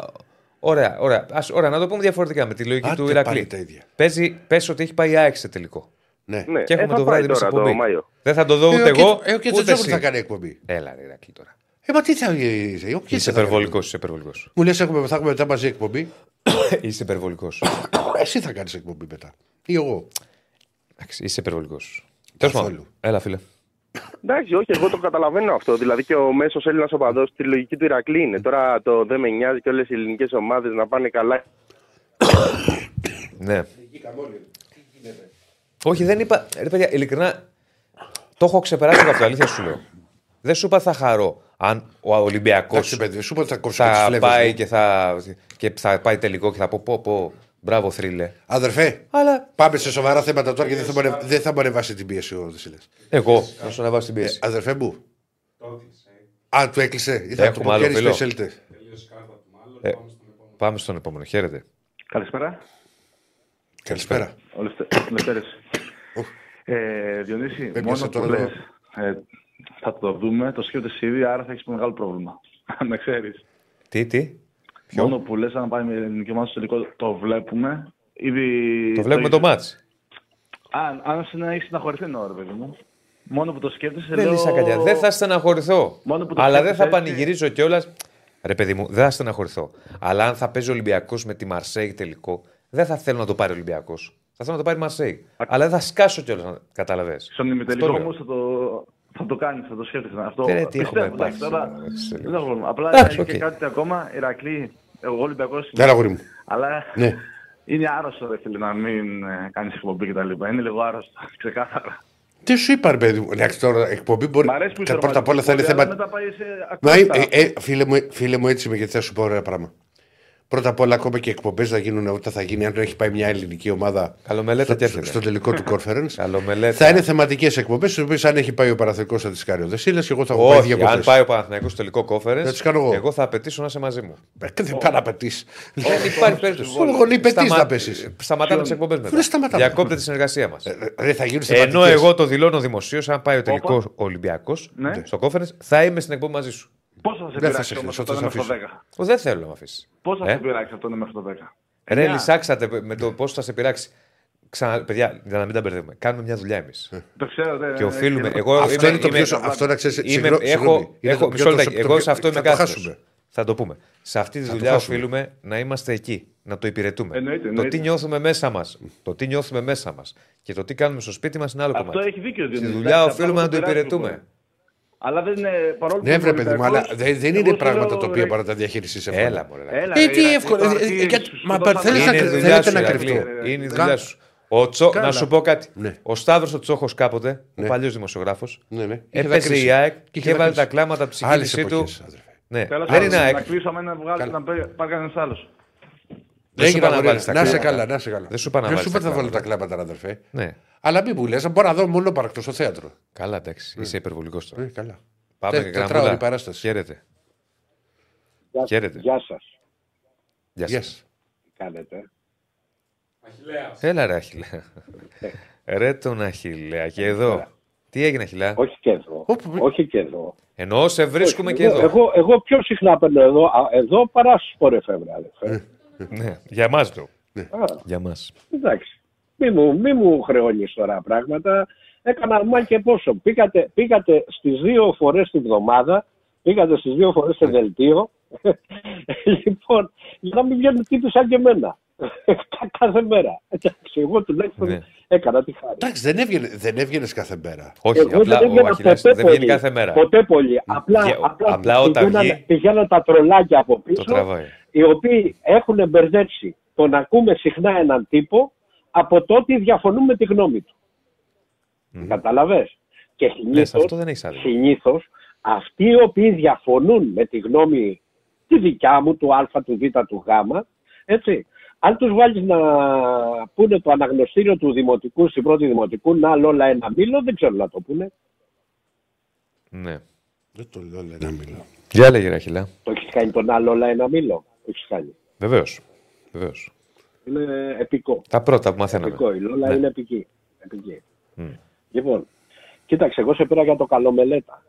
B: ωραία, ωραία. Ας, ωραία, να το πούμε διαφορετικά με τη λογική
A: Άντε
B: του
A: πάλι
B: Ηρακλή.
A: τα ίδια.
B: Παίζει, πες ότι έχει πάει η ΑΕΚ σε τελικό.
A: Ναι.
O: Ναι,
B: Και
O: ε,
B: έχουμε
O: θα
B: το
O: πάει
B: βράδυ εμείς
O: τώρα,
B: εκπομπή.
O: το Μάιο.
B: Δεν θα το δω
A: Ε,
B: ούτε
A: ο Κε-
B: εγώ.
A: ε, ο
B: ούτε
A: Κετζετζόγλου
B: εσύ.
A: θα κάνει εκπομπή.
B: Έλα, ρε Ηρακλή τώρα.
A: Ε, μα τι θα γίνει. ο Κετζε
B: Είσαι
A: θα κάνει.
B: υπερβολικός, είσαι υπερβολικός.
A: Μου λες, θα έχουμε μετά μαζί εκπομπή.
B: είσαι υπερβολικός.
A: Εσύ θα κάνεις εκπομπή μετά. Ή εγώ.
B: Είσαι υπερβολικός. Τέλος πάντων. Έλα, φίλε.
O: Εντάξει, όχι, εγώ το καταλαβαίνω αυτό. Δηλαδή και ο μέσος Έλληνας οπαδός τη λογική του Ηρακλή είναι. Τώρα το δεν με νοιάζει και όλες οι ελληνικές ομάδες να πάνε καλά.
B: Ναι. Όχι, δεν είπα. Ρε παιδιά, ειλικρινά το έχω ξεπεράσει από αυτό. Αλήθεια σου λέω. Δεν σου είπα θα χαρώ αν ο Ολυμπιακός
A: Εντάξει, παιδί, σου είπα ότι θα κόψω τις
B: θα
A: φλέβες
B: πάει
A: μου.
B: και θα, και θα πάει τελικό και θα πω πω, πω μπράβο θρύλε.
A: Αδερφέ,
B: Αλλά-
A: πάμε σε σοβαρά θέματα τώρα και δεν θα, μου ανεβ- δεν θα μου ανεβάσει την πίεση ο Δεσίλε.
B: Εγώ, να σου ανεβάσω την πίεση.
A: αδερφέ μου. Α, του έκλεισε. Ή θα του
B: Έχουμε
A: πω
B: άλλο
A: ποια είναι η
B: φίλο.
A: specialty.
B: Ε, πάμε στον επόμενο. Χαίρετε.
P: Καλησπέρα.
A: Καλησπέρα.
P: Ο Λευτε- Λευτέρης. Ε, Διονύση,
A: Με
P: μόνο
A: πιάσε
P: που
A: τώρα
P: λες,
A: εδώ.
P: ε, θα το δούμε, το σκέφτεσαι ήδη, άρα θα έχεις μεγάλο πρόβλημα. Με ξέρεις.
B: Τι, τι;
P: Μόνο που λες αν πάει με ελληνική ομάδα στο τελικό, το βλέπουμε. Ήδη
B: Το βλέπουμε το μάτς.
P: Αν, αν συνα, έχεις συναχωρηθεί, ναι, ρε παιδί μου. Μόνο που το σκέφτεσαι,
B: Δεν
P: λέω...
B: λύσα καλιά. Δεν θα στεναχωρηθώ.
P: Μόνο που το
B: Αλλά δεν θα
P: σκέφτεσαι έτσι.
B: πανηγυρίζω κιόλας. Ρε παιδί μου, δεν θα στεναχωρηθώ. Αλλά αν θα παίζει ο Ολυμπιακός με τη Μαρσέη τελικό, δεν θα θέλω να το πάρει ο Ολυμπιακός. Θα θέλω να το πάρει η Μαρσέη. Αλλά δεν θα σκάσω κιόλας, κατάλαβες.
P: Στον ημιτελικό όμως θα το, θα το κάνεις, θα το σκέφτεσαι. Αυτό
B: Δεν, ρε, τι
P: πιστεύω,
B: έχουμε
P: εντάξει,
B: πάθει
P: τώρα,
B: σήμερα, έτσι,
P: δεν έχω πρόβλημα. Απλά
B: Εντάξει,
P: έχει και
B: οκ.
P: κάτι ακόμα, Ηρακλή, εγώ Ολυμπιακός είμαι.
A: Έλα, αγόρι μου.
P: Αλλά
A: Ναι.
P: είναι άρρωστο, ρε φίλε, να μην ε, κάνεις εκπομπή κτλ. Είναι λίγο άρρωστο, ξεκάθαρα.
A: Τι σου είπα, ρε παιδί μου; Εντάξει, τώρα εκπομπή μπορεί.
P: Μ' αρέσει που είσαι
A: Κα- Πρώτα απ' όλα θα είναι
P: ρομαντικός,
A: θέμα.
P: αλλά μετά πάει σε
A: Μα,
P: ακρότητα.
A: ε, ε, φίλε, μου, φίλε μου, έτσι είμαι γιατί θα σου πω ωραία πράγμα. Πρώτα απ' όλα, ακόμα και εκπομπές θα γίνουν όταν θα γίνει, αν έχει πάει μια ελληνική ομάδα
B: Καλομελέτα
A: στο,
B: και έρχεται;
A: στο τελικό του conference.
B: Καλομελέτα.
A: θα είναι θεματικές εκπομπές, τι οποίες αν έχει πάει ο Παραθυρικό θα τις κάνει ο Δεσίλας και εγώ θα έχω πάει
B: Όχι,
A: διακοπέ.
B: αν πάει ο Παναθηναϊκός στο τελικό conference,
A: Θα τις κάνω εγώ.
B: εγώ θα απαιτήσω να είσαι μαζί μου.
A: Δεν πάει να πετύσει.
B: Δεν υπάρχει περίπτωση.
A: Στον γονεί πετύχει
B: Σταμα-
A: να πέσεις.
B: Σταματάμε τις εκπομπές μετά.
A: Δεν σταματάμε.
B: Διακόπτε τη συνεργασία μας.
A: Ρε, θα γίνουν
B: Ενώ
A: θεματικές.
B: εγώ το δηλώνω δημοσίως, αν πάει ο τελικός Ολυμπιακός
P: Ναι.
B: στο conference, θα είμαι στην εκπομπή μαζί σου.
P: Πόσο θα σε
A: Δεν θα
P: πειράξει
A: σε
P: όμως
A: αφήσω,
P: αυτό
A: θα
P: είναι
A: σε
P: μέχρι το
A: αφήσω.
P: 10.
B: Ο, δεν θέλω να με αφήσεις.
P: Πώς θα
B: Ε;
P: σε πειράξει αυτό είναι μέχρι το 10.
B: Ρε,
P: Εννιά.
B: λυσάξατε με το πώς θα σε πειράξει. Ξανα, παιδιά, για να μην τα μπερδεύουμε. Κάνουμε μια δουλειά εμείς.
P: Το ξέρω, δεν
B: Και οφείλουμε. Εγώ
A: Αυτό
B: είμαι-
A: είναι το
B: είμαι-
A: πιο σο- αυτό να ξέρεις,
B: είμαι-
A: συγγνώ-
B: έχω-
A: συγγνώμη, είναι
B: έχω-
A: το
B: μισό
A: πιο-
B: λεπτάκι.
A: το- το
B: Εγώ
A: πιο-
B: σε αυτό είμαι
A: θα το
B: κάθετος.
A: χάσουμε.
B: Θα το πούμε. Σε αυτή τη
A: Θα το
B: δουλειά
A: χάσουμε.
B: οφείλουμε να είμαστε εκεί. Να το υπηρετούμε.
P: Εννοείται,
B: Το
P: εννοείται.
B: τι νιώθουμε μέσα μας. Το τι νιώθουμε μέσα μας. Και το τι κάνουμε στο σπίτι μας είναι άλλο
P: Αυτό
B: κομμάτι.
P: έχει δίκιο ο
B: Στη
P: Διονύσης.
B: δουλειά
P: Εντάξει,
B: οφείλουμε
P: αυτό
B: να το
P: το πειράζει
B: υπηρετούμε.
P: Λίγο. Αλλά δεν είναι παρόλο
A: Ναι,
P: που
A: βρε
P: είναι
A: παιδί μου, αλλά
P: Ολυμπιακός,
A: δεν, δεν
P: εγώ
A: είναι
P: θέλω
A: πράγματα τα οποία
P: ρε-
A: μπορεί να τα διαχειριστείς εύκολα.
B: Έλα, μωρέ.
P: Έλα,
A: Ε,
P: ρε,
A: τι
P: Ηρακλή,
A: εύκολο.
P: τώρα
A: ε,
P: τι
A: ε,
P: έχεις
A: γιατί-
P: σου
A: Μα
P: δώσαμε-
A: θέλει να
B: Είναι η
A: κρυ-
B: δουλειά
A: θέλετε
B: σου,
A: να
B: Ηρακλή.
A: κρυφτώ.
B: Είναι η
A: Κα-
B: δουλειά σου. Ο Τσο...
A: Καλά.
B: Να σου πω κάτι.
A: Ναι.
B: Ο Σταύρος ο Τσόχος κάποτε, ο
A: Ναι.
B: παλιός δημοσιογράφος,
A: Ναι, ναι. Είχε
B: έπαιζε
A: δακρύσει.
B: η ΑΕΚ
A: Και
B: και
A: είχε
B: έβαλε
A: δακρύσει.
B: τα κλάματα από τη
A: Άλλες
B: συγκίνησή του.
A: εποχές, αδερφέ.
B: Ναι,
P: Τέλος
B: δεν είναι
P: πάντων,
B: ΑΕΚ.
P: Να κλείσω με να βγάλει
A: Καλά.
P: να πέ- πάρει κανένας άλλος.
B: Δεν σου
A: Έγινε
B: είπα να
A: αγόρι,
B: βάλεις τα
A: να σε
B: κλάματα.
A: καλά, να σε καλά.
B: Δεν σου είπα να
A: Δεν
B: βάλεις
A: σου είπα
B: τα
A: θα βάλω τα
B: κλάματα.
A: κλάματα, αδερφέ.
B: Ναι.
A: Αλλά μην μου λε, μπορώ να δω μόνο παρακτός στο θέατρο.
B: Καλά, εντάξει. Είσαι υπερβολικός τώρα.
A: Ε, καλά.
B: Πάμε
A: Τε-
B: και
A: τετράωρη
B: γραμμούλα.
A: παράσταση.
B: Χαίρετε.
Q: Γεια,
B: Χαίρετε.
Q: γεια σας.
B: Γεια
A: Γεια
B: σας.
A: σας.
Q: Τι κάνετε;
C: Αχιλέας.
B: Έλα ρε Αχιλέα. Ρε τον Αχιλέα και εδώ. Τι έγινε Αχιλέα.
Q: Όχι και εδώ. Όχι και εδώ.
B: Εννοώ σε βρίσκουμε
Q: Όχι,
B: και
Q: εγώ,
B: εδώ.
Q: Εγώ, εγώ πιο συχνά παίρνω εδώ, α, εδώ παρά στους πορεφεύρα, αδερφέ.
B: Ναι, για μας το.
Q: Α,
B: Για μας.
Q: εντάξει. Μη μου, μη μου χρεώνεις τώρα πράγματα. Έκανα μα και πόσο. Πήγατε, πήγατε στις δύο φορές την εβδομάδα, πήγατε στις δύο φορές σε δελτίο. λοιπόν, για να μην βγαίνουν τύποι σαν και εμένα. Κα- Κάθε μέρα. Εντάξει, εγώ τουλάχιστον
B: Ναι.
Q: Έκανα τη χάρη.
A: Εντάξει, δεν έβγαινε, δεν έβγαινες κάθε μέρα.
B: Όχι,
Q: Εγώ
B: απλά
Q: δεν
B: ο
Q: έβγαινα
B: Αχιλέας
Q: ποτέ
B: δεν βγαίνει
Q: πολύ.
B: κάθε μέρα.
Q: Ποτέ πολύ. Απλά,
B: Βγε-
Q: απλά,
B: απλά όταν
Q: πηγαίνανε-
B: βγει-
Q: πηγαίναν τα τρολάκια από
B: Το
Q: πίσω,
B: τραβάει.
Q: Οι οποίοι έχουν μπερδέψει το να ακούμε συχνά έναν τύπο από το ότι διαφωνούμε με τη γνώμη του. Καταλαβες; Και
B: Ναι, σε
Q: συνήθως,
B: αυτό δεν έχεις άδικο.
Q: συνήθως αυτοί οι οποίοι διαφωνούν με τη γνώμη τη δικιά μου, του Α, του Β, του Γ, έτσι, αν τους βάλεις να πούνε το αναγνωστήριο του δημοτικού στην πρώτη δημοτικού, να άλλο όλα ένα μήλο, δεν ξέρω να το πούνε.
B: Ναι.
A: Δεν το λέω, λέει να μιλάω.
B: Για λέγε, Ραχιλά.
Q: Το έχεις κάνει τον άλλο όλα ένα μήλο. Το έχει κάνει.
B: Βεβαίως. Βεβαίως.
Q: Είναι επικό.
B: Τα πρώτα που μαθαίναμε.
Q: Επικό. Η Λόλα
B: Ναι.
Q: είναι επική. επική.
B: Μμ.
Q: Λοιπόν, κοίταξε, εγώ σε πήρα για το καλό μελέτα.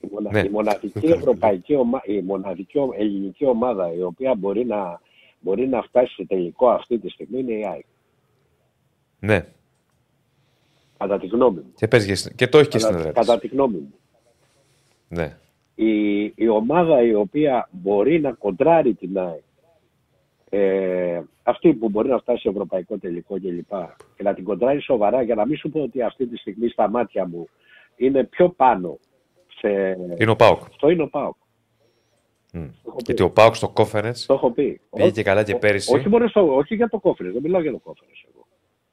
Q: Η, μονα...
B: Ναι.
Q: η μοναδική
B: Καλά,
Q: ευρωπαϊκή ομα... η μοναδική ο- ελληνική ομάδα η οποία μπορεί να, μπορεί να φτάσει σε τελικό αυτή τη στιγμή είναι η ΑΕΚ.
B: Ναι.
Q: Κατά τη γνώμη μου.
B: Και, παίζει, και το έχει και στην
Q: Κατά,
B: έδρα της.
Q: κατά τη γνώμη μου.
B: Ναι.
Q: Η, η ομάδα η οποία μπορεί να κοντράρει την ΑΕΚ, ε, αυτή που μπορεί να φτάσει σε ευρωπαϊκό τελικό κλπ. Και να την κοντράρει σοβαρά, για να μην σου πω ότι αυτή τη στιγμή στα μάτια μου είναι πιο πάνω σε...
B: Είναι ο Πάοκ.
Q: Αυτό είναι ο ΠΑΟΚ.
B: Μμ. Γιατί ο Πάοκ στο conference
Q: Το έχω πει.
B: πήγε και καλά και
Q: Ο-
B: πέρυσι.
Q: Όχι, μόνο στο, όχι για το κόφερες, δεν μιλάω για το κόφερες εγώ.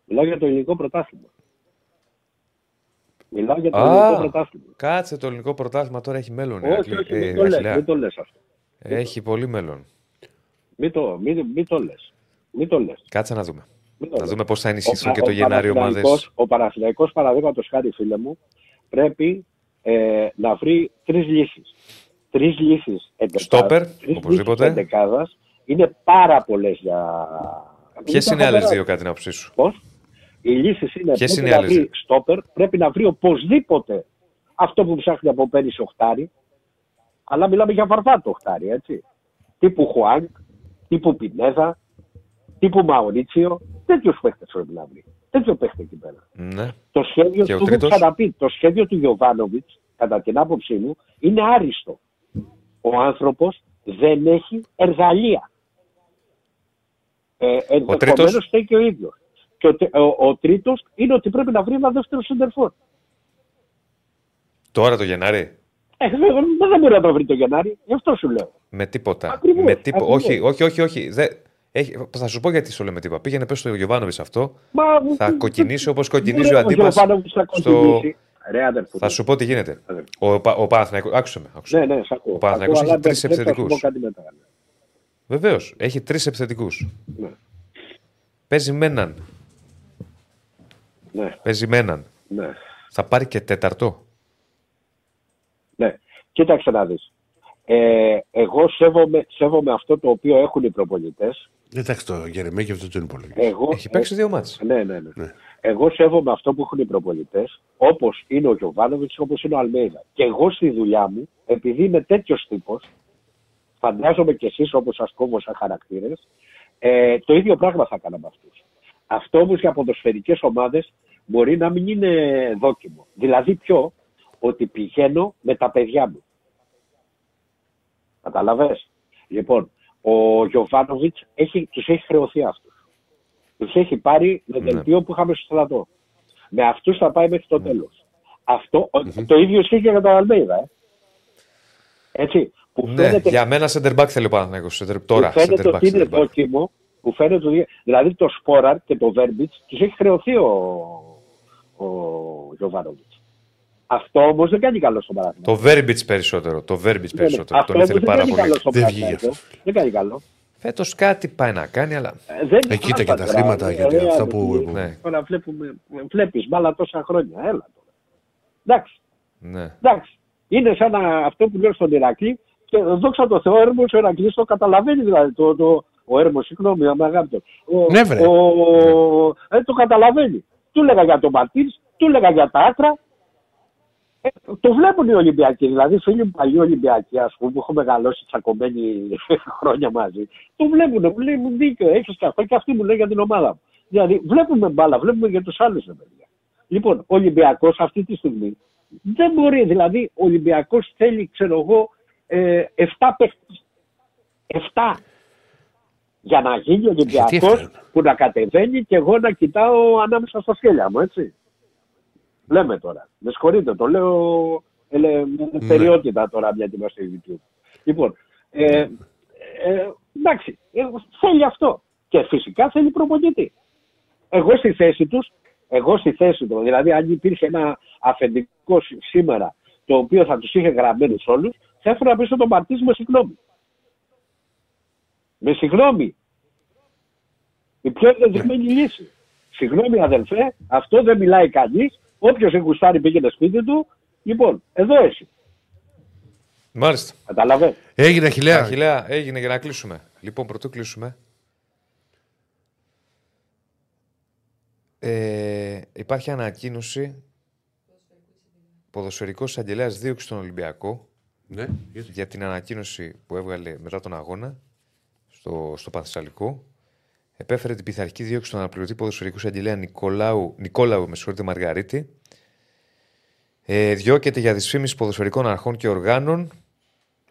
Q: Μιλάω για το ελληνικό πρωτάθλημα. Μιλάω για το ελληνικό
B: Α,
Q: πρωτάθλημα.
B: κάτσε το ελληνικό πρωτάθλημα τώρα έχει μέλλον.
Q: Όχι,
B: Ηρακλή.
Q: όχι,
B: Ε,
Q: μην το λες,
B: Ραχιλέα.
Q: μην το λες αυτό.
B: Έχει πολύ μέλλον.
Q: Μην το, μην, μην το λες. Μην το λες.
B: Κάτσε να δούμε.
Q: Μην το
B: Να
Q: λες.
B: δούμε πώς θα
Q: Ο
B: ενισχυθούν
Q: Πα-
B: και το
Q: ο
B: Γενάρη ομάδε.
Q: Παναθηναϊκός- Ο Παναθηναϊκός παραδείγματος χάρη, φίλε μου, πρέπει ε, να βρει τρεις λύσεις. Τρεις λύσεις
B: Στόπερ, οπωσδήποτε.
Q: εντεκάδας είναι πάρα πολλές για.
B: Ποιες είναι οι άλλες δύο κατά την άποψή σου.
Q: Πώς; Οι λύσει είναι,
B: Ποιες
Q: πρέπει
B: είναι οι
Q: να
B: άλλες;
Q: βρει
B: δύο;
Q: στόπερ, πρέπει να βρει οπωσδήποτε αυτό που ψάχνει από πέρυσι οχτάρι. Αλλά μιλάμε για βαρβάτο οχτάρι, έτσι. Τύπου Χουάνκ, τύπου Πινέδα, τύπου Μαουρίτσιο. Τέτοιους παίχτε πρέπει να βρει. Τέτοιο παίχτε εκεί πέρα.
B: Ναι.
Q: Το σχέδιο
B: Και ο
Q: του έχω
B: τρίτος;
Q: ξαναπεί, το σχέδιο του Γιωβάνοβιτς, κατά την άποψή μου, είναι άριστο. Ο άνθρωπος δεν έχει εργαλεία. Ε, ενδεχομένως
B: τρίτος;
Q: φταίει και ο ίδιος. Και ο, τε- ο, ο τρίτος είναι ότι πρέπει να βρει ένα δεύτερο σεντερφόρ.
B: Τώρα το Γενάρη;
Q: Ε, δεν, δεν μπορεί να το βρει το Γενάρη, γι' αυτό σου λέω.
B: Με τίποτα.
Q: Ακριβώς,
B: με τίπο...
Q: ακριβώς.
B: Όχι, όχι, όχι. όχι. Δε... Έχει... Θα σου πω γιατί σου λέμε τίποτα. Πήγαινε πες στο Γιωβάνοβιτς αυτό.
Q: Μα,
B: Θα κοκκινήσει όπως κοκκινίζει
Q: Μπορεί
B: ο
Q: ο
B: αντίπαλο.
Q: Γιωβάνοβιτς να κοκκινήσει; Ρε, αδερφέ.
B: Θα σου πω τι γίνεται. Ο, Πα- ο Παναθηναϊκός- Άκουσε με. Άκουσε.
Q: Ναι, ναι, σ' ακούω.
B: Ο Παναθηναϊκός
Q: Ακούω,
B: έχει
Q: αλλά
B: τρεις
Q: δεν- δεν θα σου
B: επιθετικούς.
Q: πω κάτι μετά.
B: Βεβαίως. Έχει τρεις επιθετικούς.
Q: Ναι.
B: Παίζει με έναν.
Q: Ναι.
B: Παίζει με έναν.
Q: Ναι.
B: Θα πάρει και τέταρτο.
Q: Ναι. Κοίταξε να δεις. Ε, εγώ σέβομαι, σέβομαι αυτό το οποίο έχουν οι προπονητές.
A: Εντάξει, το Γερεμέγι αυτό το είναι πολύ.
Q: Εγώ,
B: Έχει παίξει δύο μάτς.
Q: Ναι, ναι, ναι. Εγώ σέβομαι αυτό που έχουν οι προπονητές, όπως είναι ο Γιωβάνοβιτς, όπως είναι ο Αλμέιδα. Και εγώ στη δουλειά μου, επειδή είμαι τέτοιος τύπος, φαντάζομαι κι εσείς όπως σας κόβω σαν χαρακτήρες, ε, το ίδιο πράγμα θα έκανα με αυτούς. Αυτό όμως για ποδοσφαιρικές ομάδες μπορεί να μην είναι δόκιμο. Δηλαδή ποιο, ότι πηγαίνω με τα παιδιά μου. Καταλαβες; Λοιπόν, ο Γιωβάνοβιτς έχει, τους έχει χρεωθεί αυτούς. Τους έχει πάρει με
B: Ναι.
Q: δελτίο που είχαμε στο στρατό. Με αυτούς θα πάει μέχρι το τέλος. Αυτό, το ίδιο ισχύει και για τον Αλμέιδα. Ε. Έτσι. Που
B: Ναι,
Q: φαίνεται,
B: για μένα center back θέλει ο Παναθηναϊκός. Center- Τώρα
Q: που φαίνεται
B: center back.
Q: ότι είναι
B: center back.
Q: δόκιμο, που φαίνεται ότι, δηλαδή το Σπόραρ και το Βέρμπιτς τους έχει χρεωθεί ο, ο Γιωβάνοβιτς. Αυτό όμως δεν κάνει καλό στον Παναθηναϊκό.
B: Το Verbitz περισσότερο. Το Verbitz
Q: Δεν είναι.
B: περισσότερο.
Q: Αυτό
B: Τον ήθελε
Q: όμως
B: πάρα
Q: δεν κάνει
B: πολύ.
Q: καλό στον Παναθηναϊκό. Δεν κάνει καλό.
B: Φέτος κάτι πάει να κάνει, αλλά.
Q: Ε, δεν
A: Ε, κοίτα και τα
Q: τώρα,
A: χρήματα,
Q: ε,
A: γιατί
Q: ε,
A: αυτά
Q: ε,
A: που-
B: Ναι.
Q: Τώρα βλέπουμε, βλέπεις μπάλα τόσα χρόνια. Έλα τώρα. Εντάξει.
B: Ναι.
Q: Εντάξει. Είναι σαν να, αυτό που λέω στον Ηρακλή και δόξα τω Θεώ, ο Έρμος ο Ηρακλής το καταλαβαίνει δηλαδή. Το, το, ο Έρμος, συγγνώμη, με αγάπη του. Ο,
A: Ναι, βρε.
Q: ο, ε, το καταλαβαίνει. Του έλεγα για τον Μαρτίνς, του έλεγα για τα άκρα. Ε, το βλέπουν οι Ολυμπιακοί. Δηλαδή, φίλοι μου παλιοί Ολυμπιακοί, ας πούμε, που έχω μεγαλώσει τσακωμένοι χρόνια μαζί, το βλέπουν. Μου λέει, μου δίκιο, έχεις και αυτό και αυτοί μου λέει για την ομάδα μου. Δηλαδή, βλέπουμε μπάλα, βλέπουμε για τους άλλους, παιδιά. Λοιπόν, ο Ολυμπιακός αυτή τη στιγμή δεν μπορεί. Δηλαδή, ο Ολυμπιακός θέλει, ξέρω εγώ, ε, 7 παίχτε. 7. Για να γίνει Ολυμπιακός
A: έφτανε.
Q: που να κατεβαίνει και εγώ να κοιτάω ανάμεσα στα σκέλια μου, έτσι. Λέμε τώρα. Με συγχωρείτε, το λέω ελε, με
A: Ναι.
Q: περιότητα τώρα μια και είμαστε YouTube. Λοιπόν, ε, ε, εντάξει, ε, θέλει αυτό. Και φυσικά θέλει προπονητή. Εγώ στη θέση τους, εγώ στη θέση τους, δηλαδή αν υπήρχε ένα αφεντικό σ- σήμερα το οποίο θα τους είχε γραμμένους όλους, θα έφερα πίσω τον Μαρτής με συγγνώμη. Με συγγνώμη. Η πιο ενδεδειγμένη λύση. Συγγνώμη αδελφέ, αυτό δεν μιλάει κανείς. Όποιος έχει γουστάρει πήγαινε σπίτι του. Λοιπόν, εδώ εσύ.
B: Μάλιστα.
Q: Καταλαβαίνω.
A: Έγινε Αχιλέα.
B: Αχιλέα, έγινε για να κλείσουμε. Λοιπόν, πρωτού κλείσουμε. Ε, υπάρχει ανακοίνωση ποδοσφαιρικός εισαγγελέας δίωξη στον Ολυμπιακό
A: Ναι,
B: για την ανακοίνωση που έβγαλε μετά τον αγώνα στο, στο Παθησαλικό. Επέφερε την πειθαρχική δίωξη στον αναπληρωτή ποδοσφαιρικού εισαγγελέα Νικολάου, Νικόλαου με συγχωρείτε, Μαργαρίτη. Ε, διώκεται για δυσφήμιση ποδοσφαιρικών αρχών και οργάνων.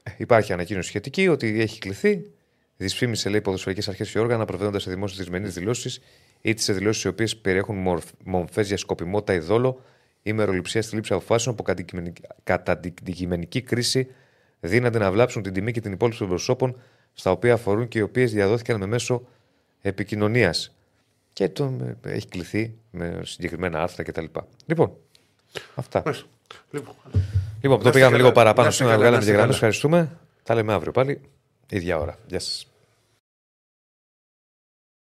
B: Ε, Υπάρχει ανακοίνωση σχετική ότι έχει κληθεί. Δυσφήμισε, λέει, ποδοσφαιρικές αρχές και όργανα προβαίνοντας σε δημόσιες δυσμενείς δηλώσεις είτε σε δηλώσεις οι οποίες περιέχουν μορφέ για σκοπιμότητα ή δόλο ή μεροληψία στη λήψη αποφάσεων που κατά αντικειμενικ- κατά αντικειμενική κρίση δύναται να βλάψουν την τιμή και την υπόλοιψη των προσώπων στα οποία αφορούν και οι οποίες διαδόθηκαν με μέσο επικοινωνίας. Και τον ε, έχει κληθεί με συγκεκριμένα άρθρα κτλ. Λοιπόν, αυτά.
A: Λοιπόν,
B: Λοιπόν,
A: Να
B: το
A: είστε
B: πήγαμε
A: καλά.
B: λίγο παραπάνω
A: Να είστε
B: σήμερα.
A: καλά,
B: Βγάλαμε
A: να είστε
B: και γραμμέ.
A: καλά.
B: Ευχαριστούμε. Τα λέμε αύριο πάλι. ίδια ώρα. Γεια σας.